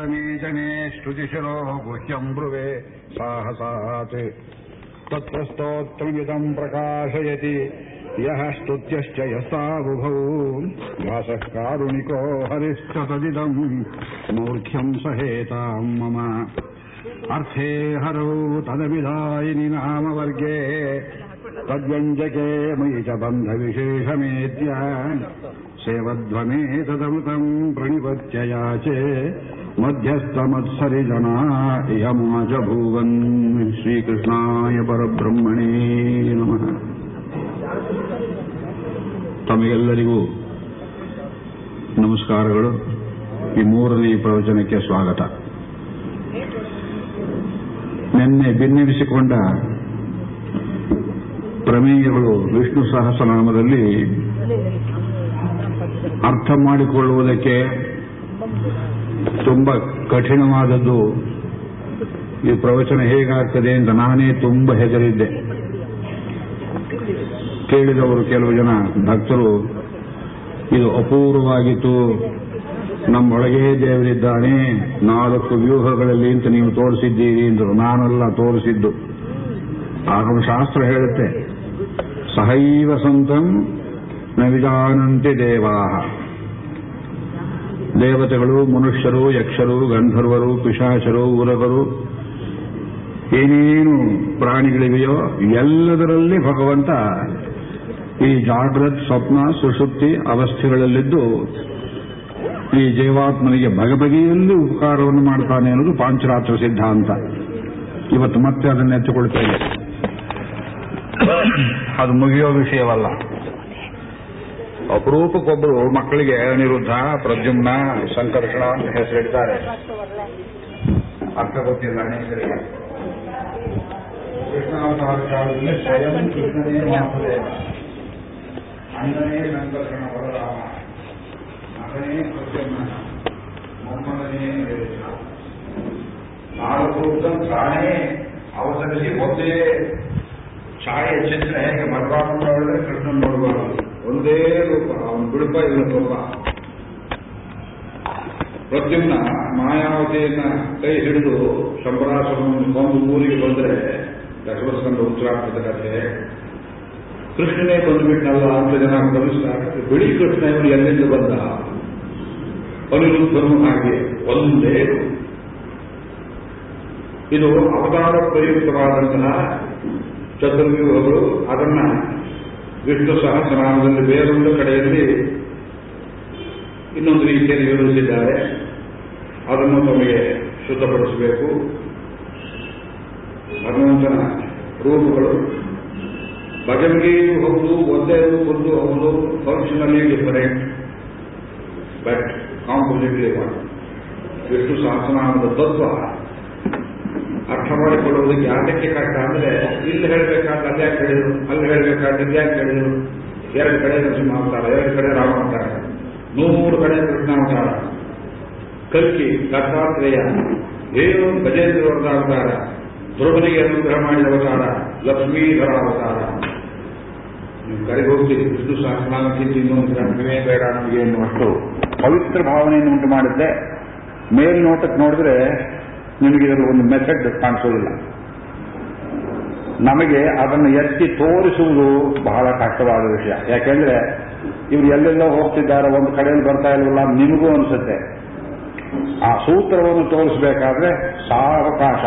मे श्रुतिशिरो गुह्यम् ब्रुवे साहसात् तत्र स्तोत्रमिदम् प्रकाशयति। यः स्तुत्यश्च यस्ताबुभौ व्यासः कारुणिको हरिश्च तदिदम् मूर्ख्यम् सहेताम् मम। अर्थे हरौ तदविधायिनि नामवर्गे। तद्व्यञ्जके मयि च बन्धविशेषमेत्य। सेवध्वमेतदमृतम् प्रणिपत्य याचे मध्यस्थमत्सरिजना यमाच भूवन् ಶ್ರೀಕೃಷ್ಣಾಯ ಪರಬ್ರಹ್ಮಣೇ ನಮಃ ತಮಗೆಲ್ಲರಿಗೂ ನಮಸ್ಕಾರಗಳು ಈ ಮೂರನೇ ಪ್ರವಚನಕ್ಕೆ ಸ್ವಾಗತ ನಿನ್ನೆ ಭಿನ್ನವಿಸಿಕೊಂಡ ಪ್ರಮೇಯಗಳು ವಿಷ್ಣು ಸಹಸ್ರನಾಮದಲ್ಲಿ ಅರ್ಥ ಮಾಡಿಕೊಳ್ಳುವುದಕ್ಕೆ ತುಂಬಾ ಕಠಿಣವಾದದ್ದು ಈ ಪ್ರವಚನ ಹೇಗಾಗ್ತದೆ ಅಂತ ನಾನೇ ತುಂಬಾ ಹೆದರಿದ್ದೆ. ಕೇಳಿದವರು ಕೆಲವು ಜನ ಭಕ್ತರು, ಇದು ಅಪೂರ್ವವಾಗಿತ್ತು, ನಮ್ಮೊಳಗೇ ದೇವರಿದ್ದಾನೆ, ನಾಲ್ಕು ವ್ಯೂಹಗಳಲ್ಲಿ ಅಂತ ನೀವು ತೋರಿಸಿದ್ದೀರಿ ಎಂದು ನಾನೆಲ್ಲ ತೋರಿಸಿದ್ದು. ಆಗಮಶಾಸ್ತ್ರ ಹೇಳುತ್ತೆ, ಸಹೈವ ಸಂತಂ ನ ದೇವಾ ದೇವತೆಗಳು, ಮನುಷ್ಯರು, ಯಕ್ಷರು, ಗಂಧರ್ವರು, ಪಿಶಾಚರು, ಉರಗರು, ಏನೇನು ಪ್ರಾಣಿಗಳಿವೆಯೋ ಎಲ್ಲದರಲ್ಲಿ ಭಗವಂತ ಈ ಜಾಗ್ರತ್, ಸ್ವಪ್ನ ಸುಶುಪ್ತಿ ಅವಸ್ಥೆಗಳಲ್ಲಿದ್ದು ಈ ಜೀವಾತ್ಮನಿಗೆ ಬಗೆಬಗೆಯಲ್ಲಿ ಉಪಕಾರವನ್ನು ಮಾಡ್ತಾನೆ ಅನ್ನೋದು ಪಾಂಚರಾತ್ರ ಸಿದ್ಧಾಂತ. ಇವತ್ತು ಮತ್ತೆ ಅದನ್ನು ಎತ್ತಿಕೊಳ್ತೇವೆ ಅದು ಮುಗಿಯೋ ವಿಷಯವಲ್ಲ. ಅಪರೂಪಕ್ಕೊಬ್ಬರು ಮಕ್ಕಳಿಗೆ ಅನಿರುದ್ಧ ಪ್ರದ್ಯುಮ್ನ, ಸಂಕರ್ಷಣ ಅಂತ ಹೆಸರಿಡ್ತಾರೆ ಅರ್ಥ ಗೊತ್ತಿಲ್ಲ, ಅನೇಕರಿಗೆ. ಕೃಷ್ಣಾವತಾರ ಕಾಲದಲ್ಲಿ ಸ್ವಯಂ ಕೃಷ್ಣನೇ ವಾಸುದೇವ ಅಣ್ಣನೇ ಸಂಕರ್ಷಣ ಬಲರಾಮ ಮಗನೇ ಪ್ರದ್ಯುಮ್ನ, ಮೊಮ್ಮಗನೇ ನಾಲ್ಕು ತಾನೇ ಅವಸರಿಸಿ ಒಂದೇ ಛಾಯೆ ಚಿತ್ರ ಹೇಗೆ ನೋಡಿದ್ರೆ ಕೃಷ್ಣನ್ ನೋಡಬಾರದು. ಒಂದೇ ರೂಪ, ಅವನು ಬಿಡುಪ ಇಲ್ಲ, ಸ್ವಲ್ಪ. ಪ್ರದ್ಯುಮ್ನ ಮಾಯಾವತಿಯನ್ನ ಕೈ ಹಿಡಿದು ಶಂಬರಾಸುರನನ್ನು ಬಂದು ಊರಿಗೆ ಬಂದರೆ ದಶವಸ್ಕಂದ ಉಚ್ಚಾಗ್ತದೆ ಕಥೆ. ಕೃಷ್ಣನೇ ಬಂದುಬಿಟ್ನಲ್ಲ ಅಂತ ಜನ ಗಮನಿಸ್ತಾರೆ ಬಿಳಿ ಕೃಷ್ಣ ಇವನು ಎಲ್ಲಿಂದ ಬಂದ? ಅನಿರುದ್ಧನು ಹಾಗೆ ಒಂದೇ ಇದು ಅವತಾರ ಪ್ರಯುಕ್ತವಾದಂತಹ ಚತುರ್ವ್ಯೂಹಗಳು ಅದನ್ನ ವಿಷ್ಣು ಸಹಸ್ರನಾಮದಲ್ಲಿ ಬೇರೊಂದು ಕಡೆಯಲ್ಲಿ ಇನ್ನೊಂದು ರೀತಿಯಲ್ಲಿ ವಿವರಿಸಿದ್ದಾರೆ ಅದನ್ನು ತಮಗೆ ಶುದ್ಧಪಡಿಸಬೇಕು. ಭಗವಂತನ ರೂಪಗಳು. ಬಗೆಬಗೆಯೂ ಹೌದು ಒಂದೇ ರೂಪದ್ದು ಹೌದು functionally different. But compositely one Vishnu ಸಹಸ್ರನಾಮದ ತತ್ವ. ಅರ್ಥ ಮಾಡಿಕೊಳ್ಳುವುದಕ್ಕೆ ಯಾತಕ್ಕೆ ಕಷ್ಟ ಅಂದ್ರೆ, ಇಲ್ಲಿ ಹೇಳಬೇಕಾದ್ರೆ ಅಲ್ಲಿ ಯಾಕೆ ಹೇಳಿದ್ರು ಅಲ್ಲಿ ಹೇಳಬೇಕಾದ್ರೆ ಇಲ್ಲಿ ಯಾಕೆ ಹೇಳಿದ್ರು ಎರಡು ಕಡೆ ನರಸಿಂಹಾವತಾರ ಎರಡು ಕಡೆ ರಾಮಾವತಾರ ನೂರು ಕಡೆ ಕೃಷ್ಣಾವತಾರ ಕಲ್ಕಿ ದತ್ತಾತ್ರೇಯ ಏನು ಗಜೇಂದ್ರವರದ ಅವತಾರ ಧ್ರುವನಿಗೆ ಅನುಗ್ರಹ ಮಾಡಿದ ಅವತಾರ ಲಕ್ಷ್ಮೀಧರ ಅವತಾರ. ನೀವು ಕರೆಗೆ ಹೋಗ್ತೀರಿ, ವಿಷ್ಣು ಸಹಸ್ರನಾಮಕ್ಕಿಂತ ಇನ್ನೊಂದು ಗ್ರಂಥವೇ ಬೇಡ ನಮಗೆ ಅನ್ನುವಷ್ಟು ಪವಿತ್ರ ಭಾವನೆಯನ್ನು ಉಂಟು ಮಾಡಿದ್ದೆ ಮೇಲ್ನೋಟಕ್ಕೆ ನೋಡಿದ್ರೆ ನಿಮಗೆ ಇದರಲ್ಲಿ ಒಂದು ಮೆಥಡ್ ಕಾಣಿಸೋದಿಲ್ಲ. ನಮಗೆ ಅದನ್ನು ಎತ್ತಿ ತೋರಿಸುವುದು ಬಹಳ ಕಷ್ಟವಾದ ವಿಷಯ. ಯಾಕೆಂದ್ರೆ ಇವರು ಎಲ್ಲೆಲ್ಲೋ ಹೋಗ್ತಿದ್ದಾರೆ, ಒಂದು ಕಡೆಯಲ್ಲಿ ಬರ್ತಾ ಇಲ್ವಲ್ಲ, ನಿಮಗೂ ಅನಿಸುತ್ತೆ. ಆ ಸೂತ್ರವನ್ನು ತೋರಿಸಬೇಕಾದ್ರೆ ಸಾವಕಾಶ.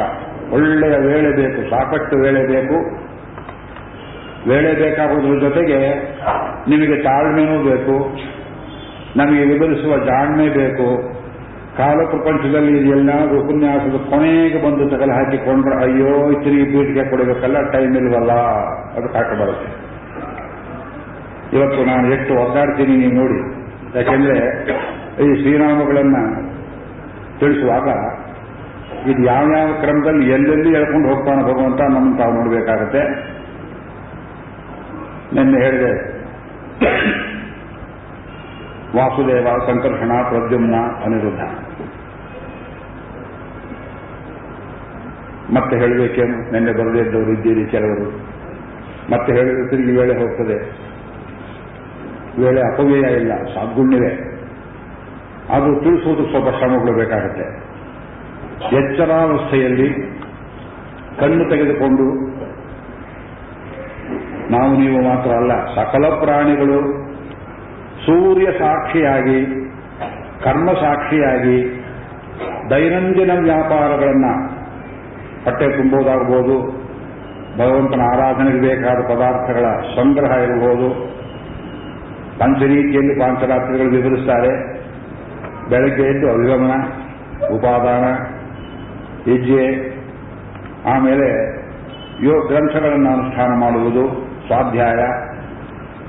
ಒಳ್ಳೆಯ ವೇಳೆ ಬೇಕು, ಸಾಕಷ್ಟು ವೇಳೆ ಬೇಕು. ವೇಳೆ ಬೇಕಾಗುವುದ್ರ ಜೊತೆಗೆ ನಿಮಗೆ ತಾಳ್ಮೆನೂ ಬೇಕು, ನಮಗೆ ವಿವರಿಸುವ ಜಾಣ್ಮೆ ಬೇಕು. ಕಾಲ ಪ್ರಪಂಚದಲ್ಲಿ ಇದೆಲ್ಲಾದ್ರೂ ಉಪನ್ಯಾಸದ ಕೊನೆಗೆ ಬಂದು ತಗಲು ಹಾಕಿಕೊಂಡ್ರೆ ಅಯ್ಯೋ ತಿರುಗಿ ಬೀಟಿಗೆ ಕೊಡಬೇಕಲ್ಲ ಟೈಮ್ ಇಲ್ವಲ್ಲ, ಅದು ಕಾಟ ಇವತ್ತು ನಾನು ಎಷ್ಟು ಒದ್ದಾಡ್ತೀನಿ ನೀವು ನೋಡಿ. ಯಾಕೆಂದ್ರೆ ಈ ಶ್ರೀರಾಮಗಳನ್ನ ತಿಳಿಸುವಾಗ ಇದು ಯಾವ ಯಾವ ಕ್ರಮದಲ್ಲಿ ಎಲ್ಲೆಲ್ಲಿ ಹೇಳ್ಕೊಂಡು ಹೋಗ್ತಾನೆ ಭಗವಂತ ನಮ್ಮನ್ನು ತಾವು ನೋಡಬೇಕಾಗತ್ತೆ. ನಿನ್ನೆ ಹೇಳಿದೆ, ವಾಸುದೇವ ಸಂಕರ್ಷಣ ಪ್ರದ್ಯುಮ್ನ ಅನಿರುದ್ಧ. ಮತ್ತೆ ಹೇಳಬೇಕೇನು? ನಿನ್ನೆ ಬರದೇ ಇದ್ದವರು ಇದ್ದೀರಿ ಕೆಲವರು. ಮತ್ತೆ ಹೇಳಿದ್ರೆ ತಿರುಗಿ ವೇಳೆ ಹೋಗ್ತದೆ. ವೇಳೆ ಅಪವ್ಯಯ ಇಲ್ಲ ಸಾಗುಣ್ಯವೇ ಅದು ತಿಳಿಸುವುದು ಸ್ವಲ್ಪ ಶ್ರಮಗಳು ಬೇಕಾಗುತ್ತೆ. ಎಚ್ಚರಾವಸ್ಥೆಯಲ್ಲಿ ಕಣ್ಣು ತೆಗೆದುಕೊಂಡು, ನಾವು ನೀವು ಮಾತ್ರ ಅಲ್ಲ, ಸಕಲ ಪ್ರಾಣಿಗಳು ಸೂರ್ಯ ಸಾಕ್ಷಿಯಾಗಿ, ಕರ್ಮ ಸಾಕ್ಷಿಯಾಗಿ, ದೈನಂದಿನ ವ್ಯಾಪಾರಗಳನ್ನು ಹೊಟ್ಟೆ ತುಂಬುವುದಾಗಬಹುದು ಭಗವಂತನ ಆರಾಧನೆಗೆ ಬೇಕಾದ ಪದಾರ್ಥಗಳ ಸಂಗ್ರಹ ಇರಬಹುದು ಪಂಚರೀತಿಯಲ್ಲಿ ಪಾಂಚರಾತ್ರಿಗಳು ವಿವರಿಸ್ತಾರೆ ಬೆಳಗ್ಗೆ ಎದ್ದು ಅಭಿಗಮನ, ಉಪಾದಾನ ಹೆಜ್ಜೆ ಆಮೇಲೆ ಯೋಗ ಗ್ರಂಥಗಳನ್ನು ಅನುಷ್ಠಾನ ಮಾಡುವುದು, ಸ್ವಾಧ್ಯಾಯ.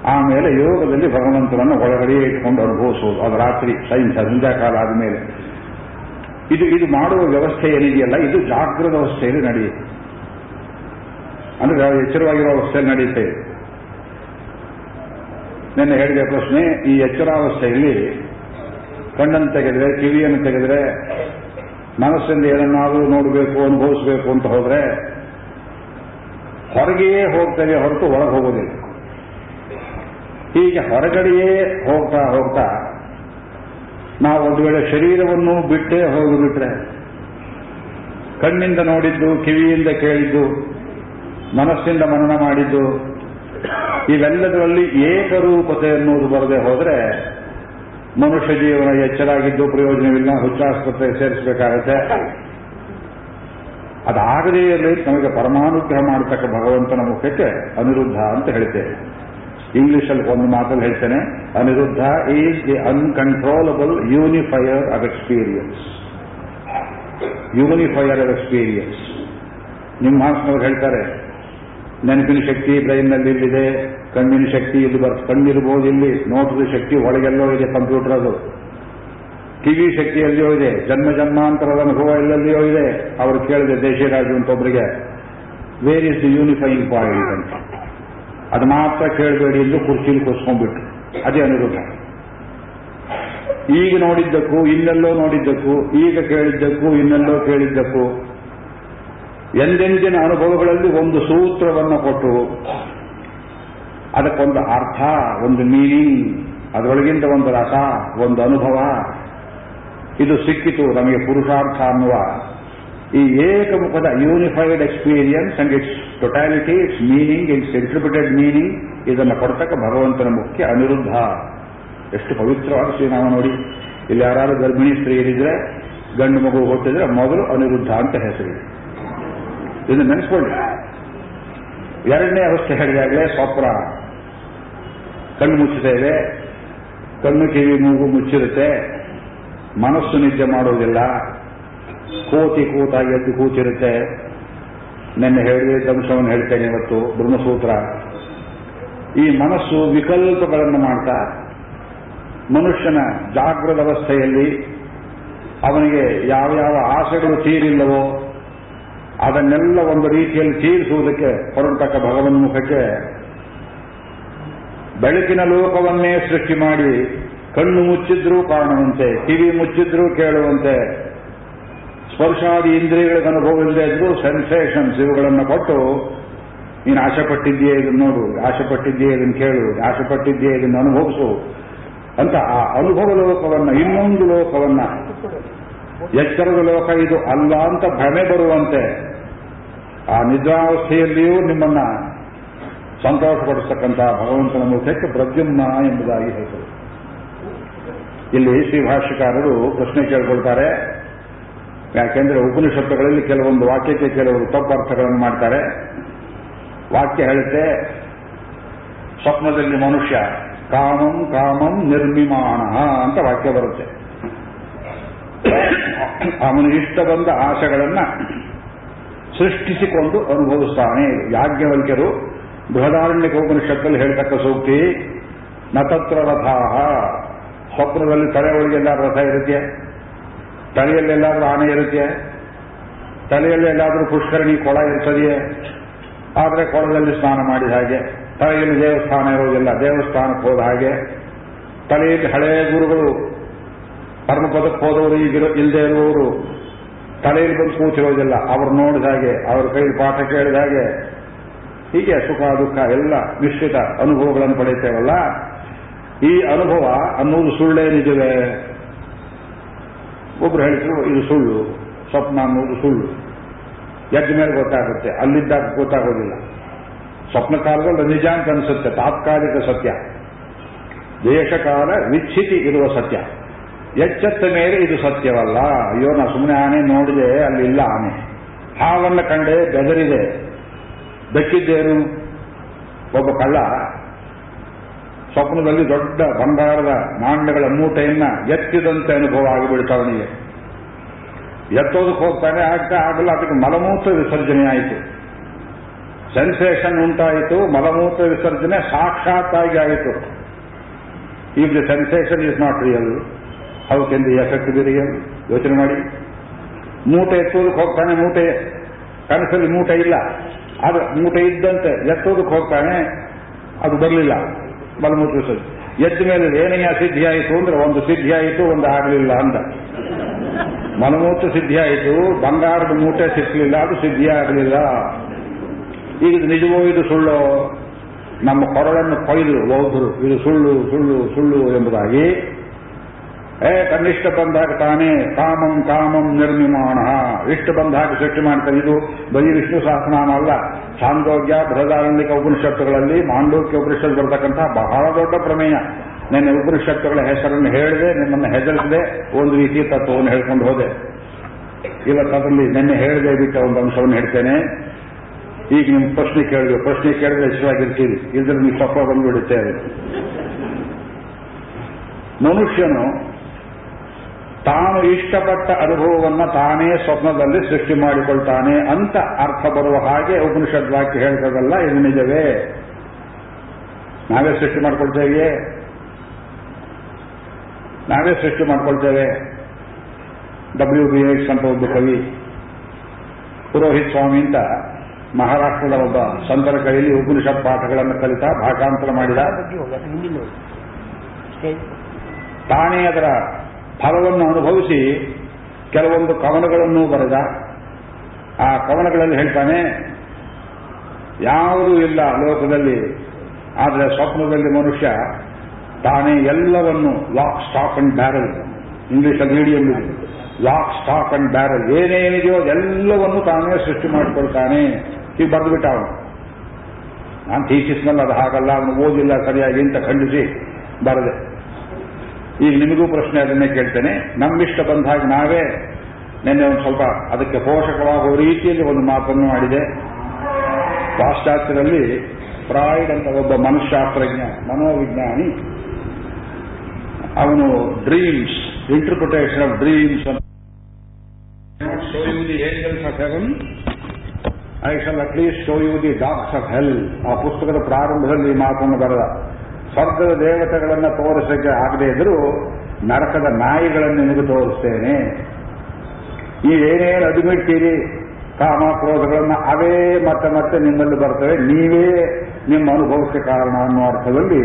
ಆಮೇಲೆ ಯೋಗದಲ್ಲಿ ಭಗವಂತನನ್ನು ಒಳಗಡೆಯೇ ಇಟ್ಟುಕೊಂಡು ಅನುಭವಿಸುವುದು. ಅದು ರಾತ್ರಿ ಸೈನ್ಸ್ ಸಂಧ್ಯಾಕಾಲ ಆದಮೇಲೆ. ಇದು ಇದು ಮಾಡುವ ವ್ಯವಸ್ಥೆ ಏನಿದೆಯಲ್ಲ, ಇದು ಜಾಗೃತ ಅವಸ್ಥೆಯಲ್ಲಿ ನಡೆಯುತ್ತೆ. ಅಂದ್ರೆ ಎಚ್ಚರವಾಗಿರೋ ಅವಸ್ಥೆಯಲ್ಲಿ ನಡೆಯುತ್ತೆ. ನಿನ್ನೆ ಹೇಳಿದ ಪ್ರಶ್ನೆ, ಈ ಎಚ್ಚರಾವಸ್ಥೆಯಲ್ಲಿ ಕಣ್ಣನ್ನು ತೆಗೆದ್ರೆ, ಕಿವಿಯನ್ನು ತೆಗೆದ್ರೆ, ಮನಸ್ಸಿಂದ ಏನನ್ನಾದರೂ ನೋಡಬೇಕು, ಅನುಭವಿಸಬೇಕು ಅಂತ ಹೋದ್ರೆ, ಹೊರಗೆಯೇ ಹೋಗ್ತೇವೆ ಹೊರತು ಒಳಗೆ ಹೋಗೋದಿಲ್ಲ. ಹೀಗೆ ಹೊರಗಡೆಯೇ ಹೋಗ್ತಾ ಹೋಗ್ತಾ ನಾವು ಒಂದು ವೇಳೆ ಶರೀರವನ್ನು ಬಿಟ್ಟೇ ಹೋಗಿಬಿಟ್ರೆ, ಕಣ್ಣಿಂದ ನೋಡಿದ್ದು, ಕಿವಿಯಿಂದ ಕೇಳಿದ್ದು, ಮನಸ್ಸಿಂದ ಮನನ ಮಾಡಿದ್ದು, ಇವೆಲ್ಲದರಲ್ಲಿ ಏಕರೂಪತೆ ಅನ್ನುವುದು ಬರದೆ ಹೋದರೆ ಮನುಷ್ಯ ಜೀವನ ಎಚ್ಚರಾಗಿದ್ದು ಪ್ರಯೋಜನವಿಲ್ಲ ಹುಚ್ಚಾಸ್ಪತ್ರೆ ಸೇರಿಸಬೇಕಾಗತ್ತೆ. ಅದಾಗದೇ ಇರಲಿ, ನಮಗೆ ಪರಮಾನುಗ್ರಹ ಮಾಡತಕ್ಕ ಭಗವಂತನ ಮುಖಕ್ಕೆ ಅನಿರುದ್ಧ ಅಂತ ಹೇಳ್ತೇವೆ ಇಂಗ್ಲಿಷಲ್ಲಿ ಒಂದು ಮಾತಲ್ಲಿ ಹೇಳ್ತೇನೆ, Aniruddha is the uncontrollable unifier of experience. Unifier of experience. ನಿಮ್ಮ ಮಾಸ್ನವ್ರು ಹೇಳ್ತಾರೆ, ನೆನಪಿನ ಶಕ್ತಿ ಬ್ರೈನ್ನಲ್ಲಿ ಇಲ್ಲಿದೆ, ಕಣ್ಣಿನ ಶಕ್ತಿ ಇಲ್ಲಿ ಬರ್, ಕಣ್ಣಿರ್ಬೋದು ಇಲ್ಲಿ, ನೋಟದ ಶಕ್ತಿ ಒಳಗೆಲ್ಲೋ ಇದೆ ಕಂಪ್ಯೂಟರ್ ಅದು. ಕಿವಿ ಶಕ್ತಿ ಎಲ್ಲಿಯೋ ಇದೆ, ಜನ್ಮ ಜನ್ಮಾಂತರದ ಅನುಭವ ಎಲ್ಲೆಲ್ಲಿಯೋ ಇದೆ, ಅವರು ಕೇಳಿದೆ ದೇಶರಾಜು ಅಂತ ಒಬ್ಬರಿಗೆ where is the unifying point ಅಂತ. ಅದು ಮಾತ್ರ ಕೇಳಬೇಡಿ ಎಂದು ಕುರ್ಚಿಲಿ ಕೂಸ್ಕೊಂಡ್ಬಿಟ್ರು ಅದೇ ಅನುರೂಪ ಈಗ ನೋಡಿದ್ದಕ್ಕೂ, ಇನ್ನೆಲ್ಲೋ ನೋಡಿದ್ದಕ್ಕೂ, ಈಗ ಕೇಳಿದ್ದಕ್ಕೂ, ಇನ್ನೆಲ್ಲೋ ಕೇಳಿದ್ದಕ್ಕೂ, ಎಂದೆಂದಿನ ಅನುಭವಗಳಲ್ಲಿ ಒಂದು ಸೂತ್ರವನ್ನು ಕೊಟ್ಟು ಅದಕ್ಕೊಂದು ಅರ್ಥ, ಒಂದು ಮೀನಿಂಗ್ ಅದರೊಳಗಿಂದ ಒಂದು ರಸ, ಒಂದು ಅನುಭವ. ಇದು ಸಿಕ್ಕಿತು ನಮಗೆ ಪುರುಷಾರ್ಥ ಅನ್ನುವ ಈ ಏಕಮುಖದ unified experience and its totality its meaning its interpreted meaning ಇದನ್ನು ಕೊಡ್ತಕ್ಕ ಭಗವಂತನ ಮುಖ್ಯ ಅನಿರುದ್ಧ. ಎಷ್ಟು ಪವಿತ್ರವಾದ ಶ್ರೀನಾಮ ನೋಡಿ. ಇಲ್ಲಿ ಯಾರಾದ್ರೂ ಗರ್ಭಿಣಿ ಸ್ತ್ರೀಯರಿದ್ರೆ, ಗಂಡು ಮಗು ಹೋಗ್ತಿದ್ರೆ ಮೊದಲು ಅನಿರುದ್ಧ ಅಂತ ಹೆಸರಿದೆ. ಇದನ್ನು ನೆನೆಸ್ಕೊಳ್ಳಿ. ಎರಡನೇ ಅವಸ್ಥೆ ಹೇಳಿದಾಗಲೇ ಸ್ವಪ್ನ ಕಣ್ಣು ಮುಚ್ಚುತ್ತೇವೆ ಕಣ್ಣು ಕಿವಿ ಮೂಗು ಮುಚ್ಚಿರುತ್ತೆ. ಮನಸ್ಸು ನಿದ್ದೆ ಮಾಡುವುದಿಲ್ಲ. ಕೋತಿ ಕೂತಾಗಿ ಎದ್ದು ಕೂತಿರುತ್ತೆ. ನೆನ್ನೆ ಹೇಳಿದ ಅಂಶವನ್ನು ಹೇಳ್ತೇನೆ ಇವತ್ತು, ಬ್ರಹ್ಮಸೂತ್ರ. ಈ ಮನಸ್ಸು ವಿಕಲ್ಪಗಳನ್ನು ಮಾಡ್ತಾ, ಮನುಷ್ಯನ ಜಾಗೃತ ಅವಸ್ಥೆಯಲ್ಲಿ ಅವನಿಗೆ ಯಾವ ಯಾವ ಆಸೆಗಳು ತೀರಿಲ್ಲವೋ, ಅದನ್ನೆಲ್ಲ ಒಂದು ರೀತಿಯಲ್ಲಿ ತೀರಿಸುವುದಕ್ಕೆ ಹೊರಟಕ್ಕ ಭಗವನ್ ಮುಖಕ್ಕೆ ಬೆಳಕಿನ ಲೋಕವನ್ನೇ ಸೃಷ್ಟಿ ಮಾಡಿ, ಕಣ್ಣು ಮುಚ್ಚಿದ್ರೂ ಕಾಣುವಂತೆ, ಕಿವಿ ಮುಚ್ಚಿದ್ರೂ ಕೇಳುವಂತೆ ಸ್ಪರ್ಶಾದಿ ಇಂದ್ರಿಯಗಳಿಗೆ ಅನುಭವ ಇಲ್ಲದೆ ಇದ್ರೂ ಸೆನ್ಸೇಷನ್ಸ್ ಇವುಗಳನ್ನು ಕೊಟ್ಟು, ನೀನು ಆಶೆಪಟ್ಟಿದ್ದೀಯ ಇದನ್ನು ನೋಡು, ಆಶೆಪಟ್ಟಿದ್ದೀಯ ಇದನ್ನು ಕೇಳು, ಆಶೆಪಟ್ಟಿದ್ದೀಯ ಇದನ್ನು ಅನುಭವಿಸು ಅಂತ ಆ ಅನುಭವ ಲೋಕವನ್ನ, ಇನ್ನೊಂದು ಲೋಕವನ್ನ. ಎಚ್ಚರದ ಲೋಕ ಇದು? ಅಲ್ಲ ಅಂತ ಭ್ರಮೆ ಬರುವಂತೆ ಆ ನಿದ್ರಾವಸ್ಥೆಯಲ್ಲಿಯೂ ನಿಮ್ಮನ್ನ ಸಂತೋಷಪಡಿಸತಕ್ಕಂತಹ ಭಗವಂತನ ಮುಖಕ್ಕೆ ಪ್ರದ್ಯುಮ್ನ ಎಂಬುದಾಗಿ ಹೇಳ್ತದೆ ಇಲ್ಲಿ ಶ್ರೀ ಭಾಷ್ಯಕಾರರು ಪ್ರಶ್ನೆ ಕೇಳ್ಕೊಳ್ತಾರೆ. ಯಾಕೆಂದ್ರೆ ಉಪನಿಷತ್ತುಗಳಲ್ಲಿ ಕೆಲವೊಂದು ವಾಕ್ಯಕ್ಕೆ ಕೆಲವರು ತಪ್ಪು ಅರ್ಥಗಳನ್ನು ಮಾಡ್ತಾರೆ. ವಾಕ್ಯ ಹೇಳುತ್ತೆ, ಸ್ವಪ್ನದಲ್ಲಿ ಮನುಷ್ಯ ಕಾಮಂ ಕಾಮಂ ನಿರ್ಮಿಮಾಣ ಅಂತ ವಾಕ್ಯ ಬರುತ್ತೆ. ಅವನು ಇಷ್ಟ ಬಂದ ಆಶೆಗಳನ್ನ ಸೃಷ್ಟಿಸಿಕೊಂಡು ಅನುಭವಿಸ್ತಾನೆ. ಯಾಜ್ಞವಲ್ಕ್ಯರು ಬೃಹದಾರಣ್ಯಕ ಉಪನಿಷತ್ತಲ್ಲಿ ಹೇಳ್ತಕ್ಕ ಸೂಕ್ತಿ ನತತ್ರ ರಥಾಹ ಸ್ವಪ್ನದಲ್ಲಿ ತಲೆ ಒಳಗೆಲ್ಲ ರಥ ಇರುತ್ತೆ ತಲೆಯಲ್ಲೆಲ್ಲಾದ್ರೂ ಆನೆ ಇರುತ್ತೆ. ತಲೆಯಲ್ಲಿ ಎಲ್ಲಾದರೂ ಪುಷ್ಕರಣಿ ಕೊಳ ಇರ್ತದೆಯೇ? ಆದರೆ ಕೊಳದಲ್ಲಿ ಸ್ನಾನ ಮಾಡಿದ ಹಾಗೆ. ತಲೆಯಲ್ಲಿ ದೇವಸ್ಥಾನ ಇರೋದಿಲ್ಲ. ದೇವಸ್ಥಾನಕ್ಕೆ ಹೋದ ಹಾಗೆ. ತಲೆಯಲ್ಲಿ ಹಳೆಯ ಗುರುಗಳು ಪರಮಪದಕ್ಕೆ ಹೋದವರು ಈಗ ಇಲ್ಲದೆ ಇರುವವರು, ತಲೆಯಲ್ಲಿ ಬಂದು ಕೂತಿರೋದಿಲ್ಲ. ಅವರು ನೋಡಿದ ಹಾಗೆ, ಅವ್ರ ಕೈ ಪಾಠ ಕೇಳಿದ ಹಾಗೆ. ಹೀಗೆ ಸುಖ, ದುಃಖ, ಎಲ್ಲ ಮಿಶ್ರಿತ ಅನುಭವಗಳನ್ನು ಪಡೆಯುತ್ತೇವಲ್ಲ? ಈ ಅನುಭವ ಅನ್ನೋದು ಸುಳ್ಳೇ ಒಬ್ರು ಹೇಳಿದ್ರು, ಇದು ಸುಳ್ಳು, ಸ್ವಪ್ನ ಅನ್ನೋದು ಸುಳ್ಳು. ಎದ್ದ ಮೇಲೆ ಗೊತ್ತಾಗುತ್ತೆ, ಅಲ್ಲಿದ್ದಾಗ ಗೊತ್ತಾಗೋದಿಲ್ಲ. ಸ್ವಪ್ನ ಕಾಲದಲ್ಲಿ ನಿಜ ಅಂತ ಅನಿಸುತ್ತೆ, ತಾತ್ಕಾಲಿಕ ಸತ್ಯ. ದೇಶಕಾಲ ವಿಚ್ಛಿತಿ ಇರುವ ಸತ್ಯ. ಎಚ್ಚೆತ್ತ ಮೇಲೆ ಇದು ಸತ್ಯವಲ್ಲ. ಅಯ್ಯೋ, ನಾ ಸುಮ್ಮನೆ ಆನೆ ನೋಡಿದೆ, ಅಲ್ಲಿ ಇಲ್ಲ ಆನೆ. ಹಾವನ್ನು ಕಂಡೆ ಬೆದರಿದೆ. ಬೆಕ್ಕಿದ್ದೇನು? ಒಬ್ಬ ಕಳ್ಳ ಸ್ವಪ್ನದಲ್ಲಿ ದೊಡ್ಡ ಬಂಗಾರದ ನಾಣ್ಯಗಳ ಮೂಟೆಯನ್ನ ಎತ್ತಿದಂತೆ ಅನುಭವ ಆಗಿಬಿಡ್ತು ಅವನಿಗೆ ಎತ್ತೋದಕ್ಕೆ ಹೋಗ್ತಾನೆ, ಆಗ್ತಾ ಆಗಲ್ಲ, ಅದಕ್ಕೆ ಮಲಮೂತ್ರ ವಿಸರ್ಜನೆ ಆಯಿತು. ಸೆನ್ಸೇಷನ್ ಉಂಟಾಯಿತು, ಮಲಮೂತ್ರ ವಿಸರ್ಜನೆ ಸಾಕ್ಷಾತ್ತಾಗಿ ಆಯಿತು. ಈಗ the sensation is not real. How can the effect be real ಯೋಚನೆ ಮಾಡಿ. ಮೂಟೆ ಎತ್ತೋದಕ್ಕೆ ಹೋಗ್ತಾನೆ, ಮೂಟೆ, ಕನಸಲ್ಲಿ ಮೂಟೆ ಇಲ್ಲ. ಅದು ಮೂಟೆ ಇದ್ದಂತೆ ಎತ್ತೋದಕ್ಕೆ ಹೋಗ್ತಾನೆ, ಅದು ಬರಲಿಲ್ಲ. ವಿಸರ್ಜನೆ ಎದ್ದ ಮೇಲೆ ಏನೆಯ ಸಿದ್ಧಿ ಆಯಿತು ಅಂದ್ರೆ ಒಂದು ಸಿದ್ಧಿ ಆಯಿತು, ಒಂದು ಆಗಲಿಲ್ಲ ಅಂತ ಮಲಮೂತ್ರ ಸಿದ್ಧಿ ಆಯಿತು, ಬಂಗಾರದ ಮೂಟೆ ಸಿಕ್ಕಲಿಲ್ಲ ಅದು ಸಿದ್ಧಿ ಆಗಲಿಲ್ಲ. ಈಗ ನಿಜವೂ ನಿಜವೋ ಇದು ಸುಳ್ಳು? ನಮ್ಮ ಕೊರಳನ್ನು ಕೊಯ್ದು ಬೌದ್ಧರು ಇದು ಸುಳ್ಳು ಸುಳ್ಳು ಸುಳ್ಳು ಎಂಬುದಾಗಿ ಏ ತನ್ನಿಷ್ಟ ಬಂದಾಗ ತಾನೇ ಕಾಮಂ ಕಾಮಂ ನಿರ್ಮಿಮಾಣ ಇಷ್ಟ ಬಂದಾಗ ಸೃಷ್ಟಿ ಮಾಡ್ತಾರೆ. ಇದು ಬರೀ ವಿಷ್ಣು ಸಹಸ್ರನಾಮ ಅಲ್ಲ. ಛಾಂದೋಗ್ಯ ಬೃಹದಾರಂಭಿಕ ಉಪನಿಷತ್ತುಗಳಲ್ಲಿ, ಮಾಂಡೋಕ್ಯ ಉಪನಿಷತ್ ಬರ್ತಕ್ಕಂತಹ ಬಹಳ ದೊಡ್ಡ ಪ್ರಮೇಯ. ನಿನ್ನೆ ಉಪನಿಷತ್ತುಗಳ ಹೆಸರನ್ನು ಹೇಳಿದೆ, ನಿಮ್ಮನ್ನು ಹೆದರಿಸದೆ, ಒಂದು ರೀತಿ ತತ್ವವನ್ನು ಹೇಳ್ಕೊಂಡು ಹೋದೆ. ಇವತ್ತು ಅದರಲ್ಲಿ ನಿನ್ನೆ ಹೇಳದೆ ಬಿಟ್ಟ ಒಂದು ಅಂಶವನ್ನು ಹೇಳ್ತೇನೆ. ಈಗ ನಿಮ್ಮ ಪ್ರಶ್ನೆ ಕೇಳಿದ್ರು ಪ್ರಶ್ನೆ ಕೇಳಿದ್ರೆ ಹೆಸರಾಗಿರ್ತೀರಿ ಇದ್ರಲ್ಲಿ ನೀವು ಸ್ವಪ್ನ ಬಂದ್ಬಿಡುತ್ತೇವೆ ಮನುಷ್ಯನು ತಾನು ಇಷ್ಟಪಟ್ಟ ಅನುಭವವನ್ನ ತಾನೇ ಸ್ವಪ್ನದಲ್ಲಿ ಸೃಷ್ಟಿ ಮಾಡಿಕೊಳ್ತಾನೆ ಅಂತ ಅರ್ಥ ಬರುವ ಹಾಗೆ ಉಪನಿಷತ್ ವಾಕ್ಯ ಹೇಳ್ತದಲ್ಲ ಇದು ನಿಜವೇ? ನಾವೇ ಸೃಷ್ಟಿ ಮಾಡ್ಕೊಳ್ತೇವೆಯೇ? ನಾವೇ ಸೃಷ್ಟಿ ಮಾಡ್ಕೊಳ್ತೇವೆ? ಡಬ್ಲ್ಯೂ ಬಿ ಎಕ್ಸ್ ಅಂತ ಒಬ್ಬ ಕವಿ ಪುರೋಹಿತ್ ಸ್ವಾಮಿ ಅಂತ ಮಹಾರಾಷ್ಟ್ರದ ಒಬ್ಬ ಸಂತರ ಕೈಯಲ್ಲಿ ಉಪನಿಷತ್ ಪಾಠಗಳನ್ನು ಕಲಿತ ಭಾಷಾಂತರ ಮಾಡಿದ. ತಾನೇ ಅದರ ಫಲವನ್ನು ಅನುಭವಿಸಿ ಕೆಲವೊಂದು ಕವನಗಳನ್ನು ಬರೆದ. ಆ ಕವನಗಳಲ್ಲಿ ಹೇಳ್ತಾನೆ, ಯಾವುದೂ ಇಲ್ಲ ಲೋಕದಲ್ಲಿ, ಆದರೆ ಸ್ವಪ್ನದಲ್ಲಿ ಮನುಷ್ಯ ತಾನೇ ಎಲ್ಲವನ್ನು ಲಾಕ್ ಸ್ಟಾಕ್ ಅಂಡ್ ಬ್ಯಾರಲ್ ಇಂಗ್ಲಿಷಲ್ಲಿ medium lock stock and barrel ಏನೇನಿದೆಯೋ ಎಲ್ಲವನ್ನು ತಾನೇ ಸೃಷ್ಟಿ ಮಾಡಿಕೊಳ್ತಾನೆ ಈಗ ಬರೆದುಬಿಟ್ಟ ಅವನು ನಾನು ಥೀಸಿಸ್ನಲ್ಲಿ ಅದು ಹಾಗಲ್ಲ, ಅವನು ಓದಿಲ್ಲ ಸರಿಯಾಗಿ ಅಂತ ಖಂಡಿಸಿ ಬರದೆ. ಈಗ ನಿಮಗೂ ಪ್ರಶ್ನೆ ಅದನ್ನೇ ಕೇಳ್ತೇನೆ. ನಮ್ಮಿಷ್ಟ ಬಂದ ಹಾಗೆ ನಾವೇ ನಿನ್ನೆ ಒಂದು ಸ್ವಲ್ಪ ಅದಕ್ಕೆ ಪೋಷಕವಾಗುವ ರೀತಿಯಲ್ಲಿ ಒಂದು ಮಾತನ್ನು ಮಾಡಿದೆ. ಪಾಶ್ಚಾತ್ಯದಲ್ಲಿ ಫ್ರಾಯ್ಡ್ ಅಂತ ಒಬ್ಬ ಮನಃಶಾಸ್ತ್ರಜ್ಞ ಮನೋವಿಜ್ಞಾನಿ, ಅವನು dreams interpretation of dreams show you the I shall at least show you the docks of hell ಆ ಪುಸ್ತಕದ ಪ್ರಾರಂಭದಲ್ಲಿ ಮಾತನ್ನು ಬರೆದ. ಸ್ವರ್ಗದ ದೇವತೆಗಳನ್ನು ತೋರಿಸಕ್ಕೆ ಆಗದೆ ಇದ್ರೂ ನರಕದ ನಾಯಿಗಳನ್ನು ನಿಮಗೆ ತೋರಿಸ್ತೇನೆ. ನೀವೇನೇನು ಅದುಮಿಟ್ಟಿರಿ ಕಾಮ ಕ್ರೋಧಗಳನ್ನು ಅವೇ ಮತ್ತೆ ಮತ್ತೆ ನಿಮ್ಮಲ್ಲಿ ಬರ್ತವೆ. ನೀವೇ ನಿಮ್ಮ ಅನುಭವಕ್ಕೆ ಕಾರಣ ಅನ್ನೋ ಅರ್ಥದಲ್ಲಿ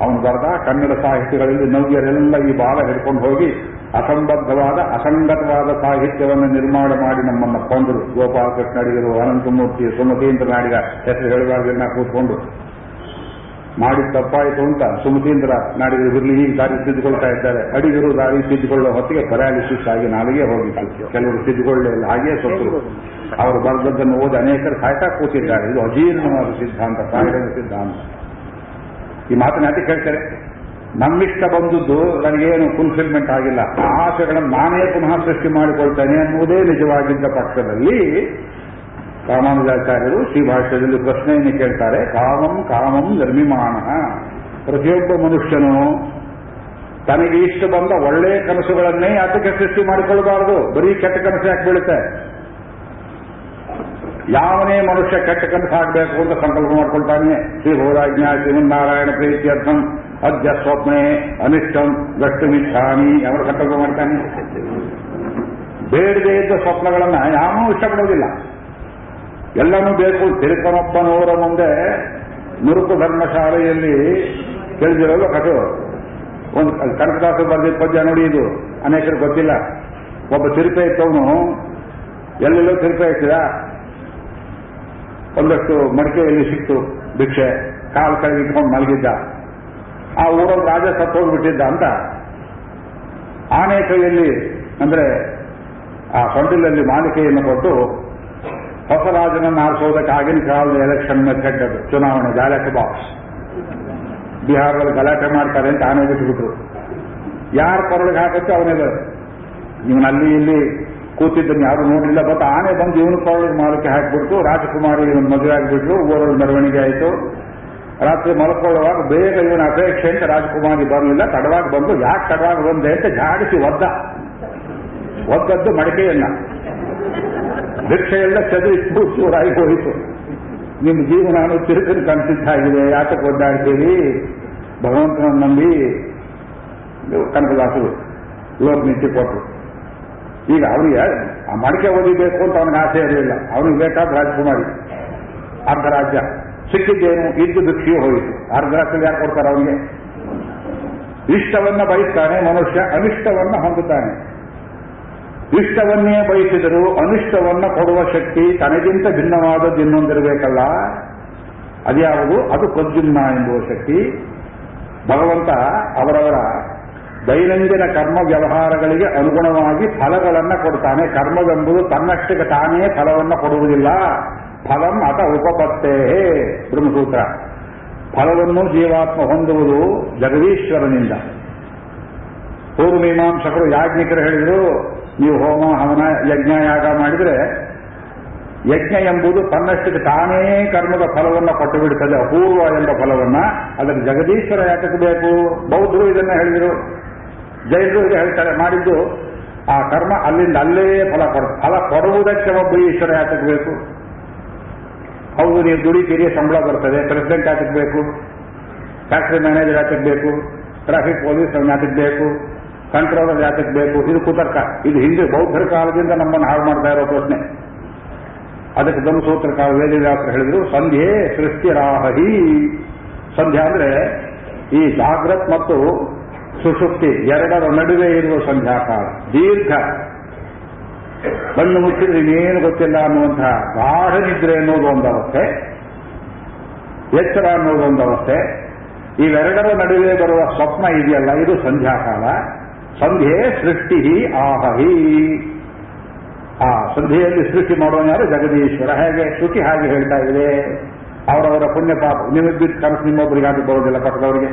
ಅವನು ಬರೆದ ಕನ್ನಡ ಸಾಹಿತ್ಯಗಳಲ್ಲಿ ನವ್ಯರೆಲ್ಲ ಈ ಬಾಲ ಹಿಡ್ಕೊಂಡು ಹೋಗಿ ಅಸಂಬದ್ಧವಾದ, ಅಸಂಗತವಾದ ಸಾಹಿತ್ಯವನ್ನು ನಿರ್ಮಾಣ ಮಾಡಿ ನಮ್ಮನ್ನು ಕೊಂದರು. ಗೋಪಾಲಕೃಷ್ಣ ಅಡಿಗರು, ಅನಂತಮೂರ್ತಿ, ಸುಮತೀಂದ್ರ ನಾಡಿಗ ಹೆಸರು ಕೂತ್ಕೊಂಡು. ಮಾಡಿದ ತಪ್ಪಾಯಿತು ಅಂತ ಸುಮತೀಂದ್ರ ನಾಡಿಗೆ ಬಿರ್ಲಿ ಈಗ ದಾರಿ ತಿದ್ದುಕೊಳ್ತಾ ಇದ್ದಾರೆ. ಅಡಿಗರು ದಾರಿ ತಿದ್ದುಕೊಳ್ಳುವ ಹೊತ್ತಿಗೆ ಪರಾಲಿಸಿಸ್ ಆಗಿ ನಾಲಿಗೆ ಹೋಗಿತ್ತು. ಕೆಲವರು ತಿದ್ದುಕೊಳ್ಳೇ ಹಾಗೆ ಸೊತ್ತು ಅವರು ಬರೆದದ್ದನ್ನು ಓದಿ ಅನೇಕರು ಕಾಯ್ತಾ ಕೂತಿದ್ದಾರೆ. ಇದು ಅಜೀರ್ಣವಾದ ಸಿದ್ಧಾಂತ, ಕಾಯಿಲೆಯ ಸಿದ್ಧಾಂತ. ಈ ಮಾತನ್ನ ಯಾಕೆ ಕೇಳ್ತಾರೆ ನಮ್ಮಿಷ್ಟ ಬಂದದ್ದು ನನಗೇನು ಫುಲ್ಫಿಲ್ಮೆಂಟ್ ಆಗಿಲ್ಲ. ಆಸೆಗಳನ್ನು ನಾನೇ ಪುನಃ ಸೃಷ್ಟಿ ಮಾಡಿಕೊಳ್ತೇನೆ ಅನ್ನುವುದೇ ನಿಜವಾಗಿದ್ದ ಪಕ್ಷದಲ್ಲಿ ರಾಮಾನುಜಾಚಾರ್ಯರು ಶ್ರೀಭಾಷ್ಯದಲ್ಲಿ ಪ್ರಶ್ನೆಯನ್ನು ಕೇಳ್ತಾರೆ, ಕಾಮಂ ಕಾಮಂ ನಿರ್ಮಿಮಾಣ. ಪ್ರತಿಯೊಬ್ಬ ಮನುಷ್ಯನು ತನಗೆ ಇಷ್ಟ ಬಂದ ಒಳ್ಳೆಯ ಕನಸುಗಳನ್ನೇ ಯಾತಕ್ಕೆ ಸೃಷ್ಟಿ ಮಾಡಿಕೊಳ್ಳಬಾರದು. ಬರೀ ಕೆಟ್ಟ ಕನಸು ಯಾಕೆ ಬೀಳುತ್ತೆ ಯಾವನೇ ಮನುಷ್ಯ ಕೆಟ್ಟ ಕನಸು ಆಗಬೇಕು ಅಂತ ಸಂಕಲ್ಪ ಮಾಡ್ಕೊಳ್ತಾನೆ. ಶ್ರೀ ಭೋರಾಜ್ಞಾ ಶ್ರೀಮನ್ನಾರಾಯಣ ಪ್ರೀತ್ಯರ್ಥಂ ಅದ್ಯ ಸ್ವಪ್ನೆ ಅನಿಷ್ಟಂ ಗಷ್ಟುಮಿಚ್ಛಾಮಿ ಅವರು ಸಂಕಲ್ಪ ಮಾಡ್ತಾನೆ. ಬೇಡದೇ ಇದ್ದ ಸ್ವಪ್ನಗಳನ್ನು ಯಾವನೂ ಇಷ್ಟಪಡೋದಿಲ್ಲ. ಎಲ್ಲನೂ ಬೇಕು. ತಿರುಕನೊಬ್ಬನವರ ಮುಂದೆ ನುರುಕು ಧರ್ಮಶಾಲೆಯಲ್ಲಿ ತಿಳಿದಿರೋದು ಕಥೆ ಒಂದು ಕನಕದಾಸ ಬರ್ದಿದ್ದ ಪದ್ಯ ನೋಡಿ ಇದು. ಅನೇಕರಿಗೆ ಗೊತ್ತಿಲ್ಲ. ಒಬ್ಬ ತಿರುಪೆ ಇತ್ತವನು ಎಲ್ಲೆಲ್ಲೋ ತಿರುಪೆ ಇಟ್ಟಿದ. ಒಂದಷ್ಟು ಮಡಿಕೆಯಲ್ಲಿ ಸಿಕ್ತು ಭಿಕ್ಷೆ. ಕಾಲು ಕೆಳಗೆ ಇಟ್ಕೊಂಡು ಮಲಗಿದ್ದ. ಆ ಊರಲ್ಲಿ ರಾಜ ಸತ್ತೋಗ್ಬಿಟ್ಟಿದ್ದ ಅಂತ. ಆನೆ ಕೈಯಲ್ಲಿ ಅಂದ್ರೆ ಆ ಸೊಂಡಿಲಲ್ಲಿ ಮಾಲಿಕೆಯನ್ನು ಕೊಟ್ಟು ಹೊಸ ರಾಜನನ್ನು ಆರಿಸೋದಕ್ಕೆ ಆಗಿನ ಕಾಲದ ಎಲೆಕ್ಷನ್ ಮೆಥಡ್ ಅದು. ಚುನಾವಣೆ ಬ್ಯಾಲೆಟ್ ಬಾಕ್ಸ್ ಬಿಹಾರದಲ್ಲಿ ಗಲಾಟೆ ಮಾಡ್ತಾರೆ ಅಂತ ಆನೆ ಬಿಟ್ಟುಬಿಟ್ರು ಯಾರು ಕೊರಳಿಗೆ ಹಾಕುತ್ತೆ ಅವನೇ ಇವನು ಅಲ್ಲಿ ಇಲ್ಲಿ ಕೂತಿದ್ದನ್ನು ಯಾರು ನೋಡಲಿಲ್ಲ. ಬಟ್ ಆನೆ ಬಂದು ಇವನು ಕೊರಳಿಗೆ ಮಾಲಕ್ಕೆ ಹಾಕಿಬಿಡ್ತು. ರಾಜಕುಮಾರಿ ಇವನು ಮದುವೆ ಆಗಿಬಿಟ್ರು. ಊರಲ್ಲಿ ಮೆರವಣಿಗೆ ಆಯಿತು. ರಾತ್ರಿ ಮಲ್ಕೊಳ್ಳುವಾಗ ಬೇಗ ಇವನ ಅಪೇಕ್ಷೆ ಅಂತ ರಾಜಕುಮಾರಿ ಬರಲಿಲ್ಲ. ತಡವಾಗಿ ಬಂದು, ಯಾಕೆ ತಡವಾಗಿ ಬಂದೆ ಅಂತ ಜಾಡಿಸಿ ಒದ್ದ. ಒದ್ದದ್ದು ಮಡಿಕೆಯನ್ನ ಭಿಕ್ಷೆ ಎಲ್ಲ ಚದುರಿ ಚೂರು ಚೂರಾಗಿ ಹೋಯಿತು. ನಿಮ್ಮ ಜೀವನ ತಿರುಕನ್ ಕನಸಿದ್ದಾಗಿದೆ ಯಾತಕ್ಕೆ ಒದ್ದಾಡ್ತೀರಿ? ಭಗವಂತನ ನಂಬಿ ಕನಕದಾಸರು ಲೋಕನೀತಿ ಕೊಟ್ಟರು. ಈಗ ಅವನಿಗೆ ಆ ಮಡಿಕೆ ಓದಿಬೇಕು ಅಂತ ಅವನಿಗೆ ಆಸೆ ಇರಲಿಲ್ಲ. ಅವನಿಗೆ ಬೇಕಾದ ರಾಜಕುಮಾರಿ. ಅರ್ಧ ರಾಜ್ಯ ಸಿಕ್ಕಿದ್ದೇನು ಇದ್ದು ಭಿಕ್ಷೆಯೂ ಹೋಯಿತು. ಅರ್ಧ ರಾಜ್ಯ ಯಾರು ಕೊಡ್ತಾರೆ ಅವನಿಗೆ? ಇಷ್ಟವನ್ನ ಬಯಸ್ತಾನೆ ಮನುಷ್ಯ, ಅನಿಷ್ಟವನ್ನ ಹೊಂದುತ್ತಾನೆ. ಇಷ್ಟವನ್ನೇ ಬಯಸಿದರೂ ಅನಿಷ್ಟವನ್ನ ಕೊಡುವ ಶಕ್ತಿ ತನಗಿಂತ ಭಿನ್ನವಾದದ್ದು ಇನ್ನೊಂದಿರಬೇಕಲ್ಲ? ಅದ್ಯಾವುದು? ಅದು ಪ್ರದ್ಯುಮ್ನ ಎಂಬುವ ಶಕ್ತಿ. ಭಗವಂತ ಅವರವರ ದೈನಂದಿನ ಕರ್ಮ ವ್ಯವಹಾರಗಳಿಗೆ ಅನುಗುಣವಾಗಿ ಫಲಗಳನ್ನ ಕೊಡ್ತಾನೆ. ಕರ್ಮವೆಂಬುದು ತನ್ನಷ್ಟಕ್ಕೆ ತಾನೇ ಫಲವನ್ನು ಕೊಡುವುದಿಲ್ಲ. ಫಲಂ ಅಥ ಉಪಪತ್ತೇ ಬ್ರಹ್ಮಸೂತ್ರ. ಫಲವನ್ನು ಜೀವಾತ್ಮ ಹೊಂದುವುದು ಜಗದೀಶ್ವರನಿಂದ. ಪೂರ್ವಮೀಮಾಂಸಕರು ಯಾಜ್ಞಿಕರು ಹೇಳಿದ್ರು ನೀವು ಹೋಮ, ಹವನ, ಯಜ್ಞ ಯಾಗ ಮಾಡಿದ್ರೆ ಯಜ್ಞ ಎಂಬುದು ತನ್ನಷ್ಟಕ್ಕೆ ತಾನೇ ಕರ್ಮದ ಫಲವನ್ನು ಕೊಟ್ಟು ಬಿಡುತ್ತದೆ ಅಪೂರ್ವ ಎಂಬ ಫಲವನ್ನ. ಅದಕ್ಕೆ ಜಗದೀಶ್ವರ ಯಾತಕ್ಕೆ ಬೇಕು? ಬೌದ್ಧರು ಇದನ್ನ ಹೇಳಿದರು, ಜೈನರು ಇದು ಹೇಳ್ತಾರೆ, ಮಾಡಿದ್ದು ಆ ಕರ್ಮ ಅಲ್ಲಿಂದ ಅಲ್ಲೇ ಫಲ ಕೊಡ, ಫಲ ಕೊಡುವುದಕ್ಕೆ ಒಬ್ಬ ಈಶ್ವರ ಯಾತಕ್ಕೆ ಬೇಕು? ಹೌದು, ನೀವು ದುಡಿತೀರಿ, ಸಂಬಳ ಬರ್ತದೆ, ಪ್ರೆಸಿಡೆಂಟ್ ಯಾತಕ್ಕೆ ಬೇಕು? ಫ್ಯಾಕ್ಟರಿ ಮ್ಯಾನೇಜರ್ ಯಾತಕ್ಕೆ ಬೇಕು? ಟ್ರಾಫಿಕ್ ಪೊಲೀಸ್ ಬೇಕು? ಕಂಟ್ರೋಲರ್ ಯಾತಕ್ಕೆ ಬೇಕು? ಇದು ಕುತರ್ಕ. ಇದು ಹಿಂದೆ ಬೌದ್ಧರ ಕಾಲದಿಂದ ನಮ್ಮನ್ನು ಹಾಳು ಮಾಡ್ತಾ ಇರೋ ಪ್ರಶ್ನೆ. ಅದಕ್ಕೆ ಬ್ರಹ್ಮಸೂತ್ರ ಕಾಲ ವೇದವ್ಯಾಸರು ಹೇಳಿದ್ರು, ಸಂಧ್ಯೆ ಸೃಷ್ಟಿರಾಹಿ. ಸಂಧ್ಯಾ ಅಂದ್ರೆ ಈ ಜಾಗ್ರತ್ ಮತ್ತು ಸುಶುಕ್ತಿ ಎರಡರ ನಡುವೆ ಇರುವ ಸಂಧ್ಯಾಕಾಲ ದೀರ್ಘ. ಬಣ್ಣು ಮುಚ್ಚಿದ್ರೆ ಇನ್ನೇನು ಗೊತ್ತಿಲ್ಲ ಅನ್ನುವಂತಹ ಗಾಢ ನಿದ್ರೆ ಅನ್ನೋದು ಒಂದು ಅವಸ್ಥೆ. ಎಚ್ಚರ ಅನ್ನೋದು ಒಂದು ಅವಸ್ಥೆ. ಇವೆರಡರ ನಡುವೆ ಬರುವ ಸ್ವಪ್ನ ಇದೆಯಲ್ಲ, ಇದು ಸಂಧ್ಯಾಕಾಲ ಸಂಧ್ಯೆ ಸೃಷ್ಟಿ ಆಹಿ ಆ ಸಂಧ್ಯೆಯಲ್ಲಿ ಸೃಷ್ಟಿ ಮಾಡೋನು ಯಾರು? ಜಗದೀಶ್ವರ. ಹೇಗೆ? ಶ್ರುತಿ ಹಾಗೆ ಹೇಳ್ತಾ ಇದೆ. ಅವರವರ ಪುಣ್ಯ ಪಾಪ ನಿಮಗೆ ಬಿದ್ದು ಕನಸು ನಿಮ್ಮೊಬ್ಬರಿಗಾದ್ರೂ ಬರೋದಿಲ್ಲ ಪಕ್ಕದವರಿಗೆ.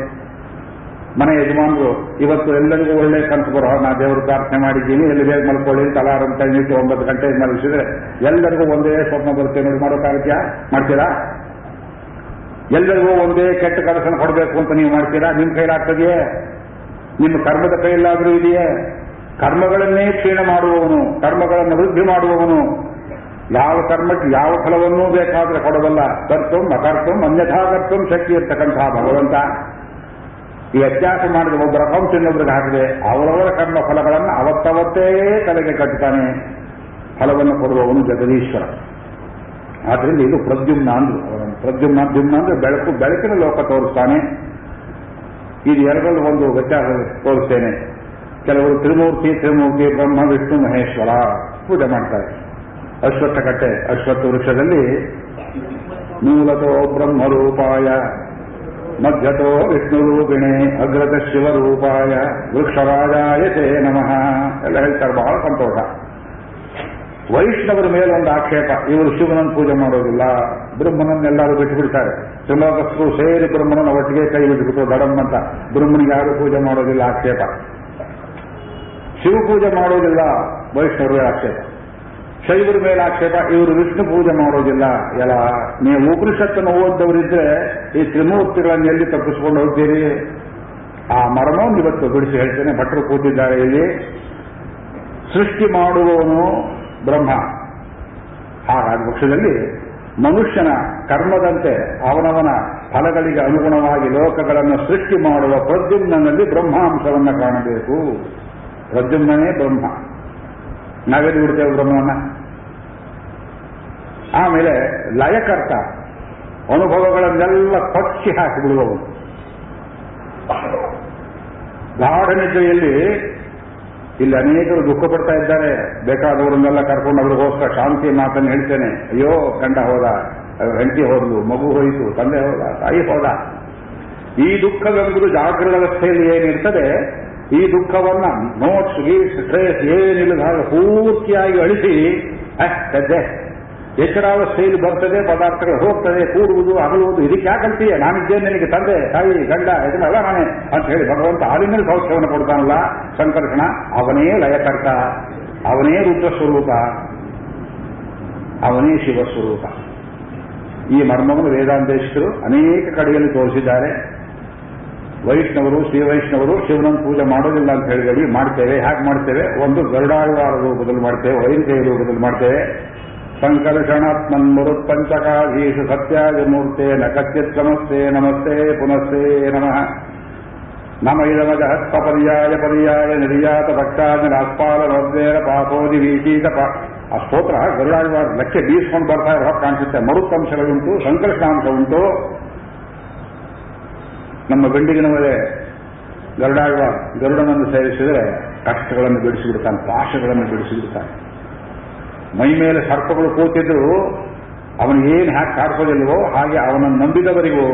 ಮನೆ ಯಜಮಾನರು, ಇವತ್ತು ಎಲ್ಲರಿಗೂ ಒಳ್ಳೆ ಕನಸು ಬರೋ ನಾ ದೇವರು ಪ್ರಾರ್ಥನೆ ಮಾಡಿದ್ದೀನಿ. ಎಲ್ಲಿ ಬೇಗ ಮಲ್ಕೊಳ್ಳಿ ಅಂತ ಇನ್ನಿಟ್ಟು ಒಂಬತ್ತು ಗಂಟೆ ಮಲಗಿಸಿದ್ರೆ ಎಲ್ಲರಿಗೂ ಒಂದೇ ಸ್ವಪ್ನ ಬರುತ್ತೆ ನೋಡಿ ಮಾಡೋಕ್ಕಾಗತ್ಯಾ ಮಾಡ್ತೀರಾ? ಎಲ್ಲರಿಗೂ ಒಂದೇ ಕೆಟ್ಟ ಕನಸನ್ನು ಕೊಡಬೇಕು ಅಂತ ನೀವು ಮಾಡ್ತೀರಾ? ನಿಮ್ಮ ಕೈಲಾಗ್ತದೆಯೇ? ನಿಮ್ಮ ಕರ್ಮದ ಕೈಯಲ್ಲಾದರೂ ಇದೆಯೇ? ಕರ್ಮಗಳನ್ನೇ ಕ್ಷೀಣ ಮಾಡುವವನು, ಕರ್ಮಗಳನ್ನು ವೃದ್ಧಿ ಮಾಡುವವನು. ಯಾವ ಕರ್ಮಕ್ಕೆ ಯಾವ ಫಲವನ್ನೂ ಬೇಕಾದ್ರೆ ಕೊಡಬಲ್ಲ. ಕರ್ತಂ ಅಕರ್ತಂ ಅನ್ಯಥಾ ಕರ್ತಂ ಶಕ್ತಿ ಇರ್ತಕ್ಕಂತಹ ಭಗವಂತ. ಈ ವ್ಯತ್ಯಾಸ ಮಾಡಿದ ಒಬ್ಬರ ಅಕೌಂಟ್ ಇನ್ನೊಬ್ಬರಿಗೆ ಹಾಕಿದೆ. ಅವರವರ ಕರ್ಮ ಫಲಗಳನ್ನು ಅವತ್ತವತ್ತೇ ತಲೆಗೆ ಕಟ್ಟುತ್ತಾನೆ ಫಲವನ್ನು ಕೊಡುವವನು ಜಗದೀಶ್ವರ. ಆದ್ರಿಂದ ಇದು ಪ್ರದ್ಯುಮ್ನ ಅಂದ್ರು. ಪ್ರದ್ಯುಮ್ನ, ದ್ಯುಮ್ನ ಅಂದ್ರೆ ಬೆಳಕು, ಬೆಳಕಿನ ಲೋಕ ತೋರಿಸ್ತಾನೆ. ಇದು ಎರಡರಲ್ಲೂ ಒಂದು ವ್ಯತ್ಯಾಸ ತೋರಿಸ್ತೇನೆ. ಕೆಲವರು ತ್ರಿಮೂರ್ತಿ ತ್ರಿಮೂರ್ತಿ, ಬ್ರಹ್ಮ, ವಿಷ್ಣು, ಮಹೇಶ್ವರ ಪೂಜೆ ಮಾಡ್ತಾರೆ. ಅಶ್ವತ್ಥ ಕಟ್ಟೆ ಅಶ್ವತ್ಥ ವೃಕ್ಷದಲ್ಲಿ ಮೂಲತೋ ಬ್ರಹ್ಮರೂಪಾಯ, ಮಧ್ಯತೋ ವಿಷ್ಣುರೂಪಿಣೆ ಅಗ್ರತ ಶಿವರೂಪಾಯ ವೃಕ್ಷರಾಜಾಯ ತೇ ನಮಃ. ಎಲ್ಲ ಹೇಳ್ತಾರೆ, ಬಹಳ ಸಂತೋಷ. ವೈಷ್ಣವರ ಮೇಲೆ ಒಂದು ಆಕ್ಷೇಪ, ಇವರು ಶಿವನನ್ನು ಪೂಜೆ ಮಾಡೋದಿಲ್ಲ, ಬ್ರಹ್ಮನನ್ನೆಲ್ಲರೂ ಬಿಟ್ಟು ಬಿಡ್ತಾರೆ. ತ್ರಿಲೋಕಸ್ಥರು ಸೇರಿ ಬ್ರಹ್ಮನನ್ನು ಒಟ್ಟಿಗೆ ಕೈ ಬಿಟ್ಟು ಬಡಮ್ಮ ಅಂತ ಬ್ರಹ್ಮನಿಗೆ ಯಾರು ಪೂಜೆ ಮಾಡೋದಿಲ್ಲ ಆಕ್ಷೇಪ. ಶಿವ ಪೂಜೆ ಮಾಡೋದಿಲ್ಲ, ವೈಷ್ಣವರ ಆಕ್ಷೇಪ. ಶೈವರ ಮೇಲೆ ಆಕ್ಷೇಪ, ಇವರು ವಿಷ್ಣು ಪೂಜೆ ಮಾಡೋದಿಲ್ಲ. ಎಲ್ಲ, ನೀವು ಉಪನಿಷತ್ತನ್ನು ಓದ್ದವರಿದ್ರೆ ಈ ತ್ರಿಮೂರ್ತಿಗಳನ್ನು ಎಲ್ಲಿ ತಪ್ಪಿಸ್ಕೊಂಡು ಹೋಗ್ತೀರಿ? ಆ ಮರಮವನ್ನು ಇವತ್ತು ಬಿಡಿಸಿ ಹೇಳ್ತೇನೆ, ಭಟ್ರು ಕೂತಿದ್ದಾರೆ ಇಲ್ಲಿ. ಸೃಷ್ಟಿ ಮಾಡುವವನು ಬ್ರಹ್ಮ. ಹಾಗಾದ ಪಕ್ಷದಲ್ಲಿ ಮನುಷ್ಯನ ಕರ್ಮದಂತೆ ಅವನವನ ಫಲಗಳಿಗೆ ಅನುಗುಣವಾಗಿ ಲೋಕಗಳನ್ನು ಸೃಷ್ಟಿ ಮಾಡುವ ಪ್ರದ್ಯುಮ್ನಲ್ಲಿ ಬ್ರಹ್ಮಾಂಶವನ್ನು ಕಾಣಬೇಕು. ಪ್ರದ್ಯುಮ್ನೇ ಬ್ರಹ್ಮ. ನಾವೆಲ್ಲಿ ಬಿಡ್ತೇವೆ ಬ್ರಹ್ಮವನ್ನ? ಆಮೇಲೆ ಲಯಕರ್ತ ಅನುಭವಗಳನ್ನೆಲ್ಲ ಕೊಚ್ಚಿ ಹಾಕಿಬಿಡುವವನು. ಗಾಢ ನಿದ್ರೆಯಲ್ಲಿ ಇಲ್ಲಿ ಅನೇಕರು ದುಃಖ ಪಡ್ತಾ ಇದ್ದಾರೆ. ಬೇಕಾದವರನ್ನೆಲ್ಲ ಕರ್ಕೊಂಡು ಅವ್ರಿಗೋಸ್ಕರ ಶಾಂತಿ ಮಾತನ್ನು ಹೇಳ್ತೇನೆ. ಅಯ್ಯೋ, ಗಂಡ ಹೋದ, ಹೆಂಡತಿ ಹೋದ್ಲು, ಮಗು ಹೋಯಿತು, ತಂದೆ ಹೋದ, ತಾಯಿ ಹೋದ. ಈ ದುಃಖವೆಂಬುದು ಜಾಗೃತ ವ್ಯವಸ್ಥೆಯಲ್ಲಿ ಏನಿರ್ತದೆ, ಈ ದುಃಖವನ್ನ ನೋಟ್ಸ್ ಗೀಟ್ಸ್ ಟ್ರೇಸ್ ಏನಿಲ್ಲದ ಪೂರ್ತಿಯಾಗಿ ಅಳಿಸಿ, ಅಷ್ಟೇ. ಎಚ್ಚರಾವಸ್ಥೆಯಲ್ಲಿ ಬರ್ತದೆ, ಪದಾರ್ಥಗಳು ಹೋಗ್ತದೆ, ಕೂಡುವುದು, ಅಗಲುವುದು, ಇದಕ್ಕೆ ಯಾಕಂತೀಯ? ನಾನಿದ್ದೇನೆ ನಿನಗೆ ತಂದೆ, ತಾಯಿ, ಗಂಡ ಇದನ್ನೆಲ್ಲ ನಾನೇ ಅಂತ ಹೇಳಿ ಭಗವಂತ ಹಾಲಿನಲ್ಲಿ ಸೌಖ್ಯವನ್ನು ಕೊಡ್ತಾನಲ್ಲ ಸಂಕರ್ಷಣ ಅವನೇ ಲಯಕರ್ತ, ಅವನೇ ಸ್ವರೂಪ ಅವನೇ ಶಿವ ಸ್ವರೂಪ ಈ ಮರ್ಮವನ್ನು ವೇದಾಂತೇಶರು ಅನೇಕ ಕಡೆಯಲ್ಲಿ ತೋರಿಸಿದ್ದಾರೆ. ವೈಷ್ಣವರು ಶ್ರೀ ವೈಷ್ಣವರು ಶಿವನನ್ನು ಪೂಜೆ ಮಾಡೋದಿಲ್ಲ ಅಂತ ಹೇಳಿದಡಿ ಮಾಡ್ತೇವೆ ಹ್ಯಾಕ್ ಮಾಡ್ತೇವೆ? ಒಂದು ಗರುಡಾಳ್ವಾರ ರೂಪದಲ್ಲಿ ಮಾಡ್ತೇವೆ ವೈರಿಕೆಯ ರೂಪದಲ್ಲಿ ಮಾಡ್ತೇವೆ. ನಮಸ್ತೆ ಪುನಸ್ತೆ ನಮಃ. ನಮ ಇದಮ ಜಹತ್ಪ ಪರ್ಯಾಯ ಪರ್ಯಾಯ ನಿರ್ಯಾತ ಭಕ್ತಾದ ನಾಸ್ಪಾಲ ನೋದ್ದೇರ ಪಾಪೋದಿ ವೀಚೀತ ಪಾ ಆ ಸ್ತೋತ್ರ ಗರುಡಾಳ್ವಾರ ಲೆಕ್ಕೆ ಬೀಸ್ಕೊಂಡು ಬರ್ತಾ ಇರೋ ಕಾಣಿಸುತ್ತೆ. ಮರುತ್ತಂಶಗಳುಂಟು ಸಂಕರ್ಷಣಾಂಶ ಉಂಟು ನಮ್ಮ ಗಂಡಿಗಿನ ಮೇಲೆ ಗರುಡಾಳ್ವಾರ್ ಗರುಡನನ್ನು ಸೇರಿಸಿದರೆ ಕಷ್ಟಗಳನ್ನು ಬಿಡಿಸಿಬಿಡ್ತಾನೆ, ಪಾಶಗಳನ್ನು ಬಿಡಿಸಿಬಿಡ್ತಾನೆ. ಮೈ ಮೇಲೆ ಸರ್ಪಗಳು ಕೂತಿದ್ರು, ಅವನು ಏನು ಹ್ಯಾಕ್ ಹಾಕೋದಿಲ್ವೋ ಹಾಗೆ ಅವನನ್ನು ನಂಬಿದವರಿಗೂ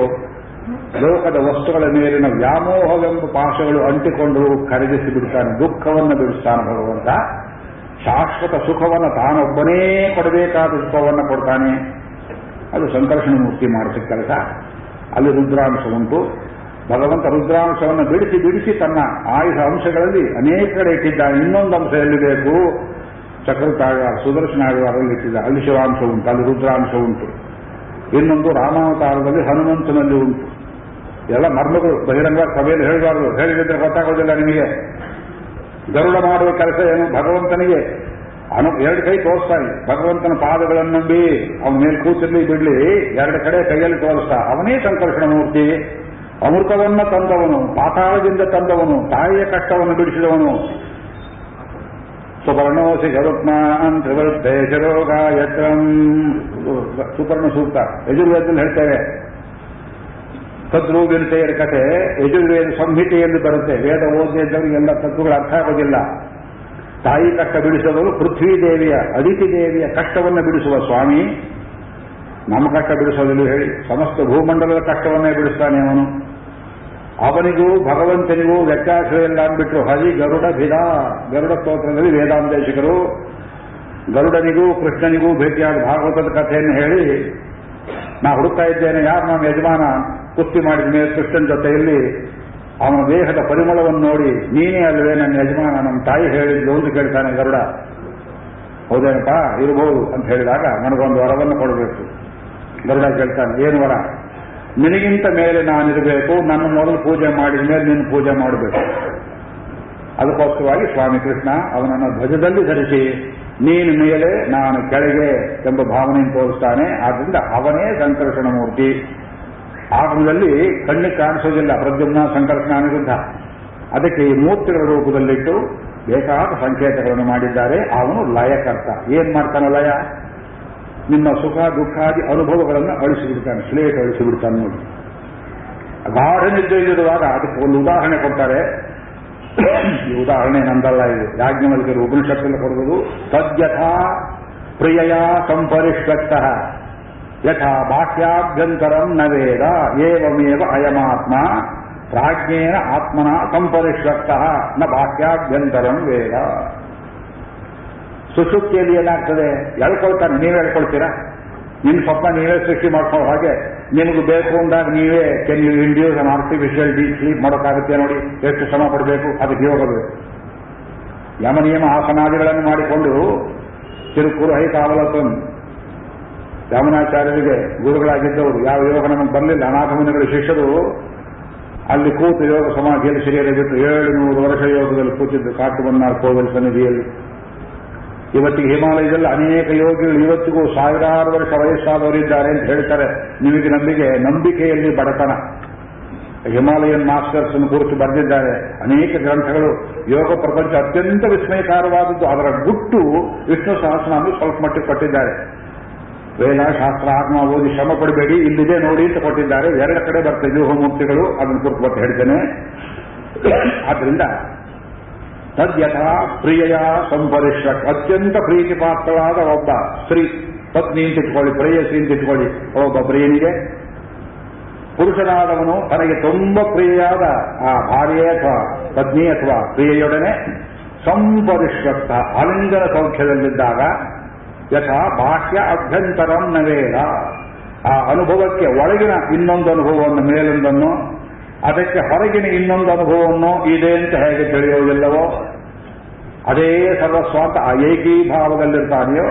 ಲೋಕದ ವಸ್ತುಗಳ ಮೇಲಿನ ವ್ಯಾಮೋಹವೆಂಬ ಪಾಶಗಳು ಅಂಟಿಕೊಂಡು ಖರೀದಿಸಿ ಬಿಡ್ತಾನೆ, ದುಃಖವನ್ನು ಬಿಡಿಸ್ತಾನೆ ಭಗವಂತ. ಶಾಶ್ವತ ಸುಖವನ್ನು ತಾನೊಬ್ಬನೇ ಕೊಡಬೇಕಾದ ಸುಖವನ್ನು ಕೊಡ್ತಾನೆ. ಅದು ಸಂಕರ್ಷಣ ಮೂರ್ತಿ ಮಾಡಿಸಿದ ಕೆಲಸ. ಅಲ್ಲಿ ರುದ್ರಾಂಶ ಉಂಟು. ಭಗವಂತ ರುದ್ರಾಂಶವನ್ನು ಬಿಡಿಸಿ ಬಿಡಿಸಿ ತನ್ನ ಆಯುಧ ಅಂಶಗಳಲ್ಲಿ ಅನೇಕ ಕಡೆ ಇಟ್ಟಿದ್ದಾನೆ. ಇನ್ನೊಂದು ಅಂಶ ಎಲ್ಲಿ ಬೇಕು? ಚಕ್ರತಾಳ್ವಾರ ಸುದರ್ಶನ ಇಟ್ಟಿದ್ದ. ಅಲ್ಲಿ ಶಿವಾಂಶ ಉಂಟು, ಅಲ್ಲಿ ರುದ್ರಾಂಶ ಉಂಟು. ಇನ್ನೊಂದು ರಾಮಾವತಾರದಲ್ಲಿ ಹನುಮಂತನಲ್ಲಿ ಉಂಟು. ಎಲ್ಲ ಮರ್ಮಗಳು, ಬಹಿರಂಗ ಸಭೆಯಲ್ಲಿ ಹೇಳಬಾರದು. ಹೇಳಿದ್ರೆ ಗೊತ್ತಾಗೋದಿಲ್ಲ ನಿಮಗೆ. ಗರುಡ ಮಾಡುವ ಕೆಲಸ ಏನು? ಭಗವಂತನಿಗೆ. ಅನು, ಎರಡು ಕೈ ತೋರಿಸ್ತಾನೆ. ಭಗವಂತನ ಪಾದಗಳನ್ನು ನಂಬಿ, ಅವನ ಮೇಲೆ ಕೂತಿರ್ಲಿ, ಬಿಡ್ಲಿ. ಎರಡು ಕಡೆ ಕೈಯಲ್ಲಿ ತೋರಿಸ್ತಾ. ಅವನೇ ಸಂಕರ್ಷಣ ಮೂರ್ತಿ. ಅಮೃತವನ್ನ ತಂದವನು, ಪಾತಾಳದಿಂದ ತಂದವನು, ತಾಯಿಯ ಕಷ್ಟವನ್ನು ಬಿಡಿಸಿದವನು. ಸುಪರ್ಣೋಸಿ ಗರುತ್ಮಾನ್ ತ್ರಿವೃದ್ಧೆ ಶರೋಗ ಯತ್ರಂ ಸುಪರ್ಣ ಸೂಕ್ತ ಯಜುರ್ವೇದದಲ್ಲಿ ಹೇಳ್ತೇವೆ. ತದ್ರೂಪಿಂತೆಯರ ಕಥೆ ಯಜುರ್ವೇದ ಸಂಹಿತೆಯಲ್ಲಿ ಬರುತ್ತೆ. ವೇದ ಓದಿದ್ದವರಿಗೆಲ್ಲ ತತ್ವಗಳು ಅರ್ಥ ಆಗೋದಿಲ್ಲ. ತಾಯಿ ಕಷ್ಟ ಬಿಡಿಸೋದವರು ಪೃಥ್ವಿ ದೇವಿಯ ಅದಿತಿ ದೇವಿಯ ಕಷ್ಟವನ್ನು ಬಿಡಿಸುವ ಸ್ವಾಮಿ. ನಮ್ಮ ಕಷ್ಟ ಬಿಡಿಸೋದಿಲ್ಲ ಹೇಳಿ. ಸಮಸ್ತ ಭೂಮಂಡಲದ ಕಷ್ಟವನ್ನೇ ಬಿಡಿಸ್ತಾನೆ ಅವನು. ಅವನಿಗೂ ಭಗವಂತನಿಗೂ ವ್ಯತ್ಯಾಸವಿಲ್ಲ ಅಂದ್ಬಿಟ್ಟು ಹರಿ ಗರುಡ ಭಿದ. ಗರುಡ ಸ್ತೋತ್ರದಲ್ಲಿ ವೇದಾಂತೇಶಿಕರು ಗರುಡನಿಗೂ ಕೃಷ್ಣನಿಗೂ ಭೇಟಿಯಾದ ಭಾಗವತದ ಕಥೆಯನ್ನು ಹೇಳಿ, ನಾ ಹುಡುಕ್ತಾ ಇದ್ದೇನೆ. ಯಾರು ನಮ್ಮ ಯಜಮಾನ? ಕುಸ್ತಿ ಮಾಡಿದ ಮೇಲೆ ಕೃಷ್ಣನ ಜೊತೆಯಲ್ಲಿ ಅವನ ದೇಹದ ಪರಿಮಳವನ್ನು ನೋಡಿ, ನೀನೇ ಅಲ್ವೇ ನನ್ನ ಯಜಮಾನ, ನಮ್ಮ ತಾಯಿ ಹೇಳಿದ್ಲು ಅಂತ ಕೇಳ್ತಾನೆ ಗರುಡ. ಹೌದೇನಪ್ಪ? ಇರಬಹುದು ಅಂತ ಹೇಳಿದಾಗ, ನನಗೊಂದು ವರವನ್ನು ಕೊಡಬೇಕು. ಗರುಡ ಕೇಳ್ತಾನೆ, ಏನು ವರ? ನಿನಗಿಂತ ಮೇಲೆ ನಾನಿರಬೇಕು, ನನ್ನ ಮೊದಲು ಪೂಜೆ ಮಾಡಿದ ಮೇಲೆ ನಿನ್ನ ಪೂಜೆ ಮಾಡಬೇಕು. ಅದಕ್ಕೋಸ್ಕರವಾಗಿ ಸ್ವಾಮಿ ಕೃಷ್ಣ ಅವನನ್ನು ಧ್ವಜದಲ್ಲಿ ಧರಿಸಿ, ನೀನು ಮೇಲೆ ನಾನು ಕೆಳಗೆ ಎಂಬ ಭಾವನೆಯನ್ನು ತೋರಿಸ್ತಾನೆ. ಆದ್ದರಿಂದ ಅವನೇ ಸಂಕರ್ಷಣ ಮೂರ್ತಿ. ಆಗಮದಲ್ಲಿ ಕಣ್ಣಿಗೆ ಕಾಣಿಸೋದಿಲ್ಲ ಪ್ರದ್ಯುಮ್ನ ಸಂಕರ್ಷಣ ಅನಿರುದ್ಧ. ಅದಕ್ಕೆ ಈ ಮೂರ್ತಿಗಳ ರೂಪದಲ್ಲಿಟ್ಟು ಬೇಕಾದ ಸಂಕೇತಗಳನ್ನು ಮಾಡಿದ್ದಾರೆ. ಅವನು ಲಯಕರ್ತ. ಏನ್ ಮಾಡ್ತಾನೆ ಲಯ? ನಿಮ್ಮ ಸುಖ ದುಃಖಾದಿ ಅನುಭವಗಳನ್ನು ಅಳಿಸಿಬಿಡ್ತಾನೆ ಸ್ಲೇಟ್ ಅಳಿಸಿಬಿಡ್ತಾನೆ ನೋಡಿ. ಗಾಢ ನಿದ್ದೆಯಲ್ಲಿರುವಾಗ ಅದಕ್ಕೆ ಒಂದು ಉದಾಹರಣೆ ಕೊಡ್ತಾರೆ. ಈ ಉದಾಹರಣೆ ನಂದಲ್ಲ ಇದು. ಯಾಜ್ಞವಲ್ಕರು ಉಪನಿಷತ್ತಲ್ಲಿ ಕೊಡುವುದು, ತದ್ಯಥಾ ಪ್ರಿಯಯ ಸಂಪರಿಷ್ವಕ್ತ ಯಥಾ ಬಾಹ್ಯಾಭ್ಯಂತರಂ ನ ವೇದ, ಏವಮೇವ ಅಯಮಾತ್ಮ, ಪ್ರಾಜ್ಞೇನ ಆತ್ಮನ ಸಂಪರಿಷ್ವಕ್ತ ನ ಬಾಹ್ಯಾಭ್ಯಂತರಂ ವೇದ. ಸುಶುಕ್ತಿಯಲ್ಲಿ ಏನಾಗ್ತದೆ? ಎಳ್ಕೊಳ್ತಾನೆ ನೀವೇ ಹೇಳ್ಕೊಳ್ತೀರಾ? ನಿಮ್ಮ ಸ್ವಪ್ನ ನೀವೇ ಸೃಷ್ಟಿ ಮಾಡ್ಕೊಳ್ಳೋ ಹಾಗೆ ನಿಮಗೆ ಬೇಕು ಅಂದಾಗ ನೀವೇ can you induce an artificial deep sleep ಮಾಡೋಕ್ಕಾಗುತ್ತೆ ನೋಡಿ. ಎಷ್ಟು ಶ್ರಮ ಪಡಬೇಕು? ಅದಕ್ಕೆ ಯೋಗ ಯಮ ಯಮನಿಯಮ ಆಸನಾದಿಗಳನ್ನು ಮಾಡಿಕೊಂಡು ತಿರುಕುರು ಹೈ ಕಾವಲತನ್ ಯಮನಾಚಾರ್ಯರಿಗೆ ಗುರುಗಳಾಗಿದ್ದವರು. ಯಾವ ಯೋಗ ನಮಗೆ ಬರಲಿಲ್ಲ ಅನಾಥಮನಿಗಳ ಶಿಷ್ಯರು ಅಲ್ಲಿ ಕೂತು ಯೋಗ ಸಮಾಧಿಯಲ್ಲಿ ಶರೀರ ಬಿಟ್ಟು ಏಳು ನೂರು ವರ್ಷ ಯೋಗದಲ್ಲಿ ಕೂತಿದ್ದು. ಕಾಟು ಬನ್ನಾರ್ ಕೋವಿಲ್ ಸನ್ನಿಧಿಯಲ್ಲಿ. ಇವತ್ತಿಗೆ ಹಿಮಾಲಯದಲ್ಲಿ ಅನೇಕ ಯೋಗಿಗಳು ಇವತ್ತಿಗೂ ಸಾವಿರಾರು ವರ್ಷ ವಯಸ್ಸಾದವರಿದ್ದಾರೆ ಅಂತ ಹೇಳ್ತಾರೆ. ನಿಮಗೆ ನಂಬಿಕೆ, ನಂಬಿಕೆಯಲ್ಲಿ ಬಡತನ. ಹಿಮಾಲಯನ್ ಮಾಸ್ಟರ್ಸ್ ಅನ್ನು ಕುರಿತು ಬರೆದಿದ್ದಾರೆ. ಅನೇಕ ಗ್ರಂಥಗಳು, ಯೋಗ ಪ್ರಪಂಚ ಅತ್ಯಂತ ವಿಸ್ಮಯಕಾರವಾದದ್ದು. ಅದರ ಗುಟ್ಟು ವಿಷ್ಣು ಸಹಸ್ರನಾಮಿ ಸ್ವಲ್ಪ ಮಟ್ಟಿಗೆ ಕೊಟ್ಟಿದ್ದಾರೆ. ವೇದ ಶಾಸ್ತ್ರ ಆತ್ಮ, ಓದಿ ಶ್ರಮ ಪಡಬೇಡಿ. ಇಲ್ಲಿದೆ ನೋಡಿ ಅಂತ ಕೊಟ್ಟಿದ್ದಾರೆ. ಎರಡು ಕಡೆ ಬರ್ತದೆ. ವ್ಯೂಹಮೂರ್ತಿಗಳು ಅದನ್ನು ಕುರಿತು ಬರ್ತಾ ಹೇಳ್ತೇನೆ. ಆದ್ರಿಂದ ತದ್ಯಥಾ ಪ್ರಿಯಯ ಸಂಪರಿಷ ಅತ್ಯಂತ ಪ್ರೀತಿ ಪಾತ್ರವಾದ ಒಬ್ಬ ಸ್ತ್ರೀ. ಪತ್ನಿ ಅಂತ ಇಟ್ಕೊಳ್ಳಿ, ಪ್ರೇಯಸಿ ಅಂತ ಇಟ್ಕೊಳ್ಳಿ. ಒಬ್ಬ ಪ್ರಿಯನಿಗೆ. ಪುರುಷನಾದವನು ತನಗೆ ತುಂಬ ಪ್ರಿಯಾದ ಆ ಭಾರ್ಯೆ ಅಥವಾ ಪತ್ನಿ ಅಥವಾ ಪ್ರಿಯೆಯೊಡನೆ ಸಂಪರಿಶ್ವತ್ತ ಅಲಿಂಗನ ಸೌಖ್ಯದಲ್ಲಿದ್ದಾಗ ಯಥಾ ಬಾಹ್ಯ ಅಭ್ಯಂತರಂ ನವೇದ ಆ ಅನುಭವಕ್ಕೆ ಒಳಗಿನ ಇನ್ನೊಂದು ಅನುಭವವನ್ನು ಮೇಲೊಂದನ್ನು ಅದಕ್ಕೆ ಹೊರಗಿನ ಇನ್ನೊಂದು ಅನುಭವವನ್ನು ಇದೆ ಅಂತ ಹೇಗೆ ತಿಳಿಯುವುದಿಲ್ಲವೋ, ಅದೇ ಸರ್ವಸ್ವಾತ ಆ ಏಕೀಭಾವದಲ್ಲಿರ್ತಾನೆಯೋ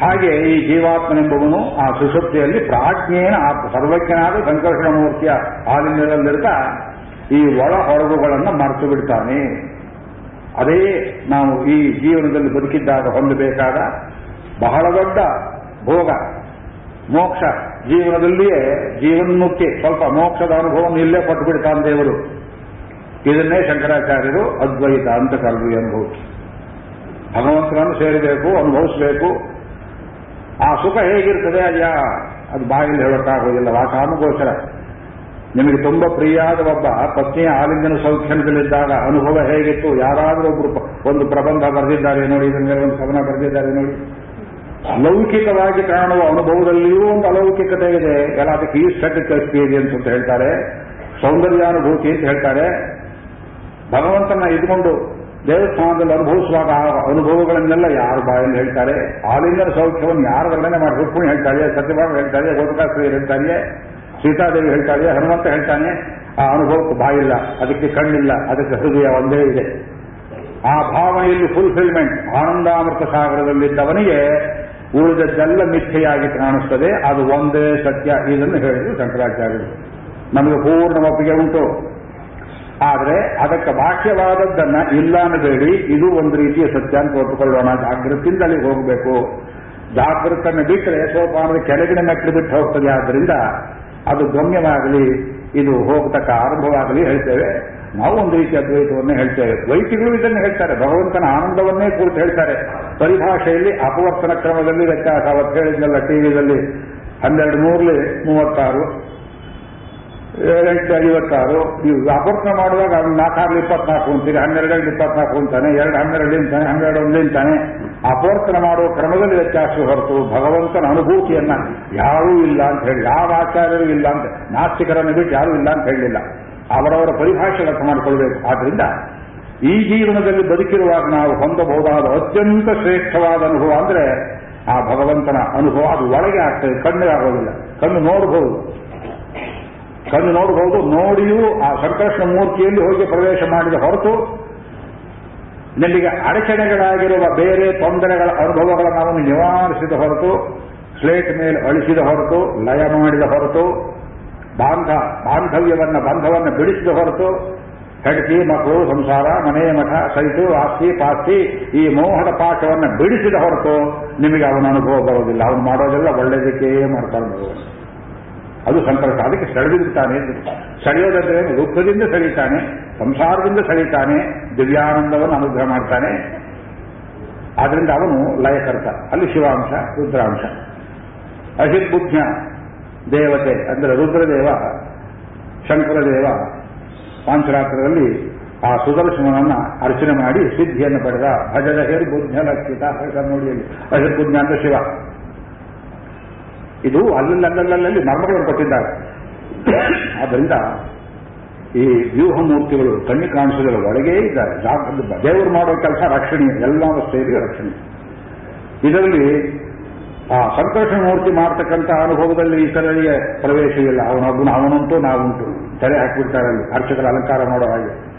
ಹಾಗೆ ಈ ಜೀವಾತ್ಮನೆಂಬುವನು ಆ ಸುಷುಪ್ತಿಯಲ್ಲಿ ಪ್ರಾಜ್ಞೇನ ಆತ್ಮ, ಸರ್ವಜ್ಞನಾದ ಸಂಕರ್ಷಣ ಮೂರ್ತಿಯ ಆಲಿಂಗದಲ್ಲಿರ್ತಾ ಈ ಒಳ ಹೊರಗುಗಳನ್ನು ಮರೆತು ಬಿಡ್ತಾನೆ. ಅದೇ ನಾವು ಈ ಜೀವನದಲ್ಲಿ ಬದುಕಿದ್ದಾಗ ಹೊಂದಬೇಕಾದ ಬಹಳ ದೊಡ್ಡ ಭೋಗ. ಮೋಕ್ಷ ಜೀವನದಲ್ಲಿಯೇ ಜೀವನ್ಮುಕ್ತಿ, ಸ್ವಲ್ಪ ಮೋಕ್ಷದ ಅನುಭವವನ್ನು ಇಲ್ಲೇ ಕೊಟ್ಟು ಬಿಡ್ತಾನೆ ದೇವರು. ಇದನ್ನೇ ಶಂಕರಾಚಾರ್ಯರು ಅದ್ವೈತ ಅಂತ ಕರೆದು ಅನುಭವ ಭಗವಂತನನ್ನು ಸೇರಬೇಕು, ಅನುಭವಿಸಬೇಕು. ಆ ಸುಖ ಹೇಗಿರ್ತದೆ ಅಯ್ಯ? ಅದು ಬಾಯಲ್ಲಿ ಹೇಳೋಕ್ಕಾಗೋದಿಲ್ಲ ವಾಚಾನುಗೋಚರ ನಿಮಗೆ ತುಂಬಾ ಪ್ರಿಯಾದ ಒಬ್ಬ ಪತ್ನಿಯ ಆಲಿಂಗನ ಸೌಖ್ಯದಲ್ಲಿದ್ದಾಗ ಅನುಭವ ಹೇಗಿತ್ತು? ಯಾರಾದರೂ ಒಬ್ರು ಒಂದು ಪ್ರಬಂಧ ಬರೆದಿದ್ದಾರೆ ನೋಡಿ ಇದನ್ನ ಒಂದು ಕವನ ಬರೆದಿದ್ದಾರೆ ನೋಡಿ. ಲೌಕಿಕವಾಗಿ ಕಾಣುವ ಅನುಭವದಲ್ಲಿಯೂ ಒಂದು ಅಲೌಕಿಕತೆ ಇದೆ. ಎಲ್ಲ ಅದಕ್ಕೆ ಈ ಸ್ಟೆಟಿಕ್ ಎಕ್ಸ್ಪೀರಿಯನ್ಸ್ ಅಂತ ಹೇಳ್ತಾರೆ. ಸೌಂದರ್ಯಾನುಭೂತಿ ಅಂತ ಹೇಳ್ತಾರೆ. ಭಗವಂತನ ಇದ್ಕೊಂಡು ದೇವಸ್ಥಾನದಲ್ಲಿ ಅನುಭವಿಸುವಾಗ ಅನುಭವಗಳನ್ನೆಲ್ಲ ಯಾರು ಬಾಯಲ್ಲಿ ಹೇಳ್ತಾರೆ? ಆಲಿಂಗನ ಸೌಖ್ಯವನ್ನು ಯಾರು ವರ್ಣನೆ ಮಾಡಿ? ರುಕ್ಮಿಣಿ ಹೇಳ್ತಾರೆ ಸತ್ಯಭಾಮ ಹೇಳ್ತಾರೆ ಗೋಪಕಾಶ್ರೀ ಹೇಳ್ತಾರೆ ಸೀತಾದೇವಿ ಹೇಳ್ತಾರೆ ಹನುಮಂತ ಹೇಳ್ತಾನೆ. ಆ ಅನುಭವಕ್ಕೆ ಬಾಯಿಲ್ಲ. ಅದಕ್ಕೆ ಕಣ್ಣಿಲ್ಲ. ಅದಕ್ಕೆ ಹೃದಯ ಒಂದೇ ಇದೆ. ಆ ಭಾವನೆಯಲ್ಲಿ ಫುಲ್ಫಿಲ್ಮೆಂಟ್ ಆನಂದಾಮೃತ ಸಾಗರದಲ್ಲಿದ್ದವನಿಗೆ ಉಳಿದದ್ದೆಲ್ಲ ಮಿಥ್ಯೆಯಾಗಿ ಕಾಣಿಸ್ತದೆ ಅದು ಒಂದೇ ಸತ್ಯ. ಇದನ್ನು ಹೇಳಿದ್ರು ಶಂಕರಾಚಾರ್ಯರು. ನಮಗೆ ಪೂರ್ಣ ಒಪ್ಪಿಗೆ ಉಂಟು. ಆದರೆ ಅದಕ್ಕೆ ಬಾಹ್ಯವಾದದ್ದನ್ನ ಇಲ್ಲ ಅನ್ನಬೇಡಿ. ಇದು ಒಂದು ರೀತಿಯ ಸತ್ಯ ಅಂತ ಒಪ್ಪಿಕೊಳ್ಳೋಣ. ಜಾಗೃತಿಯಿಂದ ಹೋಗಬೇಕು. ಜಾಗೃತನ್ನು ಬಿಟ್ಟರೆ ಸೋಪಾನದ ಕೆಳಗಿನ ಮೆಟ್ಟಲು ಬಿಟ್ಟು ಹೋಗ್ತದೆ. ಆದ್ದರಿಂದ ಅದು ಗಮ್ಯವಾಗಲಿ. ಇದು ಹೋಗತಕ್ಕ ಆರಂಭವಾಗಲಿ ಹೇಳ್ತೇವೆ. ನಾವು ಒಂದು ರೀತಿಯ ಅದ್ವೈತವನ್ನೇ ಹೇಳ್ತೇವೆ ದ್ವೈತಿಗಳು ಇದನ್ನು ಹೇಳ್ತಾರೆ. ಭಗವಂತನ ಆನಂದವನ್ನೇ ಕುರಿತು ಹೇಳ್ತಾರೆ. ಪರಿಭಾಷೆಯಲ್ಲಿ ಅಪವರ್ತನ ಕ್ರಮದಲ್ಲಿ ವ್ಯತ್ಯಾಸ. ಅವತ್ತು ಹೇಳಿದ್ನಲ್ಲ ಟಿವಿದಲ್ಲಿ ಹನ್ನೆರಡು ಮೂರ್ಲಿ ಮೂವತ್ತಾರು ಎಂಟು ಐವತ್ತಾರು. ನೀವು ಅಪವರ್ತನ ಮಾಡುವಾಗ ಅವ್ನು ನಾಲ್ಕಾರ್ಲಿ ಇಪ್ಪತ್ನಾಲ್ಕು ಅಂತೀರಿ. ಹನ್ನೆರಡರಲ್ಲಿ ಇಪ್ಪತ್ನಾಲ್ಕು ಅಂತಾನೆ, ಎರಡು ಹನ್ನೆರಡು ಅಂತಾನೆ ಹನ್ನೆರಡು ಒಂದು ಅಂತಾನೆ. ಅಪವರ್ತನ ಮಾಡುವ ಕ್ರಮದಲ್ಲಿ ವ್ಯತ್ಯಾಸ ಹೊರತು ಭಗವಂತನ ಅನುಭೂತಿಯನ್ನ ಯಾರೂ ಇಲ್ಲ ಅಂತ ಹೇಳಿ, ಯಾವ ಆಚಾರ್ಯರು ಇಲ್ಲ ಅಂತ, ನಾಸ್ತಿಕರನ್ನು ಬಿಟ್ಟು ಯಾರೂ ಇಲ್ಲ ಅಂತ ಹೇಳಲಿಲ್ಲ ಅವರವರ ಪರಿಭಾಷೆ ಅರ್ಥ ಮಾಡಿಕೊಳ್ಬೇಕು ಆದ್ರಿಂದ ಈ ಜೀವನದಲ್ಲಿ ಬದುಕಿರುವಾಗ ನಾವು ಹೊಂದಬಹುದಾದ ಅತ್ಯಂತ ಶ್ರೇಷ್ಠವಾದ ಅನುಭವ ಅಂದ್ರೆ ಆ ಭಗವಂತನ ಅನುಭವ ಅದು ಒಳಗೆ ಆಗ್ತದೆ, ಕಣ್ಣು ಆಗೋದಿಲ್ಲ, ಕಣ್ಣು ನೋಡಬಹುದು. ಕಣ್ಣು ನೋಡಬಹುದು, ನೋಡಿಯೂ ಆ ಸಂಕಷ್ಟ ಮೂರ್ತಿಯಲ್ಲಿ ಹೋಗಿ ಪ್ರವೇಶ ಮಾಡಿದ ಹೊರತು ನಿಮಗೆ ಅಡಚಣೆಗಳಾಗಿರುವ ಬೇರೆ ತೊಂದರೆಗಳ ಅನುಭವಗಳನ್ನು ನಿವಾರಿಸಿದ ಹೊರತು ಸ್ಲೇಟ್ ಮೇಲೆ ಅಳಿಸಿದ ಹೊರತು, ಲಯ ಮಾಡಿದ ಹೊರತು ಬಾಂಧ, ಬಾಂಧವ್ಯವನ್ನ, ಬಂಧವನ್ನ ಬಿಡಿಸಿದ ಹೊರತು ಹೆಂಡತಿ ಮಕ್ಕಳು, ಸಂಸಾರ, ಮನೆ, ಮಠ ಸೈಟು ಆಸ್ತಿ, ಪಾಸ್ತಿ, ಈ ಮೋಹದ ಪಾಠವನ್ನು ಬಿಡಿಸಿದ ಹೊರತು ನಿಮಗೆ ಅವನ ಅನುಭವ ಬರೋದಿಲ್ಲ. ಅವನು ಮಾಡೋದೆಲ್ಲ ಒಳ್ಳೆಯದಕ್ಕೆ ಮಾಡ್ತಾನೆ ಅದು ಸಂಕಲ್ಪ. ಅದಕ್ಕೆ ಸೆಳೆದಿರ್ತಾನೆ ಸೆಳೆಯೋದಂದ್ರೆ ದುಃಖದಿಂದ ಸೆಳೀತಾನೆ ಸಂಸಾರದಿಂದ ಸೆಳೀತಾನೆ ದಿವ್ಯಾನಂದವನ್ನು ಅನುಗ್ರಹ ಮಾಡ್ತಾನೆ. ಆದ್ರಿಂದ ಅವನು ಲಯಕರ್ತ. ಅಲ್ಲಿ ಶಿವಾಂಶ, ರುದ್ರಾಂಶ. ಅಹಿರ್ಬುದ್ಧ ದೇವತೆ, ಅಂದರೆ ರುದ್ರದೇವ, ಶಂಕರದೇವ, ಪಾಂಚರಾತ್ರದಲ್ಲಿ ಆ ಸುದರ್ಶನವನ್ನು ಅರ್ಚನೆ ಮಾಡಿ ಸಿದ್ಧಿಯನ್ನು ಪಡೆದ ಭಜದ ಹಿರ್ಬುದ್ಧ ಲಕ್ಷಿತ ಹೇಳ್ತಾರೆ ನೋಡಿ ಅಲ್ಲಿ. ಅಹಿರ್ಬುದ್ಧ ಅಂದ್ರೆ ಶಿವ. ಇದು ಅಲ್ಲಲ್ಲಲ್ಲಲ್ಲಿ ಮರ್ಮಗಳನ್ನು ಕೊಟ್ಟಿದ್ದಾರೆ. ಆದ್ದರಿಂದ ಈ ವ್ಯೂಹ ಮೂರ್ತಿಗಳು ಕಣ್ಣು ಕಾಣಿಸೋದ್ರ ಒಳಗೇ ಇದ್ದಾರೆ. ದೇವರು ಮಾಡೋ ಕೆಲಸ ರಕ್ಷಣೆ ಎಲ್ಲ ಸೇರಿ ರಕ್ಷಣೆ. ಇದರಲ್ಲಿ ಆ ಸಂಕರ್ಷಮೂರ್ತಿ ಮಾಡ್ತಕ್ಕಂಥ ಅನುಭವದಲ್ಲಿ ಇತರರಿಗೆ ಪ್ರವೇಶವಿಲ್ಲ ಅವನೊಬ್ಬನು ಅವನುಂಟು ನಾವುಂಟು. ತಲೆ ಹಾಕಿಬಿಡ್ತಾರೆ ಅಲ್ಲಿ. ಅರ್ಚಕರ ಅಲಂಕಾರ ಮಾಡೋ ಹಾಗೆ.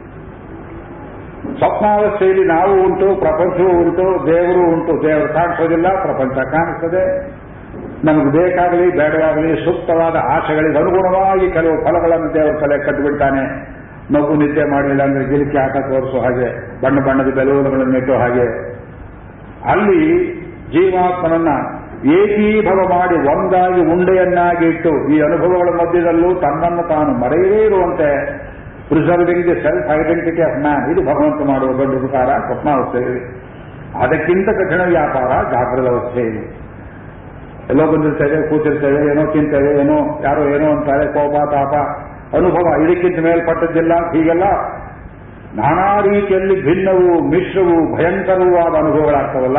ಸ್ವಪ್ನಾವಸ್ಥೆಯಲ್ಲಿ ನಾವು ಉಂಟು, ಪ್ರಪಂಚವೂ ಉಂಟು, ದೇವರು ಉಂಟು. ದೇವರು ಕಾಣಿಸೋದಿಲ್ಲ, ಪ್ರಪಂಚ ಕಾಣಿಸ್ತದೆ. ನಮಗೆ ಬೇಕಾಗಲಿ, ಬೇಡವಾಗಲಿ, ಸೂಕ್ತವಾದ ಆಶೆಗಳಿಗೆ ಅನುಗುಣವಾಗಿ ಕೆಲವು ಫಲಗಳನ್ನು ದೇವರ ತಲೆ ಕಟ್ಟಿಬಿಡ್ತಾನೆ. ನಗು ನಿದ್ದೆ ಮಾಡಿಲ್ಲ ಅಂದ್ರೆ ಗಿರಿಕೆ ಆಟ ತೋರಿಸೋ ಹಾಗೆ, ಬಣ್ಣ ಬಣ್ಣದ ಬೆಲೂನುಗಳನ್ನು ನೆಟ್ಟೋ ಹಾಗೆ. ಅಲ್ಲಿ ಜೀವಾತ್ಮನನ್ನ ಏಕೀಭವ ಮಾಡಿ ಒಂದಾಗಿ ಉಂಡೆಯನ್ನಾಗಿ ಇಟ್ಟು ಈ ಅನುಭವಗಳ ಮಧ್ಯದಲ್ಲೂ ತನ್ನನ್ನು ತಾನು ಮರೆಯದೇ ಇರುವಂತೆ preserving the self identity of man. ಇದು ಭಗವಂತ ಮಾಡುವ ದೊಡ್ಡ ಉಪಕಾರ ಸ್ವಪ್ನಾವಸ್ಥೆಯಲ್ಲಿ. ಅದಕ್ಕಿಂತ ಕಠಿಣ ವ್ಯಾಪಾರ ಜಾಗೃತ ಅವಸ್ಥೆಯಲ್ಲಿ. ಎಲ್ಲೋ ಬಂದಿರ್ತೇವೆ ಕೂತಿರ್ತೇವೆ ಏನೋ ತಿಂತೇವೆ ಏನೋ ಯಾರೋ ಏನೋ ಅಂತಾರೆ, ಕೋಪ, ತಾಪ, ಅನುಭವ. ಇದಕ್ಕಿಂತ ಮೇಲ್ಪಟ್ಟದ್ದಿಲ್ಲ, ಹೀಗೆಲ್ಲ ನಾನಾ ರೀತಿಯಲ್ಲಿ ಭಿನ್ನವು, ಮಿಶ್ರವೂ ಆದ ಅನುಭವಗಳಾಗ್ತವಲ್ಲ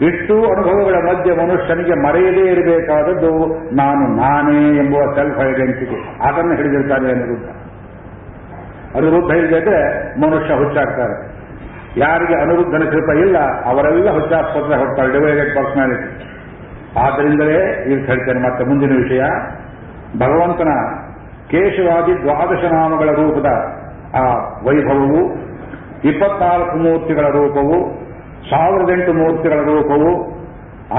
ಇಷ್ಟು ಅನುಭವಗಳ ಮಧ್ಯೆ ಮನುಷ್ಯನಿಗೆ ಮರೆಯದೇ ಇರಬೇಕಾದದ್ದು ನಾನು ನಾನೇ ಎಂಬುವ ಸೆಲ್ಫ್ ಐಡೆಂಟಿಟಿ ಅದನ್ನು ಹಿಡಿದಿರ್ತಾನೆ ಅನಿರುದ್ಧ ಅನಿರುದ್ಧ ಇಲ್ಲದೆ ಮನುಷ್ಯ ಹುಚ್ಚಾಗ್ತಾರೆ. ಯಾರಿಗೆ ಅನಿರುದ್ಧನ ಕೃಪ ಇಲ್ಲ, ಅವರೆಲ್ಲ ಹುಚ್ಚಾಸ್ಪತ್ರೆ ಹೋಗ್ತಾರೆ ಡಿವೈಡೆಡ್ ಪರ್ಸನಾಲಿಟಿ ಆದ್ದರಿಂದಲೇ ಈಗ ಹೇಳ್ತೇನೆ ಮತ್ತೆ ಮುಂದಿನ ವಿಷಯ. ಭಗವಂತನ ಕೇಶವಾದಿ ದ್ವಾದಶ ನಾಮಗಳ ರೂಪದ ಆ ವೈಭವವು, ಇಪ್ಪತ್ನಾಲ್ಕು ಮೂರ್ತಿಗಳ ರೂಪವು ಸಾವಿರದ ಎಂಟು ಮೂರ್ತಿಗಳ ರೂಪವು,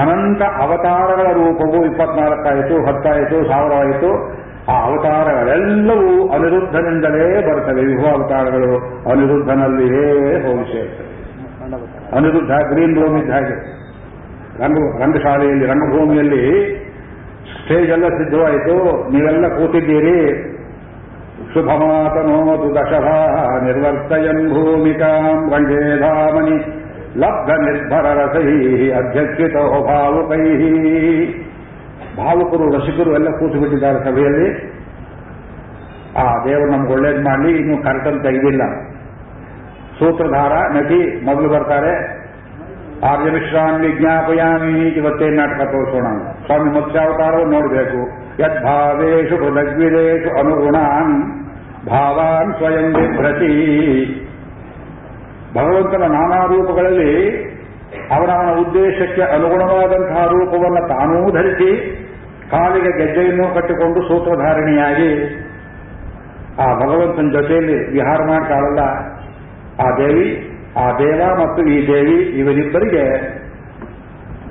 ಅನಂತ ಅವತಾರಗಳ ರೂಪವು, ಇಪ್ಪತ್ನಾಲ್ಕಾಯಿತು, ಹತ್ತಾಯಿತು ಸಾವಿರವಾಯಿತು ಆ ಅವತಾರಗಳೆಲ್ಲವೂ ಅನಿರುದ್ಧನಿಂದಲೇ ಬರ್ತವೆ ವಿಭು ಅವತಾರಗಳು ಅನಿರುದ್ಧನಲ್ಲಿಯೇ ಹೋಗಿ ಸೇರ್ತವೆ ಅನಿರುದ್ಧ ಗ್ರೀನ್ ರೂಮ್ ಇದ್ದ ಹಾಗೆ. ರಂಗ, ರಂಗಶಾಲೆಯಲ್ಲಿ, ರಂಗಭೂಮಿಯಲ್ಲಿ ಸ್ಟೇಜ್ ಎಲ್ಲ ಸಿದ್ಧವಾಯಿತು. ನೀವೆಲ್ಲ ಕೂತಿದ್ದೀರಿ. ಶುಭಮಾತನೋದು ದಶಭಾ ನಿರ್ವರ್ತಯಂ ಭೂಮಿಕಾಂ ರಂಗೇ ಧಾಮನಿ. ಲಬ್ಧ ನಿರ್ಭರ ರಸೈ ಅಧ್ಯಕ್ಷಿತೋ ಭಾವುಕೈ ಭಾವುಕರು, ರಸಿಕರು ಎಲ್ಲ ಕೂತು ಬಿಟ್ಟಿದ್ದಾರೆ ಸಭೆಯಲ್ಲಿ. ಆ, ದೇವರು ನಮ್ಗೆ ಒಳ್ಳೇದು ಮಾಡಲಿ, ಇನ್ನು ಕರೆಟನ್ ತೆಗೆದಿಲ್ಲ ಸೂತ್ರಧಾರ, ನಟಿ ಮೊದಲು ಬರ್ತಾರೆ. ಆರ್ಯ ವಿಶ್ರಾನ್ ವಿಜ್ಞಾಪಯಾಮಿ ಇವತ್ತೇನು ನಾಟಕ ತೋರಿಸೋಣ ಸ್ವಾಮಿ ಮತ್ಸ್ಯಾವತಾರವನ್ನು ನೋಡಬೇಕು. ಯದ್ಭಾವೇಶು ಪೃಥಗ್ವಿದೇಶು ಅನುಗುಣಾನ್, ಭಾವಾನ್ ಸ್ವಯಂ ಬಿಭ್ರತಿ ಭಗವಂತನ ನಾನಾ ರೂಪಗಳಲ್ಲಿ ಅವನವನ ಉದ್ದೇಶಕ್ಕೆ ಅನುಗುಣವಾದಂತಹ ರೂಪವನ್ನು ತಾನೂ ಧರಿಸಿ ಕಾಲಿಗೆ ಗೆಜ್ಜೆಯನ್ನು ಕಟ್ಟಿಕೊಂಡು ಸೂತ್ರಧಾರಿಣಿಯಾಗಿ ಆ ಭಗವಂತನ ಜೊತೆಯಲ್ಲಿ ವಿಹಾರ ಮಾಡ್ತಾಳಲ್ಲ. ಆ ದೇವಿ, ಆ ದೇವ ಮತ್ತು ಈ ದೇವಿ ಇವರಿಬ್ಬರಿಗೆ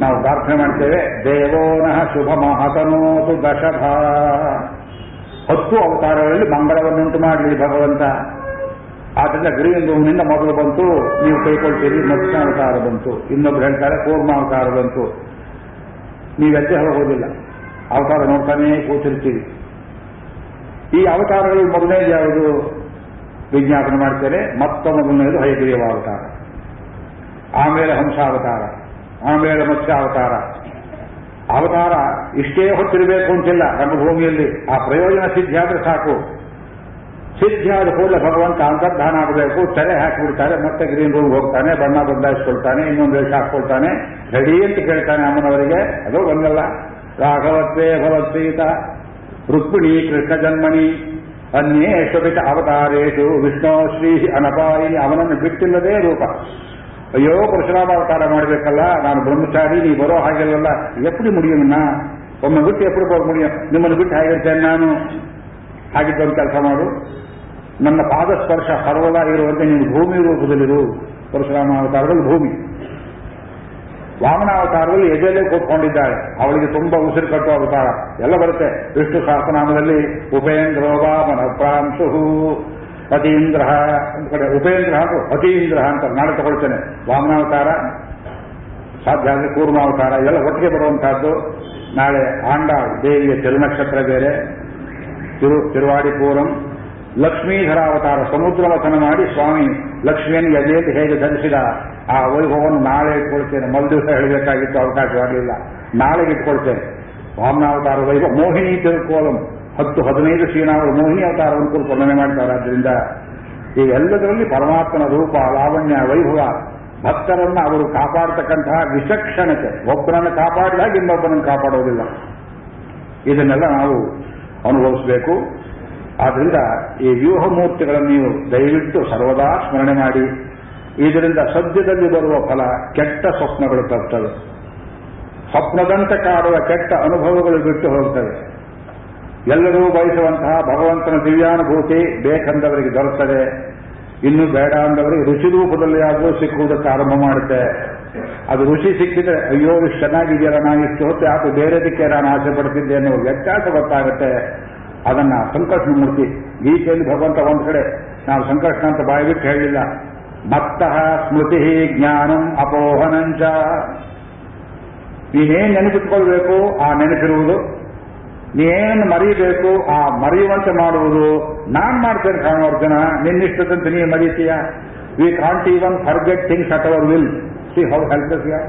ನಾವು ಪ್ರಾರ್ಥನೆ ಮಾಡ್ತೇವೆ. ದೇವೋನಃ ಶುಭ ಮಹತನೋತು ದಶಭ ಹತ್ತು ಅವತಾರಗಳಲ್ಲಿ ಮಂಗಳವನ್ನುಂಟು ಮಾಡಲಿ ಭಗವಂತ. ಆದ್ರಿಂದ ರೂಮ್ನಿಂದ ಮೊದಲು ಬಂತು, ನೀವು ಕೈಕೊಳ್ತೀರಿ ಮತ್ಸ್ಯಾವತಾರ ಬಂತು, ಇನ್ನೊಬ್ರು ಹೇಳ್ತಾರೆ, ಕೂರ್ಮ ಅವತಾರ ಬಂತು. ನೀವೆದ್ದೆ ಹೋಗೋದಿಲ್ಲ. ಅವತಾರ ನೋಡ್ತಾನೆ ಕೂತಿರ್ತೀರಿ. ಈ ಅವತಾರಗಳು ಮೊದಲನೇದು ಯಾವುದು? ವಿಜ್ಞಾಪನೆ ಮಾಡ್ತಾರೆ ಮತ್ತ ಮೊದಲನೇದು ಹೈಗ್ರೀವ ಅವತಾರ. ಆಮೇಲೆ ಹಂಸಾವತಾರ, ಆಮೇಲೆ ಮತ್ಸ್ಯಾವತಾರ. ಅವತಾರ ಅವತಾರ ಇಷ್ಟೇ ಹೊತ್ತಿರಬೇಕು ಅಂತಿಲ್ಲ ರಂಗಭೂಮಿಯಲ್ಲಿ ಆ ಪ್ರಯೋಜನ ಸಿದ್ಧಿಯಾದ್ರೆ ಸಾಕು. ಸಿದ್ಧಿಯಾದ ಕೂಡಲೇ ಭಗವಂತ ಅಂತರ್ಧಾನ ಆಗಬೇಕು. ತಲೆ ಹಾಕಿಬಿಡ್ತಾರೆ ಮತ್ತೆ ಗ್ರೀನ್ ರೂಮ್ ಹೋಗ್ತಾನೆ, ಬಣ್ಣ ಬದಲಾಯಿಸ್ಕೊಳ್ತಾನೆ, ಇನ್ನೊಂದು ದೇಶ ಹಾಕ್ಕೊಳ್ತಾನೆ, ರೆಡಿ ಅಂತ ಕೇಳ್ತಾನೆ ಅಮ್ಮನವರಿಗೆ. ಅದು ಬಂದಲ್ಲ ರಾಘವತ್ವೇ ಭವತ್ಸೀತ ರುಕ್ಮಿಣಿ ಕೃಷ್ಣ ಜನ್ಮಣಿ, ಅನ್ಯೇ ಬಿಟ್ಟ ಅವತಾರೇಶು ವಿಷ್ಣು ಶ್ರೀ ಅನಪಾಯಿ, ಅವನನ್ನು ಬಿಟ್ಟಿಲ್ಲದೇ ರೂಪ. ಅಯ್ಯೋ, ಪರಶುರಾಮ ಅವತಾರ ಮಾಡಬೇಕಲ್ಲ, ನಾನು ಬ್ರಹ್ಮಚಾರಿ, ನೀ ಬರೋ ಹಾಗೆಲ್ಲ ಎಪ್ಪಡಿ ಮುಡಿಯನ್ನ ಒಮ್ಮೆ ಬಿಟ್ಟು ಎಪ್ಪಡಿ ಬರೋ ಮುಡಿಯ ನಿಮ್ಮನ್ನು ಬಿಟ್ಟು ಹೇಗಿರ್ತೇನೆ ನಾನು. ಹಾಗಿದ್ದೊಂದು ಕೆಲಸ ಮಾಡು. ನನ್ನ ಪಾದ ಸ್ಪರ್ಶ ಸರ್ವದಾ ಇರುವಂತೆ ನೀನು ಭೂಮಿ ರೂಪದಲ್ಲಿರು. ಪರಶುರಾಮ ಅವತಾರದಲ್ಲಿ ಭೂಮಿ. ವಾಮನಾವತಾರದಲ್ಲಿ ಎದೆಯಲ್ಲೇ ಕೂತ್ಕೊಂಡಿದ್ದಾಳೆ. ಅವಳಿಗೆ ತುಂಬಾ ಉಸಿರು ಕಟ್ಟುವ ಅವತಾರ. ಎಲ್ಲ ಬರುತ್ತೆ. ವಿಷ್ಣು ಸಹಸ್ರನಾಮದಲ್ಲಿ ಉಪೇಂದ್ರ ವಾಮನ ಪ್ರಾಂಶು ಅತೀಂದ್ರ ಕಡೆ ಉಪೇಂದ್ರ ಹಾಗೂ ಅತೀಂದ್ರ ಅಂತ ನಾಳೆ ತಗೊಳ್ತೇನೆ. ವಾಮನಾವತಾರ ಸಾಧ್ಯ ಆದರೆ ಕೂರ್ಮಾವತಾರ ಎಲ್ಲ ಒಟ್ಟಿಗೆ ಬರುವಂತಹದ್ದು ನಾಳೆ ಆಂಡ, ದೇವಿಯ ತಿರುನಕ್ಷತ್ರ ಬೇರೆ. ತಿರು, ತಿರುವಾಡಿಪೂರಂ ಅವತಾರ ಸಮುದ್ರ ಮಥನ ಮಾಡಿ ಸ್ವಾಮಿ ಲಕ್ಷ್ಮಿಯನ್ನು ಎದೆಯಲ್ಲಿ ಹೇಗೆ ಧರಿಸಿದ ಆ ವೈಭವವನ್ನು ನಾಳೆ ಇಟ್ಕೊಳ್ತೇನೆ. ಮಲ್ ದಿವಸ ಹೇಳಬೇಕಾಗಿತ್ತು, ಅವಕಾಶವಾಗಲಿಲ್ಲ. ನಾಳೆಗೆ ಇಟ್ಕೊಳ್ತೇನೆ. ವಾಮನಾವತಾರ ವೈಭವ. ಮೋಹಿನಿ ತಿರುಕೋಲಂ ಹತ್ತು ಹದಿನೈದು ಶ್ರೀನಾಮರು ಮೋಹಿನಿ ಅವತಾರವನ್ನು ಕುರಿತು ವರ್ಣನೆ ಮಾಡ್ತಾರೆ ಆದ್ದರಿಂದ ಎಲ್ಲದರಲ್ಲಿ ಪರಮಾತ್ಮನ ರೂಪ, ಲಾವಣ್ಯ, ವೈಭವ, ಭಕ್ತರನ್ನು ಅವರು ಕಾಪಾಡತಕ್ಕಂತಹ ವಿಚಕ್ಷಣತೆ. ಒಬ್ಬರನ್ನು ಕಾಪಾಡಿದಾಗ ಇನ್ನೊಬ್ಬರನ್ನು ಕಾಪಾಡೋದಿಲ್ಲ. ಇದನ್ನೆಲ್ಲ ನಾವು ಅನುಭವಿಸಬೇಕು. ಆದ್ರಿಂದ ಈ ವ್ಯೂಹ ಮೂರ್ತಿಗಳನ್ನು ನೀವು ದಯವಿಟ್ಟು ಸರ್ವದಾ ಸ್ಮರಣೆ ಮಾಡಿ. ಇದರಿಂದ ಸದ್ಯದಲ್ಲಿ ಬರುವ ಫಲ ಕೆಟ್ಟ ಸ್ವಪ್ನಗಳು ತರ್ತವೆ. ಸ್ವಪ್ನದಂತೆ ಕಾಡುವ ಕೆಟ್ಟ ಅನುಭವಗಳು ಬಿಟ್ಟು ಹೋಗ್ತವೆ. ಎಲ್ಲರೂ ಬಯಸುವಂತಹ ಭಗವಂತನ ದಿವ್ಯಾನುಭೂತಿ ಬೇಕಂದವರಿಗೆ ದೊರೆತದೆ ಇನ್ನು ಬೇಡ ಅಂದವರಿಗೆ ರುಚಿ ರೂಪದಲ್ಲಿ ಆದರೂ ಸಿಕ್ಕುವುದಕ್ಕೆ ಆರಂಭ ಮಾಡುತ್ತೆ. ಅದು ರುಚಿ ಸಿಕ್ಕಿದ್ರೆ, ಅಯ್ಯೋ ಇಷ್ಟು ಚೆನ್ನಾಗಿದೆಯಲ್ಲ ನಾನು ಇಷ್ಟು ಹೊತ್ತು ಯಾಕೆ ಬೇರೆದಕ್ಕೆ ನಾನು ಆಸೆ ಪಡ್ತಿದ್ದೆ ಅನ್ನೋ ಅದನ್ನ ಸಂಕಷ್ಟ ಮೂರ್ತಿ. ಗೀತೆಯಲ್ಲಿ ಭಗವಂತ ಒಂದು ಕಡೆ, ನಾವು ಸಂಕಷ್ಟ ಅಂತ ಬಾಯ್ಬಿಟ್ಟು ಹೇಳಲಿಲ್ಲ ಮತ್ತಃ ಸ್ಮೃತಿ ಜ್ಞಾನಂ ಅಪೋಹನಂಚ. ನೀನೇನು ನೆನಪಿಟ್ಕೊಳ್ಬೇಕು, ಆ ನೆನಪಿರುವುದು? ನೀನೇನು ಮರೀಬೇಕು ಆ ಮರೆಯುವಂತೆ ಮಾಡುವುದು? ನಾನ್ ಮಾಡ್ತೇನೆ ಕಾಣೋರ್ಜನ ನಿನ್ನಿಷ್ಟದಂತೆ ನೀ ಮರೀತೀಯ we can't even forget things at our will see how helpless ಯಾ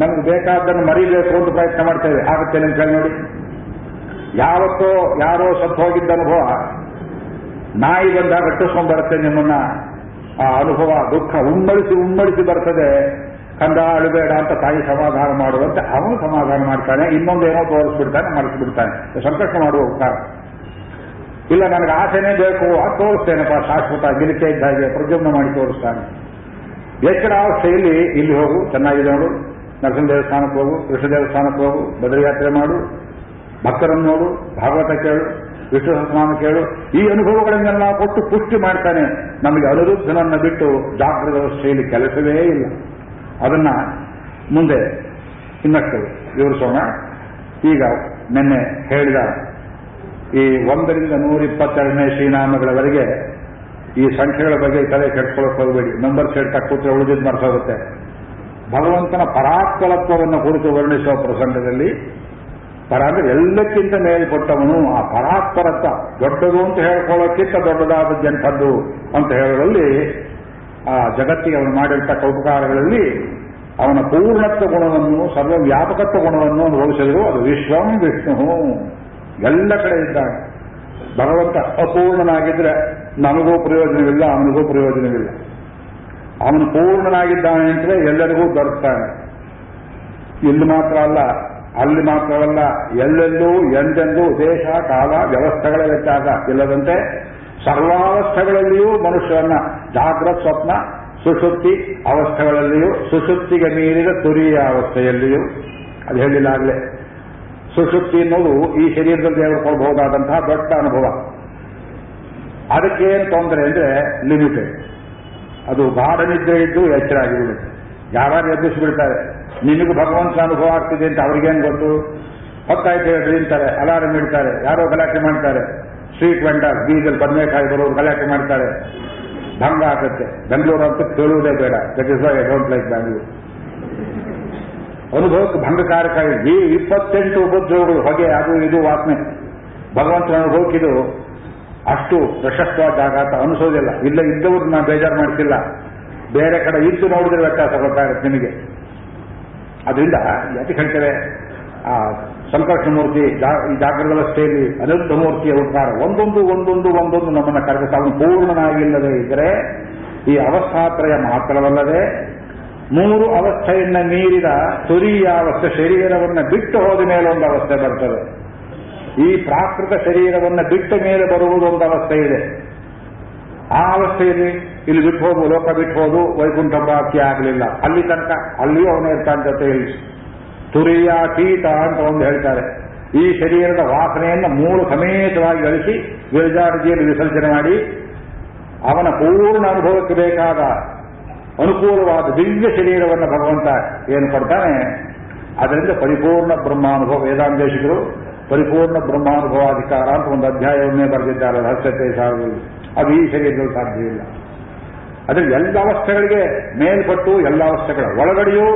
ನಮ್ಗೆ ಬೇಕಾದ್ದನ್ನು ಮರಿಬೇಕು ಅಂತ ಪ್ರಯತ್ನ ಮಾಡ್ತೇವೆ. ಆಗುತ್ತೆ ನಿಮ್ಮ ನೋಡಿ. ಯಾವತ್ತೋ ಯಾರೋ ಸತ್ತು ಹೋಗಿದ್ದ ಅನುಭವ ನಾಯಿ ಬಂದ ಕಟ್ಟಿಸ್ಕೊಂಡ್ ಬರುತ್ತೆ ನಿಮ್ಮನ್ನ. ಆ ಅನುಭವ, ದುಃಖ ಉಮ್ಮಳಿಸಿ ಉಮ್ಮಳಿಸಿ ಬರ್ತದೆ. ಕಂದ ಅಳುಬೇಡ ಅಂತ ತಾಯಿ ಸಮಾಧಾನ ಮಾಡುವಂತೆ ಅವನು ಸಮಾಧಾನ ಮಾಡ್ತಾನೆ. ಇನ್ನೊಂದೇನೋ ತೋರಿಸ್ಬಿಡ್ತಾನೆ, ಮರೆಸ್ಬಿಡ್ತಾನೆ. ಸಂಕಷ್ಟ ಮಾಡುವ ಉಪಕಾರ ಇಲ್ಲ, ನನಗೆ ಆಸೆನೇ ಬೇಕು, ಅದು ತೋರಿಸ್ತೇನಪ್ಪ, ಶಾಶ್ವತ ಗಿಲಿಕೆ ಇದ್ದ ಹಾಗೆ ಮಾಡಿ ತೋರಿಸ್ತಾನೆ. ಎಚ್ಚರಾವಸ್ಥೆಯಲ್ಲಿ ಇಲ್ಲಿ ಹೋಗು, ಚೆನ್ನಾಗಿದೆ ನೋಡು. ನರಸಿಂಹ ದೇವಸ್ಥಾನಕ್ಕೆ ಹೋಗು, ಕೃಷ್ಣ ದೇವಸ್ಥಾನಕ್ಕೆ ಹೋಗು ಬದರಿಯಾತ್ರೆ ಮಾಡು. ಭಕ್ತರನ್ನು ನೋಡು, ಭಾಗವತ ಕೇಳು ವಿಷ್ಣು ಸಹಸ್ರನಾಮ ಕೇಳು, ಈ ಅನುಭವಗಳನ್ನೆಲ್ಲ ಕೊಟ್ಟು ಪುಷ್ಟಿ ಮಾಡ್ತಾನೆ. ನಮಗೆ ಅನಿರುದ್ಧನನ್ನು ಬಿಟ್ಟು ಜಾಗೃತ ವ್ಯವಸ್ಥೆಯಲ್ಲಿ ಕೆಲಸವೇ ಇಲ್ಲ. ಅದನ್ನ ಮುಂದೆ ಇನ್ನಷ್ಟು ವಿವರಿಸೋಣ. ಈಗ ನಿನ್ನೆ ಹೇಳಿದ ಈ ಒಂದರಿಂದ ನೂರ ಇಪ್ಪತ್ತೆರಡನೇ ಶ್ರೀನಾಮಗಳವರೆಗೆ ಈ ಸಂಖ್ಯೆಗಳ ಬಗ್ಗೆ ತಲೆ ಕೆಟ್ಕೊಳ್ಳೋಕೆ ಹೋಗಬೇಡಿ. ನಂಬರ್ ಹೇಳ್ತಾ ಕೂತ್ರೆ ಉಳಿದಿದ್ದು ಮರ್ತೋಗುತ್ತೆ. ಭಗವಂತನ ಪರಾತ್ಪರತ್ವವನ್ನು ಕುರಿತು ವರ್ಣಿಸುವ ಪ್ರಸಂಗದಲ್ಲಿ ಪರ ಅಂದ್ರೆ ಎಲ್ಲಕ್ಕಿಂತ ಮೇಲ್ಪಟ್ಟವನು ಆ ಪರಾತ್ಪರತ್ವ. ದೊಡ್ಡದು ಅಂತ ಹೇಳ್ಕೊಳ್ಳೋಕ್ಕಿಂತ ದೊಡ್ಡದಾದದ್ದೆಂಥದ್ದು ಅಂತ ಹೇಳುವಲ್ಲಿ ಆ ಜಗತ್ತಿಗೆ ಅವನು ಮಾಡಿರ್ತಕ್ಕ ಉಪಕಾರಗಳಲ್ಲಿ ಅವನ ಪೂರ್ಣತ್ವ ಗುಣವನ್ನು, ಸರ್ವವ್ಯಾಪಕತ್ವ ಗುಣವನ್ನು ಅನುಭವಿಸಿದ್ರು ಅದು ವಿಶ್ವಂ ವಿಷ್ಣು. ಎಲ್ಲ ಕಡೆ ಇದ್ದಾನೆ. ಭಗವಂತ ಅಪೂರ್ಣನಾಗಿದ್ರೆ ನಮಗೂ ಪ್ರಯೋಜನವಿಲ್ಲ, ಅವನಿಗೂ ಪ್ರಯೋಜನವಿಲ್ಲ. ಅವನು ಪೂರ್ಣನಾಗಿದ್ದಾನೆ ಅಂತಲೇ ಎಲ್ಲರಿಗೂ ದೊರಕ್ತಾನೆ. ಇಲ್ಲಿ ಮಾತ್ರ ಅಲ್ಲ ಅಲ್ಲಿ ಮಾತ್ರವಲ್ಲ, ಎಲ್ಲೆಲ್ಲೂ, ಎಂದೆಂದೂ ದೇಶ, ಕಾಲ, ವ್ಯವಸ್ಥೆಗಳ ವ್ಯತ್ಯಾಸ. ಇಲ್ಲದಂತೆ ಸರ್ವಾವಸ್ಥೆಗಳಲ್ಲಿಯೂ ಮನುಷ್ಯರನ್ನ, ಜಾಗ್ರತ್ ಸ್ವಪ್ನ ಸುಶುಪ್ತಿ ಅವಸ್ಥೆಗಳಲ್ಲಿಯೂ ಸುಶುಪ್ತಿಗೆ ಮೀರಿದ ತುರಿಯ ಅವಸ್ಥೆಯಲ್ಲಿಯೂ, ಅದು ಹೇಳಿಲ್ಲಾಗಲೇ ಸುಶುಪ್ತಿ ಅನ್ನೋದು ಈ ಶರೀರದಲ್ಲಿ ದೇವರು ಕೊಡಬಹುದಾದಂತಹ ದೊಡ್ಡ ಅನುಭವ. ಅದಕ್ಕೇನು ತೊಂದರೆ ಅಂದ್ರೆ ಲಿಮಿಟೆಡ್. ಅದು ಗಾಢ ನಿದ್ರೆ ಇದ್ದು ಎಚ್ಚರ ಆಗಿಬಿಡುತ್ತೆ ಯಾರು ಎಬ್ಬಿಸಿಬಿಡ್ತಾರೆ ನಿನಗೂ ಭಗವಂತ ಅನುಭವ ಆಗ್ತಿದೆ ಅಂತ ಅವ್ರಿಗೇನು ಗೊತ್ತು? ಹೊತ್ತಾಯ್ತು ಹೇಳ್ರಿ ಅಂತಾರೆ, ಅಲಾರಂ ಇಡ್ತಾರೆ, ಯಾರೋ ಗಲಾಟೆ ಮಾಡ್ತಾರೆ. ಸ್ಟ್ರೀಟ್ ವೆಂಡರ್ ಬೀಜಲ್ ಬದನೆಕಾಯಿ ಬರೋರು ಗಲಾಟೆ ಮಾಡ್ತಾರೆ. ಭಂಗ ಆಗುತ್ತೆ. ಬೆಂಗಳೂರು ಅಂತ ಕೇಳುವುದೇ ಬೇಡ. That is I don't like Bangalore ಅನುಭವಕ್ಕೆ ಭಂಗಕಾರಕ ಈ ಇಪ್ಪತ್ತೆಂಟು ಉಪದ್ರವಗಳು, ಹೊಗೆ, ಅದು ಇದು, ವಾಸನೆ. ಭಗವಂತನ ಅನುಭವಕ್ಕಿದು ಅಷ್ಟು ಪ್ರಶಸ್ತವಾದ ಆಘಾತ ಅನಿಸೋದಿಲ್ಲ. ಇಲ್ಲ ಇದ್ದವ್ರು ನಾನು ಬೇಜಾರು ಮಾಡ್ತಿಲ್ಲ. ಬೇರೆ ಕಡೆ ಇದ್ದು ನೋಡಿದ್ರೆ ವ್ಯತ್ಯಾಸ ಗೊತ್ತಾಗುತ್ತೆ ನಿಮಗೆ. ಅದರಿಂದ ಯಾಕೆ ಹೇಳ್ತೇವೆ ಆ ಸಂಕರ್ಷ ಮೂರ್ತಿ ಈ ಜಾಗೃತ ವ್ಯವಸ್ಥೆಯಲ್ಲಿ ಅನಂತ ಮೂರ್ತಿಯ ಉಪಕಾರ ಒಂದೊಂದು ಒಂದೊಂದು ಒಂದೊಂದು ನಮ್ಮನ್ನು ಕರೆದ ಅವನು ಪೂರ್ಣನಾಗಿಲ್ಲದೆ ಇದ್ದರೆ ಈ ಅವಸ್ಥಾತ್ರಯ ಮಾತ್ರವಲ್ಲದೆ ಮೂರು ಅವಸ್ಥೆಯನ್ನ ಮೀರಿದ ತುರಿಯ ಅವಸ್ಥೆ ಶರೀರವನ್ನು ಬಿಟ್ಟು ಹೋದ ಮೇಲೆ ಒಂದು ಅವಸ್ಥೆ ಬರ್ತದೆ. ಈ ಪ್ರಾಕೃತ ಶರೀರವನ್ನು ಬಿಟ್ಟ ಮೇಲೆ ಬರುವುದೊಂದು ಅವಸ್ಥೆ ಇದೆ. ಆ ಅವಸ್ಥೆಯಲ್ಲಿ ಇಲ್ಲಿ ಬಿಟ್ಟು ಲೋಕ ಬಿಟ್ಟು ಹೋದು ವೈಕುಂಠ ಪ್ರಾಪ್ತಿ ಆಗಲಿಲ್ಲ. ಅಲ್ಲಿ ತನಕ, ಅಲ್ಲಿಯೂ ಅವನೇ ಇರ್ತಾನೆ ಜೊತೆಯಲ್ಲಿ. ಕೀಟ ಅಂತ ಒಂದು ಹೇಳ್ತಾರೆ. ಈ ಶರೀರದ ವಾಸನೆಯನ್ನು ಮೂರು ಸಮೇತವಾಗಿ ಗಳಿಸಿ ವಿರಜಾರದಿಯಲ್ಲಿ ವಿಸರ್ಜನೆ ಮಾಡಿ, ಅವನ ಪೂರ್ಣ ಅನುಭವಕ್ಕೆ ಬೇಕಾದ ಅನುಕೂಲವಾದ ದಿವ್ಯ ಶರೀರವನ್ನು ಭಗವಂತ ಏನು ಕೊಡ್ತಾನೆ? ಅದರಿಂದ ಪರಿಪೂರ್ಣ ಬ್ರಹ್ಮಾನುಭವ ವೇದಾಂತೇಶಿಕರು ಪರಿಪೂರ್ಣ ಬ್ರಹ್ಮಾನುಭವಾಧಿಕಾರ ಅಂತ ಒಂದು ಅಧ್ಯಾಯವನ್ನೇ ಬರೆದಿದ್ದಾರೆ, ರಹಸ್ಯತೆ ಸಾರದಲ್ಲಿ ಅದು ಈ ಶರೀರದಲ್ಲಿ ಸಾಧ್ಯ ಇಲ್ಲ. ಅದ್ರ ಎಲ್ಲ ಅವಸ್ಥೆಗಳಿಗೆ ಮೇಲ್ಪಟ್ಟು ಎಲ್ಲ ಅವಸ್ಥೆಗಳ ಒಳಗಡೆಯೂ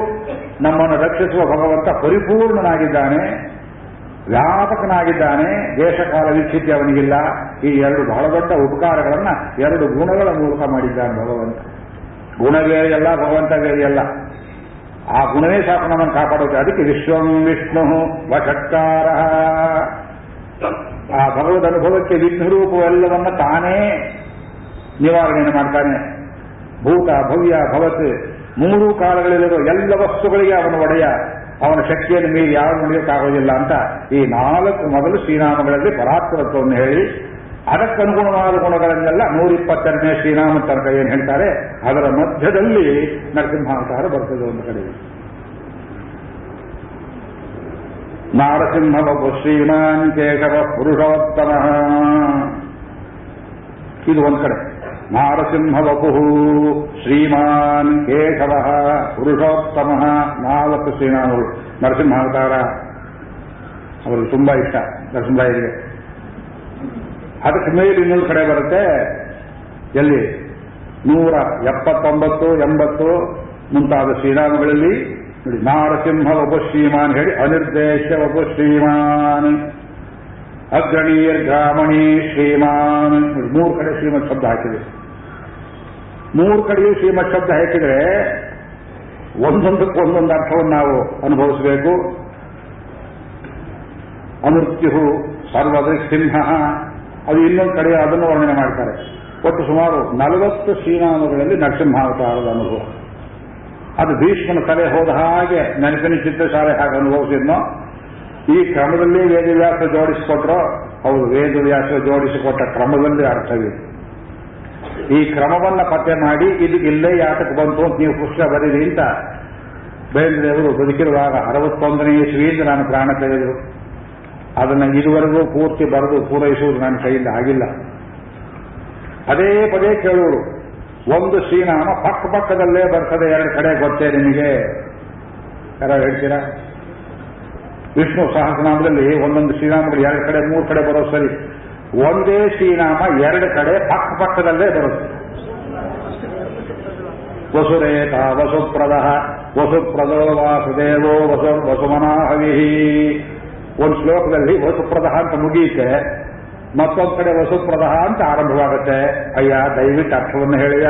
ನಮ್ಮನ್ನು ರಕ್ಷಿಸುವ ಭಗವಂತ ಪರಿಪೂರ್ಣನಾಗಿದ್ದಾನೆ, ವ್ಯಾಪಕನಾಗಿದ್ದಾನೆ, ದೇಶಕಾಲ ವಿಚ್ಛಿತಿ ಅವನಿಗಿಲ್ಲ. ಈ ಎರಡು ಬಹಳ ದೊಡ್ಡ ಉಪಕಾರಗಳನ್ನ ಎರಡು ಗುಣಗಳ ಮೂಲಕ ಮಾಡಿದ್ದಾನೆ ಭಗವಂತ. ಗುಣವೇರಿಯಲ್ಲ ಭಗವಂತ ಬೇರೆಯಲ್ಲ ಆ ಗುಣವೇ ಸಾಕು ನಮ್ಮನ್ನು ಕಾಪಾಡುತ್ತೆ ಅದಕ್ಕೆ ವಿಶ್ವಂ ವಿಷ್ಣು ವಷಟ್ಕಾರ ಆ ಭಗವದ್ ಅನುಭವಕ್ಕೆ ವಿಘ್ನರೂಪವೆಲ್ಲವನ್ನ ತಾನೇ ನಿವಾರಣೆಯನ್ನು ಮಾಡ್ತಾನೆ. ಭೂತ, ಭವ್ಯ, ಭವತ್, ಮೂರು ಕಾಲಗಳಲ್ಲಿರುವ ಎಲ್ಲ ವಸ್ತುಗಳಿಗೆ ಅವನ ಒಡೆಯ. ಅವನ ಶಕ್ತಿಯನ್ನು ಮೀರಿ ಯಾರು ನಡೆಯೋಕ್ಕಾಗೋದಿಲ್ಲ ಅಂತ ಈ ನಾಲ್ಕು ಮೊದಲು ಶ್ರೀನಾಮಗಳಲ್ಲಿ ಪರಾತ್ಪರತ್ವವನ್ನು ಹೇಳಿ ಅದಕ್ಕನುಗುಣವಾದ ಗುಣಗಳನ್ನೆಲ್ಲ ನೂರಿಪ್ಪತ್ತೆರಡನೇ ಶ್ರೀರಾಮ ತನಕ ಏನು ಹೇಳ್ತಾರೆ? ಅದರ ಮಧ್ಯದಲ್ಲಿ ನರಸಿಂಹಾವತಾರ ಬರ್ತದೆ ಒಂದು ಕಡೆ. ನಾರಸಿಂಹ ನಾರಸಿಂಹವಪು ಶ್ರೀಮಾನ್ ಕೇಶವ ಪುರುಷೋತ್ತಮ. ಇದು ಒಂದು ಕಡೆ. ನಾರಸಿಂಹವಪು ಶ್ರೀಮಾನ್ ಕೇಶವ ಪುರುಷೋತ್ತಮ. ನಾಲ್ಕು ಶ್ರೀನಾಮಗಳು. ನರಸಿಂಹಾವತಾರ. ಅವರಿಗೆ ತುಂಬಾ ಇಷ್ಟ. ನರಸಿಂಹರಾಯರಿಗೆ ಅದಕ್ಕೆ ಮೇಲೆ ಇನ್ನೊಂದು ಕಡೆ ಬರುತ್ತೆ. ಎಲ್ಲಿ? ನೂರ ಎಪ್ಪತ್ತೊಂಬತ್ತು, ಎಂಬತ್ತು ಮುಂತಾದ ಶ್ರೀರಾಮಗಳಲ್ಲಿ. ನೋಡಿ, ನಾರಸಿಂಹ ಒಬ್ಬ ಹೇಳಿ, ಅನಿರ್ದೇಶ ಒಬ್ಬ ಶ್ರೀಮಾನ್. ಅಗ್ರಣೀಯರ್ ಗ್ರಾಮಣಿ ಶ್ರೀಮಾನ್. ಮೂರು ಕಡೆ ಶ್ರೀಮತ್ ಶಬ್ದ ಹಾಕಿದೆ. ಮೂರು ಕಡೆಯೂ ಶ್ರೀಮತ್ ಶಬ್ದ ಹಾಕಿದ್ರೆ ಒಂದೊಂದಕ್ಕೂ ಒಂದೊಂದು ಅರ್ಥವನ್ನು ನಾವು ಅನುಭವಿಸಬೇಕು. ಅಮೃತ್ಯು ಸರ್ವದೃಸಿಂಹ ಅದು ಇನ್ನೊಂದು ಕಡೆ ಅದನ್ನು ವರ್ಣನೆ ಮಾಡ್ತಾರೆ. ಒಟ್ಟು ಸುಮಾರು ನಲವತ್ತು ಶ್ರೀನಾಮಗಳಲ್ಲಿ ನರಸಿಂಹಾವತಾರದ ಅನುಭವ. ಅದು ಭೀಷ್ಮನ ತಲೆ ಹೋದ ಹಾಗೆ ನೆನಪಿನ ಚಿತ್ರಶಾಲೆ ಹಾಗೆ ಅನುಭವಿಸಿದ್ನೋ? ಈ ಕ್ರಮದಲ್ಲಿ ವೇದವ್ಯಾಸ ಜೋಡಿಸಿಕೊಟ್ರೋ? ಅವರು ವೇದವ್ಯಾಸ ಜೋಡಿಸಿಕೊಟ್ಟ ಕ್ರಮದಲ್ಲಿ ಅರ್ಥವಿದೆ. ಈ ಕ್ರಮವನ್ನ ಪತ್ತೆ ಮಾಡಿ, ಇದು ಇಲ್ಲೇ ಯಾತಕ್ಕೆ ಬಂತು ಅಂತ ನೀವು ಕೃಷ್ಣ ಬರೀರಿ ಅಂತ ಬೇಂದ್ರೆಯವರು ಬದುಕಿರುವಾಗ ಅರವತ್ತೊಂದನೇ ಇಸ್ವಿಯಿಂದ ನಾನು ಪ್ರಾಣ ತೆಗೆದರು. ಅದನ್ನ ಇದುವರೆಗೂ ಪೂರ್ತಿ ಬರೆದು ಪೂರೈಸುವುದು ನನ್ನ ಕೈಯಿಂದ ಆಗಿಲ್ಲ. ಅದೇ ಪದೇ ಕೇಳುವರು ಒಂದು ಶ್ರೀನಾಮ ಪಕ್ಕ ಪಕ್ಕದಲ್ಲೇ ಬರ್ತದೆ, ಎರಡು ಕಡೆ ಗೊತ್ತೇ ನಿಮಗೆ? ಯಾರು ಹೇಳ್ತೀರಾ? ವಿಷ್ಣು ಸಹಸ್ರನಾಮದಲ್ಲಿ ಒಂದೊಂದು ಶ್ರೀನಾಮಗಳು ಎರಡು ಕಡೆ, ಮೂರು ಕಡೆ ಬರೋ ಸರಿ. ಒಂದೇ ಶ್ರೀನಾಮ ಎರಡು ಕಡೆ ಪಕ್ಕ ಪಕ್ಕದಲ್ಲೇ ಬರುತ್ತೆ. ವಸುರೇತ ವಸುಪ್ರದ, ವಸುಪ್ರದೋ ವಾಸುದೇವೋ ವಸು ವಸುಮನಾಹವಿ ಒಂದು ಶ್ಲೋಕದಲ್ಲಿ ವಸುಪ್ರದಹ ಅಂತ ಮುಗಿಯುತ್ತೆ ಮತ್ತೊಂದು ಕಡೆ ವಸುಪ್ರದಹ ಅಂತ ಆರಂಭವಾಗುತ್ತೆ. ಅಯ್ಯ, ದಯವಿಟ್ಟು ಅರ್ಥವನ್ನು ಹೇಳಿಯ.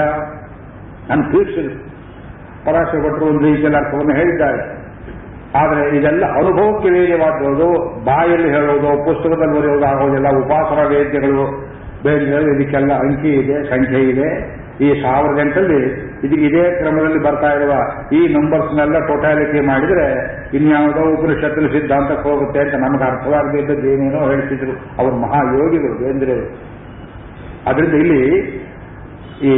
ನಾನು ತೀರ್ಸಿದ್ರು ಪರಾಶರ ಭಟ್ರು ಒಂದು ರೀತಿಯಲ್ಲಿ ಅರ್ಥವನ್ನು ಹೇಳಿದ್ದಾರೆ. ಆದರೆ ಇದೆಲ್ಲ ಅನುಭವಕ್ಕೆ ವೇದ್ಯವಾದದ್ದು ಬಾಯಲ್ಲಿ ಹೇಳೋದು ಪುಸ್ತಕದಲ್ಲಿ ಬರೆಯುವುದು, ಆಗೋದಿಲ್ಲ ಉಪಾಸನ ವೇದ್ಯಗಳು ಬೇರೆ ಇದಕ್ಕೆಲ್ಲ ಅಂಕಿ ಇದೆ, ಸಂಖ್ಯೆ ಇದೆ, ಈ ಸಾವಿರ ಗಂಟಲ್ಲಿ ಇದಕ್ಕೆ ಇದೇ ಕ್ರಮದಲ್ಲಿ ಬರ್ತಾ ಇರುವ ಈ ನಂಬರ್ಸ್ನೆಲ್ಲ ಟೋಟಾಲಿಟಿ ಮಾಡಿದ್ರೆ ಇನ್ಯಾವುದೋ ಉಪನಿಷತ್ತಿನ ಸಿದ್ಧಾಂತಕ್ಕೆ ಹೋಗುತ್ತೆ ಅಂತ ನಮಗೆ ಅರ್ಥವಾಗದಿದ್ದದ್ದು ಏನೇನೋ ಹೇಳ್ತಿದ್ರು. ಅವರು ಮಹಾಯೋಗಿಗಳು ಬೇಂದ್ರೆ ಅದರಿಂದ ಇಲ್ಲಿ ಈ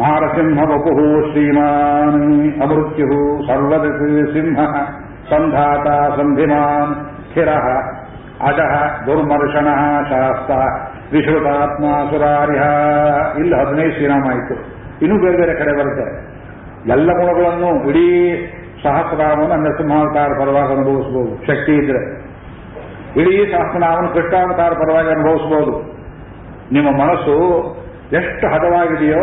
ನಾರಸಿಂಹ ವಪುಹು ಶ್ರೀಮಾನ್ ಅಮೃತ್ಯು ಸರ್ವದ ಸಿಂಹ ಸಂಧಾತ ಸಂಧಿಮಾನ್ ಸ್ಥಿರ ಅಜಃ ದುರ್ಮರ್ಷಣ ಶಾಸ್ತ ವಿಶ್ರುತಾತ್ಮ ಸುರಾರಿಹ ಇಲ್ಲಿ ಹದಿನೈದು ಶ್ರೀರಾಮ ಆಯಿತು. ಇನ್ನೂ ಬೇರೆ ಬೇರೆ ಕಡೆ ಬರುತ್ತೆ. ಎಲ್ಲ ಗುಣಗಳನ್ನು ಇಡೀ ಸಹಸ್ರನಾಮವನ್ನು ನರಸಿಂಹಾವತಾರ ಪರವಾಗಿ ಅನುಭವಿಸಬಹುದು ಶಕ್ತಿ ಇದ್ರೆ. ಇಡೀ ಸಹಸ್ರನಾಮವನ್ನು ಕೃಷ್ಣಾವತಾರ ಪರವಾಗಿ ಅನುಭವಿಸಬಹುದು ನಿಮ್ಮ ಮನಸ್ಸು ಎಷ್ಟು ಹದವಾಗಿದೆಯೋ,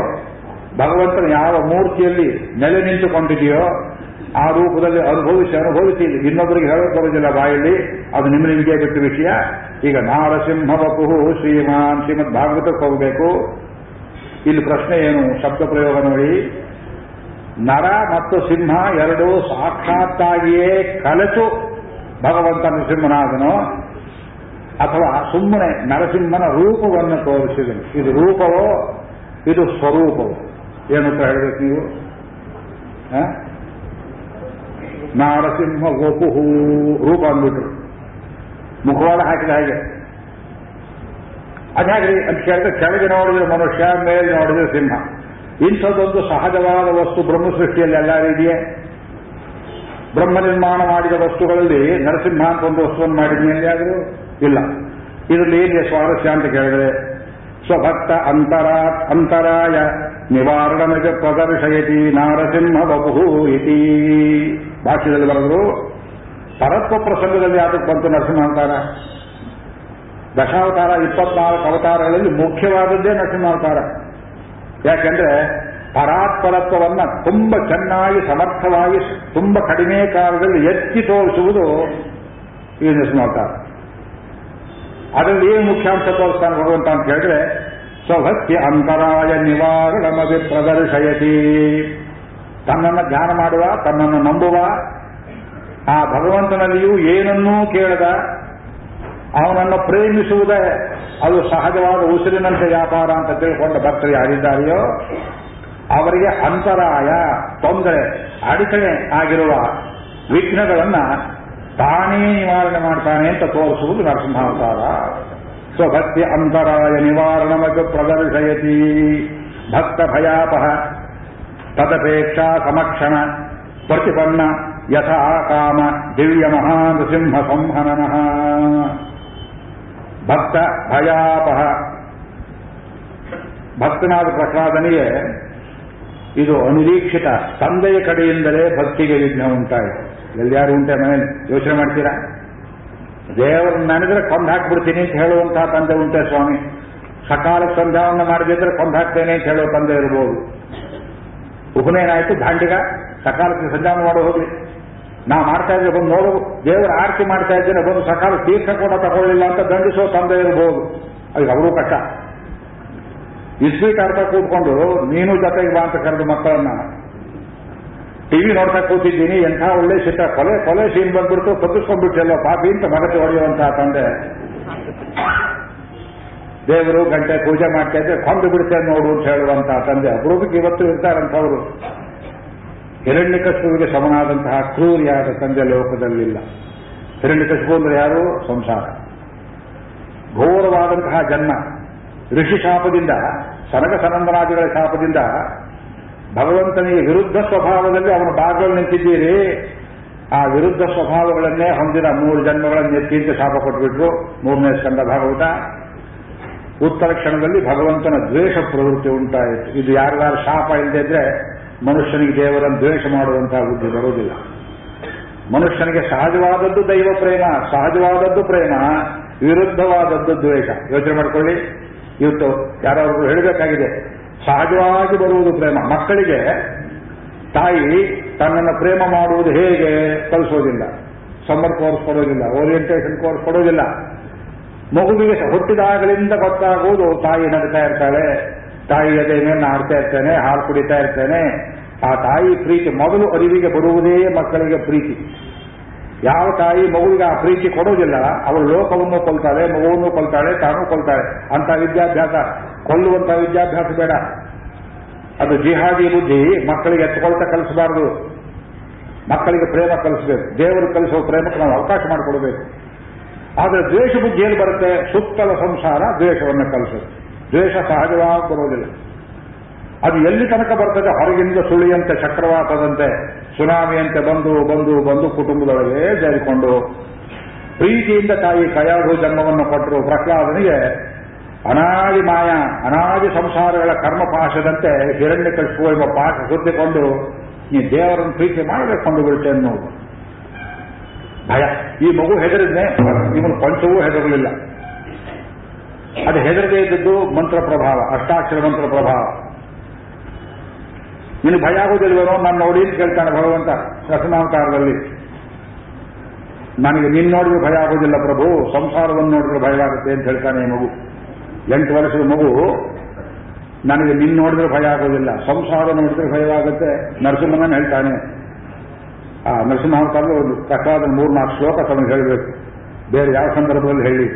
ಭಗವಂತನ ಯಾವ ಮೂರ್ತಿಯಲ್ಲಿ ನೆಲೆ ನಿಂತುಕೊಂಡಿದೆಯೋ ಆ ರೂಪದಲ್ಲಿ ಅನುಭವಿಸಿ ಅನುಭವಿಸಿ, ಇನ್ನೊಬ್ಬರಿಗೆ ಹೇಳೋಕೆ ಬರೋದಿಲ್ಲ ಬಾಯಲ್ಲಿ. ಅದು ನಿಮ್ಮ ನಿಮಗೆ ಬಿಟ್ಟ ವಿಷಯ. ಈಗ ನಾರಸಿಂಹ ಬಪುಹು ಶ್ರೀಮಾನ್ ಶ್ರೀಮದ್ ಭಾಗವತಕ್ಕೆ ಹೋಗಬೇಕು ಇಲ್ಲಿ ಪ್ರಶ್ನೆ ಏನು? ಶಬ್ದ ಪ್ರಯೋಗ ನೋಡಿ. ನರ ಮತ್ತು ಸಿಂಹ ಎರಡೂ ಸಾಕ್ಷಾತ್ತಾಗಿಯೇ ಕಲೆತು ಭಗವಂತ ನರಸಿಂಹನಾದನು. ಅಥವಾ ಸುಮ್ಮನೆ ನರಸಿಂಹನ ರೂಪವನ್ನು ತೋರಿಸಿದನು. ಇದು ರೂಪವೋ? ಇದು ಸ್ವರೂಪವೋ? ಏನು ಅಂತ ಹೇಳಬೇಕು ನೀವು? ನಾರಸಿಂಹ ಗೋಪುಹು ರೂಪ ಅಂದ್ಬಿಟ್ರು. ಮುಖವಾಡ ಹಾಕಿದ ಹಾಗೆ. ಅದ್ಹಾಗ್ರಿ ಅಂತ ಕೇಳಿದ್ರೆ ಕೆಳಗೆ ನೋಡಿದ್ರೆ ಮನುಷ್ಯ, ಮೇಲೆ ನೋಡಿದ್ರೆ ಸಿಂಹ. ಇಂಥದ್ದೊಂದು ಸಹಜವಾದ ವಸ್ತು ಬ್ರಹ್ಮ ಸೃಷ್ಟಿಯಲ್ಲಿ ಎಲ್ಲರೂ ಇದೆಯೇ? ಬ್ರಹ್ಮ ನಿರ್ಮಾಣ ಮಾಡಿದ ವಸ್ತುಗಳಲ್ಲಿ ನರಸಿಂಹ ಅಂತ ಒಂದು ವಸ್ತುವನ್ನು ಮಾಡಿದ್ಮೇಲೆ ಆದರೂ ಇಲ್ಲ. ಇದರಲ್ಲಿ ಏನಿದೆ ಸ್ವಾರಸ್ಯ ಅಂತ ಕೇಳಿದ್ರೆ ಸ್ವಭಕ್ತ ಅಂತರ ಅಂತರಾಯ ನಿವಾರಣಮಜ ಪ್ರದರ್ಶಯತಿ ನಾರಸಿಂಹ ಬಹು ಇತಿ ಭಾಷ್ಯದಲ್ಲಿ ಬರೆದರು, ಪರತ್ವ ಪ್ರಸಂಗದಲ್ಲಿ ಯಾವುದಕ್ಕೆ ಬಂತು ನರಸಿಂಹಾವತಾರ? ದಶಾವತಾರ ಇಪ್ಪತ್ನಾಲ್ಕು ಅವತಾರಗಳಲ್ಲಿ ಮುಖ್ಯವಾದದ್ದೇ ನರಸಿಂಹಾವತಾರ. ಯಾಕೆಂದ್ರೆ ಪರಾತ್ಪರತ್ವವನ್ನು ತುಂಬ ಚೆನ್ನಾಗಿ, ಸಮರ್ಥವಾಗಿ, ತುಂಬ ಕಡಿಮೆ ಕಾಲದಲ್ಲಿ ಎತ್ತಿ ತೋರಿಸುವುದು ಈ ನರಸಿಂಹಾವತಾರ. ಅದರಲ್ಲಿ ಏನು ಮುಖ್ಯಾಂಶ ತೋರಿಸ್ತಾನೆ ಭಗವಂತ ಅಂತ ಹೇಳಿದ್ರೆ ಸ್ವಭಕ್ತಿ ಅಂತರಾಯ ನಿವಾರಣಮಿ ಪ್ರದರ್ಶಯತಿ. ತನ್ನನ್ನು ಧ್ಯಾನ ಮಾಡುವ, ತನ್ನನ್ನು ನಂಬುವ, ಆ ಭಗವಂತನಲ್ಲಿಯೂ ಏನನ್ನೂ ಕೇಳದ, ಅವನನ್ನು ಪ್ರೇಮಿಸುವುದೇ ಅದು ಸಹಜವಾದ ಉಸಿರಿನಂತೆ ವ್ಯಾಪಾರ ಅಂತ ತಿಳ್ಕೊಂಡು ಭಕ್ತರು ಯಾರಿದ್ದಾರೆಯೋ, ಅವರಿಗೆ ಅಂತರಾಯ, ತೊಂದರೆ, ಅಡಚಣೆ ಆಗಿರುವ ವಿಘ್ನಗಳನ್ನ ತಾನೇ ನಿವಾರಣೆ ಮಾಡ್ತಾನೆ ಅಂತ ತೋರಿಸುವುದು ನರಸಿಂಹಾವತಾರ. ಸ್ವಭಕ್ತಿ ಅಂತರಾಯ ನಿವಾರಣಮದು ಪ್ರದರ್ಶಯತಿ. ಭಕ್ತ ಭಯಾಪಹ. ತದಪೇಕ್ಷಾ ಸಮಕ್ಷಣ. ಪ್ರತಿಪನ್ನ ಯಥಾ ಕಾಮ. ದಿವ್ಯ ಮಹಾನೃಸಿಂಹ ಸಂಹನನಃ. ಭಕ್ತ ಭಯಾಪಹ. ಭಕ್ತನಾದ ಪ್ರಹ್ಲಾದನಿಗೆ ಇದು ಅನಿರೀಕ್ಷಿತ. ತಂದೆಯ ಕಡೆಯಿಂದಲೇ ಭಕ್ತಿಗೆ ವಿಘ್ನ ಉಂಟಾಯಿತು. ಎಲ್ಲಿಯಾರು ಉಂಟೆ ಮನೇಲಿ? ಯೋಚನೆ ಮಾಡ್ತೀರಾ? ದೇವರನ್ನ ನನಗ್ರೆ ಕೊಂದು ಹಾಕ್ಬಿಡ್ತೀನಿ ಅಂತ ಹೇಳುವಂತಹ ತಂದೆ ಉಂಟೆ ಸ್ವಾಮಿ. ಸಕಾಲಕ್ಕೆ ಸಂಧ್ಯಾವನ್ನ ಮಾಡಿದ್ರೆ ಕೊಂದು ಹಾಕ್ತೇನೆ ಅಂತ ಹೇಳೋ ತಂದೆ ಇರಬಹುದು ಉಪನಯನ ಆಯ್ತು, ದಾಂಡಿಗ, ಸಕಾಲಕ್ಕೆ ಸಂಧ್ಯಾನ ಮಾಡೋ ಹೋಗ್ಲಿ. ನಾ ಮಾಡ್ತಾ ಇದ್ರೆ ಬಂದು ನೋಡು, ದೇವರ ಆರತಿ ಮಾಡ್ತಾ ಇದ್ದೇನೆ, ಬಂದು ಸಕಾಲ ತೀರ್ಥ ಕೂಡ ತಗೊಳ್ಳಿಲ್ಲ ಅಂತ ದಂಡಿಸೋ ತಂದೆ ಇರಬಹುದು ಅದು ಅವರು ಕಷ್ಟ. ಇಸ್ಪೀಟ್ ಅರ್ಥ ಕೂತ್ಕೊಂಡು, ನೀನು ಜೊತೆಗೆ ಬಾ ಅಂತ ಕರೆದು ಮಕ್ಕಳನ್ನ ಟಿವಿ ನೋಡ್ತಾ ಕೂತಿದ್ದೀನಿ, ಎಂಥ ಒಳ್ಳೆ ಚಿತ್ರ. ಕೊಲೆ ಕೊಲೆ ಸೀನ್ ಬಂದ್ಬಿಡ್ತು ಕದ್ದಿಸ್ಕೊಂಡ್ಬಿಟ್ಟೆಲ್ಲ ಪಾಪಿ ಅಂತ ಮಗತೆ ಹೊಡೆಯುವಂತಹ ತಂದೆ. ದೇವರು ಗಂಟೆ ಪೂಜೆ ಮಾಡ್ತಾ ಇದ್ರೆ, ಕೊಂದು ಬಿಡ್ತೇನೆ ನೋಡು ಅಂತ ಹೇಳುವಂತಹ ತಂದೆ. ಅಪರೂಪಕ್ಕೆ ಇವತ್ತು ಇರ್ತಾರಂಥವ್ರು. ಹಿರಣ್ಯಕಶುವಿಗೆ ಸಮನಾದಂತಹ ಕ್ರೂರಿಯಾದ ತಂದೆ ಲೋಕದಲ್ಲಿಲ್ಲ. ಹಿರಣ್ಯಕಶು ಅಂದ್ರೆ ಯಾರು? ಸಂಸಾರ. ಘೋರವಾದಂತಹ ಜನ್ಮ. ಋಷಿ ಶಾಪದಿಂದ ಸನಕ ಸನಂದನಾದಿಗಳ ಶಾಪದಿಂದ ಭಗವಂತನಿಗೆ ವಿರುದ್ಧ ಸ್ವಭಾವದಲ್ಲಿ ಅವನ ಭಾಗದಲ್ಲಿ ನಿಂತಿದ್ದೀರಿ. ಆ ವಿರುದ್ಧ ಸ್ವಭಾವಗಳನ್ನೇ ಹೊಂದಿದ ಮೂರು ಜನ್ಮಗಳನ್ನು ಎತ್ತಿಂತ ಶಾಪ ಕೊಟ್ಬಿಟ್ರು. ಮೂರನೇ ಸ್ಕಂದ ಭಾಗವತ. ಉತ್ತರ ಕ್ಷಣದಲ್ಲಿ ಭಗವಂತನ ದ್ವೇಷ ಪ್ರವೃತ್ತಿ ಉಂಟಾಯಿತು. ಇದು ಯಾರಿಗಾರು ಶಾಪ ಇಲ್ಲದೆ ಇದ್ರೆ ಮನುಷ್ಯನಿಗೆ ದೇವರನ್ನು ದ್ವೇಷ ಮಾಡುವಂತಹ ಬುದ್ಧಿ ಬರುವುದಿಲ್ಲ. ಮನುಷ್ಯನಿಗೆ ಸಹಜವಾದದ್ದು ದೈವ ಪ್ರೇಮ, ಸಹಜವಾದದ್ದು ಪ್ರೇಮ, ವಿರುದ್ಧವಾದದ್ದು ದ್ವೇಷ. ಯೋಚನೆ ಮಾಡಿಕೊಳ್ಳಿ. ಇವತ್ತು ಯಾರಾದ್ರೂ ಹೇಳಬೇಕಾಗಿದೆ ಸಹಜವಾಗಿ ಬರುವುದು ಪ್ರೇಮ. ಮಕ್ಕಳಿಗೆ ತಾಯಿ ತನ್ನನ್ನು ಪ್ರೇಮ ಮಾಡುವುದು ಹೇಗೆ ಕಲಿಸೋದಿಲ್ಲ. ಸಮ್ಮರ್ ಕೋರ್ಸ್ ಕೊಡೋದಿಲ್ಲ ಓರಿಯೆಂಟೇಷನ್ ಕೋರ್ಸ್ ಕೊಡೋದಿಲ್ಲ. ಮಗುವಿಗೆ ಹುಟ್ಟಿದಾಗಲಿಂದ ಗೊತ್ತಾಗುವುದು ತಾಯಿ ನಗ್ತಾ ಇರ್ತಾಳೆ, ತಾಯಿ ಅದೇ ಆಡ್ತಾ ಇರ್ತೇನೆ, ಹಾಲು ಕುಡಿತಾ ಇರ್ತೇನೆ. ಆ ತಾಯಿ ಪ್ರೀತಿ, ಮೊದಲು ಅರಿವಿಗೆ ಬರುವುದೇ ಮಕ್ಕಳಿಗೆ ಪ್ರೀತಿ. ಯಾವ ತಾಯಿ ಮಗುವಿಗೆ ಆ ಪ್ರೀತಿ ಕೊಡೋದಿಲ್ಲ, ಅವಳು ಲೋಕವನ್ನು ಕೊಲ್ತಾಳೆ, ಮಗುವನ್ನು ಕೊಲ್ತಾಳೆ, ತಾನು ಕೊಲ್ತಾಳೆ. ಅಂತ ವಿದ್ಯಾಭ್ಯಾಸ ಕೊಲ್ಲುವಂತ ವಿದ್ಯಾಭ್ಯಾಸ ಬೇಡ. ಅದು ಜಿಹಾದಿ ಬುದ್ಧಿ, ಮಕ್ಕಳಿಗೆ ಎತ್ತುಕೊಳ್ತಾ ಕಲಿಸಬಾರದು. ಮಕ್ಕಳಿಗೆ ಪ್ರೇಮ ಕಲಿಸಬೇಕು. ದೇವರು ಕಲಿಸುವ ಪ್ರೇಮಕ್ಕೆ ನಾವು ಅವಕಾಶ ಮಾಡಿಕೊಡಬೇಕು. ಆದರೆ ದ್ವೇಷ ಬುದ್ಧಿ ಏನು ಬರುತ್ತೆ, ಸುತ್ತಲ ಸಂಸಾರ ದ್ವೇಷವನ್ನು ಕಲಿಸುತ್ತೆ ದ್ವೇಷ ಸಹಜವಾಗಿ ಅದು ಎಲ್ಲಿ ತನಕ ಬರ್ತದೆ? ಹೊರಗಿಂದ ಸುಳಿಯಂತೆ, ಚಕ್ರವಾತದಂತೆ, ಸುನಾಮಿಯಂತೆ ಬಂದು ಬಂದು ಬಂದು ಕುಟುಂಬದೊಳಗೆ ಸೇರಿಕೊಂಡು ಪ್ರೀತಿಯಿಂದ ತಾಯಿ ಕಯಾಗು ಜನ್ಮವನ್ನು ಕೊಟ್ಟರು. ಪ್ರಹ್ಲಾದನಿಗೆ ಅನಾದಿ ಮಾಯ, ಅನಾದಿ ಸಂಸಾರಗಳ ಕರ್ಮಪಾಶದಂತೆ ಹಿರಣ್ಯ ಕಳಿಸುವ ಎಂಬ ಪಾಠ ಸುತ್ತಿಕೊಂಡು ಈ ದೇವರನ್ನು ಪ್ರೀತಿ ಮಾಡಬೇಕು ಕೊಂಡು ಬಿಡುತ್ತೆ ನೋಡು ಭಯ. ಈ ಮಗು ಹೆದರಿದ್ನೆ, ಇವನು ಪಂಚವೂ ಹೆದರಲಿಲ್ಲ. ಅದು ಹೆದರದೇ ಇದ್ದದ್ದು ಮಂತ್ರ ಪ್ರಭಾವ ಅಷ್ಟಾಕ್ಷರ ಮಂತ್ರ ಪ್ರಭಾವ ನಿನಗೆ ಭಯ ಆಗೋದಿಲ್ವೇನೋ ನಾನು ನೋಡಿ ಅಂತ ಕೇಳ್ತಾನೆ ಭಗವಂತ ರಸನಾವತಾರದಲ್ಲಿ ನನಗೆ ನಿನ್ನ ನೋಡಿದ್ರೆ ಭಯ ಆಗೋದಿಲ್ಲ ಪ್ರಭು, ಸಂಸಾರವನ್ನು ನೋಡಿದ್ರೆ ಭಯ ಆಗುತ್ತೆ ಅಂತ ಹೇಳ್ತಾನೆ ಈ ಮಗು. ಎಂಟು ವರ್ಷದ ಮಗು, ನನಗೆ ನಿನ್ನ ನೋಡಿದ್ರೆ ಭಯ ಆಗೋದಿಲ್ಲ, ಸಂಸಾರ ನೋಡಿದ್ರೆ ಭಯವಾಗುತ್ತೆ ನರಸಿಂಹನ ಹೇಳ್ತಾನೆ. ಆ ನರಸಿಂಹಾವತಾರದ ಒಂದು ಮೂರು ಮೂರ್ನಾಲ್ಕು ಶ್ಲೋಕ ತಮಗೆ ಹೇಳಬೇಕು. ಬೇರೆ ಯಾವ ಸಂದರ್ಭದಲ್ಲಿ ಹೇಳಿ?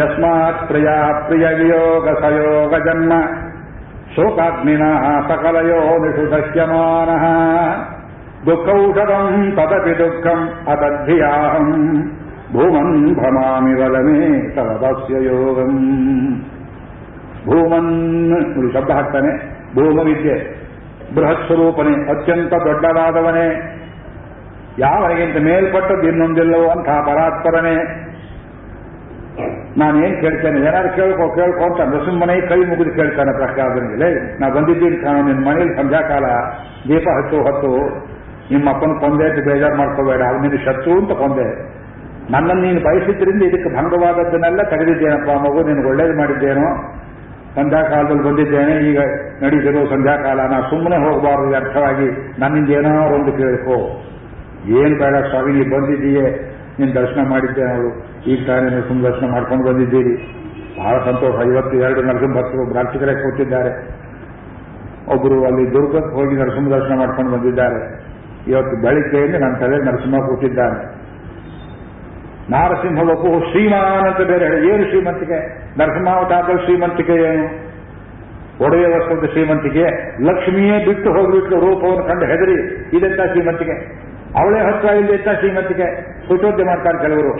ಯಸ್ಮಾತ್ ಪ್ರಿಯ ಪ್ರಿಯ ವಿಯೋಗ ಸಯೋಗ ಜನ್ಮ. ಸಕಲಯೋ ನಿಷು ದಶ್ಯಮಾನ ದುಃಖೌಷಧಂ ತದಪಿ ದುಃಖಂ ಅದಧ್ಯಾಹಂ ಭೂಮನ್ ಭ್ರಮಾಮಿ ವದಮೇ ತವದಸ್ಯ ಯೋಗಂ. ಭೂಮನ್ ಶಬ್ದ ಹಾಕ್ತಾನೆ. ಭೂಮವಿದ್ಯೆ. ಬೃಹತ್ ಸ್ವರೂಪನೇ ಅತ್ಯಂತ ದೊಡ್ಡದಾದವನೇ. ಯಾವನಿಗಿಂತ ಮೇಲ್ಪಟ್ಟದ್ದು ಇನ್ನೊಂದಿಲ್ಲವೋ ಅಂತಹ ಪರಾತ್ಪರನೇ. ನಾನೇನ್ ಕೇಳ್ತೇನೆ? ಏನಾದ್ರು ಕೇಳ್ಕೊ ಕೇಳ್ಕೊ ಅಂತ ನರಸಿಂಹನೇ ಕೈ ಮುಗಿದು ಕೇಳ್ತಾನೆ ಪ್ರಕಾರದ ಮೇಲೆ ನಾ ಬಂದಿದ್ದೀನಿ ಕಾಣೋ ನಿನ್ನ ಮನೇಲಿ ಸಂಧ್ಯಾಕಾಲ ದೀಪ ಹತ್ತು ಹತ್ತು, ನಿಮ್ಮ ಅಪ್ಪನ ಕೊಂದೆ ಅಂತ ಬೇಜಾರು ಮಾಡ್ಕೋಬೇಡ ಅವ್ನು ಶತ್ರು ಅಂತ ಕೊಂದೆ. ನನ್ನನ್ನು ನೀನು ಬಯಸಿದ್ರಿಂದ ಇದಕ್ಕೆ ಭಂಗವಾದದ್ದನ್ನೆಲ್ಲ ತೆಗೆದಿದ್ದೇನಪ್ಪ ಮಗು ನಿನಗೆ ಒಳ್ಳೇದು ಮಾಡಿದ್ದೇನೋ? ಸಂಧ್ಯಾಕಾಲದಲ್ಲಿ ಬಂದಿದ್ದೇನೆ, ಈಗ ನಡೀತಿರೋ ಸಂಧ್ಯಾಕಾಲ ನಾ ಸುಮ್ಮನೆ ಹೋಗಬಾರದು ಅರ್ಥವಾಗಿ ನನ್ನಿಂದ ಏನಾದ್ರು ಒಂದು ಕೇಳಿಕೋ. ಏನ್ ಬೇಡ ಸ್ವಾಮಿ ನೀವು ಬಂದಿದ್ದೀಯೇ? ನೀನು ದರ್ಶನ ಮಾಡಿದ್ದೆ ನಾವು ಈಗ ತಾನೇ ನೀವು ದರ್ಶನ ಮಾಡ್ಕೊಂಡು ಬಂದಿದ್ದೀರಿ. ಬಹಳ ಸಂತೋಷ. ಐವತ್ತು ಎರಡು ನರಸಿಂಹ ಭಕ್ತರು ಕೂತಿದ್ದಾರೆ. ಒಬ್ಬರು ಅಲ್ಲಿ ದುರ್ಗಕ್ಕೆ ಹೋಗಿ ನರಸಿಂಹ ದರ್ಶನ ಮಾಡ್ಕೊಂಡು ಬಂದಿದ್ದಾರೆ. ಇವತ್ತು ಬೆಳಿಗ್ಗೆಯಿಂದ ನನ್ನ ತಲೆ ನರಸಿಂಹ ಕೂತಿದ್ದಾನೆ. ನಾರಸಿಂಹ ಒಪ್ಪು ಶ್ರೀಮಾನ್ ಅಂತ ಬೇರೆ ಹೇಳಿ. ಏನು ಶ್ರೀಮಂತಿಕೆ? ನರಸಿಂಹಾವತಾರದಲ್ಲಿ ಶ್ರೀಮಂತಿಕೆ ಏನು? ಒಡೆಯ ವಸ್ತ್ರದ ಶ್ರೀಮಂತಿಕೆ. ಲಕ್ಷ್ಮಿಯೇ ಬಿಟ್ಟು ಹೋಗ್ಬಿಟ್ಟು ರೂಪವನ್ನು ಕಂಡು ಹೆದರಿ. ಇದೆಂತ ಶ್ರೀಮಂತಿಕೆ? ಅವಳೇ ಹತ್ರ ಇಲ್ಲದಂತ ಶ್ರೀಮತಿಗೆ ಕುಟೋದ್ಯ ಮಾಡ್ತಾರೆ ಕೆಲವರು.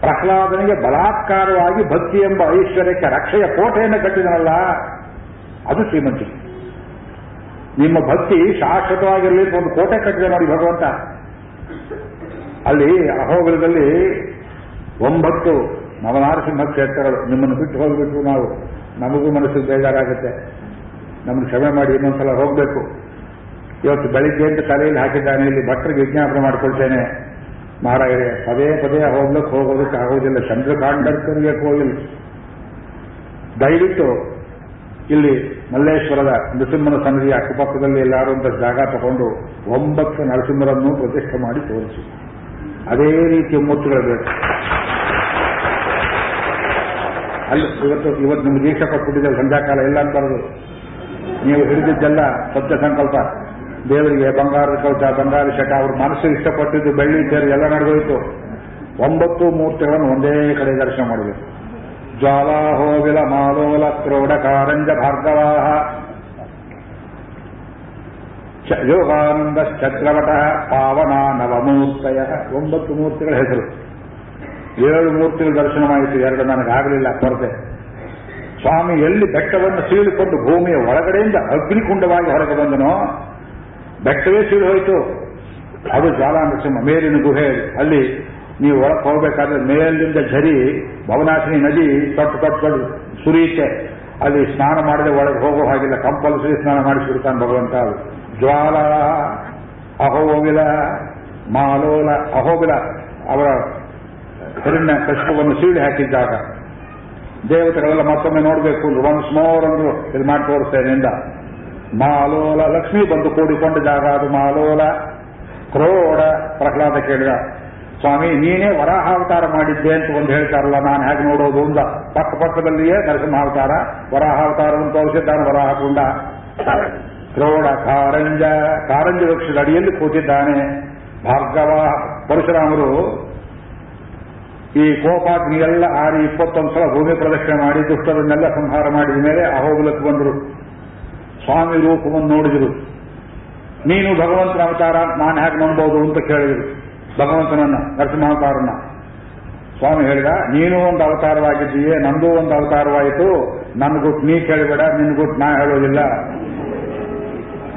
ಪ್ರಹ್ಲಾದನಿಗೆ ಬಲಾತ್ಕಾರವಾಗಿ ಭಕ್ತಿ ಎಂಬ ಐಶ್ವರ್ಯಕ್ಕೆ ರಕ್ಷೆಯ ಕೋಟೆಯನ್ನು ಕಟ್ಟಿದನಲ್ಲ, ಅದು ಶ್ರೀಮಂತಿ. ನಿಮ್ಮ ಭಕ್ತಿ ಶಾಶ್ವತವಾಗಿರಲಿ ಒಂದು ಕೋಟೆ ಕಟ್ಟಿದೆ ನೋಡಿ ಭಗವಂತ. ಅಲ್ಲಿ ಅಹೋಗಲದಲ್ಲಿ ಒಂಬತ್ತು ನವನಾರಸಿಂಹ ಕ್ಷೇತ್ರಗಳು ನಿಮ್ಮನ್ನು ಬಿಟ್ಟು ಹೋಗ್ಬಿಟ್ಟು ನಾವು. ನಮಗೂ ಮನಸ್ಸು ಬೇಜಾರಾಗುತ್ತೆ. ನಮ್ಮನ್ನು ಕ್ಷಮೆ ಮಾಡಿ ಇನ್ನೊಂದ್ಸಲ ಹೋಗಬೇಕು. ಇವತ್ತು ಬೆಳಿಗ್ಗೆ ಅಂತ ತಲೆಯಲ್ಲಿ ಹಾಕಿದ್ದಾನೆ ಇಲ್ಲಿ ಭಟ್ರಿಗೆ ವಿಜ್ಞಾಪನೆ ಮಾಡ್ಕೊಳ್ತೇನೆ. ಮಹಾರಾಜರೇ ಪದೇ ಪದೇ ಹೋಗ್ಲಿಕ್ಕೆ ಹೋಗೋದಕ್ಕೆ ಆಗೋದಿಲ್ಲ. ಚಂದ್ರಕಾಂಡರ್ಕರಿಗೆ ಹೋಗಿಲ್ಲ. ದಯವಿಟ್ಟು ಇಲ್ಲಿ ಮಲ್ಲೇಶ್ವರದ ನರಸಿಂಹನ ಸನ್ನಿಧಿಯ ಅಕ್ಕಪಕ್ಕದಲ್ಲಿ ಎಲ್ಲರೂ ಅಂತ ಜಾಗ ತಗೊಂಡು ಒಂಬತ್ತು ನರಸಿಂಹರನ್ನು ಪ್ರತಿಷ್ಠೆ ಮಾಡಿ ತೋರಿಸಿ. ಅದೇ ರೀತಿಯ ಮೂರ್ತಿಗಳು ಬೇಕು. ಅಲ್ಲಿ ಇವತ್ತು ಇವತ್ತು ನಿಮ್ಗೆ ದೀಕ್ಷಕ ಕೊಟ್ಬಿಟ್ಟಿದೆ ಸಂಧ್ಯಾಕಾಲ ಎಲ್ಲ ಅಂತಾರದು ನೀವು ಹಿಡಿದಿದ್ದೆಲ್ಲ ಸತ್ಯ ಸಂಕಲ್ಪ. ದೇವರಿಗೆ ಬಂಗಾರದ ಕವಚ ಬಂಗಾರ ಶಟ, ಅವ್ರ ಮನಸ್ಸು ಇಷ್ಟಪಟ್ಟಿದ್ದು ಬೆಳ್ಳಿ ಸೇರಿ ಎಲ್ಲ ನಡೆದೋಯ್ತು ಒಂಬತ್ತು ಮೂರ್ತಿಗಳನ್ನು ಒಂದೇ ಕಡೆ ದರ್ಶನ ಮಾಡಬೇಕು. ಜ್ವಾಲಾಹೋವಿಲ ಮಾಲೋಲ ಕ್ರೋಢ ಕಾರಂಜ ಭಾರ್ಗವಾಹ ಯೋಗಾನಂದ ಚಕ್ರವಟ ಪಾವನ ನವಮೂರ್ತಯ. ಒಂಬತ್ತು ಮೂರ್ತಿಗಳ ಹೆಸರು. ಏಳು ಮೂರ್ತಿಗಳ ದರ್ಶನವಾಯಿತು ಎರಡು ನನಗಾಗಲಿಲ್ಲ ಕೊರತೆ ಸ್ವಾಮಿ ಎಲ್ಲಿ ಬೆಟ್ಟವನ್ನು ಸೀಳಿಕೊಂಡು ಭೂಮಿಯ ಒಳಗಡೆಯಿಂದ ಅಗ್ನಿಕುಂಡವಾಗಿ ಹೊರಗೆ ಬಂದನೋ ಬೆಟ್ಟವೇ ಸೀಳು ಹೋಯಿತು. ಅದು ಜ್ವಾಲಾನರಸಿಂಹ ಮೇಲಿನ ಗುಹೆ. ಅಲ್ಲಿ ನೀವು ಒಳಗೆ ಹೋಗಬೇಕಾದ್ರೆ ಮೇಲಿಂದ ಝರಿ ಭವನಾಶಿನಿ ನದಿ ತೊಟ್ಟು ತೊಟ್ಟು ತೊಟ್ಟು ಸುರಿಯುತ್ತೆ ಅಲ್ಲಿ ಸ್ನಾನ ಮಾಡದೆ ಒಳಗೆ ಹೋಗೋ ಹಾಗಿಲ್ಲ. ಕಂಪಲ್ಸರಿ ಸ್ನಾನ ಮಾಡಿಸಿಬಿಡ್ತಾನೆ ಭಗವಂತ. ಜ್ವಾಲ ಅಹೋಗಿಲ ಮಾಲೋಲ ಅಹೋಗಿಲ ಅವರ ಹಿರಣ್ಯ ಕಷ್ಟವನ್ನು ಸೀಳಿ ಹಾಕಿದ್ದಾಗ ದೇವತೆಗಳೆಲ್ಲ ಮತ್ತೊಮ್ಮೆ ನೋಡಬೇಕು. ಒಂದು ಮೋರ್ ಅಂದ್ರು ಇದು ಮಾಡಿ ಮಾಲೋಲ ಲಕ್ಷ್ಮಿ ಬಂದು ಕೂಡಿಕೊಂಡಿದ್ದಾಗ ಅದು ಮಾಲೋಲ. ಕ್ರೋಡ ಪ್ರಹ್ಲಾದ ಕೇಳಿದ, ಸ್ವಾಮಿ, ನೀನೇ ವರಾಹಾವತಾರ ಮಾಡಿದ್ದೆ ಅಂತ ಒಂದು ಹೇಳ್ತಾರಲ್ಲ, ನಾನು ಹೇಗೆ ನೋಡೋದು ಅಂದ ಪಕ್ಕ ಪಕ್ಕದಲ್ಲಿಯೇ ನರಸಿಂಹಾವತಾರ, ವರಾಹಾವತಾರವನ್ನು ತೋರಿಸಿದ್ದಾನೆ ವರಾಹ ಕ್ರೋಡ ಕಾರಂಜ ಕಾರಂಜ ವೃಕ್ಷದ ಅಡಿಯಲ್ಲಿ ಕೂತಿದ್ದಾನೆ. ಭಾರ್ಗವ ಪರಶುರಾಮರು, ಈ ಕೋಪಾಗ್ನಿ ಎಲ್ಲ ಆರಿ ಇಪ್ಪತ್ತೊಂದು ಸಲ ಭೂಮಿ ಪ್ರದಕ್ಷಿಣೆ ಮಾಡಿ, ದುಷ್ಟರನ್ನೆಲ್ಲ ಸಂಹಾರ ಮಾಡಿದ ಮೇಲೆ ಅಹೋಬಲಕ್ಕೆ ಬಂದರು. ಸ್ವಾಮಿ ರೂಪವನ್ನು ನೋಡಿದರು. ನೀನು ಭಗವಂತನ ಅವತಾರ, ನಾನು ಹೇಗೆ ನಂಬೋದು ಅಂತ ಕೇಳಿದರು. ಭಗವಂತನನ್ನ ನರಸಿಂಹಾವತಾರನ್ನ ಸ್ವಾಮಿ ಹೇಳಿದ, ನೀನು ಒಂದು ಅವತಾರವಾಗಿದ್ದೀಯೇ, ನಂದು ಒಂದು ಅವತಾರವಾಯಿತು. ನನ್ನ ಗುಟ್ಟು ನೀ ಕೇಳಬೇಡ ನಿನ್ನ ಗುಟ್ ನಾ ಹೇಳೋದಿಲ್ಲ.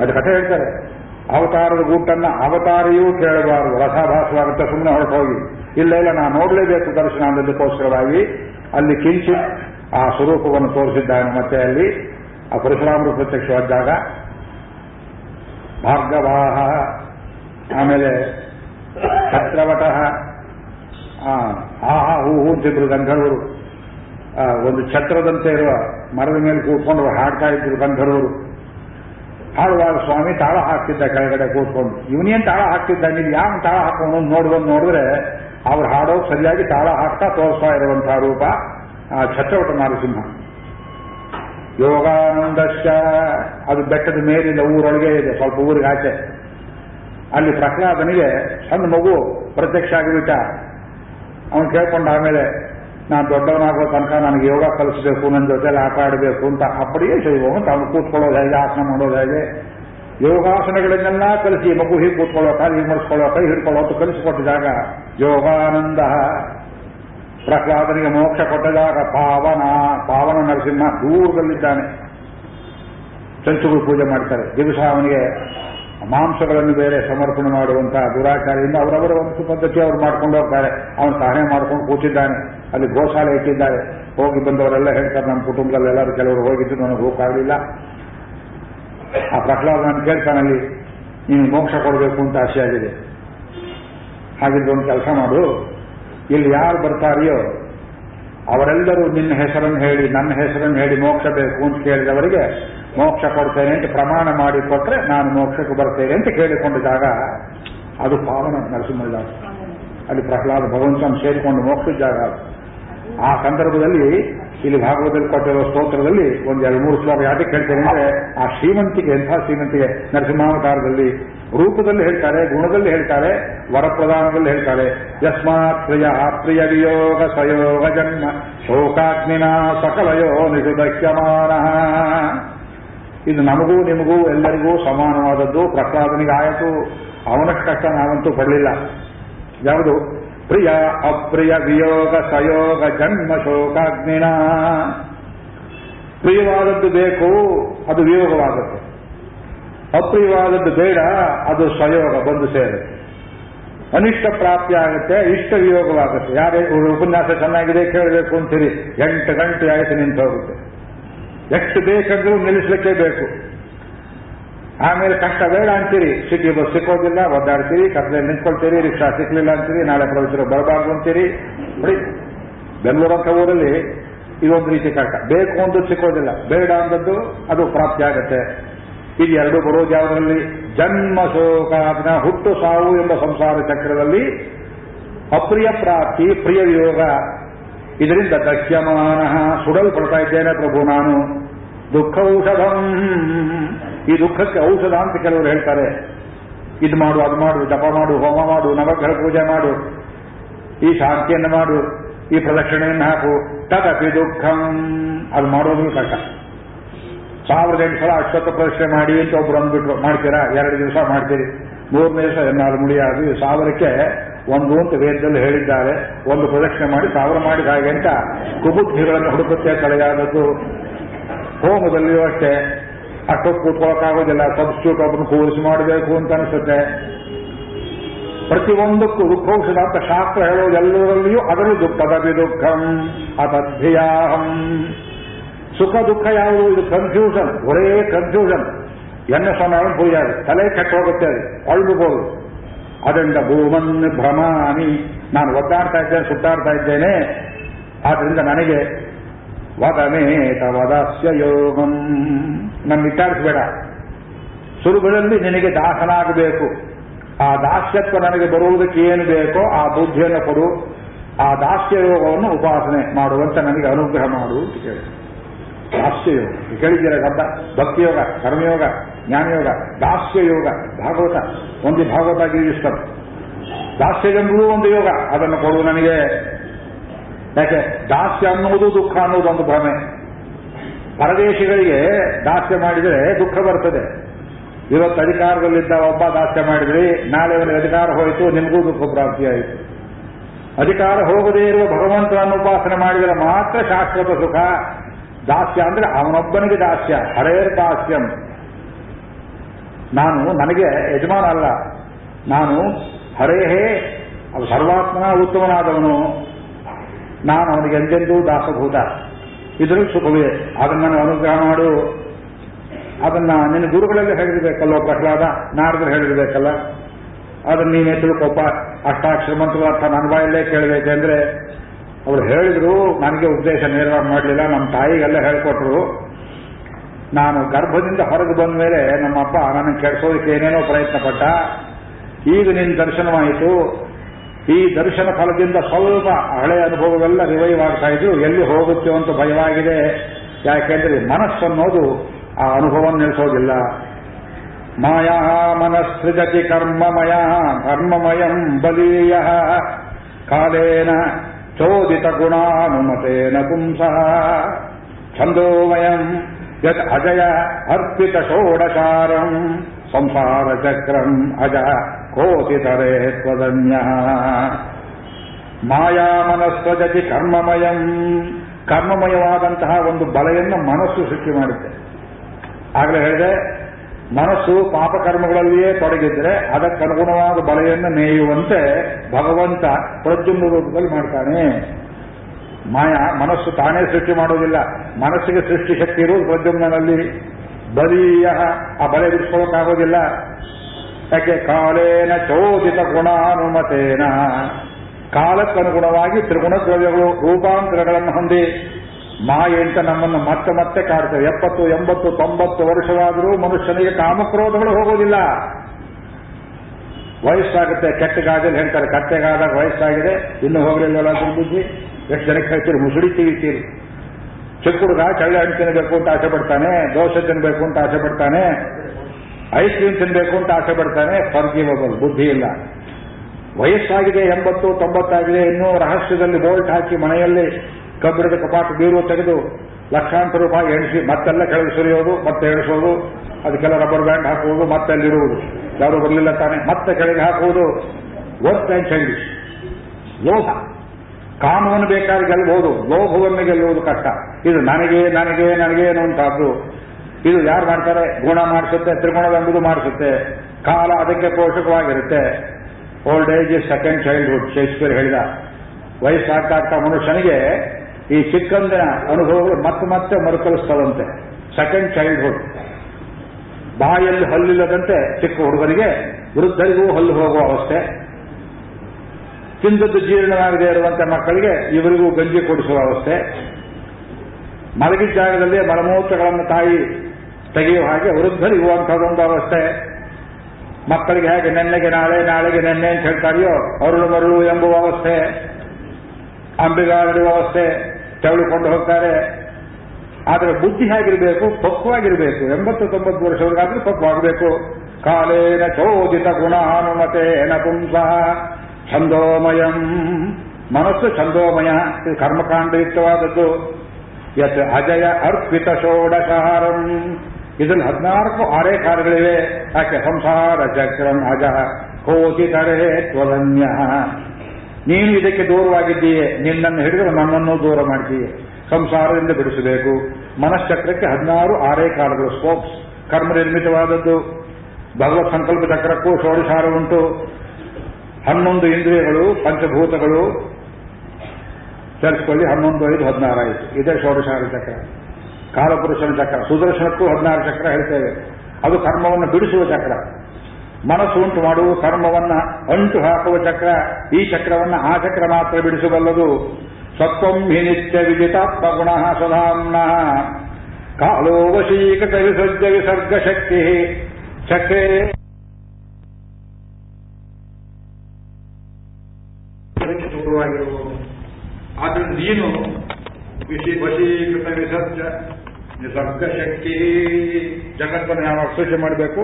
ಅದು ಕಥೆ ಹೇಳ್ತಾರೆ. ಅವತಾರದ ಗುಟ್ಟನ್ನ ಅವತಾರಿಯೂ ಕೇಳಬಾರದು. ರಸಾಭಾಸವಾಗುತ್ತೆ ಸುಮ್ಮನೆ ಹೊರಟೋಗಿ. ಇಲ್ಲ ಇಲ್ಲ ನಾನು ನೋಡಲೇಬೇಕು ದರ್ಶನ ಅನ್ನೋದಕ್ಕೋಸ್ಕರವಾಗಿ ಅಲ್ಲಿ ಕಿಂಚಿತ್ ಆ ಸ್ವರೂಪವನ್ನು ತೋರಿಸಿದ್ದಾನೆ ಮತ್ತೆ ಅಲ್ಲಿ. ಆ ಪರಶುರಾಮರು ಪ್ರತ್ಯಕ್ಷವಾದಾಗ, ಭಾರ್ಗವಾಹ, ಆಮೇಲೆ ಛತ್ರವಟ ಆಹಾ ಹೂ ಹೂ ಅಂತಿದ್ರು ಗಂಧರ್ವರು. ಒಂದು ಛತ್ರದಂತೆ ಇರುವ ಮರದ ಮೇಲೆ ಕೂತ್ಕೊಂಡು ಹಾಡ್ತಾ ಇದ್ರು ಗಂಧರ್ವರು. ಹಾಡುವಾಗ ಸ್ವಾಮಿ ತಾಳ ಹಾಕ್ತಿದ್ದ ಕೆಳಗಡೆ ಕೂತ್ಕೊಂಡು. ಇವನೇನ್ ತಾಳ ಹಾಕ್ತಿದ್ದ? ನೀವು ಯಾವ ತಾಳ ಹಾಕೊಂಡು ನೋಡ್ಬಂದು ನೋಡಿದ್ರೆ ಅವ್ರು ಹಾಡೋ ಸರಿಯಾಗಿ ತಾಳ ಹಾಕ್ತಾ ತೋರಿಸ್ತಾ ಇರುವಂತಹ ರೂಪ ಛತ್ರವಟ ನರಸಿಂಹ. ಯೋಗಾನಂದಶ್ಚ. ಅದು ಬೆಟ್ಟದ ಮೇಲಿಂದ ಊರೊಳಗೆ ಇದೆ, ಸ್ವಲ್ಪ ಊರಿಗೆ ಆಚೆ. ಅಲ್ಲಿ ಪ್ರಹ್ಲಾದನಿಗೆ ಸಣ್ಣ ಮಗು ಪ್ರತ್ಯಕ್ಷ ಆಗಿಬಿಟ್ಟ ಅವನು ಕೇಳ್ಕೊಂಡ ಆಮೇಲೆ, ನಾನು ದೊಡ್ಡವನಾಗೋ ತನಕ ನನಗೆ ಯೋಗ ಕಲಿಸಬೇಕು ನನ್ನ ಜೊತೆಲಿ ಆಟ ಆಡಬೇಕು ಅಂತ ಅಪ್ಪಡಿಯೇ ಶೈವ ತಾನು ಕೂತ್ಕೊಳ್ಳೋದು ಹೇಗೆ, ಆಸನ ಮಾಡೋದು ಹೇಗೆ? ಯೋಗಾಸನಗಳನ್ನೆಲ್ಲ ಕಲಿಸಿ, ಮಗು ಹೀಗೆ ಕೂತ್ಕೊಳ್ಳೋ ಹೀಗೆ ಮಾಡಿಸ್ಕೊಳ್ಳೋ ಕೈ ಅಂತ ಯೋಗಾನಂದ. ಪ್ರಹ್ಲಾದನಿಗೆ ಮೋಕ್ಷ ಕೊಟ್ಟದಾಗ ಪಾವನ ಪಾವನ ನರಸಿಂಹ ದೂರದಲ್ಲಿದ್ದಾನೆ. ಚಂಚುಗಳು ಪೂಜೆ ಮಾಡ್ತಾರೆ. ದಿವಸ ಅವನಿಗೆ ಮಾಂಸಗಳನ್ನು ಬೇರೆ ಸಮರ್ಪಣೆ ಮಾಡುವಂತಹ ದುರಾಚಾರದಿಂದ ಅವರವರ ಒಂದು ಪದ್ಧತಿ ಅವರು ಮಾಡ್ಕೊಂಡು ಹೋಗ್ತಾರೆ. ಅವನು ಸಹನೆ ಮಾಡ್ಕೊಂಡು ಕೂತಿದ್ದಾನೆ. ಅಲ್ಲಿ ಗೋಶಾಲೆ ಇಟ್ಟಿದ್ದಾರೆ. ಹೋಗಿ ಬಂದವರೆಲ್ಲ ಹೇಳ್ತಾರೆ, ನಮ್ಮ ಕುಟುಂಬದಲ್ಲಿ ಎಲ್ಲರೂ ಕೆಲವರು ಹೋಗಿದ್ದು ನನಗೆ ಹೋಗಕ್ಕಾಗಲಿಲ್ಲ ಆ ಪ್ರಹ್ಲಾದ ನಾನು ಕೇಳ್ತಾನಲ್ಲಿ ನೀನು ಮೋಕ್ಷ ಕೊಡಬೇಕು ಅಂತ ಆಸೆ ಆಗಿದೆ ಹಾಗಿದ್ದು ಒಂದು ಕೆಲಸ ಮಾಡು. ಇಲ್ಲಿ ಯಾರು ಬರ್ತಾರೆಯೋ ಅವರೆಲ್ಲರೂ ನಿನ್ನ ಹೆಸರನ್ನು ಹೇಳಿ, ನನ್ನ ಹೆಸರನ್ನು ಹೇಳಿ ಮೋಕ್ಷ ಬೇಕು ಅಂತ ಕೇಳಿದವರಿಗೆ ಮೋಕ್ಷ ಕೊಡ್ತೇನೆ ಅಂತ ಪ್ರಮಾಣ ಮಾಡಿ ಕೊಟ್ರೆ ನಾನು ಮೋಕ್ಷಕ್ಕೆ ಬರ್ತೇನೆ ಅಂತ ಕೇಳಿಕೊಂಡಿದ್ದಾಗ ಅದು ಪಾವನ ನರಸಿಂಹದಾಸ ಅಲ್ಲಿ ಪ್ರಹ್ಲಾದ ಭಗವಂತನ ಸೇರಿಕೊಂಡು ಮೋಕ್ಷ ಜಾಗ. ಆ ಸಂದರ್ಭದಲ್ಲಿ ಇಲ್ಲಿ ಭಾಗವತದಲ್ಲಿ ಕೊಟ್ಟಿರೋ ಸ್ತೋತ್ರದಲ್ಲಿ ಒಂದು ಎರಡು ಮೂರು ಶ್ಲೋಕ ಯಾಕೆ ಕೇಳ್ತೇನೆ ಅಂದ್ರೆ ಆ ಶ್ರೀಮಂತಿಗೆ ಎಂಥ ಶ್ರೀಮಂತಿಗೆ ನರಸಿಂಹಾವತಾರದಲ್ಲಿ ರೂಪದಲ್ಲಿ ಹೇಳ್ತಾರೆ ಗುಣದಲ್ಲಿ ಹೇಳ್ತಾರೆ ವರಪ್ರಧಾನದಲ್ಲಿ ಹೇಳ್ತಾರೆ ಯಸ್ಮಾತ್ ಪ್ರಿಯ ಪ್ರಿಯ ವಿಯೋಗ ಸಯೋಗ ಜನ್ಮ, ಶೋಕಾಗ್ನಿನ ಸಕಲಯೋ ನಿಷುದಕ್ಯಮಾನ ಇದು ನಮಗೂ ನಿಮಗೂ ಎಲ್ಲರಿಗೂ ಸಮಾನವಾದದ್ದು, ಪ್ರಹ್ಲಾದನಿಗೆ ಆಯಿತು, ಅವನಷ್ಟು ಕಷ್ಟ ನಾವಂತೂ ಪಡಲಿಲ್ಲ. ಯಾವುದು? ಪ್ರಿಯ ಅಪ್ರಿಯ ವಿಯೋಗ ಸಯೋಗ ಜನ್ಮ ಶೋಕಾಗ್ನಿನ. ಪ್ರಿಯವಾದದ್ದು ಬೇಕು, ಅದು ವಿಯೋಗವಾಗುತ್ತೆ ಅಪ್ರಿಯವಾದದ್ದು ಬೇಡ, ಅದು ಸ್ವಯೋಗ, ಬಂದು ಸೇರುತ್ತೆ ಅನಿಷ್ಟ ಪ್ರಾಪ್ತಿ ಆಗುತ್ತೆ, ಇಷ್ಟ ವಿಯೋಗವಾಗುತ್ತೆ. ಯಾರೇ ಉಪನ್ಯಾಸ ಚೆನ್ನಾಗಿದೆ ಕೇಳಬೇಕು ಅಂತೀರಿ, ಎಂಟು ಗಂಟೆ ಆಯ್ತು ನಿಂತು ಹೋಗುತ್ತೆ. ಎಷ್ಟು ಬೇಕಂದ್ರೂ ನಿಲ್ಲಿಸ್ಲಿಕ್ಕೆ ಬೇಕು. ಆಮೇಲೆ ಕಷ್ಟ ಬೇಡ ಅಂತೀರಿ. ಸಿಟಿ ಬಸ್ ಸಿಕ್ಕೋದಿಲ್ಲ, ಒದ್ದಾಡ್ತೀರಿ ಕತ್ತಲೆ ನಿಂತ್ಕೊಳ್ತೀರಿ, ರಿಕ್ಷಾ ಸಿಕ್ಲಿಲ್ಲ ಅಂತೀರಿ, ನಾಳೆ ಪ್ರವೇಶರು ಬರಬಾರ್ದು ಅಂತೀರಿ. ನೋಡಿ ಬೆಂಗಳೂರು ಅಂತ ಊರಲ್ಲಿ ಇದೊಂದು ರೀತಿ ಕಷ್ಟ. ಬೇಕು ಅಂತ ಸಿಕ್ಕೋದಿಲ್ಲ. ಬೇಡ ಅಂದದ್ದು ಅದು ಪ್ರಾಪ್ತಿ ಆಗತ್ತೆ. ಇದು ಎರಡು ಬರೋದು ಯಾವುದರಲ್ಲಿ ಜನ್ಮ ಶೋಕಾಗ್ನ ಹುಟ್ಟು ಸಾವು ಎಂಬ ಸಂಸಾರ ಚಕ್ರದಲ್ಲಿ ಅಪ್ರಿಯ ಪ್ರಾಪ್ತಿ, ಪ್ರಿಯ ವಿಯೋಗ. ಇದರಿಂದ ದಕ್ಷ್ಯಮಾನ ಸುಡಲ್ಪಡ್ತಾ ಇದ್ದೇನೆ ಪ್ರಭು ನಾನು. ದುಃಖ ಔಷಧಂ. ಈ ದುಃಖಕ್ಕೆ ಔಷಧ ಅಂತ ಕೆಲವರು ಹೇಳ್ತಾರೆ. ಇದು ಮಾಡು, ಅದು ಮಾಡು, ಜಪ ಮಾಡು, ಹೋಮ ಮಾಡು, ನವಗ್ರಹ ಪೂಜೆ ಮಾಡು, ಈ ಶಾಂತಿಯನ್ನು ಮಾಡು, ಈ ಪ್ರದಕ್ಷಿಣೆಯನ್ನು ಹಾಕು. ತದಪಿ ದುಃಖಂ. ಅದು ಮಾಡೋದು ಕಷ್ಟ. ಸಾವಿರದ ಎಂಟು ಸಲ ಅಶ್ವತ್ಥ ಪ್ರದಕ್ಷಿಣೆ ಮಾಡಿ ಅಂತ ಒಬ್ರು ಅಂದ್ಬಿಟ್ರು, ಮಾಡ್ತೀರಾ? ಎರಡು ದಿವಸ ಮಾಡ್ತೀರಿ. ಮೂರನೇ ದಿವಸ ಎನ್ನಾರು ಮುಡಿಯಾದು ಈ ಸಾವಿರಕ್ಕೆ ಒಂದು ಅಂತ ವೇದದಲ್ಲಿ ಹೇಳಿದ್ದಾರೆ. ಒಂದು ಪ್ರದಕ್ಷಿಣೆ ಮಾಡಿ ಸಾವಿರ ಮಾಡಿದ ಹಾಗೆ ಅಂತ ಕುಬುದ್ಧಿಗಳನ್ನು ಹುಡುಕುತ್ತೆ ತಲೆಯಾದದ್ದು ಹೋಮದಲ್ಲಿಯೂ ಅಷ್ಟೇ. ಅಷ್ಟೊತ್ತು ಕೂತ್ಕೊಳ್ಳೋಕ್ಕಾಗೋದಿಲ್ಲ ಸಬ್ಸ್ಟ್ಯೂಟ್ ಒಬ್ಬನು ಕೂರಿಸಿ ಮಾಡಬೇಕು ಅಂತ ಅನಿಸುತ್ತೆ. ಪ್ರತಿಯೊಂದಕ್ಕೂ ದುಃಖೌಷಧ ಅಂತ ಶಾಸ್ತ್ರ ಹೇಳೋದೆಲ್ಲರಲ್ಲಿಯೂ ಅದರಲ್ಲಿ ದುಃಖದ ದುಃಖಂ ಅತದ್ಧಿಯಾಹಂ ಸುಖ ದುಃಖ ಯಾವುದು? ಇದು ಕನ್ಫ್ಯೂಷನ್ ಒರೇ ಕನ್ಫ್ಯೂಷನ್ ಎನ್ನ ಸಮಯ ಪೂಜಾರಿ ತಲೆ ಕೆಟ್ಟು ಹೋಗುತ್ತೆ ಅದು ಅಳ್ಬಿಬೋದು ಅದರಿಂದ ಭೂಮನ್ ಭ್ರಮಾನಿ ನಾನು ಒದ್ದಾಡ್ತಾ ಇದ್ದೇನೆ ಸುತ್ತಾಡ್ತಾ ಇದ್ದೇನೆ. ಆದ್ರಿಂದ ನನಗೆ ವದಮೇತ ವದಸ್ಯ ಯೋಗಂ. ನನ್ನ ವಿಚಾರಿಸಬೇಡ. ಸುರುಗಳಲ್ಲಿ ನಿನಗೆ ದಾಸನಾಗಬೇಕು. ಆ ದಾಸ್ಯತ್ವ ನನಗೆ ಬರುವುದಕ್ಕೆ ಏನು ಬೇಕೋ ಆ ಬುದ್ಧಿಯನ್ನು ಕೊಡು. ಆ ದಾಸ್ಯ ಯೋಗವನ್ನು ಉಪಾಸನೆ ಮಾಡುವಂತೆ ನನಗೆ ಅನುಗ್ರಹ ಮಾಡು ಅಂತ ದಾಸ್ಯ ಯೋಗ ಕೇಳಿದ್ದೀರ ಗಬ್ಬ ಭಕ್ತಿಯೋಗ, ಕರ್ಮಯೋಗ, ಜ್ಞಾನಯೋಗ ದಾಸ್ಯ ಯೋಗ ಭಾಗವತ. ಒಂದು ಭಾಗವತ ದಾಸ್ಯ ಎಂಬುದು ಒಂದು ಯೋಗ, ಅದನ್ನು ಕೊಡು ನನಗೆ. ಯಾಕೆ? ದಾಸ್ಯ ಅನ್ನುವುದು ದುಃಖ ಅನ್ನುವುದು ಒಂದು ಭ್ರಮೆ. ಪರದೇಶಿಗಳಿಗೆ ದಾಸ್ಯ ಮಾಡಿದರೆ ದುಃಖ ಬರ್ತದೆ. ಇವತ್ತು ಅಧಿಕಾರದಲ್ಲಿದ್ದ ಒಬ್ಬ ದಾಸ್ಯ ಮಾಡಿದ್ರಿ ನಾಳೆ ಅವರಿಗೆ ಅಧಿಕಾರ ಹೋಯಿತು, ನಿಮಗೂ ದುಃಖ ಪ್ರಾಪ್ತಿಯಾಯಿತು ಅಧಿಕಾರ ಹೋಗದೇ ಇರುವ ಭಗವಂತನನ್ನು ಉಪಾಸನೆ ಮಾಡಿದರೆ ಮಾತ್ರ ಶಾಶ್ವತ ಸುಖ ದಾಸ್ಯ ಅಂದ್ರೆ ಅವನೊಬ್ಬನಿಗೆ ದಾಸ್ಯ ಹರೇ ದಾಸ್ಯಂ. ನಾನು ನನಗೆ ಯಜಮಾನ ಅಲ್ಲ, ನಾನು ಹರೇಹೇ ಸರ್ವಾತ್ಮನ ಉತ್ತಮನಾದವನು. ನಾನು ಅವನಿಗೆ ಎಂದೆಂದೂ ದಾಸಭೂತ. ಇದರಲ್ಲಿ ಸುಖವೇ, ಅದನ್ನು ನನಗೆ ಅನುಗ್ರಹ ಮಾಡು. ಅದನ್ನ ನಿನ್ನ ಗುರುಗಳಲ್ಲಿ ಹೇಳಿರ್ಬೇಕಲ್ಲ, ಪ್ರಹ್ಲಾದ ನಾರದರು ಹೇಳಿರ್ಬೇಕಲ್ಲ. ಅದನ್ನ ನೀನೇ ತಿಳ್ಕೊಪ್ಪ, ಅಷ್ಟಾಕ್ಷರ ಮಂತ್ರ ಅರ್ಥ ನನ್ನ ಬಾಯಲ್ಲೇ ಕೇಳಬೇಕೆಂದ್ರೆ ಅವ್ರು ಹೇಳಿದ್ರು, ನನಗೆ ಉದ್ದೇಶ ನೇರವಾಗಿ ಮಾಡಲಿಲ್ಲ, ನಮ್ಮ ತಾಯಿಗೆಲ್ಲ ಹೇಳ್ಕೊಟ್ರು. ನಾನು ಗರ್ಭದಿಂದ ಹೊರಗೆ ಬಂದ ಮೇಲೆ ನಮ್ಮಪ್ಪ ನನಗೆ ಕೆಡಿಸೋದಕ್ಕೆ ಏನೇನೋ ಪ್ರಯತ್ನ ಪಟ್ಟ ಈಗ ನಿನ್ನ ದರ್ಶನವಾಯಿತು. ಈ ದರ್ಶನ ಫಲದಿಂದ ಸ್ವಲ್ಪ ಹಳೆಯ ಅನುಭವವೆಲ್ಲ ರಿವೈವ್ ಆಗ್ತಾ ಇದ್ರು ಎಲ್ಲಿ ಹೋಗುತ್ತೆ ಅಂತ ಭಯವಾಗಿದೆ. ಯಾಕೆಂದ್ರೆ ಮನಸ್ಸು ಅನ್ನೋದು ಆ ಅನುಭವ ನಿಲ್ಲಿಸೋದಿಲ್ಲ ಮಾಯಾ ಮನಸ್ಸೃಜತಿ ಕರ್ಮಮಯ, ಕರ್ಮಮಯಂ ಬಲೀಯ. ಕಾಲೇನ ಚೋದಿತ ಗುಣಾನುಮತೇನ ಪುಂಸಃ ಛಂದೋಮಯಂ ಯತ್ ಅಜಯ ಅರ್ಪಿತ ಷೋಡಚಾರಂ ಸಂಸಾರ ಚಕ್ರಂ ಅಜ ಕೋತಿತರೇ ತ್ವದನ್ಯ ಮಾಯಾ ಮನಸ್ಸಜತಿ ಕರ್ಮಮಯಂ ಕರ್ಮಮಯವಾದಂತಹ ಒಂದು ಬಲೆಯನ್ನು ಮನಸ್ಸು ಸೃಷ್ಟಿ ಮಾಡುತ್ತೆ ಆಗಲೇ ಹೇಳಿದೆ ಮನಸ್ಸು ಪಾಪಕರ್ಮಗಳಲ್ಲಿಯೇ ತೊಡಗಿದ್ರೆ ಅದಕ್ಕನುಗುಣವಾದ ಬಲೆಯನ್ನು ನೇಯುವಂತೆ ಭಗವಂತ ಪ್ರದ್ಯುಮ್ನ ರೂಪದಲ್ಲಿ ಮಾಡ್ತಾನೆ. ಮಾಯ, ಮನಸ್ಸು ತಾನೇ ಸೃಷ್ಟಿ ಮಾಡೋದಿಲ್ಲ ಮನಸ್ಸಿಗೆ ಸೃಷ್ಟಿ ಶಕ್ತಿ ಇರುವುದು ಪ್ರದ್ಯುಮ್ನಲ್ಲಿ ಬಲಿಯ ಆ ಬಲೆ ಬಿಡಿಸ್ಕೊಳ್ಳೋಕ್ಕಾಗೋದಿಲ್ಲ. ಯಾಕೆ? ಕಾಲೇನ ಚೋದಿತ ಗುಣಾನುಮತೇನ. ಕಾಲಕ್ಕನುಗುಣವಾಗಿ ತ್ರಿಗುಣ ದ್ರವ್ಯಗಳು ರೂಪಾಂತರಗಳನ್ನು ಹೊಂದಿ ಮಾಯೆ ಅಂತ ನಮ್ಮನ್ನು ಮತ್ತೆ ಮತ್ತೆ ಕಾಡ್ತವೆ. ಎಪ್ಪತ್ತು, ಎಂಬತ್ತು, ತೊಂಬತ್ತು ವರ್ಷವಾದರೂ ಮನುಷ್ಯನಿಗೆ ಕಾಮಕ್ರೋಧಗಳು ಹೋಗೋದಿಲ್ಲ. ವಯಸ್ಸಾಗುತ್ತೆ, ಕೆಟ್ಟಗಾಗಲಿ ಹೇಳ್ತಾರೆ ಕಟ್ಟೆಗಾದಾಗ ವಯಸ್ಸಾಗಿದೆ, ಇನ್ನೂ ಹೋಗಲಿಲ್ಲ ಬುದ್ಧಿ ಎಷ್ಟು ಜನಕ್ಕೆ ಹೇಳ್ತೀರಿ? ಮುಸುಡಿ ತಿವಿತೀರಿ ಚಿಕ್ಕ ಹುಡುಗ ಚಳ್ಳೆ ಹಣ್ಣು ತಿನ್ನಬೇಕು ಅಂತ ಆಸೆ ಪಡ್ತಾನೆ, ದೋಸೆ ತಿನ್ನಬೇಕು ಅಂತ ಆಸೆ ಪಡ್ತಾನೆ, ಐಸ್ ಕ್ರೀಮ್ ತಿನ್ನಬೇಕು ಅಂತ ಆಸೆ ಪಡ್ತಾನೆ ಫರ್ಗಿವಬಲ್ ಬುದ್ಧಿ ಇಲ್ಲ. ವಯಸ್ಸಾಗಿದೆ, ಎಂಬತ್ತು, ತೊಂಬತ್ತಾಗಿದೆ, ಇನ್ನೂ ರಹಸ್ಯದಲ್ಲಿ ಬೋಲ್ಟ್ ಹಾಕಿ ಮನೆಯಲ್ಲಿ ಕಬ್ಬಿಣದ ಕಪಾಟ ಬೀರು ತೆಗೆದು ಲಕ್ಷಾಂತರ ರೂಪಾಯಿ ಎಣಿಸಿ ಮತ್ತೆಲ್ಲ ಕೆಳಗೆ ಸುರಿಯೋದು, ಮತ್ತೆ ಎಣಿಸೋದು, ಅದಕ್ಕೆಲ್ಲ ರಬ್ಬರ್ ಬ್ಯಾಂಡ್ ಹಾಕುವುದು, ಮತ್ತೆ ಅಲ್ಲಿರುವುದು. ಯಾರು ಬರಲಿಲ್ಲ ತಾನೆ. ಮತ್ತೆ ಕೆಳಗೆ ಹಾಕುವುದು ವರ್ಕ್ ಆ್ಯಂಡ್ ಚೈಲ್ಡಿಶ್ ಲೋಭ. ಕಾಮವನ್ನು ಬೇಕಾದ್ರೆ ಗೆಲ್ಲಬಹುದು ಲೋಭವನ್ನು ಗೆಲ್ಲುವುದು ಕಷ್ಟ. ಇದು ನನಗೆ ನನಗೆ ನನಗೆ ಅನ್ನುವಂತಹದ್ದು ಇದು ಯಾರು ಮಾಡ್ತಾರೆ? ಗುಣ ಮಾಡಿಸುತ್ತೆ ತ್ರಿಗುಣದ ಎಂಬುದು ಮಾಡಿಸುತ್ತೆ. ಕಾಲ ಅದಕ್ಕೆ ಪೋಷಕವಾಗಿರುತ್ತೆ. Old age second childhood Shakespeare ಹೇಳಿದ. ವಯಸ್ಸಾಗ್ತಾ ಮನುಷ್ಯನಿಗೆ ಈ ಚಿಕ್ಕಂದಿನ ಅನುಭವಗಳು ಮತ್ತೆ ಮತ್ತೆ ಮರುಕಳಿಸ್ತವಂತೆ ಸೆಕೆಂಡ್ ಚೈಲ್ಡ್ಹುಡ್ ಬಾಯಲ್ಲಿ ಹಲ್ಲಿಲ್ಲದಂತೆ ಚಿಕ್ಕ ಹುಡುಗನಿಗೆ ವೃದ್ಧರಿಗೂ ಹಲ್ಲು ಹೋಗುವ ಅವಸ್ಥೆ. ತಿಂದದ್ದು ಜೀರ್ಣವಾಗದೇ ಇರುವಂತೆ ಮಕ್ಕಳಿಗೆ ಇವರಿಗೂ ಗಂಜಿ ಕೊಡಿಸುವ ಅವಸ್ಥೆ. ಮಲಗಿದ ಜಾಗದಲ್ಲಿ ಮಲಮೂತ್ರಗಳನ್ನು ತಾಯಿ ತೆಗೆಯುವ ಹಾಗೆ ವೃದ್ಧರಿಗೂ ಅಂತಹದೊಂದು ಅವಸ್ಥೆ. ಮಕ್ಕಳಿಗೆ ಹೇಗೆ ನೆನ್ನೆಗೆ ನಾಳೆ, ನಾಳೆಗೆ ನೆನ್ನೆ ಅಂತ ಹೇಳ್ತಾರೆಯೋ ಅರುಳು ಮರುಳು ಎಂಬುವ ಅವಸ್ಥೆ. ಅಂಬಿಗಾಲಿಡುವ ಅವಸ್ಥೆ. ತೆವಳಿಕೊಂಡು ಹೋಗ್ತಾರೆ. ಆದರೆ ಬುದ್ಧಿ ಹೇಗಿರಬೇಕು? ಪಕ್ವಾಗಿರಬೇಕು ಎಂಬತ್ತು ತೊಂಬತ್ತು ವರ್ಷವರೆಗಾದ್ರೂ ಪಕ್ವಾಗಬೇಕು ಕಾಲೇನ ಚೋದಿತ ಗುಣಾನುಮತೇನ ಪುಂಸಃ ಛಂದೋಮಯಂ. ಮನಸ್ಸು ಛಂದೋಮಯ. ಕರ್ಮಕಾಂಡಯುಕ್ತವಾದದ್ದು ಯತ್ ಅಜಯ ಅರ್ಪಿತ ಷೋಡಶಹಾರಂ ಇದರಲ್ಲಿ ಹದಿನಾಲ್ಕು ಆರೇ ಕಾಲಗಳಿವೆ ಯಾಕೆ? ಸಂಸಾರ ಚಕ್ರಂ ಅಜ. ಕೋಟಿ ತಡೆ ತ್ವದನ್ಯ. ನೀನು ಇದಕ್ಕೆ ದೂರವಾಗಿದ್ದೀಯೆ, ನಿನ್ನನ್ನು ಹಿಡಿದು ನನ್ನನ್ನು ದೂರ ಮಾಡ್ತೀಯೆ ಸಂಸಾರದಿಂದ ಬಿಡಿಸಬೇಕು. ಮನಶ್ಚಕ್ರಕ್ಕೆ ಹದಿನಾರು ಆರೇ ಕಾಲಗಳು ಸ್ಪೋಕ್ಸ್ ಕರ್ಮ ನಿರ್ಮಿತವಾದದ್ದು ಭಗವತ್ ಸಂಕಲ್ಪ ಚಕ್ರಕ್ಕೂ ಷೋಡಶಾರ ಉಂಟು. ಹನ್ನೊಂದು ಇಂದ್ರಿಯಗಳು, ಪಂಚಭೂತಗಳು. ಸೇರಿಸಿಕೊಳ್ಳಿ ಹನ್ನೊಂದು, ಐದು, ಹದಿನಾರು ಆಯಿತು. ಇದೇ ಷೋಡಶಾರ ಚಕ್ರ. ಕಾಲಪುರುಷನ ಚಕ್ರ. ಸುದರ್ಶನಕ್ಕೂ ಹದಿನಾರು ಚಕ್ರ ಹೇಳ್ತೇವೆ. ಅದು ಕರ್ಮವನ್ನು ಬಿಡಿಸುವ ಚಕ್ರ. ಮನಸ್ಸು ಉಂಟು ಮಾಡುವ ಕರ್ಮವನ್ನ ಅಂಟು ಹಾಕುವ ಚಕ್ರ, ಈ ಚಕ್ರವನ್ನ ಆ ಚಕ್ರ ಮಾತ್ರ ಬಿಡಿಸಬಲ್ಲದು ಸತ್ವಂ ಹಿ ನಿತ್ಯ ವಿಜಿತಾತ್ಮ ಗುಣಃ ಸುಧಾಮ್ನ. ಕಾಲೋ ವಶೀಕೃತ ವಿಸರ್ಜ ವಿಸರ್ಗ ಶಕ್ತಿ. ಚಕ್ರೇ ಆದ್ರಿಂದ ನೀನು ವಿಷಿ ವಶೀಕೃತ ವಿಸರ್ಜ, ನಿಸರ್ಗ ಶಕ್ತಿ. ಜಗತ್ತನ್ನು ಯಾವಾಗ ಸೃಷ್ಟಿ ಮಾಡಬೇಕು?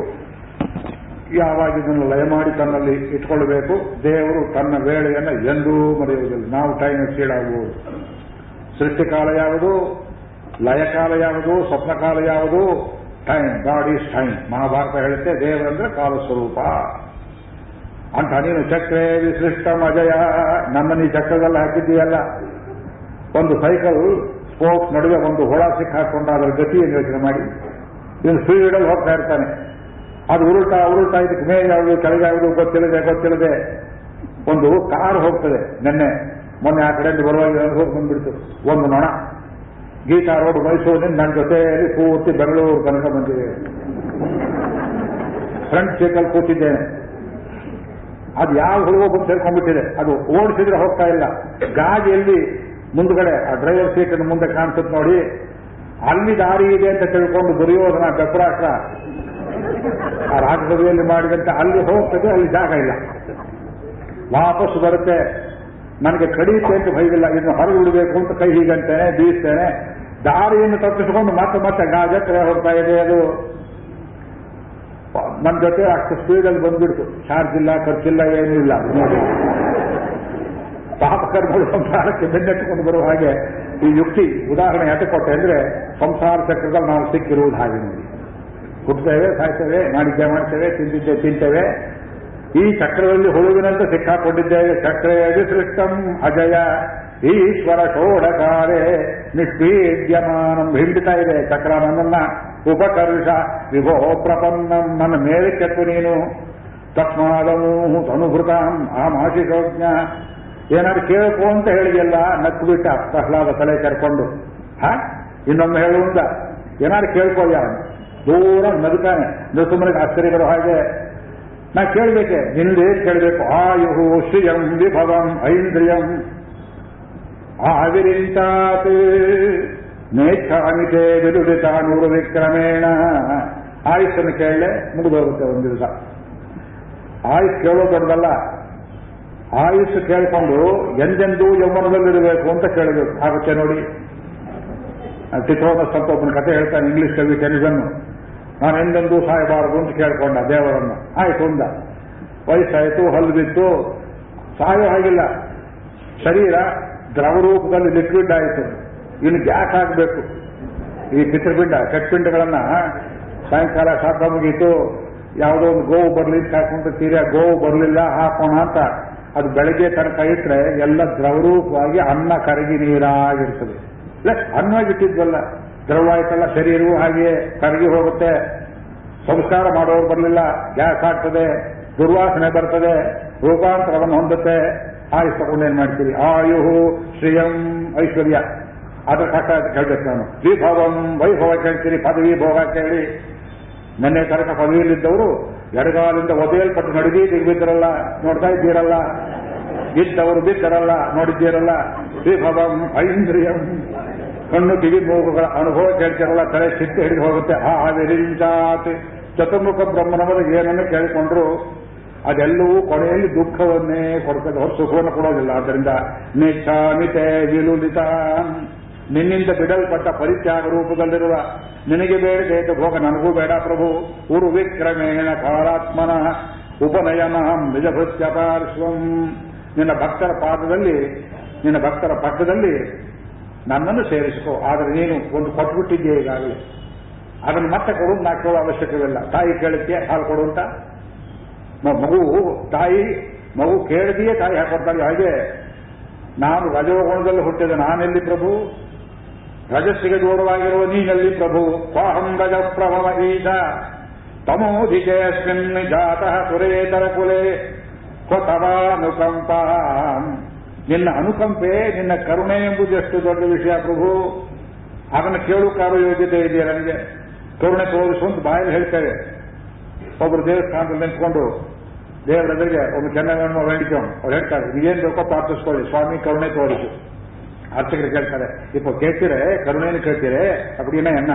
ಯಾವಾಗ ಇದನ್ನು ಲಯ ಮಾಡಿ ತನ್ನಲ್ಲಿ ಇಟ್ಕೊಳ್ಬೇಕು, ದೇವರು ತನ್ನ ವೇಳೆಯನ್ನು ಎಂದೂ ಮರೆಯುವುದಿಲ್ಲ. ನಾವು ಟೈಮ್ ಕೀಳಾಗುವುದು. ಸೃಷ್ಟಿಕಾಲ ಯಾವುದು? ಲಯಕಾಲ ಯಾವುದು? ಸ್ವಪ್ನಕಾಲ ಯಾವುದು? Time God is time Mahabharata ಹೇಳುತ್ತೆ, ದೇವರಂದ್ರೆ ಕಾಲ ಸ್ವರೂಪ ಅಂತ ನೀನು ಚಕ್ರೇ ವಿಶಿಷ್ಟ ಅಜಯ. ನಮ್ಮನ್ನು ಈ ಚಕ್ರದಲ್ಲಿ ಹಾಕಿದ್ದೀಯಲ್ಲ. ಒಂದು ಸೈಕಲ್ ಸ್ಪೋಕ್ಸ್ ನಡುವೆ ಒಂದು ಹುಳ ಅದರ ಗತಿಯನ್ನು ಯೋಚನೆ ಮಾಡಿ. ಇವನು ಸ್ಪೀಡಲ್ಲಿ ಹೋಗ್ತಾ ಇರ್ತಾನೆ. ಅದು ಉರುಳ್ತಾ ಉರುಳ್ತಾ ಇದಕ್ಕೆ ಮೇಲೆ ಯಾವುದು ಕೆಳಗೆ ಯಾವುದು ಗೊತ್ತಿಲ್ಲದೆ ಗೊತ್ತಿಲ್ಲದೆ ಒಂದು ಕಾರ್ ಹೋಗ್ತದೆ ನಿನ್ನೆ. ಮೊನ್ನೆ ಆ ಕಡೆಯಲ್ಲಿ ಬರುವಾಗ ಹೋಗಿ ಬಂದ್ಬಿಡ್ತು. ಒಂದು ನೊಣ. ಗೀತಾ ರೋಡ್ ಮೈಸೂರಿನಿಂದ ನನ್ನ ಜೊತೆಯಲ್ಲಿ ಪೂರ್ತಿ ಬೆಂಗಳೂರು ತನಕ ಬಂದಿದೆ. ಫ್ರಂಟ್ ಸೀಟಲ್ಲಿ ಕೂತಿದ್ದೇನೆ. ಅದು ಯಾವ ಹುಡುಗ ಬಂದು ಸೇರ್ಕೊಂಡ್ಬಿಟ್ಟಿದೆ? ಅದು ಓಡಿಸಿದ್ರೆ ಹೋಗ್ತಾ ಇಲ್ಲ. ಗಾಡಿಯಲ್ಲಿ ಮುಂದ್ಗಡೆ, ಆ ಡ್ರೈವರ್ ಸೀಟ್ ಮುಂದೆ ಕಾಣಿಸುತ್ತೆ ನೋಡಿ. ಅಲ್ಲಿ ದಾರಿ ಇದೆ ಅಂತ ತಿಳ್ಕೊಂಡು ದುರ್ಯೋಧನ ಬೆಪ್ರಾಟ ಆ ರಾಜಭವಿಯಲ್ಲಿ ಮಾಡಿದಂತೆ ಅಲ್ಲಿ ಹೋಗ್ತದೆ, ಅಲ್ಲಿ ಜಾಗ ಇಲ್ಲ. ವಾಪಸ್ ಬರುತ್ತೆ. ನನಗೆ ಕಡಿಯುತ್ತೆ ಅಂತ ಭಯವಿಲ್ಲ. ಇದನ್ನು ಹೊರಗೆ ಬಿಡಬೇಕು ಅಂತ ಕೈ ಹೀಗಂತೇನೆ ಬೀಸ್ತೇನೆ. ದಾರಿಯನ್ನು ತಪ್ಪಿಸಿಕೊಂಡು ಮತ್ತೆ ಮತ್ತೆ ಗಾಜತ್ರ ಹೋಗ್ತಾ ಇದೆ ಅದು. ನನ್ನ ಜೊತೆ ಅಷ್ಟು ಸ್ಪೀಡಲ್ಲಿ ಬಂದ್ಬಿಡ್ತು. ಚಾರ್ಜ್ ಇಲ್ಲ, ಖರ್ಚಿಲ್ಲ, ಏನೂ ಇಲ್ಲ. ನೋಡಿ ಪಾಪ ಕರ್ಮಗಳು ಸಂಸಾರಕ್ಕೆ ಬೆನ್ನೆಟ್ಟುಕೊಂಡು ಬರುವ ಹಾಗೆ ಈ ಯುಕ್ತಿ, ಉದಾಹರಣೆ ಯಾಕೆ ಕೊಟ್ಟೆ ಅಂದ್ರೆ, ಸಂಸಾರ ಚಕ್ರದಲ್ಲಿ ನಾವು ಸಿಕ್ಕಿರುವುದು ಹಾಗೆ ಹುಟ್ಟುತ್ತೇವೆ ಸಾಯ್ತೇವೆ, ಮಾಡಿದ್ದೆ ಮಾಡ್ತೇವೆ, ತಿಂದಿದ್ದೆ ತಿಂತೇವೆ. ಈ ಚಕ್ರದಲ್ಲಿ ಹುಳುವಿನಂತೆ ಸಿಕ್ಕಾಕೊಂಡಿದ್ದೇವೆ. ಚಕ್ರ ವಿಸೃಷ್ಟಂ ಅಜಯ. ಈಶ್ವರ ಷೋಡಕಾರೆ ನಿಷ್ಪೀಡ್ಯಮಾನಂ ಹಿಂಡಿತಾ ಇದೆ ಚಕ್ರ ನನ್ನನ್ನ. ಉಪಕರ್ಷ ವಿಭೋ ಪ್ರಪನ್ನಂ ನನ್ನ ಮೇಲೆ ಕೆತ್ತು ನೀನು. ತಸ್ಮಾದನು ಅನುಭೃತಾಂ ಆ ಮಾಶಿಶೋಜ್ಞ ಏನಾದ್ರು ಕೇಳಕು ಅಂತ ಹೇಳಿದೆಲ್ಲ ನಕ್ಕು ಬಿಟ್ಟ ಪ್ರಹ್ಲಾದ ತಲೆ ಕರ್ಕೊಂಡು. ಹ? ಇನ್ನೊಮ್ಮೆ ಹೇಳುವಂತ. ಏನಾದ್ರು ಕೇಳ್ಕೋಯ್ಯ ದೂರ ನಗುತ್ತಾನೆ. ನೃಸುಮನಿಗೆ ಆಶ್ಚರ್ಯ ಬರೋ ಹಾಗೆ. ನಾ ಕೇಳಬೇಕೆ ನಿಂದೇ ಕೇಳಬೇಕು. ಆಯುಹು ಶ್ರಿಯಂ ವಿಭವಂ ಐಂದ್ರಿಯಂ. ಆವಿರಿಂತಾತ್. ನೇಚ್ಛಾಮಿತೆ ವಿದುಡಿತ ನೂರು ವಿಕ್ರಮೇಣ. ಆಯುಷನ್ನು ಕೇಳಲೆ, ಮುಗಿದೋಗುತ್ತೆ ಒಂದು ದಿವಸ. ಆಯುಷ್ ಕೇಳೋ ದೊಡ್ಡದಲ್ಲ ಆಯುಷ್ ಕೇಳ್ಕೊಂಡು ಎಂದೆಂದೂ ಯೌವನದಲ್ಲಿರಬೇಕು ಅಂತ ಕೇಳಬೇಕು. ಆಗುತ್ತೆ ನೋಡಿ. ಚಿತ್ರೋದ ಸ್ವಲ್ಪ ಒಬ್ಬನ ಕತೆ ಹೇಳ್ತಾನೆ ಇಂಗ್ಲಿಷ್ ಕವಿ ಟೆಲಿಸನ್ನು ನಾನು ಎಂದೆಂದೂ ಸಾಯಬಾರದು ಅಂತ ಕೇಳ್ಕೊಂಡ ದೇವರನ್ನು. ಆಯ್ತು ಅಂದ. ವಯಸ್ಸಾಯ್ತು, ಹಲ್ಲು ಬಿತ್ತು. ಸಾಯೋ ಹಾಗಿಲ್ಲ. ಶರೀರ ದ್ರವ ರೂಪದಲ್ಲಿ ಲಿಕ್ವಿಡ್ ಆಯಿತು. ಇನ್ನು ಗ್ಯಾಸ್ ಆಗಬೇಕು. ಈ ಪಿತೃಪಿಂಡ, ಕಟ್ಪಿಂಡಗಳನ್ನ ಸಾಯಂಕಾಲ ಸಾಕ ಮುಗೀತು. ಯಾವುದೋ ಒಂದು ಗೋವು ಬರಲಿ ಹಾಕೊಂಡು ತೀರಾ ಗೋವು ಬರಲಿಲ್ಲ, ಹಾಕೋಣ ಅಂತ. ಅದು ಬೆಳಗ್ಗೆ ತನಕ ಇಟ್ಟರೆ ಎಲ್ಲ ದ್ರವರೂಪವಾಗಿ ಅನ್ನ ಕರಗಿ ನೀರಾಗಿರ್ತದೆ. ಅನ್ನ ಅನ್ನವಾಗಿಟ್ಟಿದ್ವಲ್ಲ ದ್ರವ ಆಯ್ತಲ್ಲ ಶರೀರವೂ ಹಾಗೆಯೇ ಕರಗಿ ಹೋಗುತ್ತೆ. ಸಂಸ್ಕಾರ ಮಾಡೋರು ಬರಲಿಲ್ಲ, ಗ್ಯಾಸ್ ಆಗ್ತದೆ, ದುರ್ವಾಸನೆ ಬರ್ತದೆ, ರೂಪಾಂತರವನ್ನು ಹೊಂದುತ್ತೆ. ಆಯುಷ್ ಏನ್ ಮಾಡ್ತೀರಿ? ಆಯು ಶ್ರೀಯಂ ಐಶ್ವರ್ಯ. ಅದ್ರ ಕಷ್ಟ ಕೇಳ್ಬೇಕು ನಾನು. ವಿಭವಂ ವೈಭವ ಕೇಳ್ತೀರಿ, ಪದವಿ ಭೋಗ ಕೇಳಿ. ನಿನ್ನೆ ತನಕ ಪದವಿಯಲ್ಲಿದ್ದವರು, ಎಡಗಾಲಿಂದ ಒದೆಯಲ್ಪಟ್ಟು ನಡುಗಿ ಬಿದ್ದರಲ್ಲ ನೋಡ್ತಾ ಇದ್ದೀರಲ್ಲ? ಇದ್ದವರು ಬಿದ್ದರಲ್ಲ, ನೋಡಿದ್ದೀರಲ್ಲ? ವಿಭವಂ ಐಂದ್ರಿಯಂ. ಕಣ್ಣು ಕಿವಿ ಮೂಗುಗಳ ಅನುಭವ ಕೇಳ್ತಿರಲ್ಲ ತಲೆ ಸಿಟ್ಟು ಹಿಡಿದು ಹೋಗುತ್ತೆ. ಆ ಹಾವೇರಿಂಚಾತ್ ಚತುರ್ಮುಖ ಬ್ರಹ್ಮನವರು ಏನನ್ನು ಕೇಳಿಕೊಂಡ್ರು? ಅದೆಲ್ಲವೂ ಕೊನೆಯಲ್ಲಿ ದುಃಖವನ್ನೇ ಕೊಡ್ತದೆ. ಹೊರ ಸುಖವನ್ನು ಕೊಡೋದಿಲ್ಲ. ಆದ್ದರಿಂದ ನಿಚ್ಛಾಮಿತೆ ವಿಲುಲಿತ. ನಿನ್ನಿಂದ ಬಿಡಲ್ಪಟ್ಟ ಪರಿತ್ಯಾಗ ರೂಪದಲ್ಲಿರುವ ನಿನಗೆ ಬೇಡಬೇಕು ಭೋಗ, ನನಗೂ ಬೇಡ ಪ್ರಭು. ಉರು ವಿಕ್ರಮೇಣ ಕಾಲಾತ್ಮನ ಉಪನಯನಹಂ ನಿಜಭೃತ್ಯ ಪಾರ್ಶ್ವಂ. ನಿನ್ನ ಭಕ್ತರ ಪಾದದಲ್ಲಿ, ನಿನ್ನ ಭಕ್ತರ ಪಕ್ಕದಲ್ಲಿ ನನ್ನನ್ನು ಸೇರಿಸಿಕೋ, ಆದರೆ ನೀನು ಒಂದು ಕೊಟ್ಬಿಟ್ಟಿದ್ದೆ ಈಗಾಗಲೇ? ಅದನ್ನು ಮತ್ತೆ ಕೊಡು ನಾಲ್ಕು ಅವಶ್ಯಕವಿಲ್ಲ. ತಾಯಿ ಕೇಳುತ್ತೆ ಹಾಲು ಕೊಡು ಅಂತ? ಮಗು, ತಾಯಿ, ಮಗು ಕೇಳಿದೆಯೇ ತಾಯಿ ಹಾಕೊಡ್ತಾಳೆ ಹಾಗೆ. ನಾನು ರಜೋಗುಣದಲ್ಲಿ ಹುಟ್ಟಿದ ನಾನೆಲ್ಲಿ ಪ್ರಭು? ರಜಸ್ಸಿಗೆ ಜೋಡವಾಗಿರುವ ನೀನಲ್ಲಿ ಪ್ರಭು? ಸ್ವಾಹಂ ರಜ ಪ್ರಭವ ಈಶ ತಮೋಧಿಕೆಯಸ್ಮಿನ್ ಜಾತಃ ಸುರೇತರ ಕುಲೆ. ಕೊತವಾನುಕಂಪ ನಿನ್ನ ಅನುಕಂಪೆ, ನಿನ್ನ ಕರುಣೆ ಎಂಬುದು ಎಷ್ಟು ದೊಡ್ಡ ವಿಷಯ ಪ್ರಭು. ಅದನ್ನು ಕೇಳುಕ್ಕಾರು ಯೋಗ್ಯತೆ ಇದೆಯಾ ನನಗೆ? ಕರುಣೆ ತೋರಿಸು ಅಂತ ಬಾಯಲ್ಲಿ ಹೇಳ್ತೇವೆ ಒಬ್ಬರು ದೇವಸ್ಥಾನದಲ್ಲಿ ನಿಂತ್ಕೊಂಡು ದೇವರ ಎದುರಿಗೆ ಒಬ್ಬ ಚೆನ್ನಾಗಿ ಬೇಡಿಕೊ ಅವ್ರು ಹೇಳ್ತಾರೆ, ನೀವೇನು ಬೇಕೋ ಪ್ರಾರ್ಥಿಸ್ಕೊಳ್ಳಿ ಸ್ವಾಮಿ ಕರುಣೆ ತೋರಿಸು. ಅರ್ಚಕರು ಕೇಳ್ತಾರೆ, ಇಪ್ಪ ಕೇಳ್ತೀರೆ? ಕರುಣೆಯನ್ನು ಕೇಳ್ತೀರೇ? ಅಪ್ಪಡಿನ ಎನ್ನ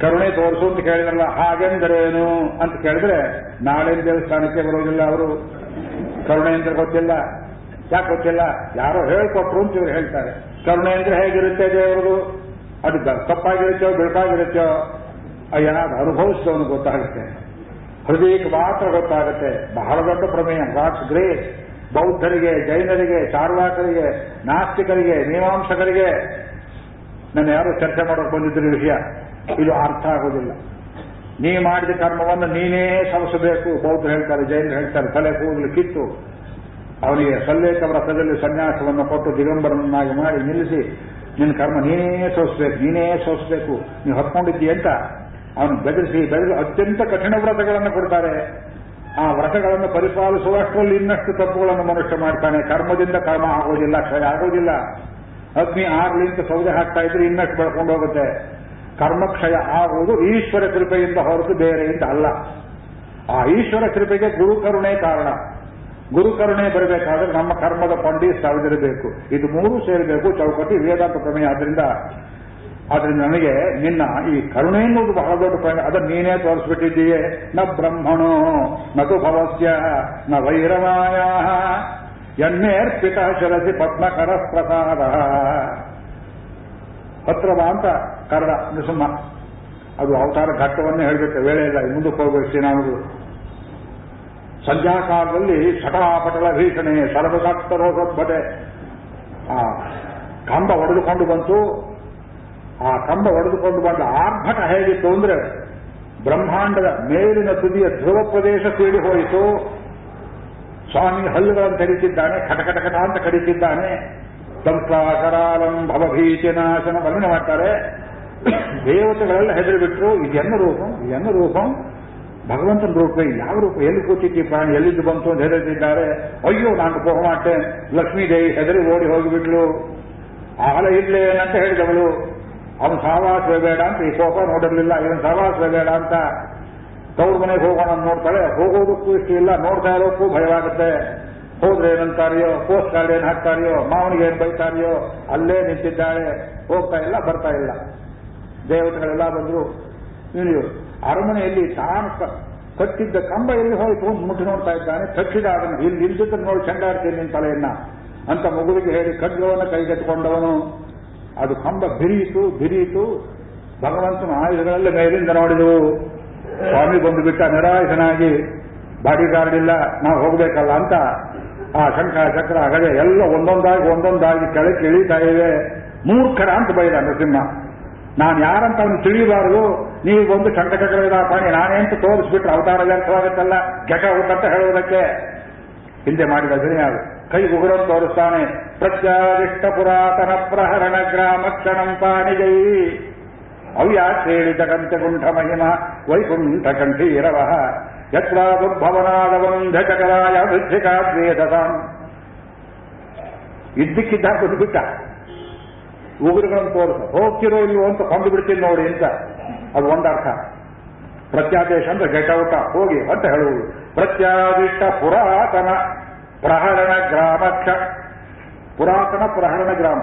ಕರುಣೆ ತೋರಿಸು ಅಂತ ಕೇಳಿದ್ರಲ್ಲ, ಹಾಗೆಂದರೇನು? ಅಂತ ಕೇಳಿದ್ರೆ, ನಾಳೆ ದೇವಸ್ಥಾನಕ್ಕೆ ಬರೋದಿಲ್ಲ ಅವರು. ಕರುಣೆ ಅಂತ ಗೊತ್ತಿಲ್ಲ. ಯಾಕೆ ಗೊತ್ತಿಲ್ಲ? ಯಾರೋ ಹೇಳ್ಕೊಟ್ರು ಅಂತ ಇವ್ರು ಹೇಳ್ತಾರೆ. ಕರುಣೆ ಅಂದ್ರೆ ಹೇಗಿರುತ್ತೆ ದೇವರು ಅದು ತಪ್ಪಾಗಿರುತ್ತೋ ಬೆಳಕಾಗಿರುತ್ತೋ ಅದು ಅನುಭವಿಸಿದವನು ಗೊತ್ತಾಗುತ್ತೆ. ಹೃದಯಕ್ಕೆ ಮಾತ್ರ ಗೊತ್ತಾಗುತ್ತೆ. ಬಹಳ ದೊಡ್ಡ ಪ್ರಮೇಯ. ವಾಟ್ಸ್ ಗ್ರೇಸ್ ಬೌದ್ಧರಿಗೆ, ಜೈನರಿಗೆ ಚಾರ್ವಾಕರಿಗೆ ನಾಸ್ತಿಕರಿಗೆ, ಮೀಮಾಂಸಕರಿಗೆ. ನಾನು ಯಾರು ಚರ್ಚೆ ಮಾಡೋಕೆ ಬಂದಿದ್ದ ವಿಷಯ. ಇದು ಅರ್ಥ ಆಗೋದಿಲ್ಲ. ನೀ ಮಾಡಿದ ಕರ್ಮವನ್ನು ನೀನೇ ಸವಸಬೇಕು. ಬೌದ್ಧರು ಹೇಳ್ತಾರೆ, ಜೈನರು ಹೇಳ್ತಾರೆ, ತಲೆ ಕೂದಲು ಕಿತ್ತು. ಅವನಿಗೆ ಸಲ್ಲೇಖ ವ್ರತದಲ್ಲಿ ಸನ್ಯಾಸವನ್ನು ಕೊಟ್ಟು ದಿಗಂಬರನನ್ನಾಗಿ ಮಾಡಿ ನಿಲ್ಲಿಸಿ, ನಿನ್ನ ಕರ್ಮ ನೀನೇ ಸೋಸ್ಬೇಕು ನೀನೇ ಸೋಸ್ಬೇಕು ನೀವು ಹೊತ್ಕೊಂಡಿದ್ದೀಯ ಅಂತ ಅವನು ಬೆದರಿಸಿ, ಬೆದರಿ ಅತ್ಯಂತ ಕಠಿಣ ವ್ರತಗಳನ್ನು ಕೊಡ್ತಾರೆ. ಆ ವ್ರತಗಳನ್ನು ಪರಿಪಾಲಿಸುವಷ್ಟರಲ್ಲಿ ಇನ್ನಷ್ಟು ತಪ್ಪುಗಳನ್ನು ಮನುಷ್ಯ ಮಾಡ್ತಾನೆ. ಕರ್ಮದಿಂದ ಕರ್ಮ ಆಗೋದಿಲ್ಲ, ಕ್ಷಯ ಆಗೋದಿಲ್ಲ. ಅಗ್ನಿ ಆಗ್ಲಿಂತ ಸೌದೆ ಹಾಕ್ತಾ ಇದ್ರೆ ಇನ್ನಷ್ಟು ಬೆಳ್ಕೊಂಡು ಹೋಗುತ್ತೆ. ಕರ್ಮಕ್ಷಯ ಆಗುವುದು ಈಶ್ವರ ಕೃಪೆಯಿಂದ ಹೊರತು ಬೇರೆಯಿಂದ ಅಲ್ಲ. ಆ ಈಶ್ವರ ಕೃಪೆಗೆ ಗುರು ಕರುಣೆ. ಕಾರಣ ಗುರು ಕರುಣೆ ಬರಬೇಕಾದ್ರೆ ನಮ್ಮ ಕರ್ಮದ ಪಂಡಿ ಸಾವಿರಬೇಕು. ಇದು ಮೂರು ಸೇರಬೇಕು ಚೌಕಟ್ಟು ವೇದಾಂತ ಪ್ರಮೇಯ. ಆದ್ರಿಂದ ಆದ್ರಿಂದ ನನಗೆ ನಿನ್ನ ಈ ಕರುಣೆ ಎನ್ನುವುದು ಬಹಳ ದೊಡ್ಡ ಪ್ರಮೇಯ ನೀನೇ ತೋರಿಸ್ಬಿಟ್ಟಿದ್ದೀಯೇ. ನ ಬ್ರಹ್ಮಣೋ ನದು ಭವಸ್ಯ, ನ ವೈರವಾಯ. ಎನ್ನೇರ್ಪಿತ ಶರಸಿ ಪದ್ಮಕರ ಪ್ರಸಾದ ಪತ್ರವ ಅಂತ ಕರಡ ನೃಸಿಂಹ ಅದು ಅವತಾರ ಘಟ್ಟವನ್ನೇ ಹೇಳಬೇಕು. ವೇಳೆ ಇಲ್ಲ ಮುಂದಕ್ಕೆ ಸಂಧ್ಯಾಕಾಲದಲ್ಲಿ ಸಟಾಪಟಳ ಭೀಷಣೆ ಸರ್ವಸಕ್ತರೋಷೋದ್ಭಟೆ ಆ ಕಂಬ ಒಡೆದುಕೊಂಡು ಬಂತು. ಆ ಕಂಬ ಒಡೆದುಕೊಂಡು ಬಂದ ಆರ್ಭಟ ಹೇಗಿತ್ತು ಅಂದ್ರೆ ಬ್ರಹ್ಮಾಂಡದ ಮೇಲಿನ ತುದಿಯ ಧ್ರುವ ಪ್ರದೇಶ ಸೇರಿ ಹೋಯಿತು. ಸ್ವಾಮಿ ಹಲ್ಲುಗಳನ್ನು ಕಡಿತಿದ್ದಾನೆ ಕಟಕಟ ಕಟ ಅಂತ ಕಡಿತಿದ್ದಾನೆ ಸಂಸಾಕರಾಲಂ ಭವಭೀತಿ ನಾಶನ. ವರ್ಣನೆ ಮಾಡ್ತಾರೆ. ದೇವತೆಗಳೆಲ್ಲ ಹೆದರಿಬಿಟ್ರು. ಬಿಟ್ರು ಇದೆನ್ನ ರೂಪಂ? ಇದೆನ್ನ ರೂಪಂ? ಭಗವಂತನ ರೂಪ ಯಾವ ರೂಪ? ಎಲ್ಲಿ ಕೂತಿದ್ದಿ ಪ್ರಾಣಿ? ಎಲ್ಲಿದ್ದು ಬಂತು ಅಂತ ಹೆದರಿದ್ದಾರೆ ಅಯ್ಯೋ, ನಾನು ಮಾಡ್ತೇನೆ ಲಕ್ಷ್ಮೀದೇವಿ ಹೆದರಿ ಓಡಿ ಹೋಗಿಬಿಟ್ಲು. ಆಲ ಇಲ್ಲೇ ಅಂತ ಹೇಳಿದವಳು. ಅವನು ಸಹವಾಸವೇ ಬೇಡ ಅಂತ ಈ ಕೋಪ ನೋಡಿರಲಿಲ್ಲ. ಇವನು ಸಹವಾಸವೇ ಬೇಡ ಅಂತ ತವ್ರ ಮನೆಗೆ ಹೋಗೋಣ ನೋಡ್ತಾಳೆ. ಹೋಗೋದಕ್ಕೂ ಇಷ್ಟ ಇಲ್ಲ. ನೋಡ್ತಾ ಇರೋಕ್ಕೂ ಭಯವಾಗುತ್ತೆ ಹೋದ್ರೆ ಏನಂತಾರೆಯೋ? ಪೋಸ್ಟ್ ಕಾರ್ಡ್ ಏನು ಹಾಕ್ತಾರೆಯೋ? ಮಾವನಿಗೆ ಏನ್ ಬೈತಾರೆಯೋ? ಅಲ್ಲೇ ನಿಂತಿದ್ದಾಳೆ. ಹೋಗ್ತಾ ಇಲ್ಲ, ಬರ್ತಾ ಇಲ್ಲ. ದೇವತೆಗಳೆಲ್ಲ ಬಂದರು ಅರಮನೆಯಲ್ಲಿ ತಾನು ಕಟ್ಟಿದ್ದ ಕಂಬ ಎಲ್ಲಿ ಹೋಯಿತು ಮುಟ್ಟಿ ನೋಡ್ತಾ ಇದ್ದಾನೆ. ತಕ್ಷಿದ ಅದನ್ನು ಇಲ್ಲಿ ನಿಲ್ಸಿದ್ರೆ ನೋಡಿ ಚಂಡಾಡ್ತೀನಿ ನಿನ್ನ ತಲೆಯನ್ನ ಅಂತ ಮಗುವಿಗೆ ಹೇಳಿ ಖಡ್ಗವನ್ನು ಕೈಗೆತ್ತಿಕೊಂಡವನು. ಅದು ಕಂಬ ಬಿರಿಯಿತು ಬಿರಿಯಿತು. ಭಗವಂತನ ಆಯುಧಗಳೆಲ್ಲ ಮೇಲಿಂದ ನೋಡಿದವು. ಸ್ವಾಮಿ ಬಂದು ಬಿಟ್ಟ ಬಾಡಿ ಗಾರ್ಡ್ ಇಲ್ಲ ನಾವು ಹೋಗಬೇಕಲ್ಲ ಅಂತ ಆ ಶಂಖ, ಚಕ್ರ ಗದೆ ಎಲ್ಲ ಒಂದೊಂದಾಗಿ ಒಂದೊಂದಾಗಿ ಕೆಳಕ್ಕೆ ಇಳಿತಾ ಇವೆ. ಮೂರ್ಖರ ಅಂತ ಬೈದ ನರಸಿಂಹ. ನಾನು ಯಾರಂತ ಅವನು ತಿಳಿಯಬಾರದು? ನೀವು ಶಂಖ ಚಕ್ರ ಪಾಣಿ ನಾನೇ ಅಂತ ತೋರಿಸ್ಬಿಟ್ರೆ ಅವತಾರ ವ್ಯರ್ಥವಾಗುತ್ತಲ್ಲ ಘಟ ಅಂತ ಹೇಳುವುದಕ್ಕೆ? ಹಿಂದೆ ಮಾಡಿದ ಅದು. ಕೈ ಉಗುರನ್ನು ತೋರಿಸ್ತಾನೆ. ಪ್ರತ್ಯಾದಿಷ್ಟ ಪುರಾತನ ಪ್ರಹರಣ ಗ್ರಾಮ ಕ್ಷಣಂ ಪಾಣಿಗೈ. ಅವ್ಯಾಚೇಳಿತ ಕಂಠ ಮಹಿಮ, ವೈಕುಂಠ ಕಂಠೀರವ. ಯತ್ರಾದುರ್ಭವನಾದವಂಧಕರಾಯ ವೃದ್ಧಿಕಾದ್ವೇದಸಾಂ ಇದ್ದಕ್ಕಿದ್ದ ಬಂದ್ಬಿಟ್ಟ ಉಗುರುಗಳನ್ನು ತೋರಿಸ. ಹೋಗ್ತಿರೋ ಇಲ್ವೋ ಅಂತ ಕೊಂಡು ಬಿಡ್ತೀನಿ ನೋಡಿ ಅಂತ. ಅದು ಒಂದರ್ಥ ಪ್ರತ್ಯಾದೇಶ ಅಂದ್ರೆ ಗೆಟ್ ಔಟ ಹೋಗಿ ಅಂತ ಹೇಳುವುದು. ಪ್ರತ್ಯಾದಿಷ್ಟ ಪುರಾತನ ಪ್ರಹರಣ ಗ್ರಾಮಕ್ಷ ಪುರಾತನ ಪ್ರಹರಣ ಗ್ರಾಮ.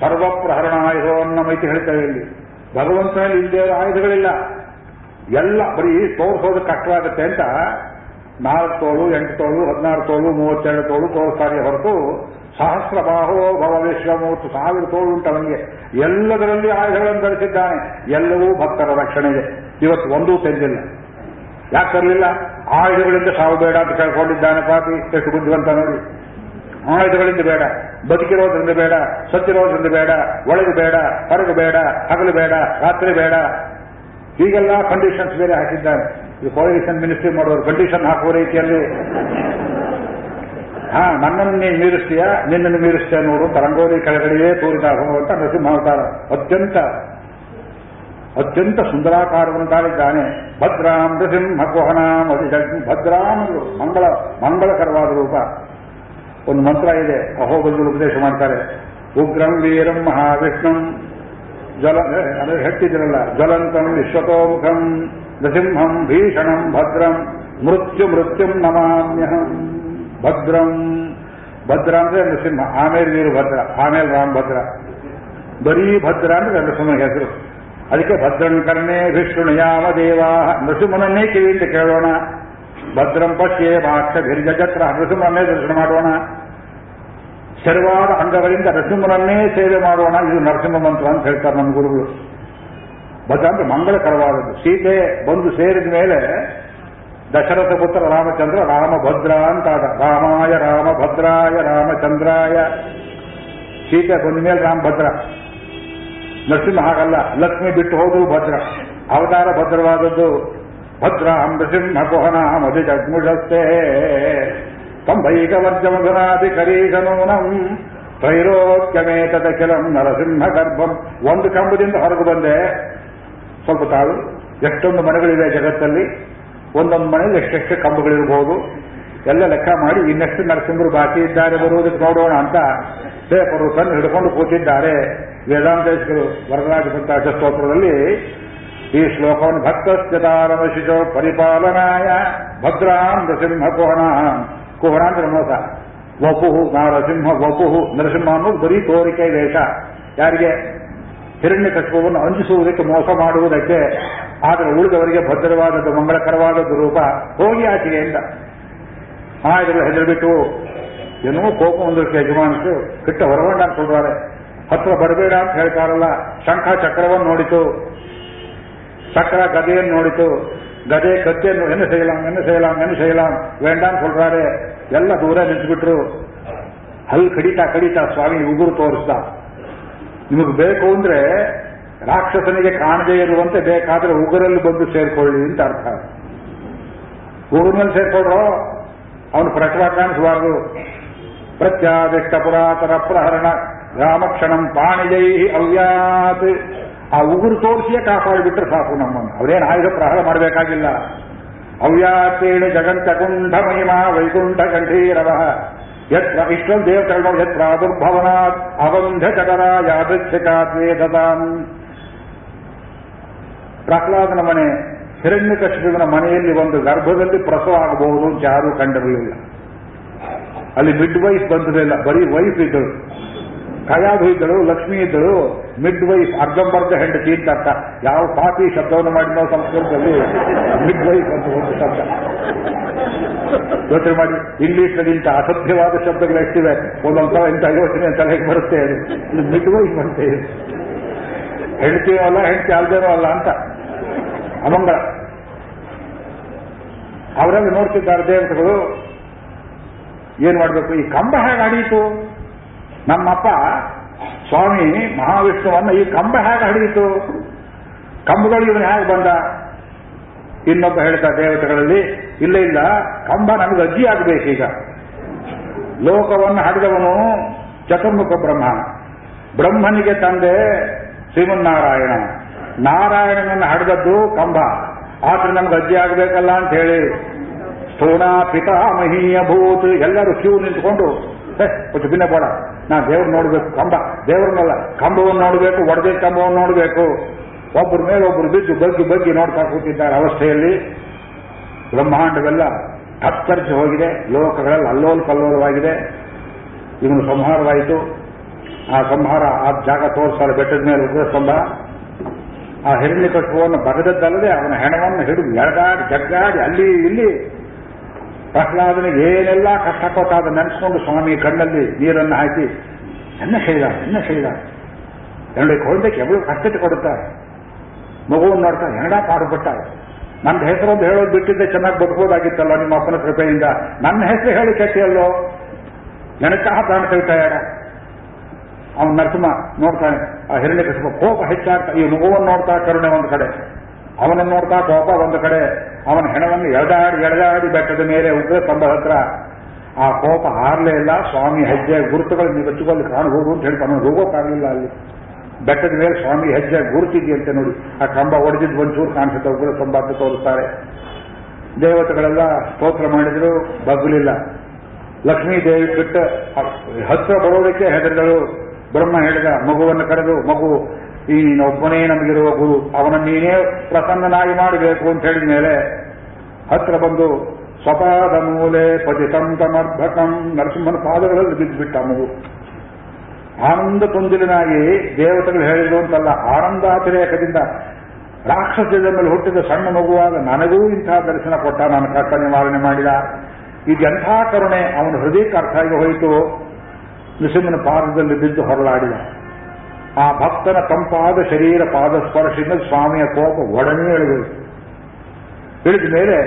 ಸರ್ವ ಪ್ರಹರಣ ಆಯುಧವನ್ನು ಮೈತಿ ಹೇಳ್ತೇವೆ ಇಲ್ಲಿ. ಭಗವಂತನಲ್ಲಿ ಇಲ್ಲದೇ ಆಯುಧಗಳಿಲ್ಲ. ಎಲ್ಲ ಬರೀ ತೋರಿಸೋದು ಕಷ್ಟವಾಗುತ್ತೆ ಅಂತ ನಾಲ್ಕು ತೋಳು, ಎಂಟು ತೋಳು, ಹದಿನಾರು ತೋಳು, ಮೂವತ್ತೆರಡು ತೋಳು ತೋರಿಸ್ತಾರೆ ಹೊರತು ಸಹಸ್ರ ಬಾಹೋ ಭವ ವಿಶ್ವಮೂರ್ತಿ ಸಾವಿರ ಅವನಿಗೆ. ಎಲ್ಲದರಲ್ಲಿ ಆಯುಧಗಳನ್ನು ಧರಿಸಿದ್ದಾನೆ. ಎಲ್ಲವೂ ಭಕ್ತರ ರಕ್ಷಣೆಗೆ. ಇವತ್ತು ಒಂದೂ ತೆಂದಿಲ್ಲ ಯಾಕೆ ತರಲಿಲ್ಲ? ಆಯುಧಗಳಿಂದ ಸಾವು ಬೇಡ ಅಂತ ಕೇಳ್ಕೊಂಡಿದ್ದಾನೆ ಪಾಪಿ. ಎಷ್ಟು ಬುದ್ಧಿವಂತ ನೋಡಿ. ಆಯುಧಗಳಿಂದ ಬೇಡ. ಬದುಕಿರೋದ್ರಿಂದ ಬೇಡ. ಸತ್ತಿರೋದ್ರಿಂದ ಬೇಡ. ಒಳಗೆ ಬೇಡ. ಹೊರಗೆ ಬೇಡ. ಹಗಲು ಬೇಡ. ರಾತ್ರಿ ಬೇಡ. ಹೀಗೆಲ್ಲ ಕಂಡೀಷನ್ಸ್ ಬೇರೆ ಹಾಕಿದ್ದಾನೆ. ಈ ಪೊಲೀಸ್ ಮಿನಿಸ್ಟ್ರಿ ಮಾಡೋರು ಕಂಡೀಷನ್ ಹಾಕುವ ರೀತಿಯಲ್ಲಿ. ಹಾ, ನನ್ನನ್ನು ನೀನು ಮೀರಿಸ್ತೀಯ? ನಿನ್ನನ್ನು ಮೀರಿಸ್ತೀಯ ನೋಡು. ತರಂಗೋಲಿ ರಂಗೋಲಿ ಕೆಳಗಡೆಯೇ ತೋರಿದಾಗ ಹೋಗುವಂತ ನರಸಿಂಹಾವತಾರ. ಅತ್ಯಂತ ಅತ್ಯಂತ ಸುಂದರಾಕಾರವಂತಾಗಿದ್ದಾನೆ. ಭದ್ರಾಂ ನೃಸಿಂಹ ಕೋಹನಾಂ ಅತಿ ಭದ್ರಾಂ. ಮಂಗಳ, ಮಂಗಳಕರವಾದ ರೂಪ. ಒಂದು ಮಂತ್ರ ಇದೆ. ಅಹೋಬಂದು ಉಪದೇಶ ಮಾಡ್ತಾರೆ. ಉಗ್ರಂ ವೀರಂ ಮಹಾವಿಷ್ಣು. ಜ್ವಲ ಅದೇ ಹೆಟ್ಟಿದ್ರಲ್ಲ ಜ್ವಲಂತಂ ವಿಶ್ವತೋಮುಖಂ. ನೃಸಿಂಹಂ ಭೀಷಣಂ ಭದ್ರಂ. ಮೃತ್ಯು ಮೃತ್ಯುಂ ನಮಾಮ್ಯಹಂ. ಭದ್ರಂ. ಭದ್ರ ಅಂದ್ರೆ ನೃಸಿಂಹ ಆಮೇಲೆ ನೀರು ಭದ್ರ. ಆಮೇಲೆ ರಾಮಭದ್ರ ಬರೀ ಭದ್ರ ಅಂದ್ರೆ ನರಸಿಂಹ ಹೆಸರು. ಅದಕ್ಕೆ ಭದ್ರಂ ಕರ್ಣೇ ವಿಷ್ಣು ಯಾವ ದೇವಾ ನರಸಿಂಹನನ್ನೇ ಕಿವಿಯಿಂದ ಕೇಳೋಣ. ಭದ್ರಂ ಪಶ್ಯೇ ಮಾಕ್ಷ ಗಿರಿಜತ್ರ ನರಸಿಂಹನನ್ನೇ ದರ್ಶನ ಮಾಡೋಣ. ಶರವಾದ ಅಂಗಗಳಿಂದ ನರಸಿಂಹನನ್ನೇ ಸೇವೆ ಮಾಡೋಣ. ಇದು ನರಸಿಂಹ ಮಂತ್ರ ಅಂತ ಹೇಳ್ತಾರೆ ನಮ್ಮ ಗುರುಗಳು. ಭದ್ರ ಅಂದ್ರೆ ಮಂಗಳಕರವಾದದ್ದು. ಸೀತೆ ಬಂದು ಸೇರಿದ ಮೇಲೆ ದಶರಥ ಪುತ್ರ ರಾಮಚಂದ್ರ ರಾಮಭದ್ರ ಅಂತಾದ. ರಾಮಾಯ ರಾಮಭದ್ರಾಯ ರಾಮಚಂದ್ರಾಯ. ಸೀತೆ ಮೇಲೆ ರಾಮಭದ್ರ. ನರಸಿಂಹ ಹಾಗಲ್ಲ, ಲಕ್ಷ್ಮಿ ಬಿಟ್ಟು ಹೋದ್ರು ಭದ್ರ. ಅವತಾರ ಭದ್ರವಾದದ್ದು ಭದ್ರ ನೃಸಿಂಹ ಕುಹನ ಮಧು ಜಗ್ಮುಷಸ್ತೆ ಕಂಬೈಕ ವರ್ಜಮಧುನಾದಿ ತ್ರೈರೋಕ್ಯಮೇತದ ಕೆಲಂ ನರಸಿಂಹ ಗರ್ಭಂ. ಒಂದು ಕಂಬದಿಂದ ಹೊರಗೆ ಬಂದೆ. ಸ್ವಲ್ಪ ತಾಳು, ಎಷ್ಟೊಂದು ಮನೆಗಳಿವೆ ಜಗತ್ತಲ್ಲಿ. ಒಂದೊಂದು ಮನೆಯಲ್ಲಿ ಎಷ್ಟೆಷ್ಟು ಕಂಬಗಳಿರಬಹುದು ಎಲ್ಲ ಲೆಕ್ಕ ಮಾಡಿ ಇನ್ನೆಷ್ಟು ನರಸಿಂಹರು ಬಾಕಿ ಇದ್ದಾರೆ ಬರುವುದಕ್ಕೆ ನೋಡೋಣ ಅಂತ ಪೇಪರು ತಂದು ಹಿಡ್ಕೊಂಡು ಕೂತಿದ್ದಾರೆ. ವೇದಾಂತೇಶ್ವರು ವರದರಾಜ ಸಂತಾಶ ಸ್ತೋತ್ರದಲ್ಲಿ ಈ ಶ್ಲೋಕವನ್ನು ಭಕ್ತಸ್ಥತಾರಮ ಶಿಶೋ ಪರಿಪಾಲನಾಯ ಭದ್ರಾಂ ನರಸಿಂಹ ಕುಹಣ. ಕುಹಣ ಅಂದ್ರೆ ಮೋಸ. ವಪುಹು, ನರಸಿಂಹ ವಪುಹು, ನರಸಿಂಹ ಅನ್ನೋದು ಬರೀ ತೋರಿಕೆ ವೇಷ ಯಾರಿಗೆ? ಹಿರಣ್ಯ ಕಶ್ಮವನ್ನು ಅಂಜಿಸುವುದಕ್ಕೆ ಮೋಸ ಮಾಡುವುದಕ್ಕೆ, ಆದರೆ ಉಳಿದವರಿಗೆ ಭದ್ರವಾದದ್ದು, ಮಂಗಳಕರವಾದದ್ದು ರೂಪ ಹೋಗಿ ಆಚೆಗೆ ಎಂದ. ಆಯ್ತು ಹೆದರ್ಬಿಟ್ಟು, ಏನೋ ಕೋಪ ಒಂದಕ್ಕೆ ಯಜಮಾನಸು ಕಿಟ್ಟ ಹೊರಗೊಂಡ ಕೊಡುವಾರೆ ಹತ್ರ ಬರಬೇಡ ಅಂತ ಹೇಳ್ತಾರಲ್ಲ ಶಂಖ ಚಕ್ರವನ್ನು ನೋಡಿತು ಚಕ್ರ ಗದೆಯನ್ನು ನೋಡಿತು ಗದೆ ಕತ್ತೆಯನ್ನು ಎನ್ನು ಸೇಯಲಾಂ ಎನ್ನು ಸೇಯಲಾಂ ಎನ್ನು ಸೇಯಲಾಂ ವೇಂಡ ಅಂತ ಕೊಡ್ತಾರೆ ಎಲ್ಲ ದೂರ ನಿಂತುಬಿಟ್ರು. ಹಲ್ ಕಡಿತಾ ಕಡಿತಾ ಸ್ವಾಮಿ ಉಗುರು ತೋರಿಸ್ತಾ ನಿಮಗೆ ಬೇಕು ಅಂದ್ರೆ ರಾಕ್ಷಸನಿಗೆ ಕಾಣದೇ ಇರುವಂತೆ ಬೇಕಾದ್ರೆ ಉಗುರಲ್ಲಿ ಬಂದು ಸೇರ್ಕೊಳ್ಳಿ ಅಂತ ಅರ್ಥ. ಉಗುರಿನಲ್ಲಿ ಸೇರ್ಕೊಡ್ರು ಅವನು ಪ್ರಕಟ ಕಾಣಿಸಬಾರದು. ಪ್ರತ್ಯಾದಿಷ್ಟ ಪುರಾತನ ಪ್ರಹರಣ, ರಾಮಕ್ಷಣಂ ಪಾಣಿಜೈ ಅವ್ಯಾತ್. ಆ ಉಗುರು ತೋರಿಸಿಯೇ ಕಾಪಾಡಿಬಿಟ್ರೆ ಸಾಕು ನಮ್ಮನ್ನು. ಅವರೇನು ಆಯುಧ ಪ್ರಹಾರ ಮಾಡಬೇಕಾಗಿಲ್ಲ. ಅವ್ಯಾತೇಣಿ ಜಗಂತಕುಂಠ ಮಹಿಮಾ ವೈಕುಂಠ ಕಂಠೀರವ ಯತ್ರ ಇಷ್ಟೊಂದು ದೇವತೆಗಳು ಯತ್ ಯತ್ರ ದುರ್ಭವನಾತ್ ಅವಂಧ ಚಕರ ಯಾದೃಚ್ಛಿಕಾದ್ವೇದತಾಂ ಪ್ರಹ್ಲಾದನ ಮನೆ ಹಿರಣ್ಯಕಶಿಪುವಿನ ಮನೆಯಲ್ಲಿ ಒಂದು ಗರ್ಭದಲ್ಲಿ ಪ್ರಸವ ಆಗಬಹುದು ಅಂತ ಯಾರೂ ಕಂಡಿರಲಿಲ್ಲ ಅಲ್ಲಿ ಮಿಡ್ ವೈಫ್ ಬಂದಿರಲಿಲ್ಲ ಬರೀ ವೈಫ್ ಇದ್ದಳು. ಕಯಾದು ಇದ್ದಳು, ಲಕ್ಷ್ಮಿ ಇದ್ದಳು, ಮಿಡ್ ವೈಫ್, ಅರ್ಧಂಬರ್ಧ ಹೆಂಡತಿ ಅಂತ ಅರ್ಥ. ಯಾವ ಪಾಪಿ ಶಬ್ದವನ್ನು ಮಾಡಿದ ಸಂಸ್ಕೃತದಲ್ಲಿ, ಮಿಡ್ ವೈಫ್ ಅಂತ ಒಂದು ಯೋಚನೆ ಮಾಡಿ. ಇಂಗ್ಲಿಷ್ನಲ್ಲಿ ಇಂಥ ಅಸಭ್ಯವಾದ ಶಬ್ದಗಳು ಎಷ್ಟಿವೆ ಒಂದೊಂದ್ಸಲ ಇಂಥ ಯೋಚನೆ ತಲೆಗೆ ಬರುತ್ತೆ ಅದು ಮಿಡ್ ವೈಫ್ ಬರುತ್ತೆ ಹೆಂಡತಿಯೂ ಅಲ್ಲ, ಹೆಂಡತಿ ಅಲ್ದೇನೋ ಅಲ್ಲ ಅಂತ. ಅಮಂಗಳ. ಅವರಲ್ಲಿ ನೋಡ್ತಿದ್ದಾರೆ ದೇವತೆಗಳು, ಏನ್ ಮಾಡಬೇಕು? ಈ ಕಂಬ ಹೇಗೆ ಹಡಿಯಿತು ನಮ್ಮಪ್ಪ ಸ್ವಾಮಿ ಮಹಾವಿಷ್ಣುವನ್ನ ಈ ಕಂಬ ಹೇಗೆ ಹಡಿಯಿತು ಕಂಬಗಳು ಇವನು ಹೇಗೆ ಬಂದ? ಇನ್ನೊಬ್ಬ ಹೇಳ್ತಾ ದೇವತೆಗಳಲ್ಲಿ ಇಲ್ಲ ಇಲ್ಲ. ಕಂಬ ನಮಗೆ ಅಜ್ಜಿ ಆಗಬೇಕೀಗ ಲೋಕವನ್ನು ಹಡಿದವನು ಚತುರ್ಮುಖ ಬ್ರಹ್ಮ. ಬ್ರಹ್ಮನಿಗೆ ತಂದೆ ಶ್ರೀಮನ್ನಾರಾಯಣ. ನಾರಾಯಣನನ್ನು ಹಡಿದದ್ದು ಕಂಬ. ಆದ್ರೆ ನಮ್ಗೆ ಅಜ್ಜಿ ಆಗಬೇಕಲ್ಲ ಅಂತ ಹೇಳಿ. ಸ್ಥೂಣ ಪಿತಾಮಹೀಯ ಭೂತ್. ಎಲ್ಲರೂ ಕ್ಯೂ ನಿಂತ್ಕೊಂಡು ಕೊಂಚ ಭಿನ್ನ ಬೇಡ. ನಾ ದೇವ್ರು ನೋಡಬೇಕು, ಕಂಬ. ದೇವ್ರನ್ನಲ್ಲ, ಕಂಬವನ್ನು ನೋಡಬೇಕು ಒಡದೇ ಕಂಬವನ್ನು ನೋಡಬೇಕು. ಒಬ್ಬರ ಮೇಲೆ ಒಬ್ಬರು ಬಿದ್ದು ಬಗ್ಗಿ ಬಗ್ಗಿ ನೋಡ್ತಾ ಅವಸ್ಥೆಯಲ್ಲಿ. ಬ್ರಹ್ಮಾಂಡವೆಲ್ಲ ತತ್ತರಿಸಿ ಹೋಗಿದೆ, ಲೋಕಗಳಲ್ಲಿ ಅಲ್ಲೋಲ್ ಕಲ್ಲೋಲವಾಗಿದೆ ಇವನು ಸಂಹಾರವಾಯಿತು. ಆ ಸಂಹಾರ, ಆ ಜಾಗ ತೋರಿಸಲು ಬೆಟ್ಟದ ಮೇಲೆ ಉಗ್ರಸ್ತಂಭ ಆ ಹಿರಣ್ಯ ಕಟ್ಟುವನ್ನು ಬಗದದ್ದಲ್ಲದೆ ಅವನ ಹೆಣವನ್ನು ಹಿಡಿದು ಎಳಗಾಡಿ ಜಗ್ಗಾಡಿ, ಅಲ್ಲಿ ಇಲ್ಲಿ ಪ್ರಹ್ಲಾದನಿಗೆ ಏನೆಲ್ಲ ಕಷ್ಟ ಕೊಟ್ಟಾದ ನೆನೆಸ್ಕೊಂಡು ಸ್ವಾಮಿ ಕಣ್ಣಲ್ಲಿ ನೀರನ್ನು ಹಾಕಿ, ಎನ್ನ ಶೈಲ ಎನ್ನ ಶೈಲ ಎರಡಕ್ಕೆ ಹೊಂದಕ್ಕೆ ಎವಳು ಕಷ್ಟತೆ ಕೊಡುತ್ತಾರೆ? ಮಗುವನ್ನು ನೋಡ್ತಾ ಎರಡ ಬಿಟ್ಟ ನನ್ನ ಒಂದು ಹೇಳೋದು ಬಿಟ್ಟಿದ್ದೆ, ಚೆನ್ನಾಗಿ ಬದುಕೋದಾಗಿತ್ತಲ್ಲ ನಿಮ್ಮ ಅಪ್ಪನ ಕೃಪೆಯಿಂದ. ನನ್ನ ಹೆಸರು ಹೇಳಿ ಕೆಟ್ಟಿಯಲ್ಲೋ? ನೆನಕ ಪ್ರಾಣ ತೆಗಿತಾಯಾಡ ಅವನು ನರಸಿಂಹ ನೋಡ್ತಾನೆ, ಆ ಹಿರಣ್ಯ ಕಸಿಪ ಕೋಪ ಹೆಚ್ಚಾಗ್ತಾ ಈ ಮಗುವನ್ನು ನೋಡ್ತಾ ಕರುಣೆ ಒಂದು ಕಡೆ. ಅವನನ್ನು ನೋಡ್ತಾ ಕೋಪ ಒಂದು ಕಡೆ. ಅವನ ಹೆಣವನ್ನು ಎಳೆದಾಡಿ ಎಳೆದಾಡಿ ಬೆಟ್ಟದ ಮೇಲೆ ಉಗ್ರ ಸ್ತಂಭ ಹತ್ರ. ಆ ಕೋಪ ಹಾರಲೇ ಇಲ್ಲ. ಸ್ವಾಮಿ ಹೆಜ್ಜೆ ಗುರುತುಗಳು ನೀವು ಬೆಚ್ಚುಕೊಳ್ಳಿ, ಕಾಣಬಹುದು ಅಂತ ಹೇಳ್ತಾನೆ. ಹೋಗೋಕ್ಕಾಗಲಿಲ್ಲ ಅಲ್ಲಿ. ಬೆಟ್ಟದ ಮೇಲೆ ಸ್ವಾಮಿ ಹೆಜ್ಜೆ ಗುರುತಿದೆಯಂತೆ ನೋಡಿ, ಆ ಕಂಬ ಒಡೆದಿದ್ದು ಒಂಚೂರು ಕಾಣಿಸುತ್ತೆ ಉಗ್ರ ಸಂಬಂಧ ತೋರಿಸ್ತಾರೆ. ದೇವತೆಗಳೆಲ್ಲ ಸ್ತೋತ್ರ ಮಾಡಿದ್ರು, ಬಗ್ಲಿಲ್ಲ. ಲಕ್ಷ್ಮೀ ದೇವಿ ಬಿಟ್ಟ ಹತ್ರ ಬರೋದಕ್ಕೆ ಹೆದರಿದಳು. ಬ್ರಹ್ಮ ಹೇಳಿದ, ಮಗುವನ್ನು ಕರೆದು, ಮಗು ಈ ಒಬ್ಬನೇ ನಮಗಿರುವ ಗುರು. ಅವನ ನೀನೇ ಪ್ರಸನ್ನನಾಗಿ ಮಾಡಬೇಕು ಅಂತ ಹೇಳಿದ ಮೇಲೆ, ಹತ್ರ ಬಂದು, ಸ್ವಪಾದ ಮೂಲೆ ಪತಿತಂ ತಮರ್ಭಕಂ ನರಸಿಂಹನ ಪಾದಗಳಲ್ಲಿ ಬಿದ್ದುಬಿಟ್ಟ ಮಗು. ಆನಂದ ತುಂದಿಲನಾಗಿ ದೇವತೆಗಳು ಹೇಳಿದ್ರು ಅಂತಲ್ಲ, ಆನಂದಾತಿರೇಕದಿಂದ ರಾಕ್ಷಸದ ಮೇಲೆ ಹುಟ್ಟಿದ ಸಣ್ಣ ಮಗುವಾಗ ನನಗೂ ಇಂತಹ ದರ್ಶನ ಕೊಟ್ಟ, ನಾನು ಕಷ್ಟ ನಿವಾರಣೆ ಮಾಡಿದ. ಇದೆಂಥ ಕರುಣೆ, ಅವನ ಹೃದಯಕ್ಕೆ ಅರ್ಥ ಆಗಿ ಹೋಯಿತು. ನೃಸಿಂಹನ ಪಾದದಲ್ಲಿ ಬಿದ್ದು ಹೊರಳಾಡಿದ. ಆ ಭಕ್ತನ ತಂಪಾದ ಶರೀರ ಪಾದ ಸ್ಪರ್ಶದಿಂದ ಸ್ವಾಮಿಯ ಕೋಪ ಒಡನೆ ಇಳಿದು ಇಳಿದ ಮೇಲೆ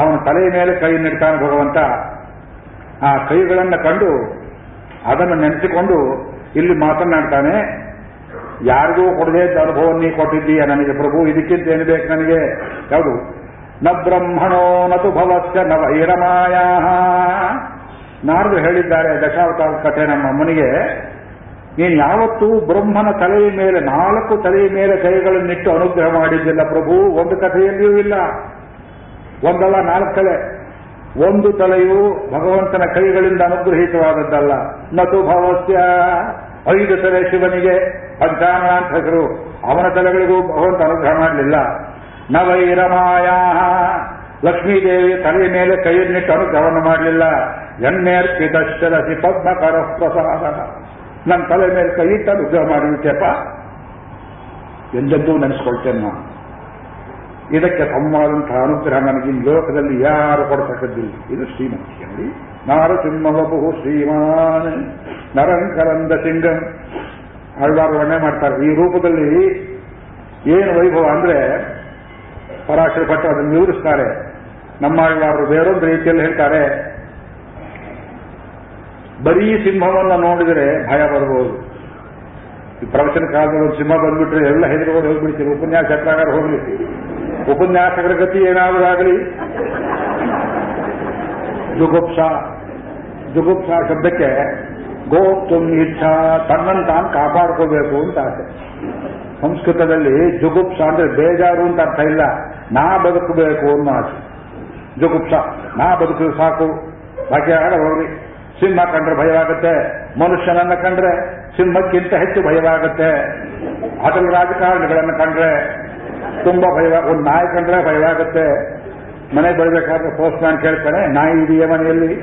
ಅವನ ತಲೆಯ ಮೇಲೆ ಕೈ ನಿಡ್ತಾನೆ ಭಗವಂತ. ಆ ಕೈಗಳನ್ನು ಕಂಡು ಅದನ್ನು ನೆನೆಸಿಕೊಂಡು ಇಲ್ಲಿ ಮಾತನಾಡ್ತಾನೆ, ಯಾರಿಗೂ ಕೊಡದೇ ಅನುಭವ ನೀ ಕೊಟ್ಟಿದ್ದೀಯ ನನಗೆ ಪ್ರಭು, ಇದಕ್ಕಿಂತ ಏನು ಬೇಕು ನನಗೆ? ಯಾವುದು? ನ ಬ್ರಹ್ಮಣೋ ನತು ಭವಸ್ಯ ನ ವೈರಮಾಯ ನಾರದು ಹೇಳಿದ್ದಾರೆ ದಶಾವತಾರ ಕಥೆ ನಮ್ಮ ಅಮ್ಮನಿಗೆ ನೀನು ಯಾವತ್ತೂ ಬ್ರಹ್ಮನ ತಲೆಯ ಮೇಲೆ, ನಾಲ್ಕು ತಲೆಯ ಮೇಲೆ ಕೈಗಳನ್ನಿಟ್ಟು ಅನುಗ್ರಹ ಮಾಡಿದ್ದಿಲ್ಲ ಪ್ರಭು, ಒಂದು ಕಥೆಯಲ್ಲಿಯೂ ಇಲ್ಲ. ಒಂದಲ್ಲ ನಾಲ್ಕು ತಲೆ. ಒಂದು ತಲೆಯು ಭಗವಂತನ ಕೈಗಳಿಂದ ಅನುಗ್ರಹಿತವಾದದ್ದಲ್ಲ. ನತು ಭವಸ್ಯ. ಐದು ತಲೆ ಶಿವನಿಗೆ. ಪಂಚಾಮಾಂತಕರು ಅವನ ತಲೆಗಳಿಗೂ ಭಗವಂತ ಅನುಗ್ರಹ ಮಾಡಲಿಲ್ಲ. ನವೈರಮಾಯ. ಲಕ್ಷ್ಮೀದೇವಿ ತಲೆಯ ಮೇಲೆ ಕೈಯನ್ನಿಟ್ಟು ಅನುಗ್ರಹವನ್ನು ಮಾಡಲಿಲ್ಲ. ಎಣ್ಣೆರ್ಪಿತ ಶರಸಿ ಪದ್ಮಕರ ಪ್ರಸಾದ ನನ್ನ ತಲೆ ಮೇಲೆ ಕೈಯಿಟ್ಟು ಅನುಗ್ರಹ ಮಾಡಿಬಿಟ್ಟೆಪ್ಪ. ಎಂದೆಂದೂ ನೆನೆಸ್ಕೊಳ್ತೇನೆ ನಾನು. ಇದಕ್ಕೆ ತಮ್ಮಾದಂತಹ ಅನುಗ್ರಹ ನನಗೆ ಈ ಲೋಕದಲ್ಲಿ ಯಾರು ಕೊಡತಕ್ಕದ್ದಿಲ್ಲ. ಇದು ಶ್ರೀಮತಿ ನೋಡಿ ಶ್ರೀಮಾನ್ ನರಂಕರಂದ ಸಿಂಗ. ಹಲವಾರು ವರ್ಣನೆ ಮಾಡ್ತಾರೆ. ಈ ರೂಪದಲ್ಲಿ ಏನು ವೈಭವ ಅಂದ್ರೆ ಪರಾಶರ ಭಟ್ಟ ಅದನ್ನು ವಿವರಿಸ್ತಾರೆ. ನಮ್ಮ ಆಳ್ವಾರರು ಬೇರೊಂದು ರೀತಿಯಲ್ಲಿ ಹೇಳ್ತಾರೆ. ಬರೀ ಸಿಂಹವನ್ನು ನೋಡಿದರೆ ಭಯ ಬರಬಹುದು. ಈ ಪ್ರವಚನ ಕಾಲದಲ್ಲಿ ಒಂದು ಸಿಂಹ ಬಂದ್ಬಿಟ್ರೆ ಎಲ್ಲ ಹೆದರ್ಕೊಂಡು ಹೋಗ್ಬಿಡ್ತೀವಿ. ಉಪನ್ಯಾಸ ಎತ್ತಾಗಾರ ಹೋಗ್ಲಿ ಉಪನ್ಯಾಸಕರ ಗತಿ ಏನಾದರಾಗಲಿ ಜುಗುಪ್ಸ. ಜುಗುಪ್ಸ ಶಬ್ದಕ್ಕೆ ಗೋಪ್ತುಂ ಇಚ್ಛಾ ತನ್ನನ್ನು ತಾನು ಕಾಪಾಡ್ಕೋಬೇಕು ಅಂತ ಆಸೆ. ಸಂಸ್ಕೃತದಲ್ಲಿ ಜುಗುಪ್ಸ ಅಂದ್ರೆ ಬೇಜಾರು ಅಂತ ಅರ್ಥ ಇಲ್ಲ. ನಾ ಬದುಕಬೇಕು ಅನ್ನೋ ಆಸೆ. ಜುಗುಪ್ಸ, ನಾ ಬದುಕಿದ್ರೆ ಸಾಕು. ಭಾಗ್ಯ ಹೋಗ್ರಿ ಸಿಂಹ ಕಂಡ್ರೆ ಭಯವಾಗುತ್ತೆ. ಮನುಷ್ಯನನ್ನ ಕಂಡ್ರೆ ಸಿಂಹಕ್ಕಿಂತ ಹೆಚ್ಚು ಭಯವಾಗುತ್ತೆ. ಅದರ ರಾಜಕಾರಣಿಗಳನ್ನು ಕಂಡ್ರೆ ತುಂಬಾ ಭಯ, ಒಂದು ನಾಯಿ ಕಂಡ್ರೆ ಭಯವಾಗುತ್ತೆ ಮನೆಗೆ ಬರಬೇಕಾದ್ರೆ ಪೋಸ್ಟ್ ಮ್ಯಾನ್ ಕೇಳ್ತಾನೆ, ನಾಯಿ ಇದೆಯೇ ಮನೆಯಲ್ಲಿ?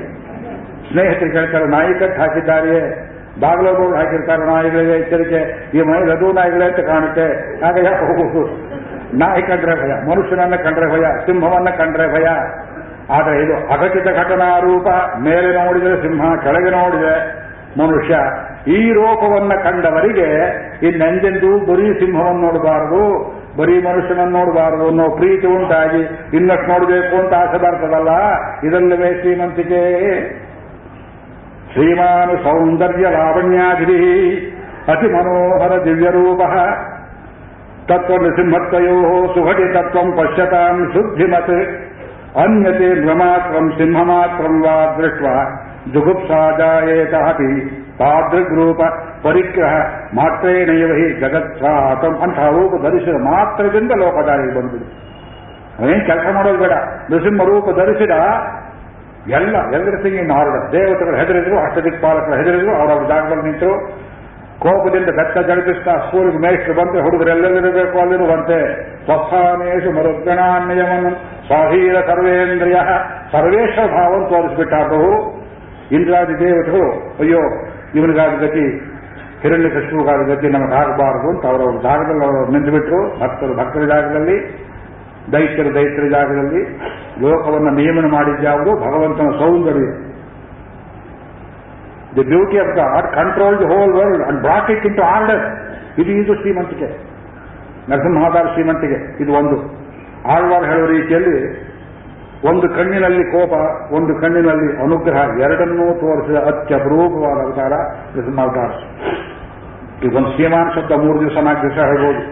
ಸ್ನೇಹಿತರು ಕೇಳ್ತಾರೆ, ನಾಯಿ ಕಟ್ಟು ಹಾಕಿದ್ದಾರೆಯೇ? ಬಾಗಿಲೋಗೋರು ಹಾಕಿರ್ತಾರೆ ನಾಯಿಗಳಿಗೆ ಎಚ್ಚರಿಕೆ. ಈ ಮನೆ ಅದು ನಾಯಿಗಳೇ ಅಂತ ಕಾಣುತ್ತೆ. ಯಾಕೆ ಹೋಗುವುದು? ನಾಯಿ ಕಂಡ್ರೆ ಭಯ, ಮನುಷ್ಯನನ್ನ ಕಂಡ್ರೆ ಭಯ, ಸಿಂಹವನ್ನ ಕಂಡ್ರೆ ಭಯ. ಆದರೆ ಇದು ಅಘಟಿತ ಘಟನಾ ರೂಪ. ಮೇಲೆ ನೋಡಿದರೆ ಸಿಂಹ, ಕೆಳಗೆ ನೋಡಿದೆ ಮನುಷ್ಯ. ಈ ರೂಪವನ್ನ ಕಂಡವರಿಗೆ ಇನ್ನೆಂದೆಂದೂ ಬರೀ ಸಿಂಹವನ್ನು ನೋಡಬಾರದು. ಬರೀ ಮನುಷ್ಯನನ್ನು ನೋಡಬಾರದು ಅನ್ನೋ ಪ್ರೀತಿ ಉಂಟಾಗಿ ಇನ್ನಷ್ಟು ನೋಡಬೇಕು ಅಂತ ಆಸೆ ಬರ್ತದಲ್ಲ? ಇದಲ್ಲವೇ ಶ್ರೀಮಂತಿಕೆ. ಶ್ರೀಮಾನ್ ಸೌಂದರ್ಯ ಲಾವಣ್ಯಾಧಿ ಅತಿ ಮನೋಹರ ದಿವ್ಯರೂಪ. ತತ್ವ ನೃಸಿಂಹತ್ವಯೋ ಸುಘಟಿತತ್ವ ಪಶ್ಯತಾಂ ಶುದ್ಧಿಮತ್. ಅನ್ಯತೆ ನೃಮಾತ್ರಂ ಸಿಂಹಮಾತ್ರ ವಾ ದೃಷ್ಟ ಜುಗುಪ್ಸಾ ಜಾಯೇತ ಅಪಿ ತಾದೃಗ್ರೂಪ ಪರಿಗ್ರಹ ಮಾತ್ರೇಣಯವ ಹಿ ಜಗತ್ಸಾತಂ ಅಂತಹ ರೂಪ ಧರಿಸಿದ ಮಾತ್ರದಿಂದ ಲೋಕದಾರಿಗೆ ಬಂದ್ಬಿಡು ಅವೇನು ಕೆಲಸ ಮಾಡೋದು ಬೇಡ. ನೃಸಿಂಹ ರೂಪ ಧರಿಸಿದ ಎಲ್ಲ ಎವ್ರಿಥಿಂಗ್ ಇನ್ ಆರ್ಡರ್ ದೇವತೆಗಳು ಹೆದರಿದ್ರು, ಅಷ್ಟದಿಕ್ಪಾಲಕರು ಹೆದರಿದ್ರು, ಅವರವ್ರ ಜಾಗದಲ್ಲಿ ನಿಂತರು. ಕೋಪದಿಂದ ಬೆತ್ತ ಜಡಿಪಿಸ್ತಾ ಸ್ಕೂಲ್ಗೆ ಮೇಷ್ಟ್ರು ಬಂದ್ರೆ ಹುಡುಗರೆಲ್ಲೆಲ್ಲಿರಬೇಕು ಅಲ್ಲಿರುವಂತೆ ಸ್ವಸ್ಥಾನೇಶು ಮರುಗಣಾನ್ಯವನ್ನು ಸ್ವಾಧೀನ ಸರ್ವೇಂದ್ರಿಯ ಸರ್ವೇಶ್ವರ ಭಾವವನ್ನು ತೋರಿಸಿಬಿಟ್ಟ ಇಂದ್ರಾದಿ ದೇವತೆಗಳು, ಅಯ್ಯೋ ಇವನಿಗಾದ ಗತಿ, ಹಿರಣ್ಯ ಕೃಷ್ಣಗಾದ ಗತಿ ನಮಗೆ ಆಗಬಾರದು ಅಂತ ಅವರವ್ರ ಜಾಗದಲ್ಲಿ ಅವರು ನಿಂತುಬಿಟ್ರು ಭಕ್ತರು ಭಕ್ತರ ಜಾಗದಲ್ಲಿ, ದೈತ್ಯರು ದೈತ್ಯರ ಜಾಗದಲ್ಲಿ, ಲೋಕವನ್ನು ನಿಯಮನ ಮಾಡಿದ್ಯಾವುದು ಭಗವಂತನ ಸೌಂದರ್ಯ. The beauty of the are control the whole world and brought it into order ಇದು ಇದು ಶ್ರೀಮಂತಿಕೆ. ನರಸಿಂಹದಾರ್ ಶ್ರೀಮಂತಿಗೆ ಇದು ಒಂದು. ಆಳ್ವಾರ್ ಹೇಳುವ ರೀತಿಯಲ್ಲಿ ಒಂದು ಕಣ್ಣಿನಲ್ಲಿ ಕೋಪ, ಒಂದು ಕಣ್ಣಿನಲ್ಲಿ ಅನುಗ್ರಹ, ಎರಡನ್ನೂ ತೋರಿಸಿದ ಅತ್ಯಪರೂಪವಾದ ಅವತಾರ ಅವತಾರ ಈಗ ಒಂದು ಸೀಮಾನ್ ಶಬ್ದ ಮೂರು ದಿವಸ, ನಾಲ್ಕು ದಿವಸ ಹೇಳ್ಬೋದು.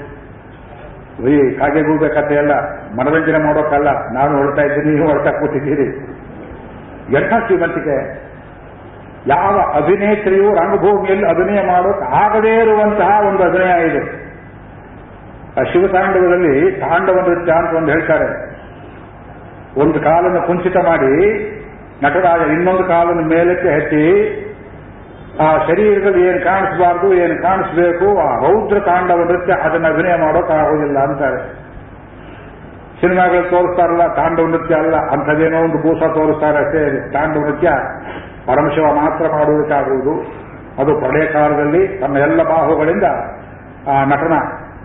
ಈ ಕಾಗೆ ಕಥೆ ಎಲ್ಲ ಮನರಂಜನೆ ಮಾಡೋಕ್ಕಲ್ಲ, ನಾನು ಹೊರಡ್ತಾ ಇದ್ದೀನಿ, ನೀವು ಹೊರಟಾ ಕೂತಿದ್ದೀರಿ. ಎಂಥ ಶ್ರೀಮಂತಿಕೆ? ಯಾವ ಅಭಿನೇತ್ರಿಯು ರಂಗಭೂಮಿಯಲ್ಲಿ ಅಭಿನಯ ಮಾಡೋಕೆ ಆಗದೇ ಇರುವಂತಹ ಒಂದು ಅಭಿನಯ ಇದೆ. ಆ ಶಿವತಾಂಡವದಲ್ಲಿ ತಾಂಡವ ನೃತ್ಯ ಅಂತ ಒಂದು ಹೇಳ್ತಾರೆ. ಒಂದು ಕಾಲನ್ನು ಕುಂಚಿತ ಮಾಡಿ, ನಟರಾಜ ಇನ್ನೊಂದು ಕಾಲನ್ನು ಮೇಲಕ್ಕೆ ಹಚ್ಚಿ ಆ ಶರೀರದಲ್ಲಿ ಏನು ಕಾಣಿಸಬಾರ್ದು, ಏನು ಕಾಣಿಸಬೇಕು, ಆ ರೌದ್ರ ತಾಂಡವ ನೃತ್ಯ ಅದನ್ನು ಅಭಿನಯ ಮಾಡೋಕೆ ಆಗೋದಿಲ್ಲ ಅಂತಾರೆ. ಸಿನಿಮಾಗಳು ತೋರಿಸ್ತಾರಲ್ಲ, ತಾಂಡವ ನೃತ್ಯ ಅಲ್ಲ, ಅಂಥದ್ದೇನೋ ಒಂದು ಬೂಸ ತೋರಿಸ್ತಾರೆ ಅಷ್ಟೇ. ತಾಂಡವ ನೃತ್ಯ ಪರಮಶಿವ ಮಾತ್ರ ಮಾಡುವುದಕ್ಕಾಗುವುದು ಅದು ಪ್ರಳಯ ಕಾಲದಲ್ಲಿ ತನ್ನ ಎಲ್ಲ ಬಾಹುಗಳಿಂದ ಆ ನಟನ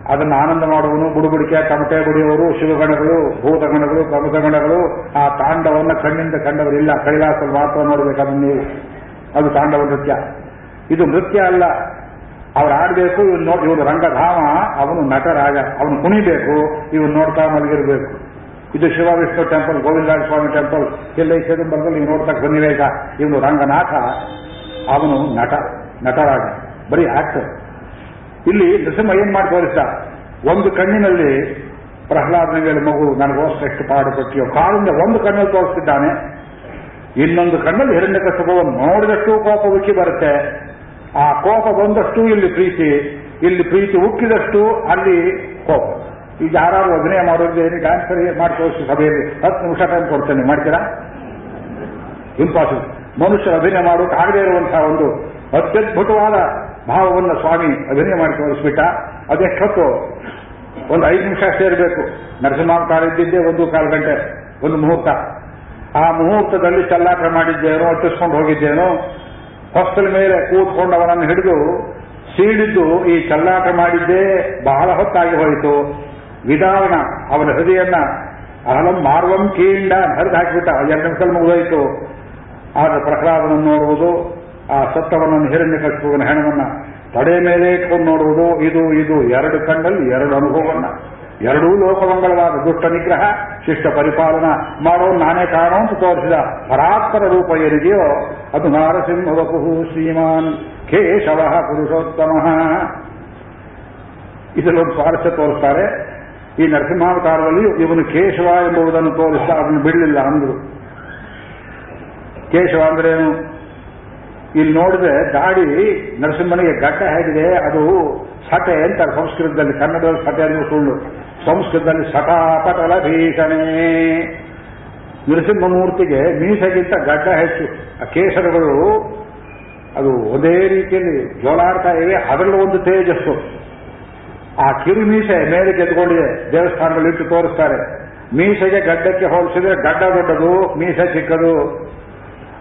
ಅದನ್ನು ಆನಂದ ಮಾಡುವನು, ಬುಡುಬುಡಿಕೆ ತಮಟೆ ಬುಡಿಯವರು ಶಿವಗಣಗಳು, ಭೂತಗಣಗಳು, ಪ್ರಮುಖಗಣಗಳು. ಆ ತಾಂಡವನ್ನು ಕಣ್ಣಿಂದ ಕಂಡವರಿಲ್ಲ ಕೈಲಾಸಲ್ಲಿ ಮಾತ್ರ ನೋಡಬೇಕಾದ್ರೆ ನೀವು. ಅದು ತಾಂಡವ ನೃತ್ಯ. ಇದು ನೃತ್ಯ ಅಲ್ಲ. ಅವ್ರು ಆಡಬೇಕು, ಇವನು ನೋಡಿ ಇವನು ರಂಗಧಾಮ, ಅವನು ನಟರಾಜ. ಅವನು ಕುಣಿಬೇಕು, ಇವನು ನೋಡ್ತಾ ಮಲಗಿರಬೇಕು. ಇದು ಶಿವ ವಿಷ್ಣು ಟೆಂಪಲ್, ಗೋವಿಂದರಾಜ ಸ್ವಾಮಿ ಟೆಂಪಲ್. ಎಲ್ಲ ಈ ಚಿದಂಬರದಲ್ಲಿ ನೀವು ನೋಡ್ತಾ ಸನ್ನಿವೇಶ. ಇವನು ರಂಗನಾಥ, ಅವನು ನಟ, ನಟರಾಜ. ಬರೀ ಆಕ್ಟರ್. ಇಲ್ಲಿ ನರಸಿಂಹ ಏನ್ ಮಾಡಿ ತೋರಿಸ್ತ ಒಂದು ಕಣ್ಣಿನಲ್ಲಿ ಪ್ರಹ್ಲಾದನ ಮೇಲೆ ಮಗು ನನಗೋಸ್ಕರ ಎಷ್ಟು ಪಾಡುಪಟ್ಟಿಯೋ ಕಾಲಿಂದ ಒಂದು ಕಣ್ಣಲ್ಲಿ ತೋರಿಸ್ತಿದ್ದಾನೆ. ಇನ್ನೊಂದು ಕಣ್ಣಲ್ಲಿ ಹಿರಣ್ಯ ಕಸಬವನ್ನು ನೋಡಿದಷ್ಟು ಕೋಪ ಉಕ್ಕಿ ಬರುತ್ತೆ. ಆ ಕೋಪ ಬಂದಷ್ಟು ಇಲ್ಲಿ ಪ್ರೀತಿ ಇಲ್ಲಿ ಪ್ರೀತಿ ಉಕ್ಕಿದಷ್ಟು ಅಲ್ಲಿ ಕೋಪ. ಈಗ ಯಾರು ಅಭಿನಯ ಮಾಡೋದು ಏನು ಡ್ಯಾನ್ಸರ್ ಮಾಡಿ ತೋರಿಸಿ ಸಭೆಯಲ್ಲಿ ಹತ್ತು ನಿಮಿಷ ಟೈಮ್ ಕೊಡ್ತೇನೆ. ಮಾಡ್ತೀರಾ? ಇಂಪಾಸಿಬಲ್ ಮನುಷ್ಯ ಅಭಿನಯ ಮಾಡೋಕೆ ಆಗದೇ ಇರುವಂತಹ ಒಂದು ಅತ್ಯದ್ಭುತವಾದ ಭಾವವನ್ನು ಸ್ವಾಮಿ ಅಭಿನಯ ಮಾಡಿ ತೋರಿಸ್ಬಿಟ್ಟ ಅದೆಷ್ಟೊತ್ತು ಒಂದು ಐದು ನಿಮಿಷ ಸೇರಬೇಕು ನರಸಿಂಹಾವತಾರ ಇದ್ದಿದ್ದೆ ಒಂದು ಕಾಲು ಗಂಟೆ, ಒಂದು ಮುಹೂರ್ತ. ಆ ಮುಹೂರ್ತದಲ್ಲಿ ಚಲ್ಲಾಟ ಮಾಡಿದ್ದೇನೋ ಅಟ್ಟಿಸ್ಕೊಂಡು ಹೋಗಿದ್ದೇನೋ ಹೊಸ್ತಲ ಮೇಲೆ ಕೂತ್ಕೊಂಡು ಅವನನ್ನು ಹಿಡಿದು ಸೀಳಿದ್ದು ಈ ಚಲ್ಲಾಟ ಮಾಡಿದ್ದೇ ಬಹಳ ಹೊತ್ತಾಗಿ ಹೋಯಿತು. ವಿಧಾನ ಅವನ ಹೃದಯನ್ನ ಅಹಲಂ ಮಾರ್ವಂ ಕೀಂಡ ಹರಿದು ಹಾಕಿಬಿಟ್ಟ ಎರಡು ನಿಮಿಷದಲ್ಲಿ ಮುಗಿದೋಯಿತು. ಆದ್ರೆ ಪ್ರಹ್ಲಾದನನ್ನು ನೋಡುವುದು ಆ ಸತ್ತವನನ್ನು ಹಿರಣ್ಯ ಕಟ್ಟುವನ ಹೆಣವನ್ನ ತಡೆ ಮೇಲೆ ಇಟ್ಕೊಂಡು ನೋಡುವುದು ಇದು ಇದು ಎರಡು ಕಣ್ಣಲ್ಲಿ ಎರಡು ಅನುಭವವನ್ನ. ಎರಡೂ ಲೋಕಮಂಗಳವಾದ ದುಷ್ಟ ನಿಗ್ರಹ, ಶಿಷ್ಟ ಪರಿಪಾಲನ ಮಾಡೋ ನಾನೇ ಕಾರಣ ಅಂತ ತೋರಿಸಿದ ಪರಾತ್ಪರ ರೂಪ ಏನಿದೆಯೋ ಅದು ನಾರಸಿಂಹ ವಪುಹು ಶ್ರೀಮಾನ್ ಕೇಶವ ಪುರುಷೋತ್ತಮ. ಇದರಲ್ಲೊಂದು ಸ್ವಾರಸ್ಯ ತೋರಿಸ್ತಾರೆ. ಈ ನರಸಿಂಹಾವತಾರದಲ್ಲಿ ಇವನು ಕೇಶವ ಎಂಬುದನ್ನು ತೋರಿಸ್ತಾ ಅದನ್ನು ಬಿಡಲಿಲ್ಲ ಅಂದ್ರು. ಕೇಶವ ಅಂದ್ರೇನು? ಇಲ್ಲಿ ನೋಡಿದ್ರೆ ದಾಡಿ ನರಸಿಂಹನಿಗೆ ಗಡ್ಡ ಹೇಗಿದೆ, ಅದು ಸಟೆ ಅಂತ ಸಂಸ್ಕೃತದಲ್ಲಿ, ಕನ್ನಡದಲ್ಲಿ ಸಟೆ ಅಂದ್ರೆ ಸುಳ್ಳು. ಸಂಸ್ಕೃತದಲ್ಲಿ ಸಟಾಪಟಲ ಭೀಷಣೆ. ನರಸಿಂಹಮೂರ್ತಿಗೆ ಮೀಸೆಗಿಂತ ಗಡ್ಡ ಹೆಚ್ಚು. ಆ ಕೇಸರಗಳು ಅದು ಒಂದೇ ರೀತಿಯಲ್ಲಿ ಜೋಲಾಡ್ತಾ ಇವೆ, ಅದರಲ್ಲೂ ಒಂದು ತೇಜಸ್ಸು. ಆ ಕಿರು ಮೀಸೆ ಮೇಲೆ ಗೆದ್ದುಕೊಂಡಿದೆ, ದೇವಸ್ಥಾನದಲ್ಲಿ ಇಟ್ಟು ತೋರಿಸ್ತಾರೆ. ಮೀಸೆಗೆ ಗಡ್ಡಕ್ಕೆ ಹೋಲಿಸಿದ್ರೆ ಗಡ್ಡ ದೊಡ್ಡದು, ಮೀಸೆ ಚಿಕ್ಕದು.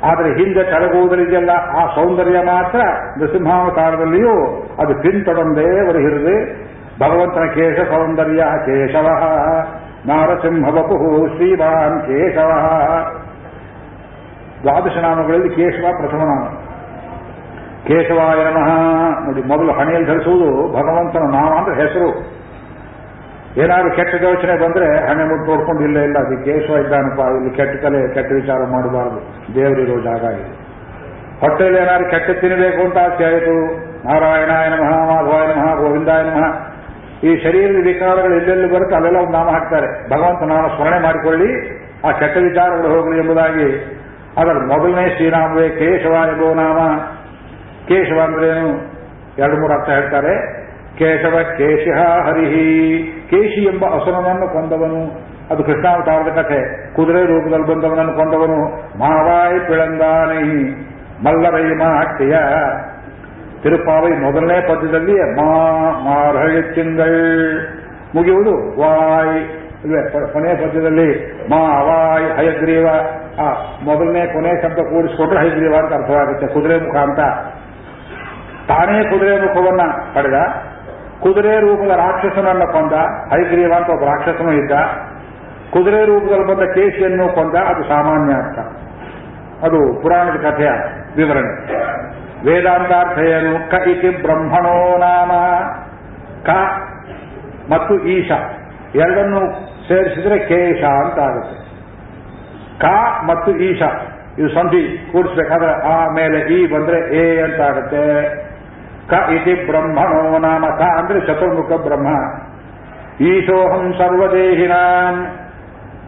ಆದರೆ ಹಿಂದೆ ಕರಗುವುದರಿಗೆಲ್ಲ ಆ ಸೌಂದರ್ಯ ಮಾತ್ರ ನೃಸಿಂಹಾವತಾರದಲ್ಲಿಯೂ ಅದು ಪಿಂತೊಡೊಂದೇ ಹೊರಹಿರಿದು ಭಗವಂತನ ಕೇಶ ಸೌಂದರ್ಯ ಕೇಶವ. ನಾರಸಿಂಹ ಬಪುಹು ಶ್ರೀವಾನ್ ಕೇಶವ. ದ್ವಾದಶ ನಾಮಗಳಲ್ಲಿ ಕೇಶವ ಪ್ರಥಮ. ನಾಮ ಕೇಶವಾಯ ನಮಃ. ನೋಡಿ, ಮೊದಲು ಹಣೆಯಲ್ಲಿ ಧರಿಸುವುದು ಭಗವಂತನ ನಾಮ ಅಂದ್ರೆ ಹೆಸರು. ಏನಾದ್ರು ಕೆಟ್ಟ ಯೋಚನೆ ಬಂದ್ರೆ ಹಣೆ ಮುಟ್ಟು ನೋಡ್ಕೊಂಡು ಇಲ್ಲ ಇಲ್ಲ, ಅದು ಕೇಶವ ಇದ್ದಾನಪ್ಪ, ಇಲ್ಲಿ ಕೆಟ್ಟ ಕಲೆ, ಕೆಟ್ಟ ವಿಚಾರ ಮಾಡಬಾರದು. ದೇವರಿರೋ ಜಾಗ ಇದೆ. ಹೊಟ್ಟೆಯಲ್ಲಿ ಏನಾದ್ರು ಕೆಟ್ಟ ತಿನ್ನಬೇಕು ಅಂತ ಆಸೆ ಆಯಿತು. ನಾರಾಯಣಾಯ ನಮಃ, ಮಾಧವಾಯ ಗೋವಿಂದಾಯನ ಗೋವಿಂದಾಯ ಈ ಶರೀರದ ವಿಕಾರಗಳು ಎಲ್ಲೆಲ್ಲಿ ಬರುತ್ತೆ ಅಲ್ಲೆಲ್ಲ ಒಂದು ನಾಮ ಹಾಕ್ತಾರೆ. ಭಗವಂತ ನಾಮ ಸ್ಮರಣೆ ಮಾಡಿಕೊಳ್ಳಿ, ಆ ಕೆಟ್ಟ ವಿಚಾರಗಳು ಹೋಗಲಿ ಎಂಬುದಾಗಿ. ಅದರ ಮೊದಲನೇ ಶ್ರೀನಾಮವೇ ಕೇಶವ ಎಂಬುವ ನಾಮ. ಕೇಶವ ಅಂದ್ರೇನು? ಎರಡು ಮೂರು ಅರ್ಥ ಹೇಳ್ತಾರೆ. ಕೇಶವ ಕೇಶಿಹ ಹರಿಹಿ. ಕೇಶಿ ಎಂಬ ಅಸುರನನ್ನು ಕೊಂದವನು. ಅದು ಕೃಷ್ಣಾವತಾರದ ಕಥೆ. ಕುದುರೆ ರೂಪದಲ್ಲಿ ಬಂದವನನ್ನು ಕೊಂದವನು. ಮಾವಾಯ್ ಪಿಳಂದಾನೈ ಮಲ್ಲರೈ ಮಾಟ್ಟಿಯ ತಿರುಪಾವೈ ಮೊದಲನೇ ಪದ್ಯದಲ್ಲಿ ಮಾ ಮಾರಳಿ ತಿಂಗಳ್. ಮುಗಿಯುವುದು ವಾಯ್. ಇಲ್ವೇ ಕೊನೆಯ ಪದ್ಯದಲ್ಲಿ ಮಾ ವಾಯ್ ಹಯಗ್ರೀವ. ಆ, ಮೊದಲನೇ ಕೊನೆ ಶಬ್ದ ಕೂಡಿಸಿಕೊಂಡ್ರೆ ಹಯಗ್ರೀವ ಅಂತ ಅರ್ಥವಾಗುತ್ತೆ. ಕುದುರೆ ಮುಖ ಅಂತ. ತಾನೇ ಕುದುರೆ ಮುಖವನ್ನ ಪಡೆದ? ಕುದುರೆ ರೂಪದ ರಾಕ್ಷಸನನ್ನು ಕೊಂದ ಹೈಗ್ರೀವ ಅಂತ ಒಬ್ಬ ರಾಕ್ಷಸನೂ ಇದ್ದ. ಕುದುರೆ ರೂಪದಲ್ಲಿ ಬಂದ ಕೇಶಿಯನ್ನು ಕೊಂದ, ಅದು ಸಾಮಾನ್ಯ ಅರ್ಥ. ಅದು ಪುರಾಣದ ಕಥೆಯ ವಿವರಣೆ. ವೇದಾಂತಾರ್ಥ ಏನು ಕ ಇತಿ ಬ್ರಹ್ಮಣೋ ನಾಮ. ಕ ಮತ್ತು ಈಶ. ಎರಡನ್ನು ಸೇರಿಸಿದ್ರೆ ಕೇಶ ಅಂತ ಆಗುತ್ತೆ ಕ ಮತ್ತು ಈಶ. ಇದು ಸಂಧಿ ಕೂಡಿಸ್ಬೇಕಾದ್ರೆ ಆ ಮೇಲೆ ಈ ಬಂದ್ರೆ ಎ ಅಂತ ಆಗುತ್ತೆ ಕ ಇತಿ ಬ್ರಹ್ಮಣೋ ನಾಮ ಕ ಅಂದ್ರೆ ಚತುರ್ಮುಖ ಬ್ರಹ್ಮ. ಈಶೋಹಂ ಸರ್ವದೇಹಿನಾಂ.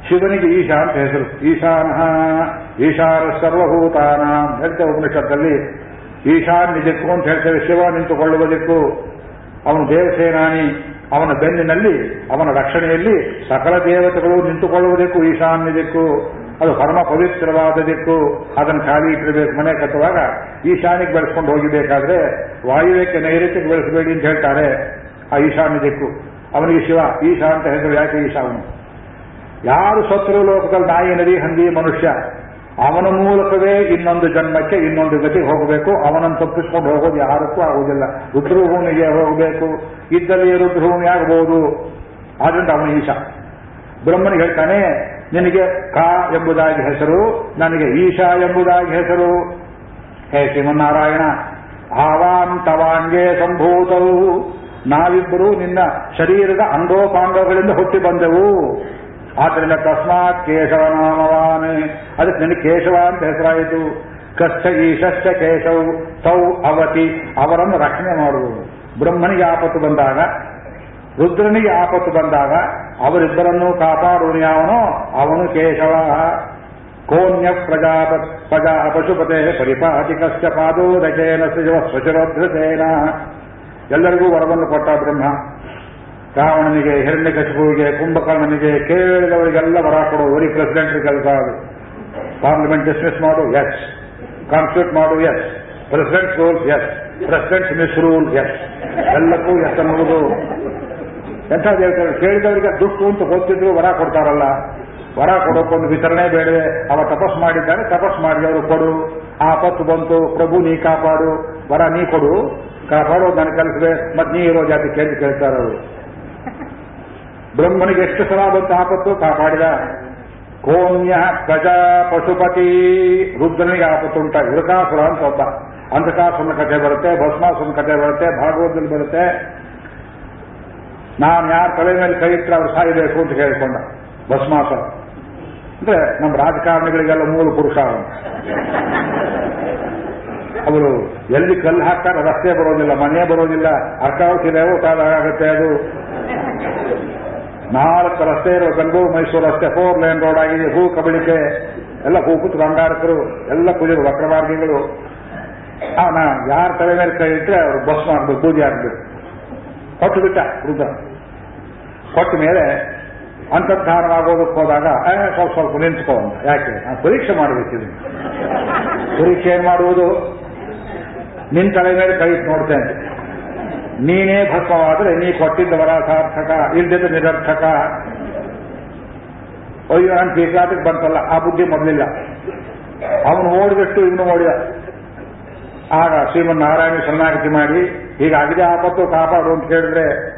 ಶಿವನಿಗೆ ಈಶಾ ಅಂತ ಹೆಸರು. ಈಶಾನಃ ಈಶಾನ ಸರ್ವಭೂತಾನಾಂ. ಹೇಳ್ತೇವೆ ಉಪನಿಷತ್ತಲ್ಲಿ. ಈಶಾನ್ ನಿಜಕ್ಕೂ ಅಂತ ಹೇಳ್ತೇವೆ. ಶಿವ ನಿಂತುಕೊಳ್ಳುವ ದಿಕ್ಕು. ಅವನು ದೇವಸೇನಾನಿ. ಅವನ ಬೆನ್ನಿನಲ್ಲಿ, ಅವನ ರಕ್ಷಣೆಯಲ್ಲಿ ಸಕಲ ದೇವತೆಗಳು ನಿಂತುಕೊಳ್ಳುವ ದಿಕ್ಕು, ಈಶಾನ್ಯ ದಿಕ್ಕು. ಅದು ಪರಮ ಪವಿತ್ರವಾದ ದಿಕ್ಕು ಅದನ್ನು ಖಾಲಿ ಇಟ್ಟಿರಬೇಕು, ಮನೆ ಕಟ್ಟುವಾಗ ಈಶಾನ್ಯಕ್ಕೆ ಬೆಳೆಸ್ಕೊಂಡು ಹೋಗಿಬೇಕಾದ್ರೆ ವಾಯುವ್ಯಕ್ಕೆ ನೈರುತ್ಯಕ್ಕೆ ಬೆಳೆಸಬೇಡಿ ಅಂತ ಹೇಳ್ತಾರೆ ಆ ಈಶಾನ್ಯ ದಿಕ್ಕು. ಅವನಿಗೆ ಶಿವ, ಈಶಾ ಅಂತ ಹೇಳಿದ್ರೆ ಯಾಕೆ ಈಶಾ ಯಾರು ಸತ್ರು ಲೋಕದಲ್ಲಿ ನಾಯಿ, ನದಿ, ಹಂದಿ, ಮನುಷ್ಯ, ಅವನ ಮೂಲಕವೇ ಇನ್ನೊಂದು ಜನ್ಮಕ್ಕೆ ಇನ್ನೊಂದು ಗತಿಗೆ ಹೋಗಬೇಕು, ಅವನನ್ನು ತಪ್ಪಿಸ್ಕೊಂಡು ಹೋಗೋದು ಯಾರಕ್ಕೂ ಆಗುವುದಿಲ್ಲ. ರುದ್ರಭೂಮಿಗೆ ಹೋಗಬೇಕು, ಇದ್ದಲ್ಲಿ ರುದ್ರಭೂಮಿ ಆಗಬಹುದು ಆದ್ರಿಂದ ಅವನ ಈಶಾ. ಬ್ರಹ್ಮನಿಗೆ ಹೇಳ್ತಾನೆ ನಿನಗೆ ಕಾ ಎಂಬುದಾಗಿ ಹೆಸರು, ನನಗೆ ಈಶಾ ಎಂಬುದಾಗಿ ಹೆಸರು. ಹೇ ಶ್ರೀಮನ್ನಾರಾಯಣ ಆವಾನ್ ತವಾಂಗೆ ಸಂಭೂತವು ನಾವಿಬ್ಬರು ನಿನ್ನ ಶರೀರದ ಅಂಗೋಪಾಂಗಗಳಿಂದ ಹುಟ್ಟಿ ಬಂದೆವು. ಆದ್ದರಿಂದ ತಸ್ಮಾತ್ ಕೇಶವ ನಾಮವಾನ್ ಅದಕ್ಕೆ ನಿನಗೆ ಕೇಶವ ಅಂತ ಹೆಸರಾಯಿತು. ಕಷ್ಟ ಈಶಶ್ಚ ಕೇಶವ್ ಸೌ ಅವತಿ. ಅವರನ್ನು ರಕ್ಷಣೆ ಮಾಡುವುದು ಬ್ರಹ್ಮನಿಗೆ ಆಪತ್ತು ಬಂದಾಗ, ರುದ್ರನಿಗೆ ಆಪತ್ತು ಬಂದಾಗ ಅವರಿಬ್ಬರನ್ನೂ ಕಾಪಾಡುವನು ಯಾವನೋ? ಅವನು ಕೇಶವ. ಕೋನ್ಯ ಪ್ರಜಾ ಪಶುಪತೆ ಪರಿಪಾಟಿಕಶ್ಚ ಪಾದೋದಕೇನ ಸಜವ ಸ್ವಚರೋದ್ರಸೇನ ಎಲ್ಲರಿಗೂ ವರವನ್ನು ಕೊಟ್ಟ ಬ್ರಹ್ಮ. ರಾವಣನಿಗೆ, ಹಿರಣ್ಯಕಶಿಪುವಿಗೆ, ಕುಂಭಕರ್ಣನಿಗೆ ಕೇಳಿದವರಿಗೆಲ್ಲ ವರ ಕೊಡು. ಓರಿ ಪ್ರೆಸಿಡೆಂಟ್ ಕೆಲಸ ಅದು. ಪಾರ್ಲಿಮೆಂಟ್ ಡಿಸ್ಮಿಸ್ ಮಾಡು ಎಸ್ ಕಾನ್ಸ್ಟಿಟ್ಯೂಟ್ ಮಾಡು yes president rule yes president misrule yes ಎಲ್ಲಕ್ಕೂ ಎಸ್ ಅನ್ನುವುದು. ಎಂಥ ಹೇಳ್ತಾರೆ? ಕೇಳಿದವರಿಗೆ ದುಡ್ಡು ಅಂತ ಗೊತ್ತಿದ್ರು ವರ ಕೊಡ್ತಾರಲ್ಲ. ವರ ಕೊಡೋಕೊಂದು ವಿತರಣೆ ಬೇಡವೆ. ಅವ ತಪಸ್ ಮಾಡಿದ್ದಾನೆ ತಪಸ್ ಮಾಡಿ ಅವರು ಕೊಡು. ಆಪತ್ತು ಬಂತು, ಪ್ರಭು ನೀ ಕಾಪಾಡು, ವರ ನೀ ಕೊಡು. ಕಾಪಾಡೋದು ನನ್ನ ಕಲಿಸಿದೆ ಮತ್ತೆ ನೀ ಇರೋ ಜಾತಿ ಕೇಳಿ ಕೇಳ್ತಾರೆ ಅವರು. ಬ್ರಹ್ಮನಿಗೆ ಎಷ್ಟು ಸಲ ಬಂತು ಆಪತ್ತು ಕಾಪಾಡಿದ. ಕೋನ್ಯ ಪ್ರಜಾ ಪಶುಪತಿ. ರುದ್ರನಿಗೆ ಆಪತ್ತು ಉಂಟ ವೃಕಾಸುರ ಅಂತ ಒಬ್ಬ. ಅಂಧಕಾಸುರನ ಕಥೆ ಬರುತ್ತೆ, ಭಸ್ಮಾಸುರನ ಕಥೆ ಬರುತ್ತೆ, ಭಾಗವತದಲ್ಲಿ ಬರುತ್ತೆ. ನಾನು ಯಾರ ತಲೆ ಮೇಲೆ ಕೈ ಇಟ್ಟರೆ ಅವ್ರು ಸಾಯಬೇಕು ಅಂತ ಹೇಳಿಕೊಂಡ ಮಾತ್ರ ಅಂದ್ರೆ ನಮ್ಮ ರಾಜಕಾರಣಿಗಳಿಗೆಲ್ಲ ಮೂಲ ಪುರುಷ ಅವರು ಎಲ್ಲಿ ಕಲ್ಲು ಹಾಕ್ತಾರೆ ರಸ್ತೆ ಬರೋದಿಲ್ಲ ಮನೆ ಬರೋದಿಲ್ಲ, ಅರ್ಕಾವತಿ ಆಗುತ್ತೆ ಅದು. ನಾಲ್ಕು ರಸ್ತೆ ಇರೋ ಬೆಂಗಳೂರು ಮೈಸೂರು ರಸ್ತೆ ಫೋರ್ ಲೈನ್ ರೋಡ್ ಆಗಿದೆ, ಹೂ ಕಬಳಿಕೆ. ಎಲ್ಲ ಹೂಪುತ್ರ ಅಂಗಾರಕರು ಎಲ್ಲ ಕುಜರು ವಕ್ರಮಾರ್ಗಿಗಳು ನಾ ಯಾರ ತಲೆ ಮೇಲೆ ಕೈ ಇಟ್ಟರೆ ಅವರು ಬಸ್ ಮಾಡ್ಬೇಕು ಪೂಜೆ ಆಗ್ಬೇಕು. ಕೊಟ್ಟು ಬಿಟ್ಟ ರುದ್ರ ಕೊಟ್ಟ ಮೇಲೆ ಅಂತರ್ಧಾನವಾಗೋದಕ್ಕೆ ಹೋದಾಗ ಸ್ವಲ್ಪ ಸ್ವಲ್ಪ ನಿಂತ್ಕೋ ಯಾಕೆ? ನಾನು ಪರೀಕ್ಷೆ ಮಾಡಬೇಕಿದೆ ಪರೀಕ್ಷೆ ಏನು ಮಾಡುವುದು? ನಿನ್ ತಲೆ ಮೇಲೆ ಕೈ ನೋಡ್ತೇನೆ ನೀನೇ ಭಸ್ಮವಾದ್ರೆ ನೀ ಕೊಟ್ಟಿದ್ದ ವರ ಸಾರ್ಥಕ ಇಲ್ದಿದ್ದ ನಿರರ್ಥಕ. ಅಯ್ಯೋ ನಾನು ಬಂತಲ್ಲ, ಆ ಬುದ್ಧಿ ಮೊದಲಿಲ್ಲ. ಅವನು ಓಡಿದಷ್ಟು ಇವನು ಓಡಿದ. ಆಗ ಶ್ರೀಮನ್ನಾರಾಯಣ ಶರಣಾಗತಿ ಮಾಡಿ ಹೀಗಾಗಿದೆ ಆಪತ್ತು ಕಾಪಾಡು ಅಂತ ಹೇಳಿದ್ರೆ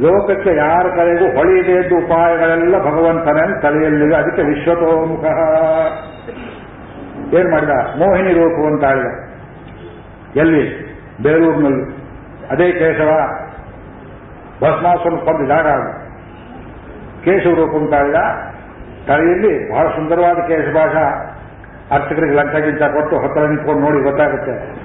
ಲೋಕಕ್ಕೆ ಯಾರ ಕಡೆಗೂ ಹೊಳೆಯದೇ ಉಪಾಯಗಳೆಲ್ಲ ಭಗವಂತನೇ ತಲೆಯಲ್ಲಿದೆ. ಅದಕ್ಕೆ ವಿಶ್ವತೋಮುಖ. ಏನ್ ಮಾಡಿದ? ಮೋಹಿನಿ ರೂಪು ಅಂತ ಆಳಿದ ಎಲ್ಲಿ? ಬೇಲೂರಿನಲ್ಲಿ ಅದೇ ಕೇಶವ. ಭಸ್ಮಾಸನ ಕೊಂದ ಜಾಗ ಅದು. ಕೇಶವ ರೂಪ ಅಂತ ಆಳಿದ ತಲೆಯಲ್ಲಿ ಬಹಳ ಸುಂದರವಾದ ಕೇಶಭಾಷ. ಅರ್ಚಕರಿಗೆ ಲಂಚ ಕೊಟ್ಟು ಹತ್ತಿರ ನಿಂತ್ಕೊಂಡು ನೋಡಿ, ಗೊತ್ತಾಗುತ್ತೆ.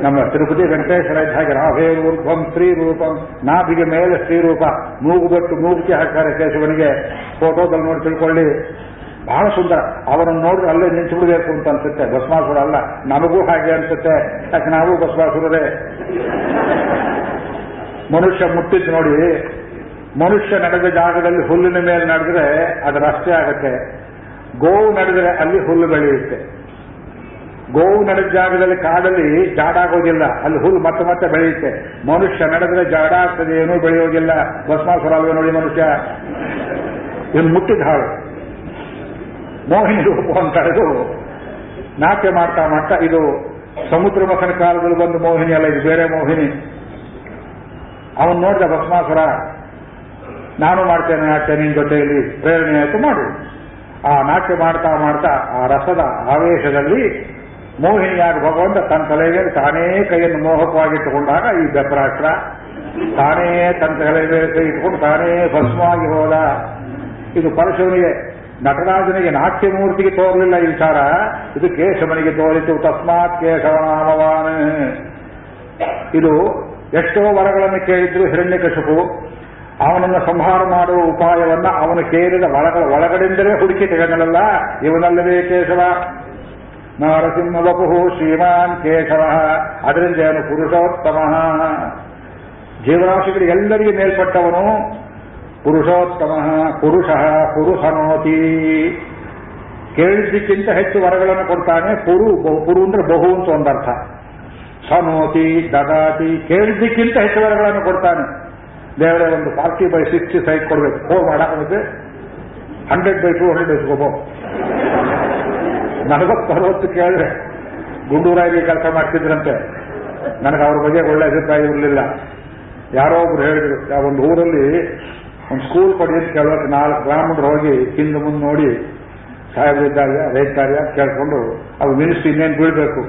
ನಮ್ಮ ತಿರುಪತಿ ವೆಂಕಟೇಶ್ವರ ಹಾಗೆ ರಾಭೇ ರೂಪಂ ಸ್ತ್ರೀ ರೂಪಂ ನಾಭಿಗೆ ಮೇಲೆ ಸ್ತ್ರೀರೂಪ ರೂಪ ಮೂಗು ಬಿಟ್ಟು ಮೂಗುತಿ ಹಾಕ್ತಾರೆ ಕೇಶವನಿಗೆ. ಫೋಟೋದಲ್ಲಿ ನೋಡಿ ತಿಳ್ಕೊಳ್ಳಿ. ಬಹಳ ಸುಂದರ. ಅವರನ್ನು ನೋಡಿದ್ರೆ ಅಲ್ಲೇ ನಿಂತು ಬಿಡಬೇಕು ಅಂತ ಅನ್ಸುತ್ತೆ. ಭಸ್ಮಾಸುರ ಅಲ್ಲ. ನಮಗೂ ಹಾಗೆ ಅನ್ಸುತ್ತೆ. ಯಾಕೆ ನಾವು ಭಸ್ಮಾಸುರರೇ? ಮನುಷ್ಯ ಮುಟ್ಟಿದ್ದು ನೋಡಿ. ಮನುಷ್ಯ ನಡೆದ ಜಾಗದಲ್ಲಿ ಹುಲ್ಲಿನ ಮೇಲೆ ನಡೆದ್ರೆ ಅದು ರಸ್ತೆ ಆಗುತ್ತೆ. ಗೋವು ನಡೆದರೆ ಅಲ್ಲಿ ಹುಲ್ಲು ಬೆಳೆಯುತ್ತೆ. ಗೋವು ನಡೆದ ಜಾಗದಲ್ಲಿ ಕಾಡಲ್ಲಿ ಜಾಡಾಗೋದಿಲ್ಲ. ಅಲ್ಲಿ ಹುಲ್ಲು ಮತ್ತೆ ಮತ್ತೆ ಬೆಳೆಯುತ್ತೆ. ಮನುಷ್ಯ ನಡೆದ್ರೆ ಜಾಡ ಆಗ್ತದೆ ಏನೂ ಬೆಳೆಯೋದಿಲ್ಲ. ಭಸ್ಮಾಸುರ ಅಲ್ವೇ ನೋಡಿ ಮನುಷ್ಯ. ಇನ್ನು ಮುಟ್ಟಿದ ಹಾಳು. ಮೋಹಿನಿ ರೂಪ ಅಂತ ಇದು. ನಾಟ್ಯ ಮಾಡ್ತಾ ಮಾಡ್ತಾ ಇದು ಸಮುದ್ರ ಮಖನ ಕಾಲದಲ್ಲಿ ಬಂದು ಮೋಹಿನಿ ಅಲ್ಲ, ಇದು ಬೇರೆ ಮೋಹಿನಿ. ಅವನು ನೋಡಿದ ಭಸ್ಮಾಸುರ, ನಾನು ಮಾಡ್ತೇನೆ ನಾಟ್ಯ, ನಿನ್ ಜೊತೆಯಲ್ಲಿ ಪ್ರೇರಣೆ ಆಯ್ತು, ಮಾಡು. ಆ ನಾಟ್ಯ ಮಾಡ್ತಾ ಮಾಡ್ತಾ ಆ ರಸದ ಆವೇಶದಲ್ಲಿ ಮೋಹಿನಿಯಾಗಿ ಭಗವಂತ ತನ್ನ ತಲೆಗೆ ತಾನೇ ಕೈಯನ್ನು ಮೋಹಕವಾಗಿಟ್ಟುಕೊಂಡಾಗ ಈ ಬೆಪ್ರಾಷ್ಟ್ರ ತಾನೇ ತನ್ನ ತಲೆ ಕೈ ಇಟ್ಟುಕೊಂಡು ತಾನೇ ಭಸ್ಮವಾಗಿ ಹೋದ. ಇದು ಪರಶುವನಿಗೆ ನಟರಾಜನಿಗೆ ನಾಟ್ಯಮೂರ್ತಿಗೆ ತೋರಲಿಲ್ಲ ಈ ವಿಚಾರ. ಇದು ಕೇಶವನಿಗೆ ತೋರಿತು, ತಸ್ಮಾತ್ ಕೇಶವನಾಮವಾನ. ಇದು ಎಷ್ಟೋ ವರಗಳನ್ನು ಕೇಳಿದ್ರು ಹಿರಣ್ಯಕಶಪು. ಅವನನ್ನು ಸಂಹಾರ ಮಾಡುವ ಉಪಾಯವನ್ನ ಅವನು ಕೇಳಿದ ಒಳಗಳ ಒಳಗಡೆಯಿಂದಲೇ ಹುಡುಕಿ ತೆಗೆದನಲ್ಲ. ಇವನಲ್ಲವೇ ಕೇಶವ. ನರಸಿಂಹ ವಪು ಶ್ರೀಮಾನ್ ಕೇಶವ ಅದರಿಂದ ಏನು? ಪುರುಷೋತ್ತಮ। ಜೀವರಾಶಿಗಳು ಎಲ್ಲರಿಗೆ ಮೇಲ್ಪಟ್ಟವನು ಪುರುಷೋತ್ತಮ, ಪುರುಷ, ಪುರುಷನೋತಿ. ಕೇಳಿದ್ದಕ್ಕಿಂತ ಹೆಚ್ಚು ವರಗಳನ್ನು ಕೊಡ್ತಾನೆ ಪುರು ಪುರು ಅಂದ್ರೆ ಬಹು ಅಂತ ಒಂದರ್ಥ ಸನೋತಿ, ದದಾತಿ, ಕೇಳಿದ್ದಕ್ಕಿಂತ ಹೆಚ್ಚು ವರಗಳನ್ನು ಕೊಡ್ತಾನೆ. ದೇವರೇ, ಒಂದು ಫಾರ್ಟಿ ಬೈ ಸಿಕ್ಸ್ಟಿ ಸೈಟ್ ಕೊಡ್ಬೇಕು. ಫೋರ್ ಮಾಡಕ್ಕೆ ಹಂಡ್ರೆಡ್ ಬೈ ಟೂ ಹಂಡ್ರೆಡ್ ನಲವತ್ತು ಅರವತ್ತು ಕೇಳಿದ್ರೆ ಗುಂಡೂರಾಗಿ ಕೆಲಸ ಮಾಡ್ತಿದ್ರಂತೆ. ನನಗೆ ಅವ್ರ ಬಗ್ಗೆ ಒಳ್ಳೆ ಅಭಿಪ್ರಾಯ ಇರಲಿಲ್ಲ. ಯಾರೋ ಒಬ್ರು ಹೇಳಿದ್ರು, ಆ ಒಂದು ಊರಲ್ಲಿ ಒಂದು ಸ್ಕೂಲ್ ಕೊಡಿ ಅಂತ ಕೇಳೋಕೆ ನಾಲ್ಕು ಬ್ರಾಹ್ಮಣರು ಹೋಗಿ ಹಿಂದೆ ಮುಂದೆ ನೋಡಿ ಸಾಹೇಬರಿದ್ದಾರೆ ರೈತಾರ್ಯ ಕೇಳ್ಕೊಂಡು, ಅವ್ರು ಮಿನಿಸ್ಟ್ರಿ ಇನ್ನೇನು ಬೀಳ್ಬೇಕು?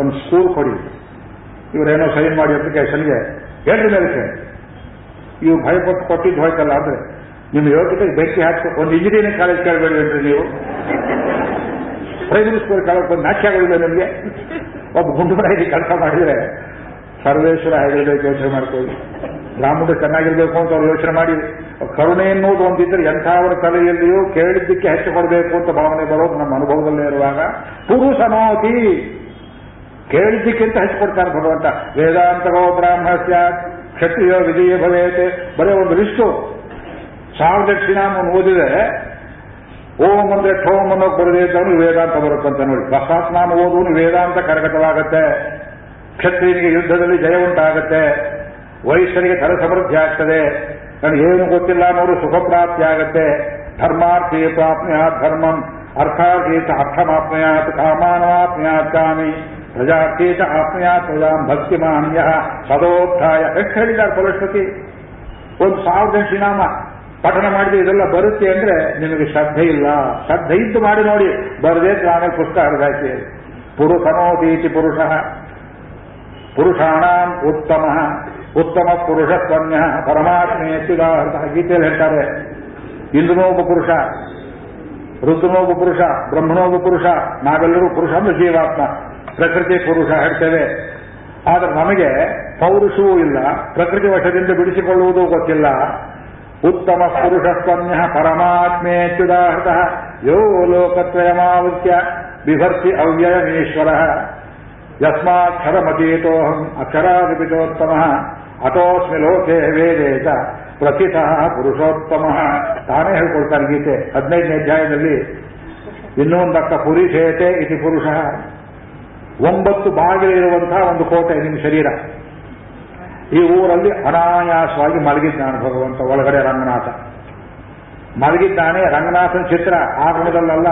ಒಂದು ಸ್ಕೂಲ್ ಕೊಡಿ. ಇವರೇನೋ ಸೈನ್ ಮಾಡಿ ಅಪ್ಲಿಕೇಶನ್ಗೆ ಹೇಳ್ರಿ ಮೇಲಕ್ಕೆ. ಇವು ಭಯಪಟ್ಟು ಕೊಟ್ಟಿದ್ದು ಹೋಯ್ತಲ್ಲ ಅಂದ್ರೆ ನಿಮ್ಮ ಯೋಗ್ಯತೆಗೆ ಬೆಂಕಿ ಹಾಕಿ ಒಂದು ಇಂಜಿನಿಯರಿಂಗ್ ಕಾಲೇಜ್ ಕೇಳಬೇಡಿ ಅಂದ್ರೆ ನೀವು. ಪ್ರೈಮರಿ ಸ್ಕೂಲ್ ಕಾಲೇಜ್ ಬಂದು ನಮಗೆ. ಒಬ್ಬ ಗುಂಡುಮನೆಯಲ್ಲಿ ಕೆಲಸ ಮಾಡಿದರೆ ಸರ್ವೇಶ್ವರ ಹೇಗಿರಬೇಕು ಯೋಚನೆ ಮಾಡ್ಕೊಳ್ಳಿ. ಬ್ರಾಹ್ಮಣರು ಚೆನ್ನಾಗಿರ್ಬೇಕು ಅಂತ ಅವ್ರು ಯೋಚನೆ ಮಾಡಿ ಕರುಣೆ ಎನ್ನುವುದು ಒಂದಿದ್ರೆ ಎಂಥವರ ತಲೆಯಲ್ಲಿಯೂ ಕೇಳಿದ್ದಕ್ಕೆ ಹೆಚ್ಚು ಕೊಡಬೇಕು ಅಂತ ಭಾವನೆ ಬರೋದು ನಮ್ಮ ಅನುಭವದಲ್ಲೇ ಇರುವಾಗ. ಪುರುಷನೋತಿ. ಕೇಳಿದ್ದಕ್ಕಿಂತ ಹೆಚ್ಚು ಕೊಡ್ತಾನೆ ಭಗವಂತ. ವೇದಾಂತಗೋ ಬ್ರಾಹ್ಮಸ್ಯ ಕ್ಷತ್ರಿಯ ವಿಜಯ ಭವೇತೆ. ಬರೀ ಒಂದು ಲಿಸ್ಟು. ಸಾವಿರ ದಕ್ಷಿಣ ಓದಿದ್ರೆ ಓಂ ಅಂದ್ರೆ ಠೋಮ್ ಅನ್ನೋ ಬರದೇ ಇದ್ದವನು ವೇದಾಂತ ಬರುತ್ತಂತೆ ನೋಡಿ. ಬಸವನಾಮ ಓದುವನು ವೇದಾಂತ ಕರಗತವಾಗತ್ತೆ. ಕ್ಷತ್ರಿಯನಿಗೆ ಯುದ್ಧದಲ್ಲಿ ಜಯ ಉಂಟಾಗತ್ತೆ. ವೈಶ್ಯರಿಗೆ ಧನ ಸಮೃದ್ಧಿ ಆಗ್ತದೆ. ನನಗೆ ಏನು ಗೊತ್ತಿಲ್ಲ ಅನ್ನೋರು ಸುಖಪ್ರಾಪ್ತಿ ಆಗತ್ತೆ. ಧರ್ಮಾರ್ಥಿ ಪ್ರಾಪ್ನೆಯ ಧರ್ಮಂ ಅರ್ಥಾರ್ಥೀತ ಅರ್ಥಮಾಪ್ನುಯಾತ್ ಕಾಮಾನವಾಪ್ನುಯಾತ್ ಕಾಮಿ ಪ್ರಜಾರ್ಥೀತ ಆಪ್ನುಯಾತ್ ಪ್ರಜಾಂ ಭಕ್ತಿಮಾನ್ಯ ಸದೋತ್ಥಾಯ. ಎಷ್ಟು ಹೇಳಿದ್ದಾರೆ ಒಂದು ಸಾವಿರದ ಪಠನ ಮಾಡಿದ್ರೆ ಇದೆಲ್ಲ ಬರುತ್ತೆ ಅಂದ್ರೆ ನಿಮಗೆ ಶ್ರದ್ಧೆ ಇಲ್ಲ. ಶ್ರದ್ಧೆ ಇದ್ದು ಮಾಡಿ ನೋಡಿ. ಬರದೇ ಆಮೇಲೆ ಪುಸ್ತಕ ಹರಿದಾಕಿ ಪುರುಷನೋದೀತಿ ಪುರುಷ. ಪುರುಷಾಣಾಂ ಉತ್ತಮ. ಉತ್ತಮ ಪುರುಷ ಸ್ವನ್ಯ ಪರಮಾತ್ಮೆ ಅಂತ ಗೀತೆಯಲ್ಲಿ ಹೇಳ್ತಾರೆ. ಇಂದ್ರನೋಬ ಪುರುಷ. ರುದ್ರನೋಬ ಪುರುಷ. ಬ್ರಹ್ಮನೋಬ ಪುರುಷ. ನಾವೆಲ್ಲರೂ ಪುರುಷ ಅಂದ್ರೆ ಜೀವಾತ್ಮ. ಪ್ರಕೃತಿ ಪುರುಷ ಹೇಳ್ತೇವೆ. ಆದ್ರೆ ನಮಗೆ ಪೌರುಷವೂ ಇಲ್ಲ. ಪ್ರಕೃತಿ ವಶದಿಂದ ಬಿಡಿಸಿಕೊಳ್ಳುವುದೂ ಗೊತ್ತಿಲ್ಲ. ಉತ್ತಮ ಪುರುಷ ಸ್ವನ್ಯ ಪರಮಾತ್ಮೇತ್ಯುದಾಹೃತ ಯೋ ಲೋಕತ್ರಯಮಾವೃತ್ಯ ಬಿಭರ್ತಿ ಅವ್ಯಯಮೀಶ್ವರ. ಯಸ್ಮಾಕ್ಷರಮತೀತೋಹಂ ಅಕ್ಷರಾದಿಪಿತೋತ್ತಮ ಅತೋಸ್ಮಿ ಲೋಕೆ ವೇದೇ ಚ ಪ್ರಥಿತಃ ಪುರುಷೋತ್ತಮ. ತಾನೇ ಹೇಳ್ಕೊಳ್ತಾನೆ ಗೀತೆ ಹದಿನೈದನೇ ಅಧ್ಯಾಯದಲ್ಲಿ. ಇನ್ನೊಂದಕ್ಕ ಪುರಿಷೇತೆ ಇತಿ ಪುರುಷ. ಒಂಬತ್ತು ಬಾಗಿಲಿರುವಂತಹ ಒಂದು ಕೋಟೆ ನಿಮ್ಮ ಶರೀರ. ಈ ಊರಲ್ಲಿ ಅನಾಯಾಸವಾಗಿ ಮಲಗಿದ್ದಾನೆ ಭಗವಂತ, ಒಳಗಡೆ ರಂಗನಾಥ. ಮಲಗಿದ್ದಾನೆ, ರಂಗನಾಥನ ಚಿತ್ರ ಆಗಮದಲ್ಲ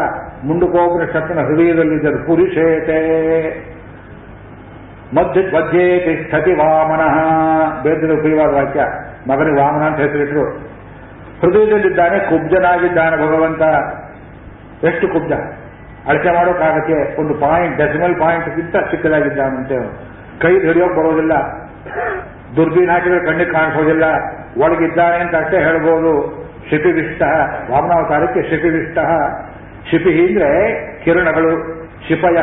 ಮುಂಡುಕೋಪನಿಷತ್ತಿನ ಹೃದಯದಲ್ಲಿದ್ದರು ಪುರುಷೇತೆ ಮಧ್ಯ, ಮಧ್ಯೆ ತಿಷ್ಠತಿ ವಾಮನಃ. ಬೇದ್ರೆ ಉಪಯೋಗವಾದ ವಾಕ್ಯ. ಮಗನಿಗೆ ವಾಮನ ಅಂತ ಹೆಸರಿಟ್ರು. ಹೃದಯದಲ್ಲಿದ್ದಾನೆ, ಕುಬ್ಜನಾಗಿದ್ದಾನೆ ಭಗವಂತ. ಎಷ್ಟು ಕುಬ್ಜ? ಅಳತೆ ಮಾಡೋಕ್ಕಾಗತ್ತೆ ಒಂದು ಪಾಯಿಂಟ್ ಡೆಸಿಮಲ್ ಪಾಯಿಂಟ್ಗಿಂತ ಚಿಕ್ಕದಾಗಿದ್ದಾನಂತೆ ಕೈ ಹಿಡಿಯೋಕೆ ಬರೋದಿಲ್ಲ. ದುರ್ಬೀನ್ ಹಾಕಿದ್ರೆ ಕಣ್ಣಿಗೆ ಕಾಣಿಸೋದಿಲ್ಲ, ಒಳಗಿದ್ದಾನೆ ಅಂತ ಅಷ್ಟೇ ಹೇಳ್ಬೋದು. ಶಿಪಿವಿಷ್ಟ, ವಾಮನಾವತಾರಕ್ಕೆ ಶಿಪಿವಿಷ್ಟ. ಶಿಪಿ ಅಂದ್ರೆ ಕಿರಣಗಳು, ಶಿಪಯ.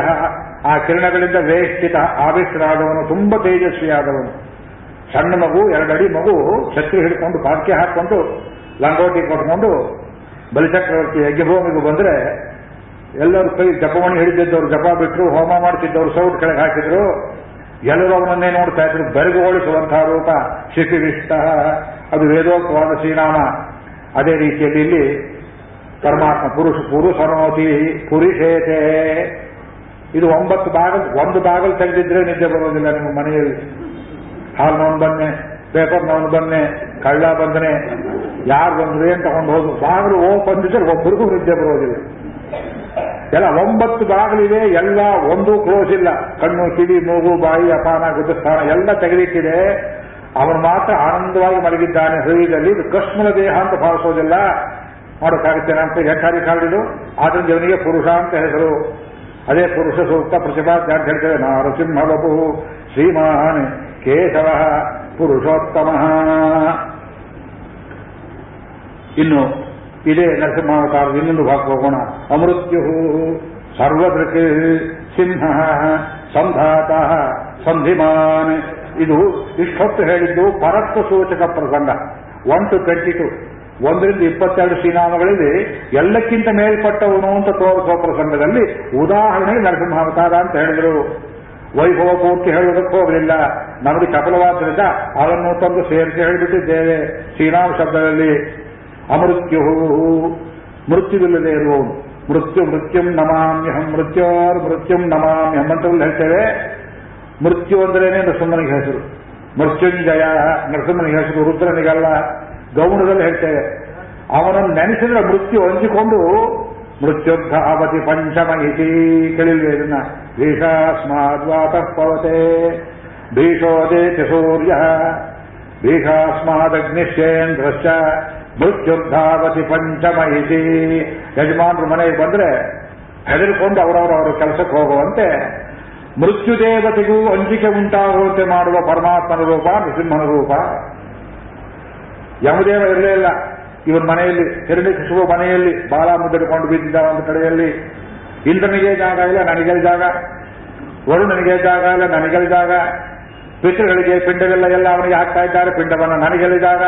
ಆ ಕಿರಣಗಳಿಂದ ವೇಷ್ಟಿತ ಆವಿಷ್ಟರಾದವನು ತುಂಬಾ ತೇಜಸ್ವಿಯಾದವನು. ಸಣ್ಣ ಮಗು, ಎರಡಡಿ ಮಗು, ಛತ್ರಿ ಹಿಡ್ಕೊಂಡು ಪಾರ್ಕೆ ಹಾಕೊಂಡು, ಲಂಗೋಟಿ ಕೊಟ್ಕೊಂಡು, ಬಲಿಚಕ್ರವರ್ತಿ ಯಜ್ಞಭೂಮಿಗೂ ಬಂದ್ರೆ ಎಲ್ಲರೂ ಕೈ ಜಪವಣಿ ಹಿಡಿದಿದ್ದವರು, ಜಪ ಬಿಟ್ಟರು ಹೋಮ ಮಾಡ್ತಿದ್ದವರು, ಸೌಟ್ ಕೆಳಗೆ ಹಾಕಿದ್ರು ಎಲ್ಲರೂ ಅವನನ್ನೇ ನೋಡ್ತಾ ಇದ್ರು. ಬೆರಗುಗೊಳಿಸುವಂತಹ ರೂಪ ಶಿಪಿವಿಷ್ಟ ಅದು ವೇದೋಕ್ತವಾದ ಶ್ರೀನಾಮ. ಅದೇ ರೀತಿಯಲ್ಲಿ ಇಲ್ಲಿ ಪರಮಾತ್ಮ ಪುರುಷ ಪುರುಷನೋತಿ ಪುರುಷೇತೆ. ಇದು ಒಂಬತ್ತು ಬಾಗಲ್, ಒಂದು ಬಾಗಲ್ ತೆಗೆದಿದ್ರೆ ನಿದ್ದೆ ಬರೋದಿಲ್ಲ ನಿಮ್ಮ ಮನೆಯಲ್ಲಿ. ಹಾಲ್ನವನು ಬನ್ನೆ ಪೇಪರ್ನವನು ಬನ್ನೆ, ಕಳ್ಳ ಬಂದನೆ ಯಾರು ಬಂದ್ರೆ ಏನ್ ತಗೊಂಡು ಹೋದ್ರು? ಬಾಗಿಲು ಓಪನ್ ಇದ್ರೆ ಒಬ್ಬರಿಗೂ ನಿದ್ದೆ ಬರೋದಿಲ್ಲ. ಎಲ್ಲ ಒಂಬತ್ತು ಬಾಗಿಲಿದೆ ಎಲ್ಲ ಒಂದು ಕ್ಲೋಸ್ ಇಲ್ಲ. ಕಣ್ಣು, ಕಿವಿ, ಮೂಗು, ಬಾಯಿ, ಅಪಾನ ಗುದ್ದಸ್ಥಾನ ಎಲ್ಲ ತೆಗೆದಿಟ್ಟಿದೆ. ಅವನು ಮಾತ್ರ ಆನಂದವಾಗಿ ಮಲಗಿದ್ದಾನೆ. ಹೃದಯದಲ್ಲಿ ಇದು ಕಶ್ಮಲ ದೇಹ ಅಂತ ಭಾವಿಸೋದಿಲ್ಲ. ಮಾಡೋಕ್ಕಾಗುತ್ತೆ ಅಂತ ಹೆಚ್ಚಾಗಿ ಕಾಲಿದು ಆದ್ರಿಂದ ಇವನಿಗೆ ಪುರುಷ ಅಂತ ಹೆಸರು. ಅದೇ ಪುರುಷ ಸೂಕ್ತ ಪ್ರತಿಭಾ ಅಂತ ಹೇಳ್ತೇವೆ ನಾರಸಿಂಹ ಶ್ರೀಮಾನ್ ಕೇಶವ, ಪುರುಷೋತ್ತಮ. ಇನ್ನು ಇದೇ ನರಸಿಂಹಾವತಾರದ ಇನ್ನೊಂದು ಭಾಗ ಹೋಗೋಣ ಅಮೃತ್ಯು ಸರ್ವದೃಕ್ ಸಿಂಹ ಸಂಧಾತ ಸಂಧಿಮಾನ್. ಇದು ಇಷ್ಟೊತ್ತು ಹೇಳಿದ್ದು ಪರತ್ವ ಸೂಚಕ ಪ್ರಸಂಗ. ಒನ್ ಟು ಟ್ವೆಂಟಿ ಟು ಒಂದರಿಂದ ಇಪ್ಪತ್ತೆರಡು ಶ್ರೀನಾಮಗಳಲ್ಲಿ ಎಲ್ಲಕ್ಕಿಂತ ಮೇಲ್ಪಟ್ಟವನು ಅಂತ ತೋರಿಸುವ ಪ್ರಸಂಗದಲ್ಲಿ ಉದಾಹರಣೆಗೆ ನರಸಿಂಹಾವತಾರ ಅಂತ ಹೇಳಿದರು. ವೈಭವ ಪೂರ್ತಿ ಹೇಳುವುದಕ್ಕೆ ಹೋಗಲಿಲ್ಲ. ನಮಗೆ ಚಪಲವಾದ್ದರಿಂದ ಅದನ್ನು ತಂದು ಸೇರಿಸಿ ಹೇಳಿಬಿಟ್ಟಿದ್ದೇವೆ ಶ್ರೀನಾಮ ಶಬ್ದದಲ್ಲಿ. ಅಮೃತ್ಯು ಮೃತ್ಯುವಿಲ್ಲದೆ ಇರುವವನು ಮೃತ್ಯು, ಮೃತ್ಯುಂ ನಮಾಮ್ಯಹಂ, ಮೃತ್ಯೋರ್ ಮೃತ್ಯುಂ ನಮಾಮ್ಯಹಂ ಅಂತ ಹೇಳ್ತೇವೆ. ಮೃತ್ಯು ಅಂದ್ರೇನೆ ನರಸಿಂಹನಿಗೆ ಹೆಸರು. ಮೃತ್ಯುಂಜಯ ನರಸಿಂಹನಿಗೆ ಹೆಸರು, ರುದ್ರನಿಗಲ್ಲ, ಗೌಣದಲ್ಲಿ ಹೇಳ್ತೇವೆ. ಅವನನ್ನು ನೆನೆಸಿದ್ರೆ ಮೃತ್ಯು ಹಂಚಿಕೊಂಡು ಮೃತ್ಯುದ್ಧಾವತಿ ಪಂಚಮ ಇತಿ ಕೇಳಿಲ್ವೇ ಇದನ್ನ? ಭೀಷಾಸ್ಮಾದ್ವಾತಃ ಪವತೆ ಭೀಷೋದೇತಿ ಸೂರ್ಯ. ಭೀಷಾಸ್ಮಾದಗ್ನಿಶ್ಚೇಂದ್ರಶ್ಚ. ಮೃತ್ಯುರ್ಧಾವತಿ ಪಂಚಮ ಇತಿ ಯಜಮಾನರು ಮನೆಗೆ ಬಂದ್ರೆ ಹೆದರಿಕೊಂಡು ಅವರವರವರ ಕೆಲಸಕ್ಕೆ ಹೋಗುವಂತೆ ಮೃತ್ಯುದೇವತೆಗೂ ಅಂಜಿಕೆ ಉಂಟಾಗುವಂತೆ ಮಾಡುವ ಪರಮಾತ್ಮನ ರೂಪ, ನೃಸಿಂಹನ ರೂಪ. ಯಮದೇವ ಇರಲೇ ಇಲ್ಲ. ಇವನ ಮನೆಯಲ್ಲಿ ಹಿರಣ್ಯಕಶಿಪು ಮನೆಯಲ್ಲಿ ಬಾಲ ಮುದ್ದಿಡ್ಕೊಂಡು ಬಿದ್ದಿದ್ದ ಒಂದು ಕಡೆಯಲ್ಲಿ. ಇಂದ್ರನಿಗೆ ಜಾಗ ಇಲ್ಲ ನನಗೆ ಜಾಗ. ವರುಣನಿಗೆ ಜಾಗ ಇಲ್ಲ ನನಗೆ ಜಾಗ. ಪಿತೃಗಳಿಗೆ ಪಿಂಡವೆಲ್ಲ ಎಲ್ಲ ಅವನಿಗೆ ಹಾಕ್ತಾ ಇದ್ದಾರೆ, ಪಿಂಡವನ್ನು ಜಾಗ.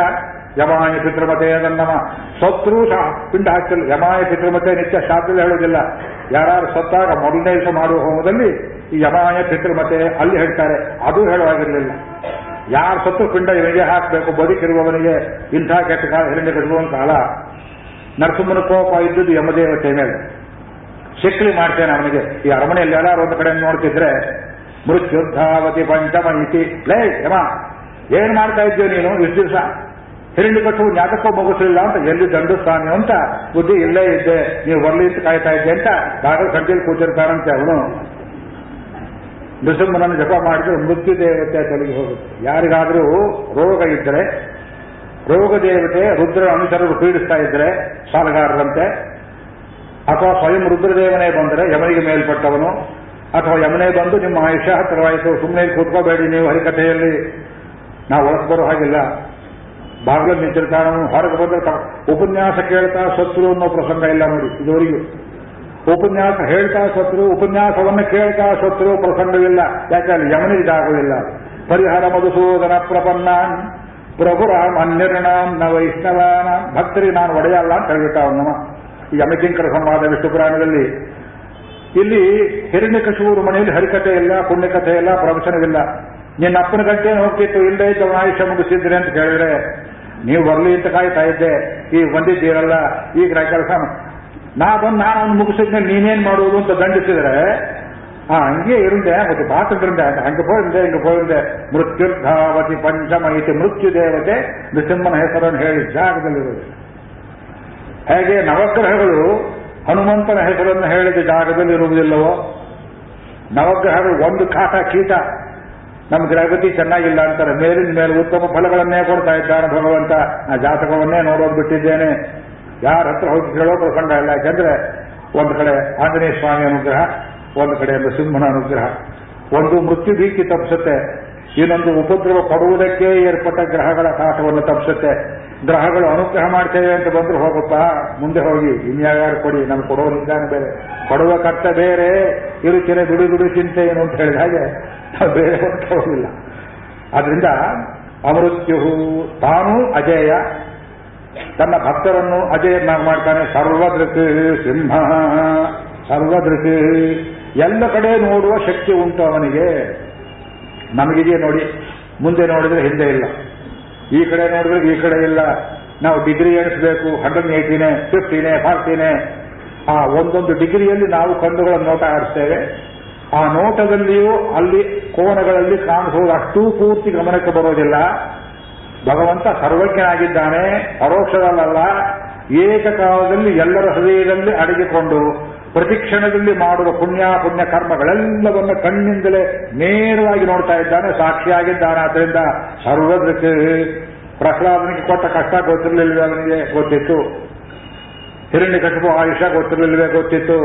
ಯಮಾಯ ಪಿತೃಮತೆ ನಮ್ಮ ಸತ್ರು ಸಹ ಪಿಂಡ ಹಾಕಿಲ್ಲ ಯಮಾಯ ಪಿತೃಮತೆ ನಿತ್ಯ ಶಾಸ್ತ್ರದಲ್ಲಿ ಹೇಳೋದಿಲ್ಲ ಯಾರು ಸತ್ತಾಗ ಮೊದಲನೇ ದಿವಸ ಮಾಡುವ ಹೋಮದಲ್ಲಿ ಈ ಯಮಾಯ ಪಿತೃಮತೆ ಅಲ್ಲಿ ಹೇಳ್ತಾರೆ. ಅದು ಹೇಳುವಾಗಿರಲಿಲ್ಲ. ಯಾರು ಸತ್ತು ಪಿಂಡ ಇವನಿಗೆ ಹಾಕಬೇಕು? ಬದುಕಿರುವವನಿಗೆ ಇಂಥ ಕೆಟ್ಟ ಕಾಲ ಹಿರಿಂದ ಕಟ್ಟುವಂತ ಕಾಲ. ನರಸಿಂಹನ ಕೋಪ ಇದ್ದುದು ಯಮದೇವತೆ ಮೇಲೆ. ಶಿಕ್ಲಿ ಮಾಡ್ತೇನೆ ಅವನಿಗೆ. ಈ ಅರಮನೆಯಲ್ಲಿ ಎಲ್ಲಾರು ಒಂದು ಕಡೆ ನೋಡ್ತಿದ್ರೆ, ಮೃತ್ಯುದ್ಧಾವತಿ ಪಂಚಮ ಇತಿ. ಲೇ ಯಮ, ಏನ್ ಮಾಡ್ತಾ ಇದ್ದೀವಿ ನೀನು? ಇಷ್ಟು ಹಿರಣ್ಯ ಕಟ್ಟು ಜ್ಞಾತಕ್ಕೂ ಮಗುಸಲಿಲ್ಲ ಅಂತ, ಎಲ್ಲಿ ಸ್ಥಾನ ಅಂತ ಬುದ್ಧಿ ಇಲ್ಲೇ ಇದ್ದೆ, ನೀವು ಬರ್ಲಿ ಅಂತ ಕಾಯ್ತಾ ಇದ್ದೆ ಅಂತ ಡಾಕ್ಟರ್ ಸಂಜೆಯಲ್ಲಿ ಕೂತಿರ್ತಾನಂತೆ ಅವನು. ನೃಸಿಂಹನನ್ನು ಜಪ ಮಾಡಿದ್ರೆ ಮೃತ್ಯು ದೇವತೆ ತೊಲಗಿ ಹೋಗುತ್ತೆ. ಯಾರಿಗಾದರೂ ರೋಗ ಇದ್ದರೆ ರೋಗ ದೇವತೆ ರುದ್ರ ಅನುಚರರು ಪೀಡಿಸ್ತಾ ಇದ್ರೆ ಸಾಲಗಾರರಂತೆ, ಅಥವಾ ಸ್ವಯಂ ರುದ್ರದೇವನೇ ಬಂದರೆ ಯಮನಿಗೆ ಮೇಲ್ಪಟ್ಟವನು, ಅಥವಾ ಯಮನೇ ಬಂದು ನಿಮ್ಮ ಆಯುಷ್ಯ ಹತ್ತಿರವಾಯಿತು ಸುಮ್ಮನೆ ಕೂತ್ಕೋಬೇಡಿ ನೀವು ಹರಿಕಥೆಯಲ್ಲಿ, ನಾವು ಒಳಗೆ ಬರೋ ಹಾಗಿಲ್ಲ. ಬಾಗಿಲಲ್ಲಿ ನಿಂತಿರ್ತಾನು ಹೊರಗೆ ಬಂದ್ರೆ ಉಪನ್ಯಾಸ ಕೇಳ್ತಾ ಸತ್ರು ಅನ್ನೋ ಪ್ರಸಂಗ ಇಲ್ಲ ನೋಡಿ, ಇದುವರೆಗೂ. ಉಪನ್ಯಾಸ ಹೇಳ್ತಾ ಸತ್ರು, ಉಪನ್ಯಾಸವನ್ನು ಕೇಳ್ತಾ ಸತ್ರು ಪ್ರಸಂಗವಿಲ್ಲ. ಯಾಕಂದ್ರೆ ಯಮನಿ ಜಾಗವಿಲ್ಲ ಪರಿಹಾರ ಮಧುಸೂದನ ಪ್ರಪನ್ನ ಪ್ರಭುರಾಮ್ ಅನ್ಯರ್ಣಾಂ ನ ವೈಷ್ಣವಾನ. ಭಕ್ತರಿ ನಾನು ಒಡೆಯಲ್ಲ ಅಂತ ಹೇಳ್ಬಿಟ್ಟ ಅವನು. ಯಮಕಿಂಕರ ಸಂವಾದ ವಿಷ್ಣು ಪುರಾಣದಲ್ಲಿ. ಇಲ್ಲಿ ಹಿರಣ್ಯಕಶೂರು ಮನೆಯಲ್ಲಿ ಹರಿಕಥೆ ಇಲ್ಲ, ಪುಣ್ಯಕಥೆ ಇಲ್ಲ ಪ್ರವಚನವಿಲ್ಲ ನಿನ್ನ ಅಪ್ಪನ ಗಂಟೆ ಹೋಗ್ತಿತ್ತು? ಇಲ್ಲದೆ ಇದ್ದವನ ಆಯುಷ್ಯ ಮುಗಿಸಿದ್ರೆ ಅಂತ ಕೇಳಿದ್ರೆ, ನೀವು ಬರ್ಲಿ ಅಂತ ಕಾಯ್ತಾ ಇದ್ದೆ. ಈಗ ಬಂದಿದ್ದೀರಲ್ಲ, ಈಗ ನಾ ಕೆಲಸ ನಾ ಬಂದು ನಾನು ಅವ್ನು ಮುಗಿಸಿದ್ಮೇಲೆ ನೀನೇನ್ ಮಾಡುವುದು ಅಂತ ದಂಡಿಸಿದ್ರೆ, ಆ, ಹಂಗೆ ಇರುಂದೆ ಮತ್ತೆ ಪಾತ್ರಗಳಿಂದ ಹಂಗೆ ಹೋಗಿದೆ, ಹಿಂಗೆ ಹೋಗಿದೆ. ಮೃತ್ಯುರ್ಧಾವತಿ ಪಂಚಮ ಇತಿ ಮೃತ್ಯು ದೇವತೆ ನೃಸಿಂಹನ ಹೆಸರನ್ನು ಹೇಳಿ ಜಾಗದಲ್ಲಿರುವುದು. ಹೇಗೆ ನವಗ್ರಹಗಳು ಹನುಮಂತನ ಹೆಸರನ್ನು ಹೇಳಿದ ಜಾಗದಲ್ಲಿ ಇರುವುದಿಲ್ಲವೋ ನವಗ್ರಹಗಳು ಒಂದು ಕಾಟ ಕೀಟ. ನಮ್ಮ ಗ್ರಹಗತಿ ಚೆನ್ನಾಗಿಲ್ಲ ಅಂತಾರೆ. ಮೇಲಿನ ಮೇಲೆ ಉತ್ತಮ ಫಲಗಳನ್ನೇ ಕೊಡ್ತಾ ಇದ್ದಾನೆ ಭಗವಂತ. ನಾ ಜಾತಕವನ್ನೇ ನೋಡೋದು ಬಿಟ್ಟಿದ್ದೇನೆ ಯಾರ ಹತ್ರ ಹೋಗಿ ಕೇಳೋ ಪ್ರಸಂಗ ಇಲ್ಲ. ಯಾಕೆಂದ್ರೆ ಒಂದು ಕಡೆ ಆಂಜನೇಯ ಸ್ವಾಮಿ ಅನುಗ್ರಹ, ಒಂದು ಕಡೆ ಸಿಂಹನ ಅನುಗ್ರಹ. ಒಂದು ಮೃತ್ಯು ಭೀತಿ ತಪ್ಪಿಸುತ್ತೆ. ಇನ್ನೊಂದು ಉಪದ್ರವ ಕೊಡುವುದಕ್ಕೆ ಏರ್ಪಟ್ಟ ಗ್ರಹಗಳ ಕಾಟವನ್ನು ತಪ್ಪಿಸುತ್ತೆ. ಗ್ರಹಗಳು ಅನುಗ್ರಹ ಮಾಡ್ತೇವೆ ಅಂತ ಬಂದ್ರು ಹೋಗುತ್ತಾ ಮುಂದೆ ಹೋಗಿ. ಇನ್ಯಾರು ಕೊಡಿ, ನಮ್ಗೆ ನಿಧಾನ ಬೇರೆ. ಕೊಡುವ ಕರ್ತ ಬೇರೆ, ಇರುಚಿರೆ ಬಿಡು ಬಿಡು ಚಿಂತೆ ಏನು ಅಂತ ಹೇಳಿದ ಹಾಗೆ ನಾವು ಬೇರೆ ಹೋಗಿಲ್ಲ. ಆದ್ರಿಂದ ಅಮೃತ್ಯು ತಾನು ಅಜೇಯ. ತನ್ನ ಭಕ್ತರನ್ನು ಅಜಯನ್ನಾಗಿ ಮಾಡ್ತಾನೆ. ಸರ್ವದೃಕ್ ಸಿಂಹ ಸರ್ವದೃಕ್ ಎಲ್ಲ ಕಡೆ ನೋಡುವ ಶಕ್ತಿ ಉಂಟು ಅವನಿಗೆ. ನಮಗಿದೆಯೇ ನೋಡಿ, ಮುಂದೆ ನೋಡಿದ್ರೆ ಹಿಂದೆ ಇಲ್ಲ. ಈ ಕಡೆ ನೋಡಿದ್ರೆ ಈ ಕಡೆ ಇಲ್ಲ. ನಾವು ಡಿಗ್ರಿ ಎಣಿಸಬೇಕು, ಹಂಡ್ರೆಡ್ ಏಯ್ಟೀನೇ, ಫಿಫ್ಟೀನೇ, ಫಾರ್ಟಿನೇ. ಆ ಒಂದೊಂದು ಡಿಗ್ರಿಯಲ್ಲಿ ನಾವು ಕಣ್ಣುಗಳ ನೋಟ ಆಡಿಸ್ತೇವೆ ಆ ನೋಟದಲ್ಲಿಯೂ ಅಲ್ಲಿ ಕೋನಗಳಲ್ಲಿ ಕಾಣಿಸುವುದು ಅಷ್ಟೂ ಪೂರ್ತಿ ಗಮನಕ್ಕೆ ಬರೋದಿಲ್ಲ. ಭಗವಂತ ಸರ್ವಜ್ಞನಾಗಿದ್ದಾನೆ ಪರೋಕ್ಷದಲ್ಲ ಏಕಕಾಲದಲ್ಲಿ ಎಲ್ಲರ ಹೃದಯದಲ್ಲಿ ಅಡಗಿಕೊಂಡು ಪ್ರತಿಕ್ಷಣದಲ್ಲಿ ಮಾಡುವ ಪುಣ್ಯ ಪುಣ್ಯ ಕರ್ಮಗಳೆಲ್ಲವನ್ನ ಕಣ್ಣಿಂದಲೇ ನೇರವಾಗಿ ನೋಡ್ತಾ ಇದ್ದಾನೆ ಸಾಕ್ಷಿಯಾಗಿದ್ದಾನೆ ಆದ್ದರಿಂದ ಸರ್ವದಕ್ಕೆ ಪ್ರಹ್ಲಾದನಿಗೆ ಕೊಟ್ಟ ಕಷ್ಟ ಗೊತ್ತಿರಲಿಲ್ಲವೇ ಅವನಿಗೆ? ಗೊತ್ತಿತ್ತು. ಹಿರಣ್ಯ ಕಟ್ಟುವ ಆಯುಷ ಗೊತ್ತಿರಲಿಲ್ಲವೇ? ಗೊತ್ತಿತ್ತು.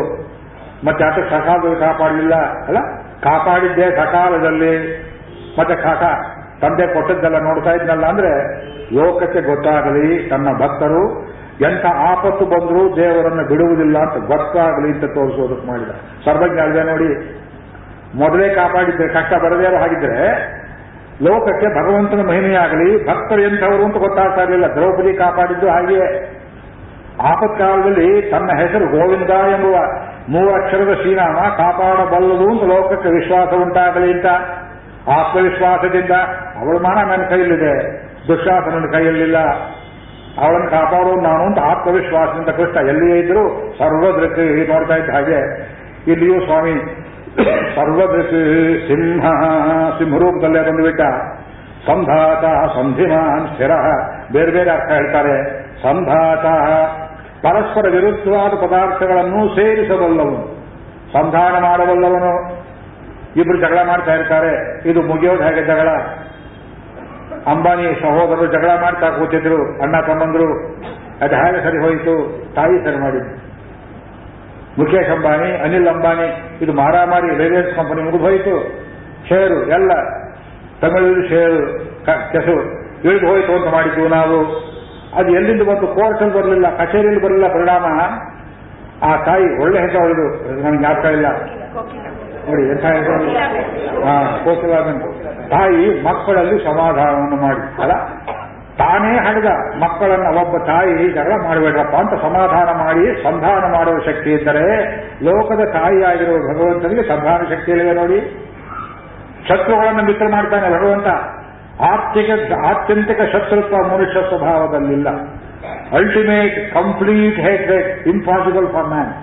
ಮತ್ತೆ ಅದಕ್ಕೆ ಸಕಾಲದಲ್ಲಿ ಕಾಪಾಡಲಿಲ್ಲ? ಅಲ್ಲ, ಕಾಪಾಡಿದ್ದೆ ಸಕಾಲದಲ್ಲಿ. ಮತ್ತೆ ಕಾಕ, ತಂದೆ ಕೊಟ್ಟದ್ದೆಲ್ಲ ನೋಡ್ತಾ ಇದ್ನಲ್ಲ ಅಂದ್ರೆ ಲೋಕಕ್ಕೆ ಗೊತ್ತಾಗಲಿ. ತನ್ನ ಭಕ್ತರು ಎಂಥ ಆಪತ್ತು ಬಂದರೂ ದೇವರನ್ನು ಬಿಡುವುದಿಲ್ಲ ಅಂತ ಗೊತ್ತಾಗಲಿ ಅಂತ ತೋರಿಸೋದಕ್ಕೆ ಮಾಡಿದ. ಸರ್ವಜ್ಞ ಅಲ್ವೇ ನೋಡಿ. ಮೊದಲೇ ಕಾಪಾಡಿದ್ರೆ, ಕಷ್ಟ ಬರದೇ ಹಾಗಿದ್ರೆ, ಲೋಕಕ್ಕೆ ಭಗವಂತನ ಮಹಿಮೆಯಾಗಲಿ, ಭಕ್ತರು ಎಂಥವರು ಅಂತ ಗೊತ್ತಾಗ್ತಾ ಇರಲಿಲ್ಲ. ದ್ರೌಪದಿ ಕಾಪಾಡಿದ್ದು ಹಾಗೆಯೇ. ಆಪತ್ಕಾಲದಲ್ಲಿ ತನ್ನ ಹೆಸರು ಗೋವಿಂದ ಎಂಬುವ ಮೂರಕ್ಷರದ ಶ್ರೀನಾಮ ಕಾಪಾಡಬಲ್ಲದು ಅಂತ ಲೋಕಕ್ಕೆ ವಿಶ್ವಾಸ ಉಂಟಾಗಲಿ ಅಂತ. ಆತ್ಮವಿಶ್ವಾಸದಿಂದ ಅವಳು ಮಾನ ನನ್ನ ಕೈಯಲ್ಲಿದೆ. ದುಶ್ಯಾಸನ ಕೈಯಲ್ಲಿಲ್ಲ. ಅವಳನ್ನು ಕಾಪಾಡೋದು ನಾನು ಅಂತ ಆತ್ಮವಿಶ್ವಾಸದಿಂದ ಕೃಷ್ಣ ಎಲ್ಲಿಯೇ ಇದ್ರು ಸರ್ವದೃಕ್ ನೋಡ್ತಾ ಇದ್ದ ಹಾಗೆ ಇಲ್ಲಿಯೂ ಸ್ವಾಮಿ ಸರ್ವದೃಕ್ ಸಿಂಹ ಸಿಂಹರೂಪದಲ್ಲೇ ಬಂದುಬಿಟ್ಟ ಸಂಧಾತ ಸಂಧಿಮಾನ್ ಸ್ಥಿರ. ಬೇರೆ ಬೇರೆ ಅರ್ಥ ಹೇಳ್ತಾರೆ. ಸಂಧಾತ ಪರಸ್ಪರ ವಿರುದ್ಧವಾದ ಪದಾರ್ಥಗಳನ್ನು ಸೇರಿಸಬಲ್ಲವನು. ಸಂಧಾನ ಮಾಡಬಲ್ಲವನು. ಇಬ್ರು ಜಗಳ ಮಾಡ್ತಾ ಇರ್ತಾರೆ. ಇದು ಮುಗಿಯೋದು ಹೇಗೆ ಜಗಳ? ಅಂಬಾನಿ ಸಹೋದರರು ಜಗಳ ಮಾಡ್ತಾ ಕೂತಿದ್ರು, ಅಣ್ಣ ತಮ್ಮಂದ್ರು. ಅದು ಹೇಗೆ ಸರಿ ಹೋಯಿತು? ತಾಯಿ ಸರಿ ಮಾಡಿದ್ರು ಮುಖೇಶ್ ಅಂಬಾನಿ, ಅನಿಲ್ ಅಂಬಾನಿ, ಇದು ಮಾರಾಮಾರಿ ರಿಲಯನ್ಸ್ ಕಂಪನಿ ಮುಗಿದು ಹೋಯಿತು. ಷೇರು ಎಲ್ಲ. ತಮಿಳು ಷೇರು ಕೆಸರು. ಇಳಿದು ಹೋಯಿತು ಅಂತ ಮಾಡಿದ್ವು ನಾವು. ಅದು ಎಲ್ಲಿಂದ ಬಂತು? ಕೋರ್ಟಲ್ಲಿ ಬರಲಿಲ್ಲ, ಕಚೇರಿಯಲ್ಲಿ ಬರಲಿಲ್ಲ ಪರಿಣಾಮ. ಆ ತಾಯಿ ಒಳ್ಳೆ ಹೆಸರು ಅವಳು ನನಗೆ ಜ್ಞಾಪಕ ಇಲ್ಲ. ನೋಡಿ ಎಂತ ಹಾ ತಾಯಿ ಮಕ್ಕಳಲ್ಲಿ ಸಮಾಧಾನವನ್ನು ಮಾಡಿ. ಅಲ್ಲ ತಾನೇ ಹಣದ ಮಕ್ಕಳನ್ನ ಒಬ್ಬ ತಾಯಿ ಜಗಳ ಮಾಡಬೇಡ್ರಪ್ಪ ಅಂತ ಸಮಾಧಾನ ಮಾಡಿ ಸಂಧಾನ ಮಾಡುವ ಶಕ್ತಿ ಇದ್ದರೆ ಲೋಕದ ತಾಯಿಯಾಗಿರುವ ಭಗವಂತನಿಗೆ ಸಂಧಾನ ಶಕ್ತಿ ಇಲ್ಲವೇ ನೋಡಿ? ಶತ್ರುಗಳನ್ನು ಮಿತ್ರ ಮಾಡ್ತಾನೆ ಭಗವಂತ. ಆರ್ಥಿಕ ಆತ್ಯಂತಿಕ ಶತ್ರುತ್ವ ಮನುಷ್ಯ ಸ್ವಭಾವದಲ್ಲಿಲ್ಲ. Ultimate complete hatred impossible for man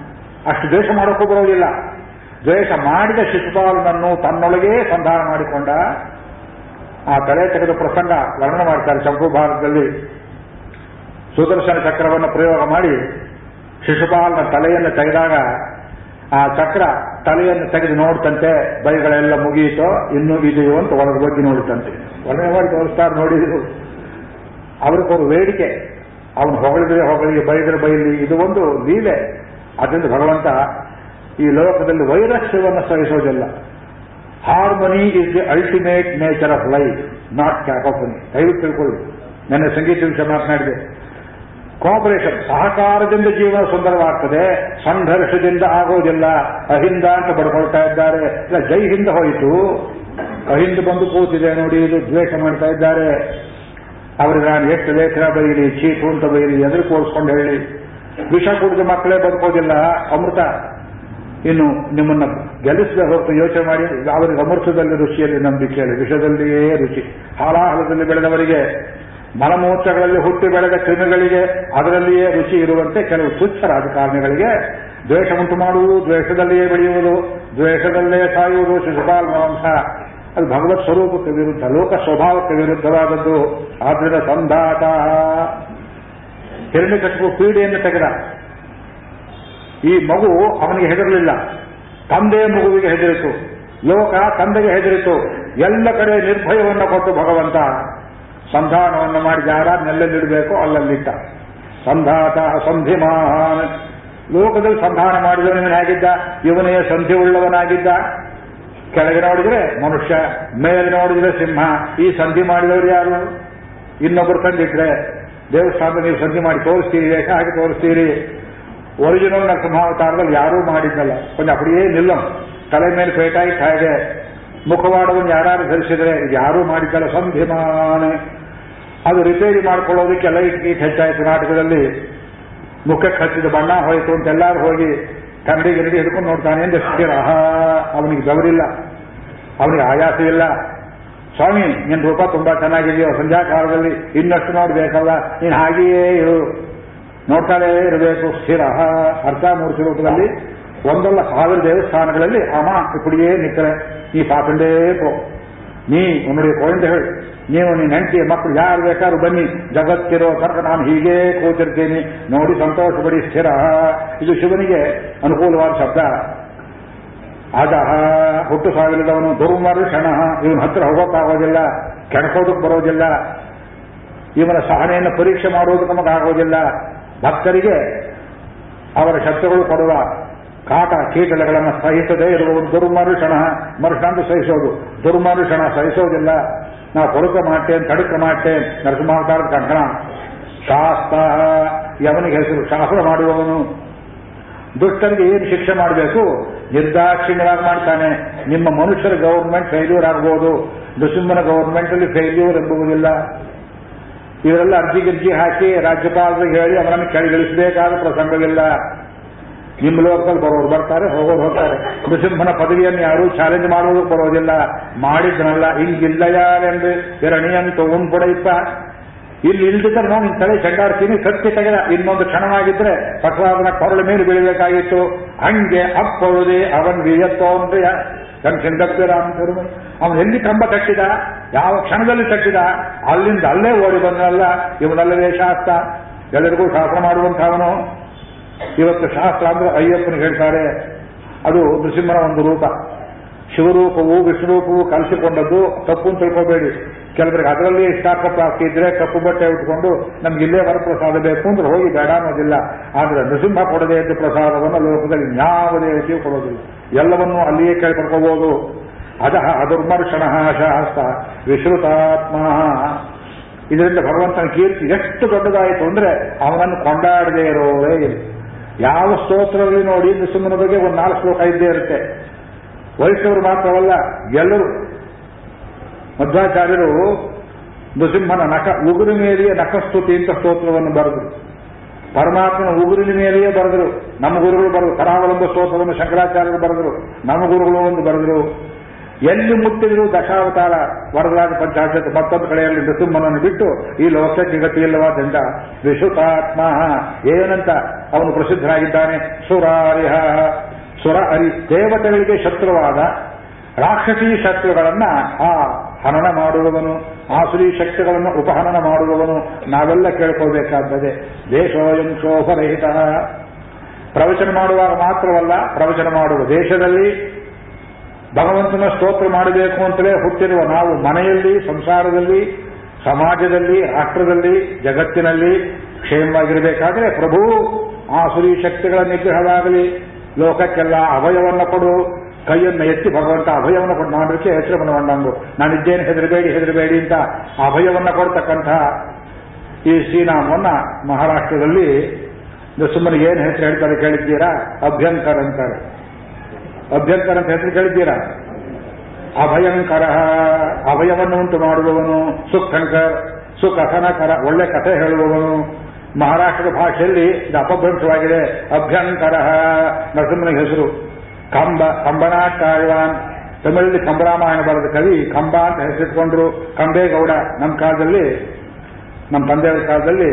ಅಷ್ಟು ದೇಶ ಮಾಡೋಕ್ಕೂ ಬರೋದಿಲ್ಲ. ದ್ವೇಷ ಮಾಡಿದ ಶಿಶುಪಾಲನನ್ನು ತನ್ನೊಳಗೇ ಸಂಧಾನ ಮಾಡಿಕೊಂಡ ಆ ತಲೆ ತೆಗೆದ ಪ್ರಸಂಗ ವರ್ಣನೆ ಮಾಡ್ತಾರೆ ಚಂಪು ಭಾರತದಲ್ಲಿ. ಸುದರ್ಶನ ಚಕ್ರವನ್ನು ಪ್ರಯೋಗ ಮಾಡಿ ಶಿಶುಪಾಲನ ತಲೆಯನ್ನು ತೆಗೆದಾಗ ಆ ಚಕ್ರ ತಲೆಯನ್ನು ತೆಗೆದು ನೋಡ್ತಂತೆ, ಬೈಗಳೆಲ್ಲ ಮುಗಿಯಿತೋ, ಇನ್ನೂ ಇದೆಯೋ ಅಂತ ಒಳಗೆ ಬಗ್ಗೆ ನೋಡುತ್ತಂತೆ ವರ್ಣನೆ ಮಾಡಿ ತೋರಿಸ್ತಾರೆ ನೋಡಿದ್ರು ಅವ್ರಿಗೊಂದು ಬೇಡಿಕೆ ಅವನು ಹೊಗಳಿದ್ರೆ ಹೊಗಳಿಗೆ ಬೈದ್ರೆ ಬೈಲಿ, ಇದು ಒಂದು ಲೀಲೆ. ಅದರಿಂದ ಭಗವಂತ ಈ ಲೋಕದಲ್ಲಿ ವೈರಸ್ಯವನ್ನು ಸಹಿಸೋದಿಲ್ಲ. Harmony is the ultimate nature of life not cacophony ದಯವಿಟ್ಟು ತಿಳ್ಕೊಳ್ಳಿ. ನನ್ನ ಸಂಗೀತ ವಿಷಯ ಮಾತನಾಡಿದೆ. ಕೋಪರೇಷನ್ ಸಹಕಾರದಿಂದ ಜೀವನ ಸುಂದರವಾಗ್ತದೆ. ಸಂಘರ್ಷದಿಂದ ಆಗೋದಿಲ್ಲ. ಅಹಿಂದ ಅಂತ ಬಡ್ಕೊಳ್ತಾ ಇದ್ದಾರೆ. ಇಲ್ಲ, ಜೈ ಹಿಂದ ಹೋಯಿತು. ಅಹಿಂದ ಬಂದು ಕೂತಿದೆ ನೋಡಿ, ಇದು ದ್ವೇಷ ಮಾಡ್ತಾ ಇದ್ದಾರೆ. ಅವರಿಗೆ ನಾನು ಎಷ್ಟು ಲೇಖನ ಬೈಲಿ ಚೀಟು ಅಂತ ಬೈಲಿ ಎದುರು ಕೋರ್ಸ್ಕೊಂಡು ಹೇಳಿ. ವಿಷ ಕುಡಿದ ಮಕ್ಕಳೇ ಬದುಕೋದಿಲ್ಲ. ಅಮೃತ ಇನ್ನು ನಿಮ್ಮನ್ನ ಗೆಲ್ಲಿಸಿದ ಹೊರತು ಯೋಚನೆ ಮಾಡಿ ಅವರಿಗೆ ಅಮೃತದಲ್ಲಿ ರುಚಿಯಲ್ಲಿ ನಂಬಿಕೆಯಲ್ಲಿ, ವಿಷದಲ್ಲಿಯೇ ರುಚಿ. ಹಾಲಾಹಲದಲ್ಲಿ ಬೆಳೆದವರಿಗೆ, ಮಲಮೂತ್ರಗಳಲ್ಲಿ ಹುಟ್ಟಿ ಬೆಳೆದ ಕ್ರಿಮಿಗಳಿಗೆ ಅದರಲ್ಲಿಯೇ ರುಚಿ ಇರುವಂತೆ ಕೆಲವು ತುಚ್ಛ ರಾಜಕಾರಣಿಗಳಿಗೆ ದ್ವೇಷ ಉಂಟು ಮಾಡುವುದು, ದ್ವೇಷದಲ್ಲಿಯೇ ಬೆಳೆಯುವುದು, ದ್ವೇಷದಲ್ಲೇ ಸಾಯುವುದು ಶಿಶುಪಾಲ್ ಮಾಂಸ. ಅದು ಭಗವತ್ ಸ್ವರೂಪಕ್ಕೆ ವಿರುದ್ಧ, ಲೋಕ ಸ್ವಭಾವಕ್ಕೆ ವಿರುದ್ಧವಾದದ್ದು. ಆದ್ರಿಂದ ಸಂಧಾತ. ಹಿರಣ್ಯಕಶಿಪು ಪೀಡೆಯನ್ನು ತೆಗೆದ. ಈ ಮಗು ಅವನಿಗೆ ಹೆದರಲಿಲ್ಲ. ತಂದೆ ಮಗುವಿಗೆ ಹೆದರಿತು. ಲೋಕ ತಂದೆಗೆ ಹೆದರಿತು. ಎಲ್ಲ ಕಡೆ ನಿರ್ಭಯವನ್ನು ಕೊಟ್ಟು ಭಗವಂತ ಸಂಧಾನವನ್ನು ಮಾಡಿ ಯಾರನ್ನೆಲ್ಲಿಡಬೇಕೋ ಅಲ್ಲಲ್ಲಿಟ್ಟ. ಸಂಧಾತ ಸಂಧಿಮಾನ್ ಲೋಕದಲ್ಲಿ ಸಂಧಾನ ಮಾಡಿದವನಾಗಿದ್ದ ಇವನೇ ಸಂಧಿ ಉಳ್ಳವನಾಗಿದ್ದ. ಕೆಳಗೆ ನೋಡಿದ್ರೆ ಮನುಷ್ಯ ಮೇಲೆ ನೋಡಿದ್ರೆ ಸಿಂಹ. ಈ ಸಂಧಿ ಮಾಡಿದವರು ಯಾರು? ಇನ್ನೊಬ್ಬರು ಕಂಡಿದ್ರೆ ದೇವಸ್ಥಾನದಲ್ಲಿ ನೀವು ಸಂಧಿ ಮಾಡಿ ತೋರಿಸ್ತೀರಿ ಹಾಕಿ ತೋರಿಸ್ತೀರಿ. ಒರಿಜಿನಲ್ ನರಸಿಂಹಾವತಾರದಲ್ಲಿ ಯಾರೂ ಮಾಡಿದ್ದಲ್ಲ ಒಂದು ಅಪಡಿಯೇ ನಿಲ್ಲಂ. ತಲೆ ಮೇಲೆ ಪೇಟಾಯಿ ಹಾಗೆ ಮುಖವಾಡವನ್ನು ಯಾರು ಧರಿಸಿದ್ರೆ ಇದು ಯಾರೂ ಮಾಡಿದ್ದಲ್ಲ, ಸಂಧಿಮಾನೆ. ಅದು ರಿಪೇರಿ ಮಾಡ್ಕೊಳ್ಳೋದಕ್ಕೆ ಲೈಟ್ ಗೀಟ್ ಹೆಚ್ಚಾಯಿತು ನಾಟಕದಲ್ಲಿ. ಮುಖಕ್ಕೆ ಹಚ್ಚಿದ ಬಣ್ಣ ಹೋಯಿತು ಅಂತ ಎಲ್ಲರೂ ಹೋಗಿ ಕನ್ನಡಿ ಗಿರಡಿ ಹಿಡ್ಕೊಂಡು ನೋಡ್ತಾನೆ ಎಂದು ಸ್ಥಿರ ಅವನಿಗೆ ಬೆವರಿಲ್ಲ. ಅವನಿಗೆ ಆಯಾಸ ಇಲ್ಲ ಸ್ವಾಮಿ ನಿನ್ನ ರೂಪ ತುಂಬಾ ಚೆನ್ನಾಗಿದೆಯೋ. ಸಂಧ್ಯಾಕಾಲದಲ್ಲಿ ಇನ್ನಷ್ಟು ನೋಡಬೇಕಲ್ಲ ನೀನು ಹಾಗೆಯೇ ಇರು. ನೋಡ್ತಾಳೆ ಇರಬೇಕು, ಸ್ಥಿರ. ಅರ್ಥ ಮೂರು ರೂಪದಲ್ಲಿ ಒಂದಲ್ಲ ಸಾವಿರ ದೇವಸ್ಥಾನಗಳಲ್ಲಿ ಅಮ ಇಪ್ಪಡಿಯೇ ನಿಕ್ಕರೆ. ನೀ ಸಾಕಂಡೇ ಪೋ. ನೀ ಉನ್ನುடைய ಕೋಯಿಂದ ಹೇಳಿ. ನೀವು ನೀನ್ ಹೆಂಡತಿ ಮಕ್ಕಳು ಯಾರು ಬೇಕಾದ್ರೂ ಬನ್ನಿ. ಜಗತ್ತಿರೋ ತನಕ ನಾನು ಹೀಗೆ ಕೂತಿರ್ತೀನಿ. ನೋಡಿ ಸಂತೋಷ ಸಂತೋಷಪಡಿ, ಸ್ಥಿರ. ಇದು ಶಿವನಿಗೆ ಅನುಕೂಲವಾದ ಶಬ್ದ. ಅದಹ ಹುಟ್ಟು ಸಾವಿಲ್ಲದವನು ದುರ್ಮರುಷಣ. ಇವನ ಹತ್ರ ಹೋಗೋಕ್ಕಾಗೋದಿಲ್ಲ. ಕೆಡಕೋದಕ್ಕೆ ಬರೋದಿಲ್ಲ. ಇವನ ಸಹನೆಯನ್ನು ಪರೀಕ್ಷೆ ಮಾಡೋದು ನಮಗಾಗೋದಿಲ್ಲ. ಭಕ್ತರಿಗೆ ಅವರ ಶತ್ರುಗಳು ಕೊಡುವ ಕಾಟ ಕೀಟಲೆಗಳನ್ನು ಸಹಿಸದೇ ಇರುವುದು ದುರ್ಮರುಷಣ ಮರುಷಣ ಅಂತ ಸಹಿಸೋದು. ದುರ್ಮರುಷಣ ಸಹಿಸೋದಿಲ್ಲ. ನಾವು ಕೊಡುಕ ಮಾಡ್ತೇನೆ, ತಡುಕ ಮಾಡ್ತೇನೆ ನರಸಿಂಹಾವತಾರದ ಕಂಕಣ. ಶಾಸ್ತ್ರ, ಯವನಿಗೆ ಹೆಸರು ಶಾಸ್ತ್ರ ಮಾಡುವವನು. ದುಷ್ಟರಿಗೆ ಏನು ಶಿಕ್ಷೆ ಮಾಡಬೇಕು? ನಿರ್ದಾಕ್ಷಿಣ್ಯವಾಗಿ ಮಾಡ್ತಾನೆ. ನಿಮ್ಮ ಮನುಷ್ಯರ ಗೌರ್ಮೆಂಟ್ ಫೇಲ್ಯೂರ್ ಆಗಬಹುದು ನೃಸಿಂಹನ ಗೌರ್ಮೆಂಟ್ ಅಲ್ಲಿ ಫೇಲ್ಯೂರ್ ಇವರೆಲ್ಲ ಅರ್ಜಿ ಗರ್ಜಿ ಹಾಕಿ ರಾಜ್ಯಪಾಲರಿಗೆ ಹೇಳಿ ಅವರನ್ನು ಕೆಳಗಿಳಿಸಬೇಕಾದ ಪ್ರಸಂಗವಿಲ್ಲ. ನಿಮ್ಮ ಲೋಕದಲ್ಲಿ ಬರೋರು ಬರ್ತಾರೆ, ಹೋಗೋರು ಹೋಗ್ತಾರೆ ನೃಸಿಂಹನ ಪದವಿಯನ್ನು ಯಾರು ಚಾಲೆಂಜ್ ಮಾಡೋದು ಬರೋದಿಲ್ಲ. ಮಾಡಿದ್ರಲ್ಲ ಹಿಂಗಿಲ್ಲ ಯಾರೆಂದು ಎರಣಿಯಂತೂ ಉಂಡ್ ಪಡೆಯುತ್ತ ಇಲ್ಲಿ ಇಲ್ದಿದ್ರೆ ನಾನು ನಿನ್ನ ತಲೆ ಚಂಡಾಡ್ತೀನಿ ಸತ್ಯ ತೆಗೆದ. ಇನ್ನೊಂದು ಕ್ಷಣವಾಗಿದ್ರೆ ಪ್ರಸಾದನ ಕೊರಳ ಮೇಲೆ ಬೀಳಬೇಕಾಗಿತ್ತು. ಹಂಗೆ ಅಪ್ಪೊழுದೇ ಅವನ್ ವಿಯತ್ತೋನ್ರಿಯ ರಾಮ ಅಂತ ಅವನು ಎಲ್ಲಿ ಕಂಬ ಕಟ್ಟಿದ? ಯಾವ ಕ್ಷಣದಲ್ಲಿ ಕಟ್ಟಿದ? ಅಲ್ಲಿಂದ ಅಲ್ಲೇ ಓಡಿ ಬಂದನಲ್ಲ, ಇವನಲ್ಲವೇ ಶಾಸ್ತ್ರ. ಎಲ್ಲರಿಗೂ ಶಾಸ್ತ್ರ ಮಾಡುವಂತಹವನು ಇವತ್ತು ಶಾಸ್ತ್ರ ಅಂದ್ರೆ ಅಯ್ಯಪ್ಪನ ಹೇಳ್ತಾರೆ, ಅದು ನೃಸಿಂಹನ ಒಂದು ರೂಪ. ಶಿವರೂಪವು ವಿಷ್ಣುರೂಪವು ಕಲಿಸಿಕೊಂಡದ್ದು ತಪ್ಪು ತಿಳ್ಕೋಬೇಡಿ. ಕೆಲವರಿಗೆ ಅದರಲ್ಲಿ ಇಷ್ಟಾರ್ಥ ಪ್ರಾಪ್ತಿ ಇದ್ರೆ ಕಪ್ಪು ಬಟ್ಟೆ ಉಟ್ಕೊಂಡು ನಮ್ಗೆ ಇಲ್ಲೇ ವರಪ್ರಸಾದ ಬೇಕು ಅಂದ್ರೆ ಹೋಗಿ ಬೇಡ ಅನ್ನೋದಿಲ್ಲ. ಆದ್ರೆ ನೃಸಿಂಹ ಕೊಡದೆ ಇದ್ದ ಪ್ರಸಾದವನ್ನು ಲೋಕದಲ್ಲಿ ಯಾವುದೇ ದೇವತೆಯೂ ಕೊಡೋದಿಲ್ಲ. ಎಲ್ಲವನ್ನೂ ಅಲ್ಲಿಯೇ ಕೇಳ್ಕೊಳ್ಕೋಬಹುದು ಅದ ಅದುರ್ಮರ್ಷಣ ಶಾಸ್ತ್ರ ವಿಶ್ರುತಾತ್ಮ ಇದರಿಂದ ಭಗವಂತನ ಕೀರ್ತಿ ಎಷ್ಟು ದೊಡ್ಡದಾಯಿತು ಅಂದ್ರೆ ಅವನನ್ನು ಕೊಂಡಾಡದೇ ಇರೋರೇ ಇಲ್ಲ ಯಾವ ಸ್ತೋತ್ರದಲ್ಲಿ ನೋಡಿ ನೃಸಿಂಹನ ಬಗ್ಗೆ ಒಂದು ನಾಲ್ಕು ಶ್ಲೋಕ ಇದ್ದೇ ಇರುತ್ತೆ. ವೈಷ್ಣವರು ಮಾತ್ರವಲ್ಲ, ಎಲ್ಲರೂ ಮಧ್ವಾಚಾರ್ಯರು ನೃಸಿಂಹನ ನಕ ಉಗುರು ಮೇಲೆಯೇ ನಕಸ್ತುತಿ ಅಂತ ಸ್ತೋತ್ರವನ್ನು ಬರೆದರು. ಪರಮಾತ್ಮನ ಉಗುರಿನ ಮೇಲೆಯೇ ಬರೆದರು. ನಮ್ಮ ಗುರುಗಳು ಬರೆದರು. ಕರಾವಲಂಬ ಸ್ತೋತ್ರವನ್ನು ಶಂಕರಾಚಾರ್ಯರು ಬರೆದರು. ನಮ್ಮ ಗುರುಗಳು ಒಂದು ಬರೆದರು. ಎಲ್ಲಿ ಮುಟ್ಟಿದ್ರು ದಶಾವತಾರ ವರದರಾಜ ಪಂಚಾಶತ್ ಮತ್ತೊಂದು ಕಡೆಯಲ್ಲಿ ನೃಸಿಂಹನನ್ನು ಬಿಟ್ಟು ಈ ಲೋಕಕ್ಕೆ ಗತಿಯಿಲ್ಲವಾದ್ದರಿಂದ ವಿಶುತಾತ್ಮ. ಏನಂತ? ಅವನು ಪ್ರಸಿದ್ಧನಾಗಿದ್ದಾನೆ. ಸುರಾರಿಹ. ಸುರ ಹರಿ ದೇವತೆಗಳಿಗೆ ಶತ್ರುವಾದ ರಾಕ್ಷಸೀ ಶತ್ರುಗಳನ್ನ ಆ ಹನನ ಮಾಡುವವನು ಆಸುರಿ ಶಕ್ತಿಗಳನ್ನು ಉಪಹನನ ಮಾಡುವವನು, ನಾವೆಲ್ಲ ಕೇಳ್ಕೊಳ್ಬೇಕಾದ್ದದೆ ದೇಶೋಯಂ ಶೋಭರಹಿತ. ಪ್ರವಚನ ಮಾಡುವಾಗ ಮಾತ್ರವಲ್ಲ, ಪ್ರವಚನ ಮಾಡುವ ದೇಶದಲ್ಲಿ ಭಗವಂತನ ಸ್ತೋತ್ರ ಮಾಡಬೇಕು ಅಂತಲೇ ಹುಟ್ಟಿರುವ ನಾವು ಮನೆಯಲ್ಲಿ, ಸಂಸಾರದಲ್ಲಿ, ಸಮಾಜದಲ್ಲಿ, ರಾಷ್ಟ್ರದಲ್ಲಿ, ಜಗತ್ತಿನಲ್ಲಿ ಕ್ಷೇಮವಾಗಿರಬೇಕಾದ್ರೆ ಪ್ರಭು ಆಸುರಿ ಶಕ್ತಿಗಳ ನಿಗ್ರಹವಾಗಲಿ, ಲೋಕಕ್ಕೆಲ್ಲ ಅಭಯವನ್ನು ಕೊಡು. ಕೈಯನ್ನು ಎತ್ತಿ ಭಗವಂತ ಅಭಯವನ್ನು ಕೊಟ್ಟು ಹೆಸರು ಹೆಸರು ಬಂದಂಗು ನಾನಿದ್ದೇನೆ, ಹೆದರಬೇಡಿ ಹೆದರಬೇಡಿ ಅಂತ ಅಭಯವನ್ನು ಕೊಡ್ತಕ್ಕಂಥ ಈ ಶ್ರೀನಾಮವನ್ನ ಮಹಾರಾಷ್ಟ್ರದಲ್ಲಿ ಸುಮ್ಮನೆ ಏನು ಹೆಸರು ಹೇಳ್ತಾರೆ ಕೇಳಿದ್ದೀರಾ? ಅಭ್ಯಂಕರ್ ಅಂತಾರೆ. ಅಭ್ಯಂಕರ ಅಂತ ಹೆಸರು ಕೇಳಿದ್ದೀರಾ? ಅಭಯಂಕರ. ಅಭಯವನ್ನು ಉಂಟು ಮಾಡುವವನು ಸುಖಂಕರ್ ಸುಕಥನಕರ ಒಳ್ಳೆ ಕಥೆ ಹೇಳುವವನು. ಮಹಾರಾಷ್ಟ್ರದ ಭಾಷೆಯಲ್ಲಿ ಇದು ಅಪಭ್ರಂಶವಾಗಿದೆ. ಅಭ್ಯಂಕರ. ನರಸಿಂಹನ ಹೆಸರು. ಕಂಬ ಕಂಬನಾಟಾಳ್ವಾನ್ ತಮಿಳಲ್ಲಿ ಕಂಬರಾಮಾಯಣ ಬರೆದ ಕವಿ, ಕಂಬ ಅಂತ ಹೆಸರಿಟ್ಕೊಂಡ್ರು ಕಂಬೇಗೌಡ. ನಮ್ಮ ಕಾಲದಲ್ಲಿ ನಮ್ಮ ತಂದೆಯವರ ಕಾಲದಲ್ಲಿ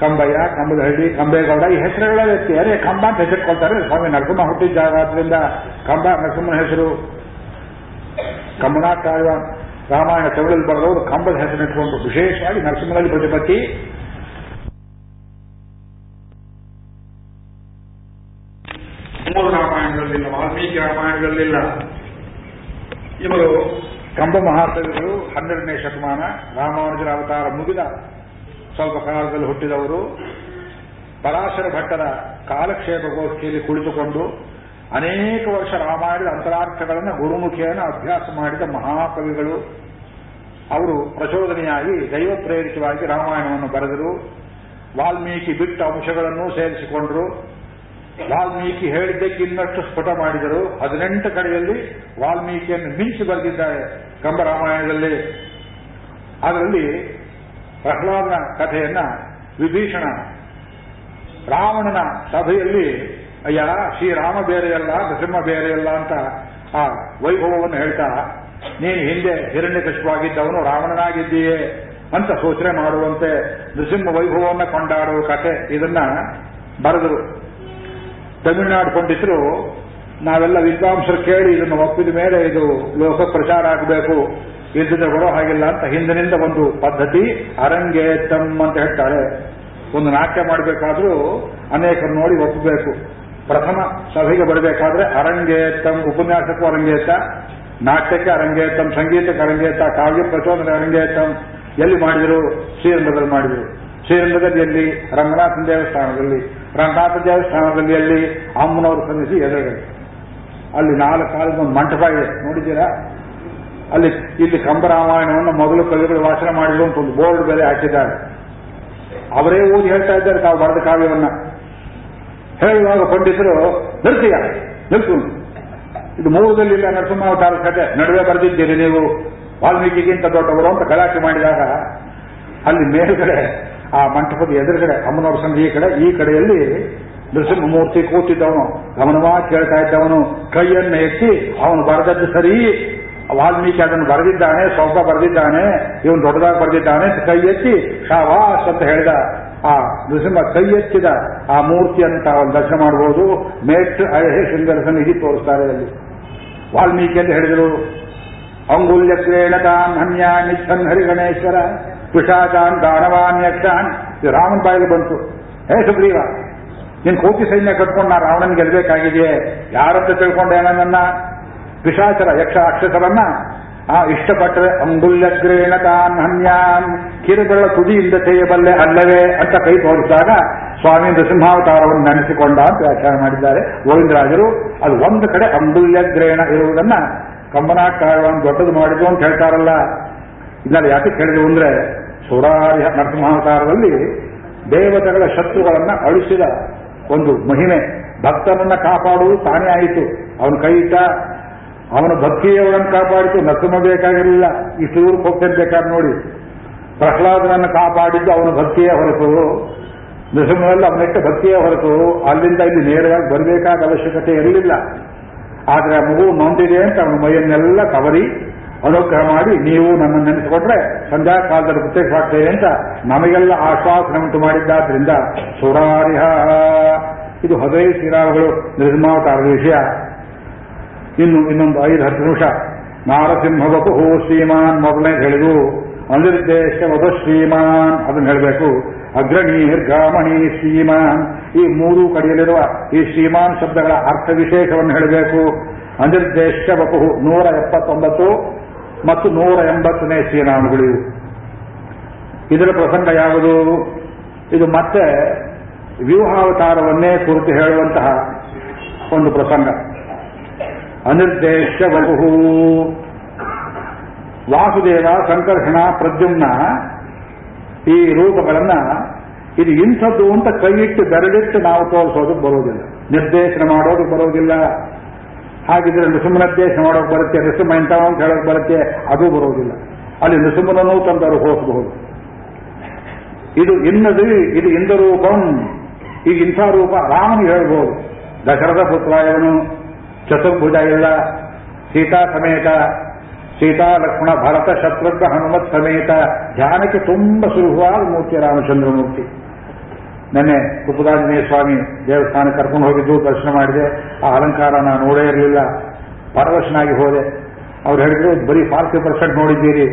ಕಂಬಯ್ಯ ಕಂಬದಹಳ್ಳಿ ಕಂಬೇಗೌಡ ಈ ಹೆಸರುಗಳ ವ್ಯಕ್ತಿ ಅರೆ ಕಂಬ ಅಂತ ಹೆಸರಿಟ್ಕೊಳ್ತಾರೆ. ಸ್ವಾಮಿ ನರಸಿಂಹ ಹುಟ್ಟಿದ ಆದ್ರಿಂದ ಕಂಬ, ನರಸಿಂಹನ ಹೆಸರು ಕಂಬನಾಟಾಳ್ವ ರಾಮಾಯಣ, ತಮಿಳಲ್ಲಿ ಬರೆದವರು ಕಂಬದ ಇಟ್ಕೊಂಡ್ರು ವಿಶೇಷವಾಗಿ ನರಸಿಂಹನಲ್ಲಿ ಪ್ರತಿಪತ್ತಿ ಮೂರು ರಾಮಾಯಣಗಳಲ್ಲಿಲ್ಲ ವಾಲ್ಮೀಕಿ ರಾಮಾಯಣಗಳಲ್ಲಿಲ್ಲ. ಇವರು ಕಂಬ ಮಹಾಕವಿಗಳು ಹನ್ನೆರಡನೇ ಶತಮಾನ ರಾಮಾನುಜರ ಅವತಾರ ಮುಗಿದ ಸ್ವಲ್ಪ ಕಾಲದಲ್ಲಿ ಹುಟ್ಟಿದವರು. ಪರಾಶರ ಭಟ್ಟರ ಕಾಲಕ್ಷೇಪ ಗೋಷ್ಠಿಯಲ್ಲಿ ಕುಳಿತುಕೊಂಡು ಅನೇಕ ವರ್ಷ ರಾಮಾಯಣದ ಅಂತರಾರ್ಥಗಳನ್ನು ಗುರುಮುಖಿಯನ್ನು ಅಭ್ಯಾಸ ಮಾಡಿದ ಮಹಾಕವಿಗಳು. ಅವರು ಪ್ರಚೋದನೆಯಾಗಿ ದೈವ ಪ್ರೇರಿತವಾಗಿ ರಾಮಾಯಣವನ್ನು ಬರೆದರು. ವಾಲ್ಮೀಕಿ ಬಿಟ್ಟ ಅಂಶಗಳನ್ನು ಸೇರಿಸಿಕೊಂಡರು. ವಾಲ್ಮೀಕಿ ಹೇಳಿದ್ದಕ್ಕೆ ಇನ್ನಷ್ಟು ಸ್ಫುಟ ಮಾಡಿದರು. ಹದಿನೆಂಟು ಕಡೆಯಲ್ಲಿ ವಾಲ್ಮೀಕಿಯನ್ನು ಮಿಂಚಿ ಬರೆದಿದ್ದಾರೆ ಕಂಬರಾಮಾಯಣದಲ್ಲಿ. ಅದರಲ್ಲಿ ಪ್ರಹ್ಲಾದನ ಕಥೆಯನ್ನ ವಿಭೀಷಣ ರಾವಣನ ಸಭೆಯಲ್ಲಿ, ಅಯ್ಯ, ಶ್ರೀರಾಮ ಬೇರೆಯಲ್ಲ ನೃಸಿಂಹ ಬೇರೆಯಲ್ಲ ಅಂತ ಆ ವೈಭವವನ್ನು ಹೇಳ್ತಾ, ನೀನು ಹಿಂದೆ ಹಿರಣ್ಯಕಶಿವಾಗಿದ್ದವನು ರಾವಣನಾಗಿದ್ದೀಯೇ ಅಂತ ಸೂಚನೆ ಮಾಡುವಂತೆ ನೃಸಿಂಹ ವೈಭವವನ್ನು ಕೊಂಡಾಡುವ ಕಥೆ ಇದನ್ನ ಬರೆದರು. ತಮಿಳುನಾಡು ಪಂಡಿತರು, ನಾವೆಲ್ಲ ವಿದ್ವಾಂಸರು ಕೇಳಿ ಇದನ್ನು ಒಪ್ಪಿದ ಮೇಲೆ ಇದು ಲೋಕ ಪ್ರಚಾರ ಆಗಬೇಕು ಇದ್ದಿದ್ರೆ ಬರೋ ಹಾಗಿಲ್ಲ ಅಂತ ಹಿಂದಿನಿಂದ ಒಂದು ಪದ್ಧತಿ, ಅರಂಗೇತಂ ಅಂತ ಹೇಳ್ತಾರೆ. ಒಂದು ನಾಟ್ಯ ಮಾಡಬೇಕಾದ್ರೂ ಅನೇಕರು ನೋಡಿ ಒಪ್ಪಬೇಕು. ಪ್ರಥಮ ಸಭೆಗೆ ಬರಬೇಕಾದ್ರೆ ಅರಂಗೇತಂ, ಉಪನ್ಯಾಸಕ್ಕೂ ಅರಂಗೇತ, ನಾಟ್ಯಕ್ಕೆ ಅರಂಗೇತಂ, ಸಂಗೀತಕ್ಕೆ ಅರಂಗೇತ, ಕಾವ್ಯ ಪ್ರಚೋದನೆ ಅರಂಗೇತಂ. ಎಲ್ಲಿ ಮಾಡಿದರು? ಶ್ರೀರಂಗದಲ್ಲಿ ಮಾಡಿದರು. ಶ್ರೀರಂಗದಲ್ಲಿ ರಂಗನಾಥನ ದೇವಸ್ಥಾನದಲ್ಲಿ, ರಂಗನಾಥ ದೇವಸ್ಥಾನದಲ್ಲಿ ಅಲ್ಲಿ ಅಮ್ಮನವರು ಸಲ್ಲಿಸಿ ಎದುರುಗಡೆ. ಅಲ್ಲಿ ನಾಲ್ಕು ಕಾಲದ ಒಂದು ಮಂಟಪ ಇದೆ, ನೋಡಿದ್ದೀರಾ? ಅಲ್ಲಿ ಇಲ್ಲಿ ಕಂಬರಾಮಾಯಣವನ್ನು ಮೊದಲು ಕವಿಗಳು ವಾಚನ ಮಾಡಿದ್ರು ಅಂತ ಒಂದು ಬೋರ್ಡ್ ಬೆಲೆ ಹಾಕಿದ್ದಾರೆ. ಅವರೇ ಓದಿ ಹೇಳ್ತಾ ಇದ್ದಾರೆ ತಾವು ಬರೆದ ಕಾವ್ಯವನ್ನ. ಹೇಳುವಾಗ ಪಂಡಿತರು ನಿಲ್ತೀಯ ನಿಲ್ಸು. ಇದು ಮೂಲದಲ್ಲಿಲ್ಲ ನರಸಿಂಹಾವತಾರ ಕಥೆ ನಡುವೆ ಬರೆದಿದ್ದೀರಿ ನೀವು ವಾಲ್ಮೀಕಿಗಿಂತ ದೊಡ್ಡವರು ಅಂತ ಗಲಾಟೆ ಮಾಡಿದಾಗ ಅಲ್ಲಿ ಮೇಲ್ಗಡೆ ಆ ಮಂಟಪದ ಎದುರುಗಡೆ, ಅಮ್ಮನವ್ರ ಸಂಘ ಈ ಕಡೆ, ಈ ಕಡೆಯಲ್ಲಿ ನೃಸಿಂಹಮೂರ್ತಿ ಕೂತಿದ್ದವನು ಗಮನವಾಗಿ ಕೇಳ್ತಾ ಇದ್ದವನು, ಕೈಯನ್ನು ಎತ್ತಿ, ಅವನು ಬರೆದದ್ದು ಸರಿ, ವಾಲ್ಮೀಕಿ ಅದನ್ನು ಬರೆದಿದ್ದಾನೆ ಸ್ವಲ್ಪ ಬರೆದಿದ್ದಾನೆ, ಇವನು ದೊಡ್ಡದಾಗಿ ಬರೆದಿದ್ದಾನೆ ಅಂತ ಕೈ ಎತ್ತಿ ಶಾವಾಸ್ ಅಂತ ಹೇಳಿದ ಆ ನೃಸಿಂಹ ಕೈ ಎತ್ತಿದ ಆ ಮೂರ್ತಿಯನ್ನು ತಾವು ದರ್ಶನ ಮಾಡಬಹುದು ಮೇಟ್, ಅಯಹೇ, ಶೃಂಗರಸನ ಇಡೀ ತೋರಿಸ್ತಾರೆ ಅಲ್ಲಿ. ವಾಲ್ಮೀಕಿಯಲ್ಲಿ ಹೇಳಿದರು? ಅಂಗುಲ್ಯಗ್ರೇಣ ತಾನ್ ಹರಿ ಹರಿಗಣೇಶ್ವರ ಪಿಶಾಚಾನ್ ದಾನವಾನ್ ಯಕ್ಷಾನ್. ಇದು ರಾಮನ್ ಬಾಯಿಗೆ ಬಂತು. ಹೇ ಸುಗ್ರೀವ, ನಿನ್ ಕೋಟಿ ಸೈನ್ಯ ಕಟ್ಕೊಂಡು ನಾ ರಾವಣನ್ ಗೆಲ್ಬೇಕಾಗಿದೆಯೇ ಯಾರಂತ ತಿಳ್ಕೊಂಡೆ ನನ್ನ ಪಿಶಾಚರ ಯಕ್ಷ ಅಕ್ಷಸರನ್ನ ಆ ಇಷ್ಟಪಟ್ಟರೆ ಅಂಗುಲ್ಯಗ್ರೇಣ ತಾನ್ ಹನ್ಯಾನ್. ಕಿರುಗಳ ತುದಿಯಿಂದ ತೆಗೆಯಬಲ್ಲೆ ಅಲ್ಲವೇ ಅಂತ ಕೈ ತೋರಿಸಿದಾಗ ಸ್ವಾಮಿ ನೃಸಿಂಹಾವತಾರವನ್ನು ನೆನೆಸಿಕೊಂಡ ಅಂತ ವ್ಯಾಖ್ಯಾನ ಮಾಡಿದ್ದಾರೆ. ಗೋವಿಂದರಾಜರು, ಅದು ಒಂದು ಕಡೆ ಅಂಗುಲ್ಯಗ್ರೇಣ ಇರುವುದನ್ನ ಕಂಬನಾಕಾರವನ್ನು ದೊಡ್ಡದು ಮಾಡಿದ್ದು ಅಂತ ಹೇಳ್ತಾರಲ್ಲ. ಇಲ್ಲ ಯಾಕೆ ಕೇಳಿದ್ರು ಅಂದ್ರೆ ಸುರಾರ್ಯ ನರಸಿಂಹಾವತಾರದಲ್ಲಿ ದೇವತೆಗಳ ಶತ್ರುಗಳನ್ನ ಅಳಿಸಿದ ಒಂದು ಮಹಿಮೆ. ಭಕ್ತನನ್ನ ಕಾಪಾಡುವುದು ತಾನೇ ಆಯಿತು. ಅವನ ಕೈ ಇಟ್ಟ ಅವನ ಭಕ್ತಿಯವರನ್ನು ಕಾಪಾಡಿತು. ನರಸಿಂಹ ಬೇಕಾಗಿರಲಿಲ್ಲ. ಇಷ್ಟು ದೂರಕ್ಕೆ ಬೇಕಾದ ನೋಡಿ. ಪ್ರಹ್ಲಾದನನ್ನು ಕಾಪಾಡಿದ್ದು ಅವನ ಭಕ್ತಿಯೇ ಹೊರತು. ನರಸಿಂಹನಲ್ಲಿ, ಅವನಿಟ್ಟ ಭಕ್ತಿಯೇ ಹೊರತು. ಅಲ್ಲಿಂದ ಇಲ್ಲಿ ನೇರವಾಗಿ ಬರಬೇಕಾದ ಅವಶ್ಯಕತೆ ಇರಲಿಲ್ಲ. ಆದರೆ ಆ ಮಗು ನೊಂದಿದೆ ಅಂತ ಅವನ ಮೈಯನ್ನೆಲ್ಲ ಕವರಿ ಅನುಗ್ರಹ ಮಾಡಿ ನೀವು ನಮ್ಮನ್ನು ನೆನೆಸಿಕೊಂಡ್ರೆ ಸಂಧ್ಯಾ ಕಾಲದಲ್ಲಿ ಪ್ರತ್ಯಕ್ಷವಾಗ್ತೇವೆ ಅಂತ ನಮಗೆಲ್ಲ ಆಶ್ವಾಸನೆ ಉಂಟು ಮಾಡಿದ್ದಾದ್ರಿಂದ ಸುರಾರಿಹ. ಇದು ಹದಿನೈದು ಶ್ರೀರಾಮಗಳು ನಿರ್ಮಾವತಾರದ ವಿಷಯ. ಇನ್ನು ಇನ್ನೊಂದು ಐದು ಹತ್ತು ನಿಮಿಷ. ನಾರಸಿಂಹ ವಪು ಶ್ರೀಮಾನ್ ಮೊದಲನೇ ಹೇಳಿದು ಅನಿರ್ದೇಶ ವಪು ಶ್ರೀಮಾನ್ ಅದನ್ನು ಹೇಳಬೇಕು. ಅಗ್ರಣಿ ನಿರ್ಗಾಮಣಿ ಶ್ರೀಮಾನ್. ಈ ಮೂರು ಕಡೆಯಲ್ಲಿರುವ ಈ ಶ್ರೀಮಾನ್ ಶಬ್ದಗಳ ಅರ್ಥ ವಿಶೇಷವನ್ನು ಹೇಳಬೇಕು. ಅನಿರ್ದೇಶ ಬಪು ನೂರ ಎಪ್ಪತ್ತೊಂಬತ್ತು. ಮತ್ತು ನೂರ ಎಂಬತ್ತನೇ ಶ್ರೀನಾಮಗಳು ಇವು. ಇದರ ಪ್ರಸಂಗ ಯಾವುದು? ಇದು ಮತ್ತೆ ವ್ಯೂಹಾವತಾರವನ್ನೇ ಕುರಿತು ಹೇಳುವಂತಹ ಒಂದು ಪ್ರಸಂಗ. ಅನಿರ್ದೇಶ ಬಹು ವಾಸುದೇವ ಸಂಕರ್ಷಣ ಪ್ರದ್ಯುಮ್ನ ಈ ರೂಪಗಳನ್ನ ಇದು ಇಂಥದ್ದು ಅಂತ ಕೈಯಿಟ್ಟು ಬೆರಳಿಟ್ಟು ನಾವು ತೋರಿಸೋದಕ್ಕೆ ಬರೋದಿಲ್ಲ. ನಿರ್ದೇಶನ ಮಾಡೋದಕ್ಕೆ ಬರೋದಿಲ್ಲ. ಹಾಗಿದ್ರೆ ದೇಶ ಮಾಡೋಕೆ ಬರುತ್ತೆ ನೃಸಿಂಹ ಇಂಥವ ಅಂತ ಹೇಳೋಕೆ ಬರುತ್ತೆ, ಅದು ಬರೋದಿಲ್ಲ. ಅಲ್ಲಿ ನೃಸಿಂಹನೂ ತಂದರು, ಹೋಗಬಹುದು. ಇದು ಇನ್ನದು, ಇದು ಇಂದ ರೂಪಂ, ಈಗ ಇಂಥ ರೂಪ ರಾಮನು ಹೇಳ್ಬೋದು. ದಶರಥ ಪುತ್ರ ಇವನು, ಚತುರ್ಭುಜ ಇಲ್ಲ, ಸೀತಾ ಸಮೇತ, ಸೀತಾ, ಲಕ್ಷ್ಮಣ, ಭರತ, ಶತ್ರುಘ್ನ, ಹನುಮತ್ ಸಮೇತ ಧ್ಯಾನಕ್ಕೆ ತುಂಬಾ ಸುಲಭವಾದ ಮೂರ್ತಿ ರಾಮಚಂದ್ರ ಮೂರ್ತಿ ನೆನ್ನೆ ಕುಪ್ಪದಾಂಜನೇಯ ಸ್ವಾಮಿ ದೇವಸ್ಥಾನ ಕರ್ಕೊಂಡು ಹೋಗಿದ್ದು, ದರ್ಶನ ಮಾಡಿದೆ. ಆ ಅಲಂಕಾರ ನಾನು ನೋಡೇ ಇರಲಿಲ್ಲ. ಪರವಶನಾಗಿ ಹೋದೆ. ಅವ್ರು ಹೇಳಿದ್ರು, ಬರೀ ಫಾರ್ಟಿ ಪರ್ಸೆಂಟ್ ನೋಡಿದ್ದೀರಿ.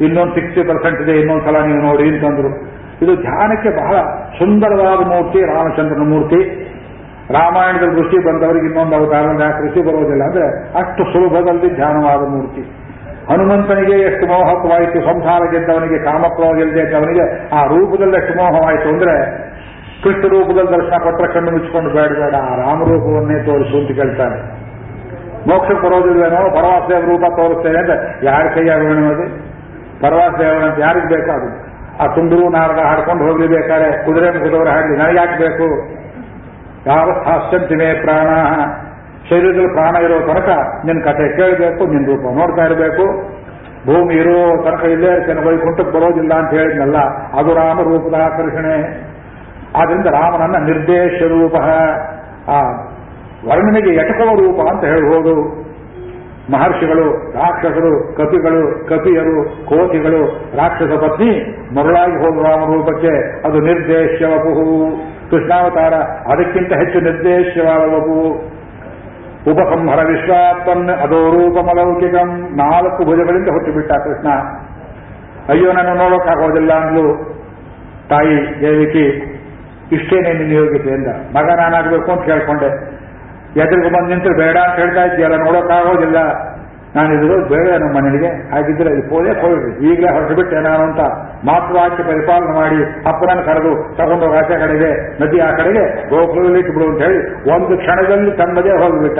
ಇನ್ನೊಂದು ಸಿಕ್ಸ್ಟಿ ಪರ್ಸೆಂಟ್ ಇದೆ, ಇನ್ನೊಂದು ಸಲ ನೀವು ನೋಡಿ ಅಂತಂದ್ರು ಇದು ಧ್ಯಾನಕ್ಕೆ ಬಹಳ ಸುಂದರವಾದ ಮೂರ್ತಿ, ರಾಮಚಂದ್ರನ ಮೂರ್ತಿ. ರಾಮಾಯಣದ ದೃಷ್ಟಿ ಬಂದವರಿಗೆ ಇನ್ನೊಂದು ಅವತಾರದಲ್ಲಿ ಆ ಕೃಷಿ ಬರೋದಿಲ್ಲ. ಅಂದ್ರೆ ಅಷ್ಟು ಸುಲಭದಲ್ಲಿ ಧ್ಯಾನವಾದ ಮೂರ್ತಿ. ಹನುಮಂತನಿಗೆ ಎಷ್ಟು ಮೋಹಕವಾಯಿತು, ಸಂಸಾರ ಗೆದ್ದವನಿಗೆ ಗೆದ್ದವನಿಗೆ ಅವನಿಗೆ ಆ ರೂಪದಲ್ಲಿ ಎಷ್ಟು ಮೋಹವಾಯಿತು ಅಂದ್ರೆ ಕೃಷ್ಣ ರೂಪದಲ್ಲಿ ದರ್ಶನ ಪತ್ರ ಕಣ್ಣು ಮುಚ್ಚಿಕೊಂಡು ಬೇಡ ಆ ರಾಮರೂಪವನ್ನೇ ತೋರಿಸು ಅಂತ ಕೇಳ್ತಾನೆ ಮೋಕ್ಷ ಬರೋದಿಲ್ವೇನೋ ಪರವಾಸದೇವ ರೂಪ ತೋರಿಸ್ತೇನೆ ಅಂತ ಯಾರ ಕೈಯಾಗ ಅದು? ಪರವಾಸದೇವನ ಅಂತ ಯಾರಿಗೆ ಬೇಕು ಅದು. ಆ ತುಂಡರು ನಾರದ ಹಾಡ್ಕೊಂಡು ಹೋಗ್ಲಿ ಬೇಕಾದ್ರೆ ಕುದುರೆ ಮುಗಿದವರು ಹಾಡಲಿ, ನನಗೆ ಯಾಕೆ ಬೇಕು? ಯಾವ ಹಾಸ್ಯಂತಿಮೆ ಪ್ರಾಣ. ಶರೀರದಲ್ಲಿ ಪ್ರಾಣ ಇರೋ ತನಕ ನಿನ್ನ ಕಥೆ ಕೇಳಬೇಕು, ನಿನ್ನ ರೂಪ ನೋಡ್ತಾ ಇರಬೇಕು. ಭೂಮಿ ಇರೋ ತನಕ ಇಲ್ಲೇ ವೈಕುಂಠಕ್ಕೆ ಬರೋದಿಲ್ಲ ಅಂತ ಹೇಳಿದ್ನಲ್ಲ, ಅದು ರಾಮ ರೂಪದ ಆಕರ್ಷಣೆ. ಆದ್ರಿಂದ ರಾಮನನ್ನ ನಿರ್ದೇಶ ರೂಪ, ಆ ವರ್ಣನೆಗೆ ಎಟಕುವ ರೂಪ ಅಂತ ಹೇಳಬಹುದು ಮಹರ್ಷಿಗಳು, ರಾಕ್ಷಸರು, ಕಪಿಗಳು, ಕಪಿಯರು ಕೋತಿಗಳು ರಾಕ್ಷಸ ಪತ್ನಿ ಮರುಳಾಗಿ ಹೋಗುವ ರೂಪಕ್ಕೆ ಅದು ನಿರ್ದೇಶ್ಯವಪು ಕೃಷ್ಣಾವತಾರ, ಅದಕ್ಕಿಂತ ಹೆಚ್ಚು ನಿರ್ದೇಶ್ಯವಾದ ವಪು ಉಪಸಂಹರ ವಿಶ್ವಾತ್ಮನ್ ಅದೋ ರೂಪಮಲೌಕಿಕಂ ನಾಲ್ಕು ಭುಜಗಳಿಂದ ಹುಟ್ಟಿಬಿಟ್ಟ ಕೃಷ್ಣ. ಅಯ್ಯೋ ನನ್ನ ನೋಡೋಕ್ಕಾಗೋದಿಲ್ಲ ಅಂದ್ಲು. ತಾಯಿ ದೇವಿಕಿ ಇಷ್ಟೇನೆ ನಿನ್ನ ಯೋಗ್ಯತೆ ಎಂದ ಮಗ ನಾನಾಗಬೇಕು ಅಂತ ಕೇಳ್ಕೊಂಡೆ. ಎದುರಿಗೆ ಬಂದು ನಿಂತು ಬೇಡ ಅಂತ ಹೇಳ್ತಾ ಇದ್ದೀಯಲ್ಲ, ನೋಡೋಕ್ಕಾಗೋದಿಲ್ಲ. ನಾನಿದ್ರು ಬೇಡ ನಮ್ಮ ಮನೆಗೆ ಹಾಗಿದ್ರೆ ಇಪ್ಪೋದೇ ಪೋದೆ ಹೋಗ್ರಿ ಈಗಲೇ ಹೊರಟುಬಿಟ್ಟೆ ನಾನು ಅಂತ ಮಾತೃವಾಕ್ಯ ಪರಿಪಾಲನೆ ಮಾಡಿ ಅಪ್ಪನನ್ನು ಕರೆದು ತಗೊಂಡೋಗಿ ಆಚೆ ಕಡೆಗೆ, ನದಿ ಆ ಕಡೆಗೆ, ಗೋಕುಲದಲ್ಲಿ ಇಟ್ಬಿಡು ಅಂತ ಹೇಳಿ ಒಂದು ಕ್ಷಣದಲ್ಲಿ ತನ್ನದೇ ಹೋಗಿಬಿಟ್ಟ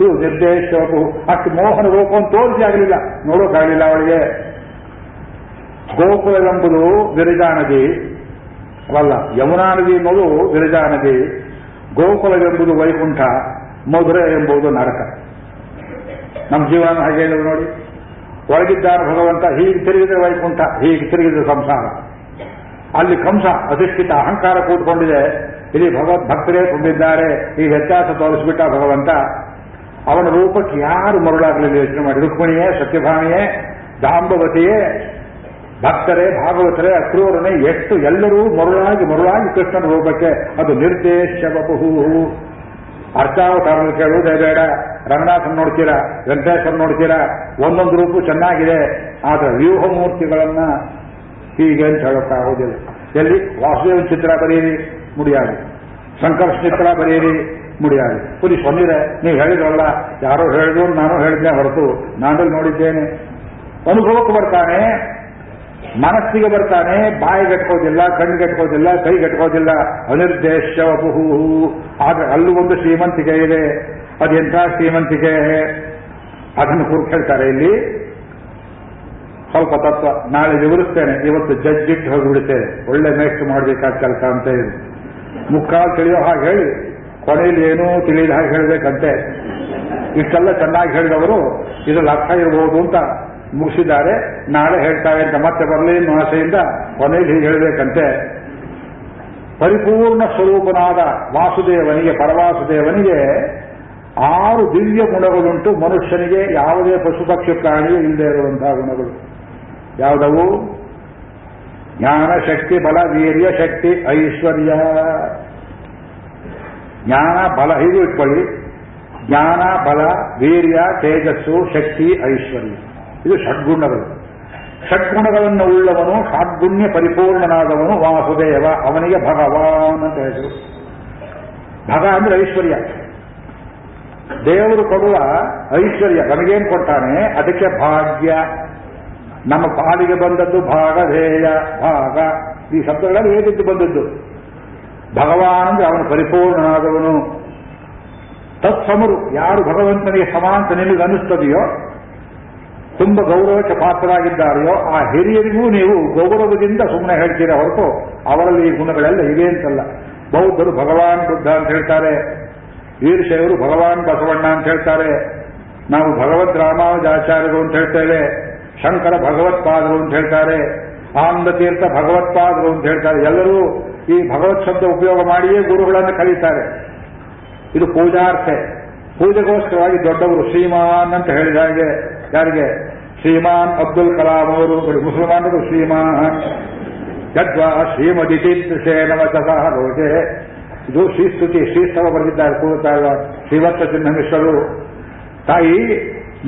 ಇದು ನಿರ್ದೇಶವು ಅಷ್ಟು ಮೋಹನ ರೂಪವನ್ನು ತೋರಿಸಿ ಆಗಲಿಲ್ಲ. ನೋಡೋಕ್ಕಾಗಲಿಲ್ಲ ಅವಳಿಗೆ. ಗೋಕುಲವೆಂಬುದು ಗಿರಿಜಾ ನದಿ. ಅಲ್ಲ, ಯಮುನಾ ನದಿ ಎಂಬುದು ಗಿರಿಜಾ ನದಿ, ಗೋಕುಲವೆಂಬುದು ವೈಕುಂಠ, ಮಧುರೆ ಎಂಬುದು ನರಕ. ನಮ್ಮ ಜೀವನ ಹಾಗೆ ಹೇಳಿದ್ರು ನೋಡಿ. ಒಳಗಿದ್ದಾನೆ ಭಗವಂತ, ಹೀಗೆ ತಿರುಗಿದ್ರೆ ವೈಕುಂಠ, ಹೀಗೆ ತಿರುಗಿದ್ರೆ ಸಂಸಾರ. ಅಲ್ಲಿ ಕಂಸ, ಅಧಿಷ್ಠಿತ, ಅಹಂಕಾರ ಕೂತ್ಕೊಂಡಿದೆ. ಇಲ್ಲಿ ಭಗವತ್ ಭಕ್ತರೇ ತುಂಬಿದ್ದಾರೆ. ಈ ವ್ಯತ್ಯಾಸ ತೋರಿಸ್ಬಿಟ್ಟ ಭಗವಂತ, ಅವನ ರೂಪಕ್ಕೆ ಯಾರು ಮರುಳಾಗಲಿಲ್ಲ ಯೋಚನೆ ಮಾಡಿ. ರುಕ್ಮಿಣಿಯೇ, ಸತ್ಯಭಾಮಿಯೇ ಜಾಂಬವತಿಯೇ ಭಕ್ತರೇ, ಭಾಗವತರೇ, ಅಕ್ರೂರನೇ, ಎಷ್ಟು ಎಲ್ಲರೂ ಮರುಳಾಗಿ ಮರುಳಾಗಿ ಕೃಷ್ಣನ ರೂಪಕ್ಕೆ ಅದು ನಿರ್ದೇಶ ಬಹು ಅರ್ಚಾವತಾರದಲ್ಲಿ ಕೇಳುವುದೇ ಬೇಡ. ರಂಗನಾಥನ್ ನೋಡ್ತೀರಾ ವೆಂಕಟೇಶ್ವರ ನೋಡ್ತೀರಾ? ಒಂದೊಂದು ರೂಪು ಚೆನ್ನಾಗಿದೆ. ಆದರೆ ವ್ಯೂಹ ಮೂರ್ತಿಗಳನ್ನ ಹೀಗೆ ಅಂತ ಹೇಳೋಕ್ಕಾಗೋದಿಲ್ಲ ಎಲ್ಲಿ? ವಾಸುದೇವನ ಚಿತ್ರ ಬರೆಯಿರಿ ಮುಡಿಯಾಗಿ ಸಂಕರ್ಷ ಚಿತ್ರ ಬರೆಯಿರಿ ಮುಡಿಯಾಗಿ ಪುರಿ ಸೊನ್ನಿರೆ ನೀವು ಹೇಳಿದ್ರಲ್ಲ, ಯಾರೋ ಹೇಳಿದ್ರು, ನಾನು ಹೇಳಿದ್ದೆ ಹೊರತು ನಾನು ನೋಡಿದ್ದೇನೆ. ಅನುಭವಕ್ಕೆ ಬರ್ತಾನೆ. ಮನಸ್ಸಿಗೆ ಬರ್ತಾನೆ, ಬಾಯಿ ಬಾಯಿಗಟ್ಕೋದಿಲ್ಲ ಕೈ ಕೈಗಟ್ಕೋದಿಲ್ಲ ಅನಿರ್ದೇಶ ಬಹು ಆದ್ರೆ ಅಲ್ಲೂ ಒಂದು ಶ್ರೀಮಂತಿಕೆ ಇದೆ. ಅದೆಂಥ ಶ್ರೀಮಂತಿಕೆ? ಅದನ್ನು ಕುರಿತು ಇಲ್ಲಿ. ಸ್ವಲ್ಪ ತತ್ವ. ನಾಳೆ ವಿವರಿಸ್ತೇನೆ. ಇವತ್ತು ಜಡ್ಜಿಟ್ಟು ಹೋಗಿಬಿಡುತ್ತೇನೆ ಒಳ್ಳೆ ಮೇಸ್ಟ್ ಮಾಡಬೇಕಾದ ಕೆಲಸ ಅಂತ ಹೇಳಿ. ಮುಕ್ಕಾಲು ತಿಳಿಯೋ ಹಾಗೆ ಹೇಳಿ. ಕೊನೆಯಲ್ಲಿ ಏನೂ ತಿಳಿಯದ ಹಾಗೆ ಹೇಳಬೇಕಂತೆ. ಇಷ್ಟೆಲ್ಲ ಚೆನ್ನಾಗಿ ಹೇಳಿದವರು, ಇದ್ರಲ್ಲಿ ಅರ್ಥ ಇರಬಹುದು ಅಂತ ಮುಗಿಸಿದ್ದಾರೆ. ನಾಳೆ ಹೇಳ್ತಾರೆ ಅಂತ ಮತ್ತೆ ಬರಲಿ ಅನ್ನೋ ಆಸೆಯಿಂದ ಕೊನೆಯಲ್ಲಿ ಹೀಗೆ ಹೇಳಬೇಕಂತೆ. ಪರಿಪೂರ್ಣ ಸ್ವರೂಪನಾದ ವಾಸುದೇವನಿಗೆ, ಪರವಾಸುದೇವನಿಗೆ ಆರು ದಿವ್ಯ ಗುಣಗಳುಂಟು. ಮನುಷ್ಯನಿಗೆ ಯಾವುದೇ ಪಶು ಪಕ್ಷಿ ಪ್ರಾಣಿಯೂ ಇಲ್ಲದೆ ಇರುವಂತಹ ಗುಣಗಳು. ಯಾವುದವು? ಜ್ಞಾನ, ಶಕ್ತಿ, ಬಲ, ವೀರ್ಯ, ಶಕ್ತಿ, ಐಶ್ವರ್ಯ. ಜ್ಞಾನ, ಬಲ, ಹೀಗೂ ಇಟ್ಕೊಳ್ಳಿ. ಜ್ಞಾನ, ಬಲ, ವೀರ್ಯ, ತೇಜಸ್ಸು, ಶಕ್ತಿ, ಐಶ್ವರ್ಯ. ಇದು ಷಡ್ಗುಣಗಳು. ಷಡ್ಗುಣಗಳನ್ನು ಉಳ್ಳವನು ಷಡ್ಗುಣ್ಯ ಪರಿಪೂರ್ಣನಾದವನು ವಾಸುದೇವ, ಅವನಿಗೆ ಭಗವಾನ್ ಅಂತ ಹೇಳಿದರು ಭಗ ಅಂದ್ರೆ ಐಶ್ವರ್ಯ. ದೇವರು ಕೊಡುವ ಐಶ್ವರ್ಯ, ನಮಗೇನು ಕೊಡ್ತಾನೆ? ಅದಕ್ಕೆ ಭಾಗ್ಯ. ನಮ್ಮ ಪಾಲಿಗೆ ಬಂದದ್ದು ಭಾಗಧೇಯ ಭಾಗ. ಈ ಶಬ್ದಗಳಲ್ಲಿ ಹೇಗಿದ್ದು ಬಂದದ್ದು? ಭಗವಾನ್ ಅಂದ್ರೆ ಅವನು ಪರಿಪೂರ್ಣನಾದವನು. ತತ್ಸಮರು, ಯಾರು ಭಗವಂತನಿಗೆ ಸಮ ಅಂತ ನಿಮಗೆ ಅನ್ನಿಸ್ತದೆಯೋ ತುಂಬ ಗೌರವಕ್ಕೆ ಪಾತ್ರರಾಗಿದ್ದಾರೆಯೋ ಆ ಹಿರಿಯರಿಗೂ ನೀವು ಗೌರವದಿಂದ ಸುಮ್ಮನೆ ಹೇಳ್ತೀರಾ ಹೊರತು ಅವರಲ್ಲಿ ಈ ಗುಣಗಳೆಲ್ಲ ಇವೆ ಅಂತಲ್ಲ. ಬೌದ್ಧರು ಭಗವಾನ್ ಬುದ್ಧ ಅಂತ ಹೇಳ್ತಾರೆ. ವೀರಶೈವರು ಭಗವಾನ್ ಬಸವಣ್ಣ ಅಂತ ಹೇಳ್ತಾರೆ. ನಾವು ಭಗವದ್ ರಾಮಾನುಜಾಚಾರ್ಯರು ಅಂತ ಹೇಳ್ತೇವೆ. ಶಂಕರ ಭಗವತ್ಪಾದರು ಅಂತ ಹೇಳ್ತಾರೆ. ಆನಂದ ತೀರ್ಥ ಭಗವತ್ಪಾದರು ಅಂತ ಹೇಳ್ತಾರೆ. ಎಲ್ಲರೂ ಈ ಭಗವತ್ ಶಬ್ದ ಉಪಯೋಗ ಮಾಡಿಯೇ ಗುರುಗಳನ್ನು ಕರೀತಾರೆ. ಇದು ಪೂಜಾರ್ಥ. ಪೂಜೆಗೋಸ್ಕರವಾಗಿ ದೊಡ್ಡವರು ಶ್ರೀಮಾನ್ ಅಂತ ಹೇಳಿದ ಹಾಗೆ ಯಾರಿಗೆ? ಶ್ರೀಮಾನ್ ಅಬ್ದುಲ್ ಕಲಾಂ ಅವರು ಮುಸಲ್ಮಾನರು ಶ್ರೀಮಾನ್. ಯದ್ವಾ ಶ್ರೀಮದಿ ನವಚಸಃ ಲೋಕೆ ಇದು ಶ್ರೀಸ್ತುತಿ ಶ್ರೀಸ್ತವ ಬರೆದಿದ್ದಾರೆ ಕೂರುತ್ತಾಗ ಶ್ರೀವತ್ಸ ಚಿನ್ನಮಿಶ್ವರು ತಾಯಿ,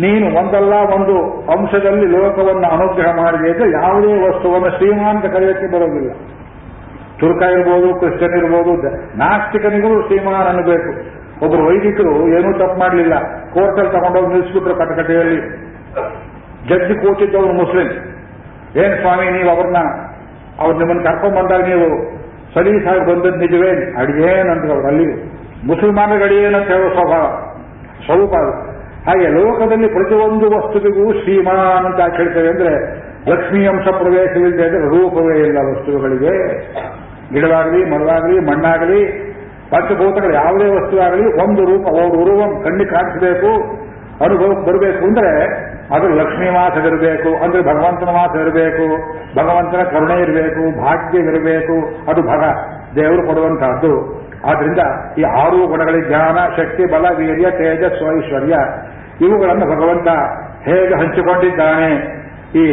ನೀನು ಒಂದಲ್ಲ, ಒಂದು ಅಂಶದಲ್ಲಿ ಲೋಕವನ್ನು ಅನುಗ್ರಹ ಮಾಡಿದೆ ಯಾವುದೇ ವಸ್ತುವನ್ನು ಶ್ರೀಮಾಂತ ಕರೆಯೋಕ್ಕೆ ಬರೋದಿಲ್ಲ. ತುರ್ಕ ಇರ್ಬೋದು, ಕ್ರಿಶ್ಚಿಯನ್ ಇರ್ಬೋದು ನಾಸ್ತಿಕನಿಗೂ ಶ್ರೀಮಾನ್ ಅನ್ನಬೇಕು. ಒಬ್ಬರು ವೈದಿಕರು ಏನೂ ತಪ್ಪು ಮಾಡಲಿಲ್ಲ. ಕೋರ್ಟಲ್ಲಿ ತಗೊಂಡೋಗಿ ನಿಲ್ಲಿಸ್ಬಿಟ್ರು ಕಟಕಟೆಯಲ್ಲಿ. ಜಡ್ಜಿ ಕೂತಿದ್ದವರು ಮುಸ್ಲಿಂ. ಏನ್ ಸ್ವಾಮಿ, ನೀವು ಅವ್ರನ್ನ, ಅವ್ರು ನಿಮ್ಮನ್ನು ಕರ್ಕೊಂಡ್ ಬಂದಾಗ ನೀವು ಸಲೀಸಾಗಿ ಬಂದದ್ದು ನಿಜವೇ? ಅಡಿಯೇನಂತ ಅವ್ರು ಅಲ್ಲಿ. ಮುಸಲ್ಮಾನರಿಗೆ ಅಡಿಗೇನಂತ ಹೇಳೋ ಸ್ವಭಾವ, ಸ್ವರೂಪ ಹಾಗೆ ಲೋಕದಲ್ಲಿ ಪ್ರತಿಯೊಂದು ವಸ್ತುವಿಗೂ ಶ್ರೀಮಾನ್ ಅಂತ ಕೇಳ್ತೇವೆ ಅಂದ್ರೆ ಲಕ್ಷ್ಮೀ ಅಂಶ ಪ್ರವೇಶವಿಲ್ಲದೆ ಅಂದ್ರೆ ರೂಪವೇ ಇಲ್ಲ ವಸ್ತುಗಳಿಗೆ. ಗಿಡವಾಗಲಿ, ಮರವಾಗಲಿ, ಮಣ್ಣಾಗಲಿ, ಪಂಚಭೂತಗಳು ಯಾವುದೇ ವಸ್ತುವಾಗಲಿ ಒಂದು ರೂಪ ಅವ್ರ ಉರುವಂ ಕಣ್ಣಿ ಕಾಣಿಸಬೇಕು, ಅನುಭವಕ್ಕೆ ಬರಬೇಕು. ಅಂದ್ರೆ ಅದು ಲಕ್ಷ್ಮೀ ಮಾಸವಿರಬೇಕು, ಅಂದ್ರೆ ಭಗವಂತನ ಮಾಸ ಇರಬೇಕು ಭಗವಂತನ ಕರುಣೆ ಇರಬೇಕು ಭಾಗ್ಯವಿರಬೇಕು ಅದು ಭಗ, ದೇವರು ಕೊಡುವಂತಹದ್ದು. ಆದ್ರಿಂದ ಈ ಆರು ಗುಣಗಳ ಜ್ಞಾನ, ಶಕ್ತಿ, ಬಲ, ವೀರ್ಯ ತೇಜಸ್ವ ಐಶ್ವರ್ಯ, ಇವುಗಳನ್ನು ಭಗವಂತ ಹೇಗೆ ಹಂಚಿಕೊಂಡಿದ್ದಾನೆ? ಈ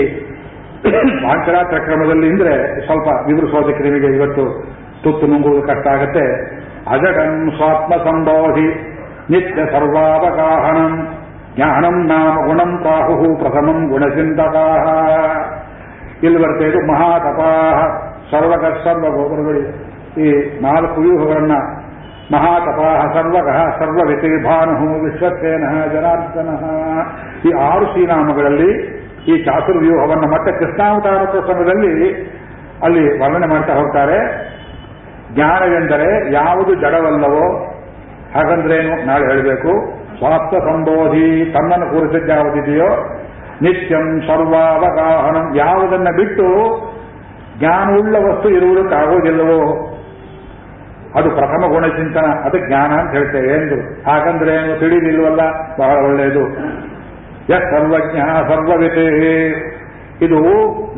ಪಾಂಚರಾತ್ರ ಕ್ರಮದಲ್ಲಿ ಅಂದ್ರೆ ಸ್ವಲ್ಪ ವಿವರಿಸೋದಕ್ಕೆ ನಿಮಗೆ ಇವತ್ತು ತುತ್ತು ನುಂಗುವುದು ಕಷ್ಟ ಆಗುತ್ತೆ. ಅಜಗಂ ಸ್ವಾತ್ಮ ಸಂಬೋಧಿ ನಿತ್ಯ ಸರ್ವಾವಗಾಹನಂ. ಜ್ಞಾನಂ ನಾಮ ಗುಣಂ ಪಾಹು ಪ್ರಥಮಂ ಗುಣಚಿಂತಕಾ. ಇಲ್ಲಿ ಬರ್ತಾ ಇದು ಮಹಾತಪಾಹ ಸರ್ವಗ ಸರ್ವ ಗೋಪುರಗಳು ಈ ನಾಲ್ಕು ವ್ಯೂಹಗಳನ್ನ ಮಹಾತಪಾಹ ಸರ್ವಗಃ, ಸರ್ವವಿತಿರ್ಭಾನು ವಿಶ್ವಸೇನ ಜನಾರ್ದನ. ಈ ಆರು ಶ್ರೀನಾಮಗಳಲ್ಲಿ ಈ ಚಾತುರ್ವ್ಯೂಹವನ್ನು ಮತ್ತೆ ಕೃಷ್ಣಾವತಾರ ಸಮಯದಲ್ಲಿ ಅಲ್ಲಿ ವರ್ಣನೆ ಮಾಡ್ತಾ ಹೋಗ್ತಾರೆ. ಜ್ಞಾನವೆಂದರೆ ಯಾವುದು ಜಡವಲ್ಲವೋ ಹಾಗಂದ್ರೇನು? ನಾಳೆ ಹೇಳಬೇಕು. ಸ್ವಾರ್ಥ ಸಂಬೋಧಿ ತನ್ನನ್ನು ಕೂರಿಸಿದ್ದು ಯಾವುದಿದೆಯೋ ನಿತ್ಯಂ ಸರ್ವಾವಗಾಹನಂ. ಯಾವುದನ್ನ ಬಿಟ್ಟು ಜ್ಞಾನವುಳ್ಳ ವಸ್ತು ಇರುವುದಕ್ಕಾಗೋದಿಲ್ಲವೋ ಅದು ಪ್ರಥಮ ಗುಣ ಚಿಂತನ ಅದು ಜ್ಞಾನ ಅಂತ ಹೇಳ್ತೇವೆ ಎಂದು ಹಾಗಂದ್ರೆ ಏನು ತಿಳಿದಿಲ್ವಲ್ಲ ಬಹಳ ಒಳ್ಳೆಯದು. ಯ ಸರ್ವಜ್ಞ ಸರ್ವವಿತೇ. ಇದು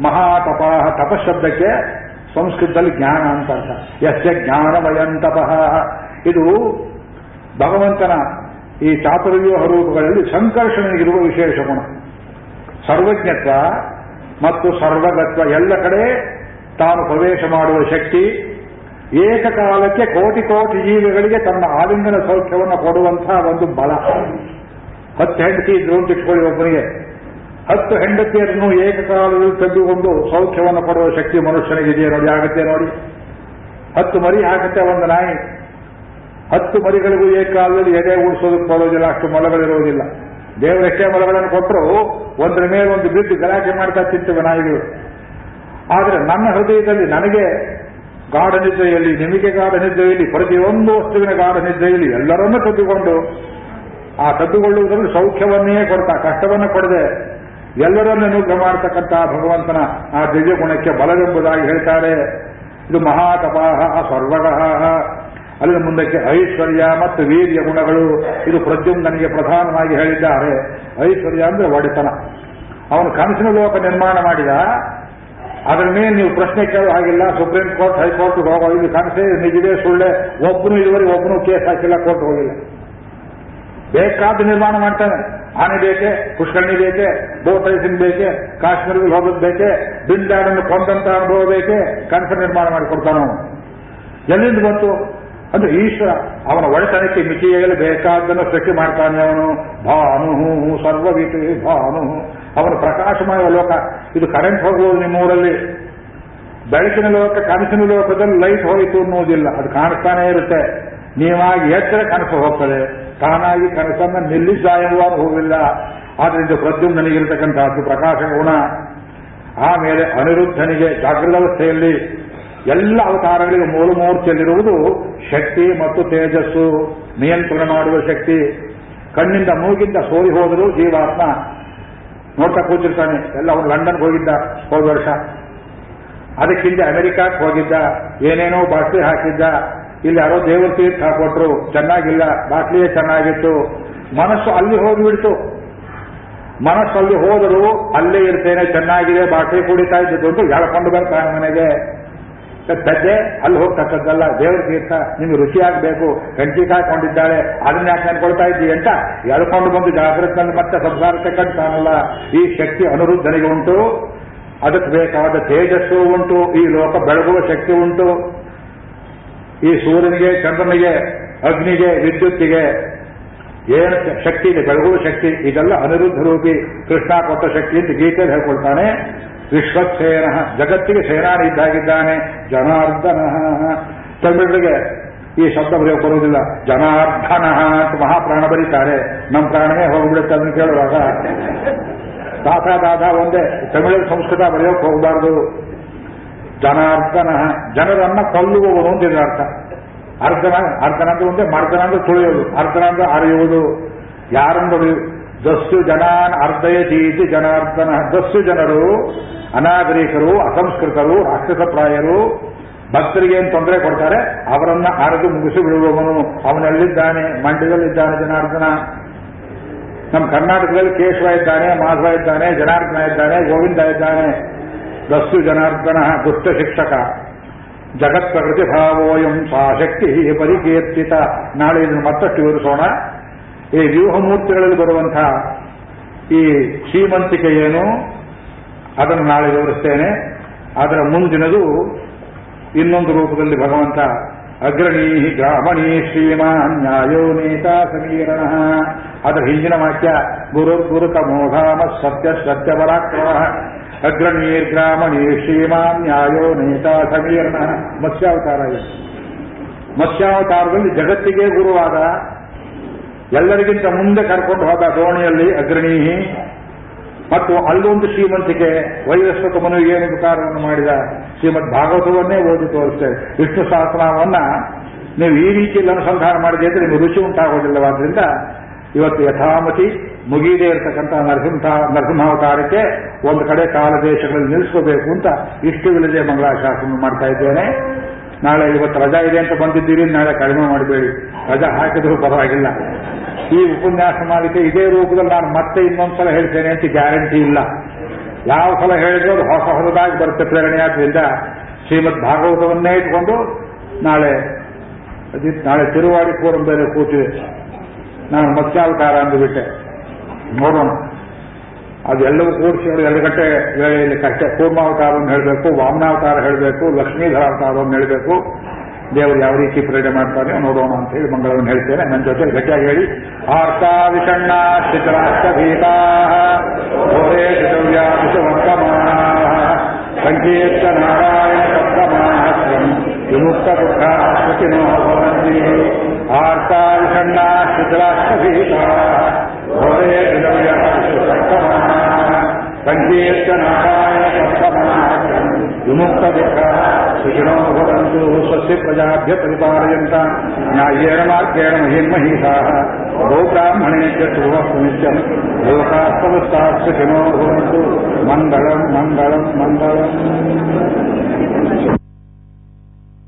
ಮಹಾತಪಾಹ ತಪಶಬ್ದಕ್ಕೆ ಸಂಸ್ಕೃತದಲ್ಲಿ ಜ್ಞಾನ ಅಂತ ಅರ್ಥ. ಯಸ್ಯ ಜ್ಞಾನಮಯಂ ತಪಃ ಇದು ಭಗವಂತನ ಈ ಚಾತುರ್ವ್ಯೂಹ ರೂಪಗಳಲ್ಲಿ ಸಂಕರ್ಷಣೆಗಿರುವ ವಿಶೇಷ ಗುಣ. ಸರ್ವಜ್ಞತ್ವ ಮತ್ತು ಸರ್ವಗತ್ವ ಎಲ್ಲ ಕಡೆ ತಾನು ಪ್ರವೇಶ ಮಾಡುವ ಶಕ್ತಿ ಏಕಕಾಲಕ್ಕೆ ಕೋಟಿ ಕೋಟಿ ಜೀವಿಗಳಿಗೆ ತನ್ನ ಆಲಿಂಗನ ಸೌಖ್ಯವನ್ನು ಕೊಡುವಂತಹ ಒಂದು ಬಲ. ಹತ್ತು ಹೆಂಡತಿ ಇದ್ರು ಅಂತ ಇಟ್ಕೊಳ್ಳಿ ಒಬ್ಬನಿಗೆ. ಹತ್ತು ಹೆಂಡತಿಯರನ್ನು ಏಕಕಾಲದಲ್ಲಿ ತೆಗೆದುಕೊಂಡು ಸೌಖ್ಯವನ್ನು ಕೊಡುವ ಶಕ್ತಿ ಮನುಷ್ಯನಿಗಿದೆಯೇ ನೋಡಿ, ಆಗುತ್ತೆ ನೋಡಿ. ಹತ್ತು ಮರಿ ಹಾಕುತ್ತೆ ಒಂದು ನಾಯಿ. ಹತ್ತು ಮರಿಗಳಿಗೂ ಏಕಾಲದಲ್ಲಿ ಎದೆ ಉಳಿಸೋದಕ್ಕೆ ಬರೋದಿಲ್ಲ, ಅಷ್ಟು ಮೊಲಗಳಿರೋದಿಲ್ಲ ದೇವರು ಎಷ್ಟೇ ಮೊಲಗಳನ್ನು ಕೊಟ್ಟರು ಒಂದರ ಮೇಲೆ ಒಂದು ಬಿದ್ದು ಗಲಾಟೆ ಮಾಡ್ತಾ ತಿಂತವೆ ನಾಯಿಗಳು. ಆದರೆ ನನ್ನ ಹೃದಯದಲ್ಲಿ ನನಗೆ ಗಾಢ ನಿದ್ರೆಯಲ್ಲಿ, ನಿಮಗೆ ಗಾಢ ನಿದ್ರೆಯಲ್ಲಿ ಪ್ರತಿಯೊಂದು ವಸ್ತುವಿನ ಗಾಢ ನಿದ್ರೆಯಲ್ಲಿ ಎಲ್ಲರನ್ನೂ ಕದ್ದುಕೊಂಡು ಆ ಕದ್ದುಕೊಳ್ಳುವುದರಲ್ಲಿ ಸೌಖ್ಯವನ್ನೇ ಕೊಡ್ತಾ, ಕಷ್ಟವನ್ನು ಕೊಡದೆ ಎಲ್ಲರನ್ನು ಅನುಗ್ರಹ ಮಾಡತಕ್ಕಂತಹ ಭಗವಂತನ ಆ ದಿವ್ಯ ಗುಣಕ್ಕೆ ಬಲವೆಂಬುದಾಗಿ ಹೇಳ್ತಾರೆ. ಇದು ಮಹಾತಪಾಹ, ಸರ್ವಗಃ. ಅಲ್ಲಿನ ಮುಂದಕ್ಕೆ ಐಶ್ವರ್ಯ ಮತ್ತು ವೀರ್ಯ ಗುಣಗಳು ಇದು ಪ್ರದ್ಯುಮ್ನಿಗೆ ಪ್ರಧಾನವಾಗಿ ಹೇಳಿದ್ದಾರೆ. ಐಶ್ವರ್ಯ ಅಂದ್ರೆ ಒಡೆತನ. ಅವನು ಕನಸಿನ ಲೋಕ ನಿರ್ಮಾಣ ಮಾಡಿದ. ಅದರ ಮೇಲೆ ನೀವು ಪ್ರಶ್ನೆ ಕೇಳೋ ಹಾಗಿಲ್ಲ. ಸುಪ್ರೀಂ ಕೋರ್ಟ್, ಹೈಕೋರ್ಟ್ ಹೋಗೋ ಇದು ಕನಸೇ ನಿಜವೇ ಸುಳ್ಳೆ. ಒಬ್ಬನು ಇದುವರೆಗೆ ಒಬ್ಬನು ಕೇಸ್ ಹಾಕಿಲ್ಲ, ಕೋರ್ಟ್ ಹೋಗಿಲ್ಲ. ಬೇಕಾದ ನಿರ್ಮಾಣ ಮಾಡ್ತಾನೆ. ಆನೆ ಬೇಕೆ, ಪುಷ್ಕರಣಿ ಬೇಕೆ, ಬೋಟ್ ರೈಸಿಂಗ್ ಬೇಕೆ, ಕಾಶ್ಮೀರದಲ್ಲಿ ಹೋಗೋದು ಬೇಕೆ, ಬಿಂದಾಡನ್ನು ಕೊಂದಂತ ಅನುಭವ ಬೇಕೆ, ಕನಸ ನಿರ್ಮಾಣ ಮಾಡಿಕೊಡ್ತಾನ ಎಲ್ಲಿಂದ ಬಂತು? ಅಂದ್ರೆ ಈಶ್ವರ ಅವನ ಒಡೆತನಕ್ಕೆ ಮಿತಿಯಲ್ಲಿ ಬೇಕಾದ್ದನ್ನು ಸೃಷ್ಟಿ ಮಾಡ್ತಾನೆ ಅವನು. ಭಾನು ಸರ್ವವಿತು ಭಾನು ಅವನು ಪ್ರಕಾಶಮಯ ಲೋಕ. ಇದು ಕರೆಂಟ್ ಹೋಗುವುದು ನಿಮ್ಮೂರಲ್ಲಿ ಬೆಳಕಿನ ಲೋಕ, ಕನಸಿನ ಲೋಕದಲ್ಲಿ ಲೈಟ್ ಹೋಯಿತು ಅನ್ನುವುದಿಲ್ಲ. ಅದು ಕಾಣಿಸ್ತಾನೆ ಇರುತ್ತೆ. ನೀವಾಗಿ ಎಚ್ಚರ ಕನಸು ಹೋಗ್ತದೆ. ತಾನಾಗಿ ಕನಸನ್ನ ನಿಲ್ಲಿಸಾಯುವಾಗ ಹೋಗಿಲ್ಲ ಆದ್ರಿಂದ ಪ್ರದ್ಯುಮ್ನನಿಗಿರತಕ್ಕಂತಹದ್ದು ಪ್ರಕಾಶ ಗುಣ ಆಮೇಲೆ ಅನಿರುದ್ಧನಿಗೆ ಜಾಗೃತಾವಸ್ಥೆಯಲ್ಲಿ ಎಲ್ಲ ಅವತಾರಗಳಿಗೆ ಮೂಲಮೂರ್ತಿಯಲ್ಲಿರುವುದು ಶಕ್ತಿ ಮತ್ತು ತೇಜಸ್ಸು, ನಿಯಂತ್ರಣ ಮಾಡುವ ಶಕ್ತಿ. ಕಣ್ಣಿಂದ ಮೂಗಿಂದ ಸೋರಿ ಹೋದರೂ ಜೀವಾತ್ಮ ನೋಡ್ತಾ ಕೂತಿರ್ತಾನೆ. ಎಲ್ಲ ಅವನು ಲಂಡನ್ಗೆ ಹೋಗಿದ್ದ ಹೋದ ವರ್ಷ. ಅದಕ್ಕಿಂತ ಅಮೆರಿಕಕ್ಕೆ ಹೋಗಿದ್ದ, ಏನೇನೋ ಬಾಟ್ಲಿ ಹಾಕಿದ್ದ. ಇಲ್ಲಿ ಯಾರೋ ದೇವರ ತೀರ್ಥ ಹಾಕೊಟ್ರು. ಚೆನ್ನಾಗಿಲ್ಲ, ಬಾಟ್ಲಿಯೇ ಚೆನ್ನಾಗಿತ್ತು. ಮನಸ್ಸು ಅಲ್ಲಿ ಹೋಗಿಬಿಡ್ತು. ಮನಸ್ಸಲ್ಲಿ ಹೋದರೂ ಅಲ್ಲೇ ಇರ್ತೇನೆ, ಚೆನ್ನಾಗಿದೆ, ಬಾಟ್ಲಿ ಕುಡಿತಾ ಇದ್ದದ್ದು ಎಳ್ಕೊಂಡು ಬರ್ತಾನೆ ಮನೆಗೆ. ತದ್ದೆ ಅಲ್ಲಿ ಹೋಗ್ತಕ್ಕದ್ದಲ್ಲ ದೇವರ ತೀರ್ಥ ನಿಮ್ಗೆ ರುಚಿ ಆಗ್ಬೇಕು ಗಂಟಿ ಕಾಯ್ಕೊಂಡಿದ್ದಾಳೆ ಅದನ್ನ ಯಾಕೆ ಕೊಡ್ತಾ ಇದ್ದೀವಿ ಅಂತ ಎಳ್ಕೊಂಡು ಬಂದು ಜಾಗೃತ ಮತ್ತೆ ಸಂಸಾರಕ್ಕೆ ಕಟ್ತಾನಲ್ಲ. ಈ ಶಕ್ತಿ ಅನುರುದ್ಧನಿಗೆ ಉಂಟು. ಅದಕ್ಕೆ ಬೇಕಾದ ತೇಜಸ್ಸು ಉಂಟು. ಈ ಲೋಕ ಬೆಳಗುವ ಶಕ್ತಿ ಉಂಟು. ಈ ಸೂರ್ಯನಿಗೆ, ಚಂದ್ರನಿಗೆ, ಅಗ್ನಿಗೆ, ವಿದ್ಯುತ್ತಿಗೆ ಏನು ಶಕ್ತಿ ಇದೆ? ಬೆಳಗುವ ಶಕ್ತಿ. ಇದೆಲ್ಲ ಅನಿರುದ್ಧ ರೂಪಿ ಕೃಷ್ಣ ಕೊಟ್ಟ ಶಕ್ತಿ ಅಂತ ಗೀತೆಯಲ್ಲಿ ಹೇಳ್ಕೊಳ್ತಾನೆ. ವಿಶ್ವಸೇನ ಜಗತ್ತಿಗೆ ಸೇನಾನಿದ್ದಾಗಿದ್ದಾನೆ ಜನಾರ್ದನ. ತಮಿಳಿಗೆ ಈ ಶಬ್ದ ಬರೆಯೋ ಬರುವುದಿಲ್ಲ. ಜನಾರ್ಧನ ಅಂತ ಮಹಾಪ್ರಾಣ ಬರೀತಾರೆ. ನಮ್ಮ ಪ್ರಾಣವೇ ಹೋಗ್ಬಿಡುತ್ತೆ ಅದನ್ನು ಕೇಳುವಾಗ. ದಾತ ದಾದ ಒಂದೇ. ತಮಿಳಲ್ಲಿ ಸಂಸ್ಕೃತ ಬರೆಯೋಕೆ ಹೋಗಬಾರ್ದು. ಜನಾರ್ದನ. ಜನರನ್ನ ಕೊಲ್ಲುವವನು ಅಂತ ಇದರ ಅರ್ಥ. ಅರ್ಧನ ಅರ್ಧನ ಅಂದ್ರೆ ಒಂದೇ ಮರ್ದನ ಅಂದ್ರೆ ತುಳಿಯೋದು. ಅರ್ಧನ ಅಂದ್ರೆ ಅರಿಯುವುದು. ಯಾರನ್ನು ದಸ್ಯು ಜನಾನ್ ಅರ್ಧಯತೀತಿ ಜನಾರ್ದನ. ದಸ್ಸು ಜನರು, ಅನಾಗರಿಕರು, ಅಸಂಸ್ಕೃತರು ರಾಕ್ಷಸಪ್ರಾಯರು ಭಕ್ತರಿಗೆ ಏನು ತೊಂದರೆ ಕೊಡ್ತಾರೆ? ಅವರನ್ನ ಅರೆದು ಮುಗಿಸಿ ಬಿಡುವವನು. ಅವನಲ್ಲಿದ್ದಾನೆ, ಮಂಡ್ಯದಲ್ಲಿದ್ದಾನೆ ಜನಾರ್ದನ. ನಮ್ಮ ಕರ್ನಾಟಕದಲ್ಲಿ ಕೇಶವ ಇದ್ದಾನೆ, ಮಾಧವ ಇದ್ದಾನೆ, ಜನಾರ್ದನ ಇದ್ದಾನೆ, ಗೋವಿಂದ ಇದ್ದಾನೆ. ದಸ್ಸು ಜನಾರ್ದನ, ದುಷ್ಟ ಶಿಕ್ಷಕ. ಜಗತ್ ಪ್ರಕೃತಿ ಭಾವೋಯಂ ಸಾ ಶಕ್ತಿ ಪರಿಕೀರ್ತಿತ. ನಾಳೆ ಇದನ್ನು ಮತ್ತಷ್ಟು ವಿವರಿಸೋಣ. ಈ ವ್ಯೂಹಮೂರ್ತಿಗಳಲ್ಲಿ ಬರುವಂತಹ ಈ ಶ್ರೀಮಂತಿಕೆ ಏನು, ಅದನ್ನು ನಾಳೆ ವಿವರಿಸ್ತೇನೆ. ಅದರ ಮುಂದಿನದು ಇನ್ನೊಂದು ರೂಪದಲ್ಲಿ ಭಗವಂತ ಅಗ್ರಣೀ ಗ್ರಾಮಣೀ ಶ್ರೀಮಾನ್ ನ್ಯಾಯೋ ನೇತಾ ಸಮೀರಣ ಅದರ ಹಿಂದಿನ ವಾಕ್ಯ, ಗುರು ಗುರುಕ ಮೋಘಾಮ ಸತ್ಯ ಸತ್ಯ ಪರಾಕ್ರಮ. ಅಗ್ರಣೀರ್ಗ್ರಾಮಣೀ ಶ್ರೀಮಾನ್ ನ್ಯಾಯೋ ನೇತಾ ಸಮೀರಣ ಮತ್ಸ್ಯಾವತಾರ ಮತ್ಸ್ಯಾವತಾರದಲ್ಲಿ ಜಗತ್ತಿಗೆ ಗುರುವಾದ ಎಲ್ಲರಿಗಿಂತ ಮುಂದೆ ಕರ್ಕೊಂಡು ಹೋದ ದೋಣಿಯಲ್ಲಿ ಅಗ್ರಣಿ. ಮತ್ತು ಅಲ್ಲೊಂದು ಶ್ರೀಮಂತಿಕೆ ವೈರಸ್ವತ ಮನುವಿಗೆ ಏನು ಮಾಡಿದ ಶ್ರೀಮದ್ ಭಾಗವತವನ್ನೇ ಓದಿ ತೋರಿಸ್ತೇವೆ ವಿಷ್ಣು ಸಹಸ್ರನಾಮವನ್ನ ನೀವು ಈ ರೀತಿಯಲ್ಲಿ ಅನುಸಂಧಾನ ಮಾಡಿದೆ ಅಂದ್ರೆ ನಿಮಗೆ ರುಚಿ ಉಂಟಾಗೋದಿಲ್ಲವಾದ್ರಿಂದ ಇವತ್ತು ಯಥಾಮತಿ ಮುಗಿದೇ ಇರತಕ್ಕಂತಹ ನರಸಿಂಹ, ನರಸಿಂಹಾವತಾರಕ್ಕೆ ಒಂದು ಕಡೆ ಕಾಲ ದೇಶಗಳಲ್ಲಿ ನಿಲ್ಲಿಸ್ಕೋಬೇಕು ಅಂತ ಇಷ್ಟವಿಲ್ಲದೆ ಮಂಗಳಾಶಾಸನ ಮಾಡ್ತಾ ಇದ್ದೇನೆ. ನಾಳೆ ಇವತ್ತು ರಜಾ ಇದೆ ಅಂತ ಬಂದಿದ್ದೀರಿ, ನಾಳೆ ಕಡಿಮೆ ಮಾಡಬೇಡಿ. ರಜಾ ಹಾಕಿದ್ರು ಪರವಾಗಿಲ್ಲ. ಈ ಉಪನ್ಯಾಸ ಮಾಲಿಕೆ ಇದೇ ರೂಪದಲ್ಲಿ ನಾನು ಮತ್ತೆ ಇನ್ನೊಂದ್ಸಲ ಹೇಳ್ತೇನೆ ಅಂತ ಗ್ಯಾರಂಟಿ ಇಲ್ಲ. ಯಾವ ಸಲ ಹೇಳಿದ್ರು ಅದು ಹೊಸ ಹೊಸದಾಗಿ ಬರುತ್ತೆ ಪ್ರೇರಣೆಯಾದ್ರಿಂದ ಶ್ರೀಮದ್ ಭಾಗವತವನ್ನೇ ಇಟ್ಕೊಂಡು ನಾಳೆ ನಾಳೆ ತಿರುವಾಡಿ ಫೋರಂ ಬೇರೆ ಕೂತಿದೆ. ನಾನು ಮತ್ಸ್ಯಾವತಾರ ಅಂದುಬಿಟ್ಟೆ. ನೋಡೋಣ. ಅದೆಲ್ಲವೂ ಕೂಡಿಸಿ ನೋಡಿ ಎರಡು ಗಂಟೆ ವೇಳೆಯಲ್ಲಿ ಕಷ್ಟ, ಕೂರ್ಮಾವತಾರವನ್ನು ಹೇಳಬೇಕು, ವಾಮನಾವತಾರ ಹೇಳಬೇಕು ಲಕ್ಷ್ಮೀಧರ ಅವತಾರವನ್ನು ಹೇಳಬೇಕು. ದೇವರು ಯಾವ ರೀತಿ ಪ್ರೇರಣೆ ಮಾಡ್ತಾನೆ ನೋಡೋಣ ಅಂತ ಹೇಳಿ ಮಂಗಳವನ್ನು ಹೇಳ್ತೇನೆ. ನನ್ನ ಜೊತೆ ಗಟ್ಟಿಯಾಗಿ ಹೇಳಿ. ಆರ್ತಾ ವಿಷಣ್ಣ ಶಿಖರಾಷ್ಟ ಭೀತಾ ಘೋರೇ ಸಂಕೀರ್ತ ನಾರಾಯಣ ಶಬ್ದಮಾಹಸ್ರಂ ವಿಮುಕ್ತ ದುಃಖ ಸುಖಿನೋ ಭವಂತಿ. ಆರ್ತಾ ವಿಷಣ್ಣ ಶಿಖರಾಷ್ಟ ಭೀತಾ ಘೋರೇ ವಿಷವರ್ತಮಾನ ಸಂಕೀರ್ತ ನಾರಾಯಣ ಶಬ್ದಮಾಹಸ್ರಂ ವಿಮುಕ್ತ ದುಃಖ ಸುಖಿನೋ ಭವಂತು ಸ್ವಸ್ಯ ಪ್ರಜಾಭ್ಯ ಪರಿಪಾಲಯಂತ ನ್ಯಾಯೇನ ಮಾರ್ಗೇಣ ಮಹಿನ್ಮಹೀಷಾಃ ಗೋಬ್ರಾಹ್ಮಣೇಭ್ಯ ಶುಭಮಸ್ತು ನಿತ್ಯಂ ಲೋಕಾಃ ಸಮಸ್ತಾಃ ಸುಖಿನೋ ಭವಂತು ಮಂಗಳಂ ಮಂಗಳಂ ಮಂಗಳಂ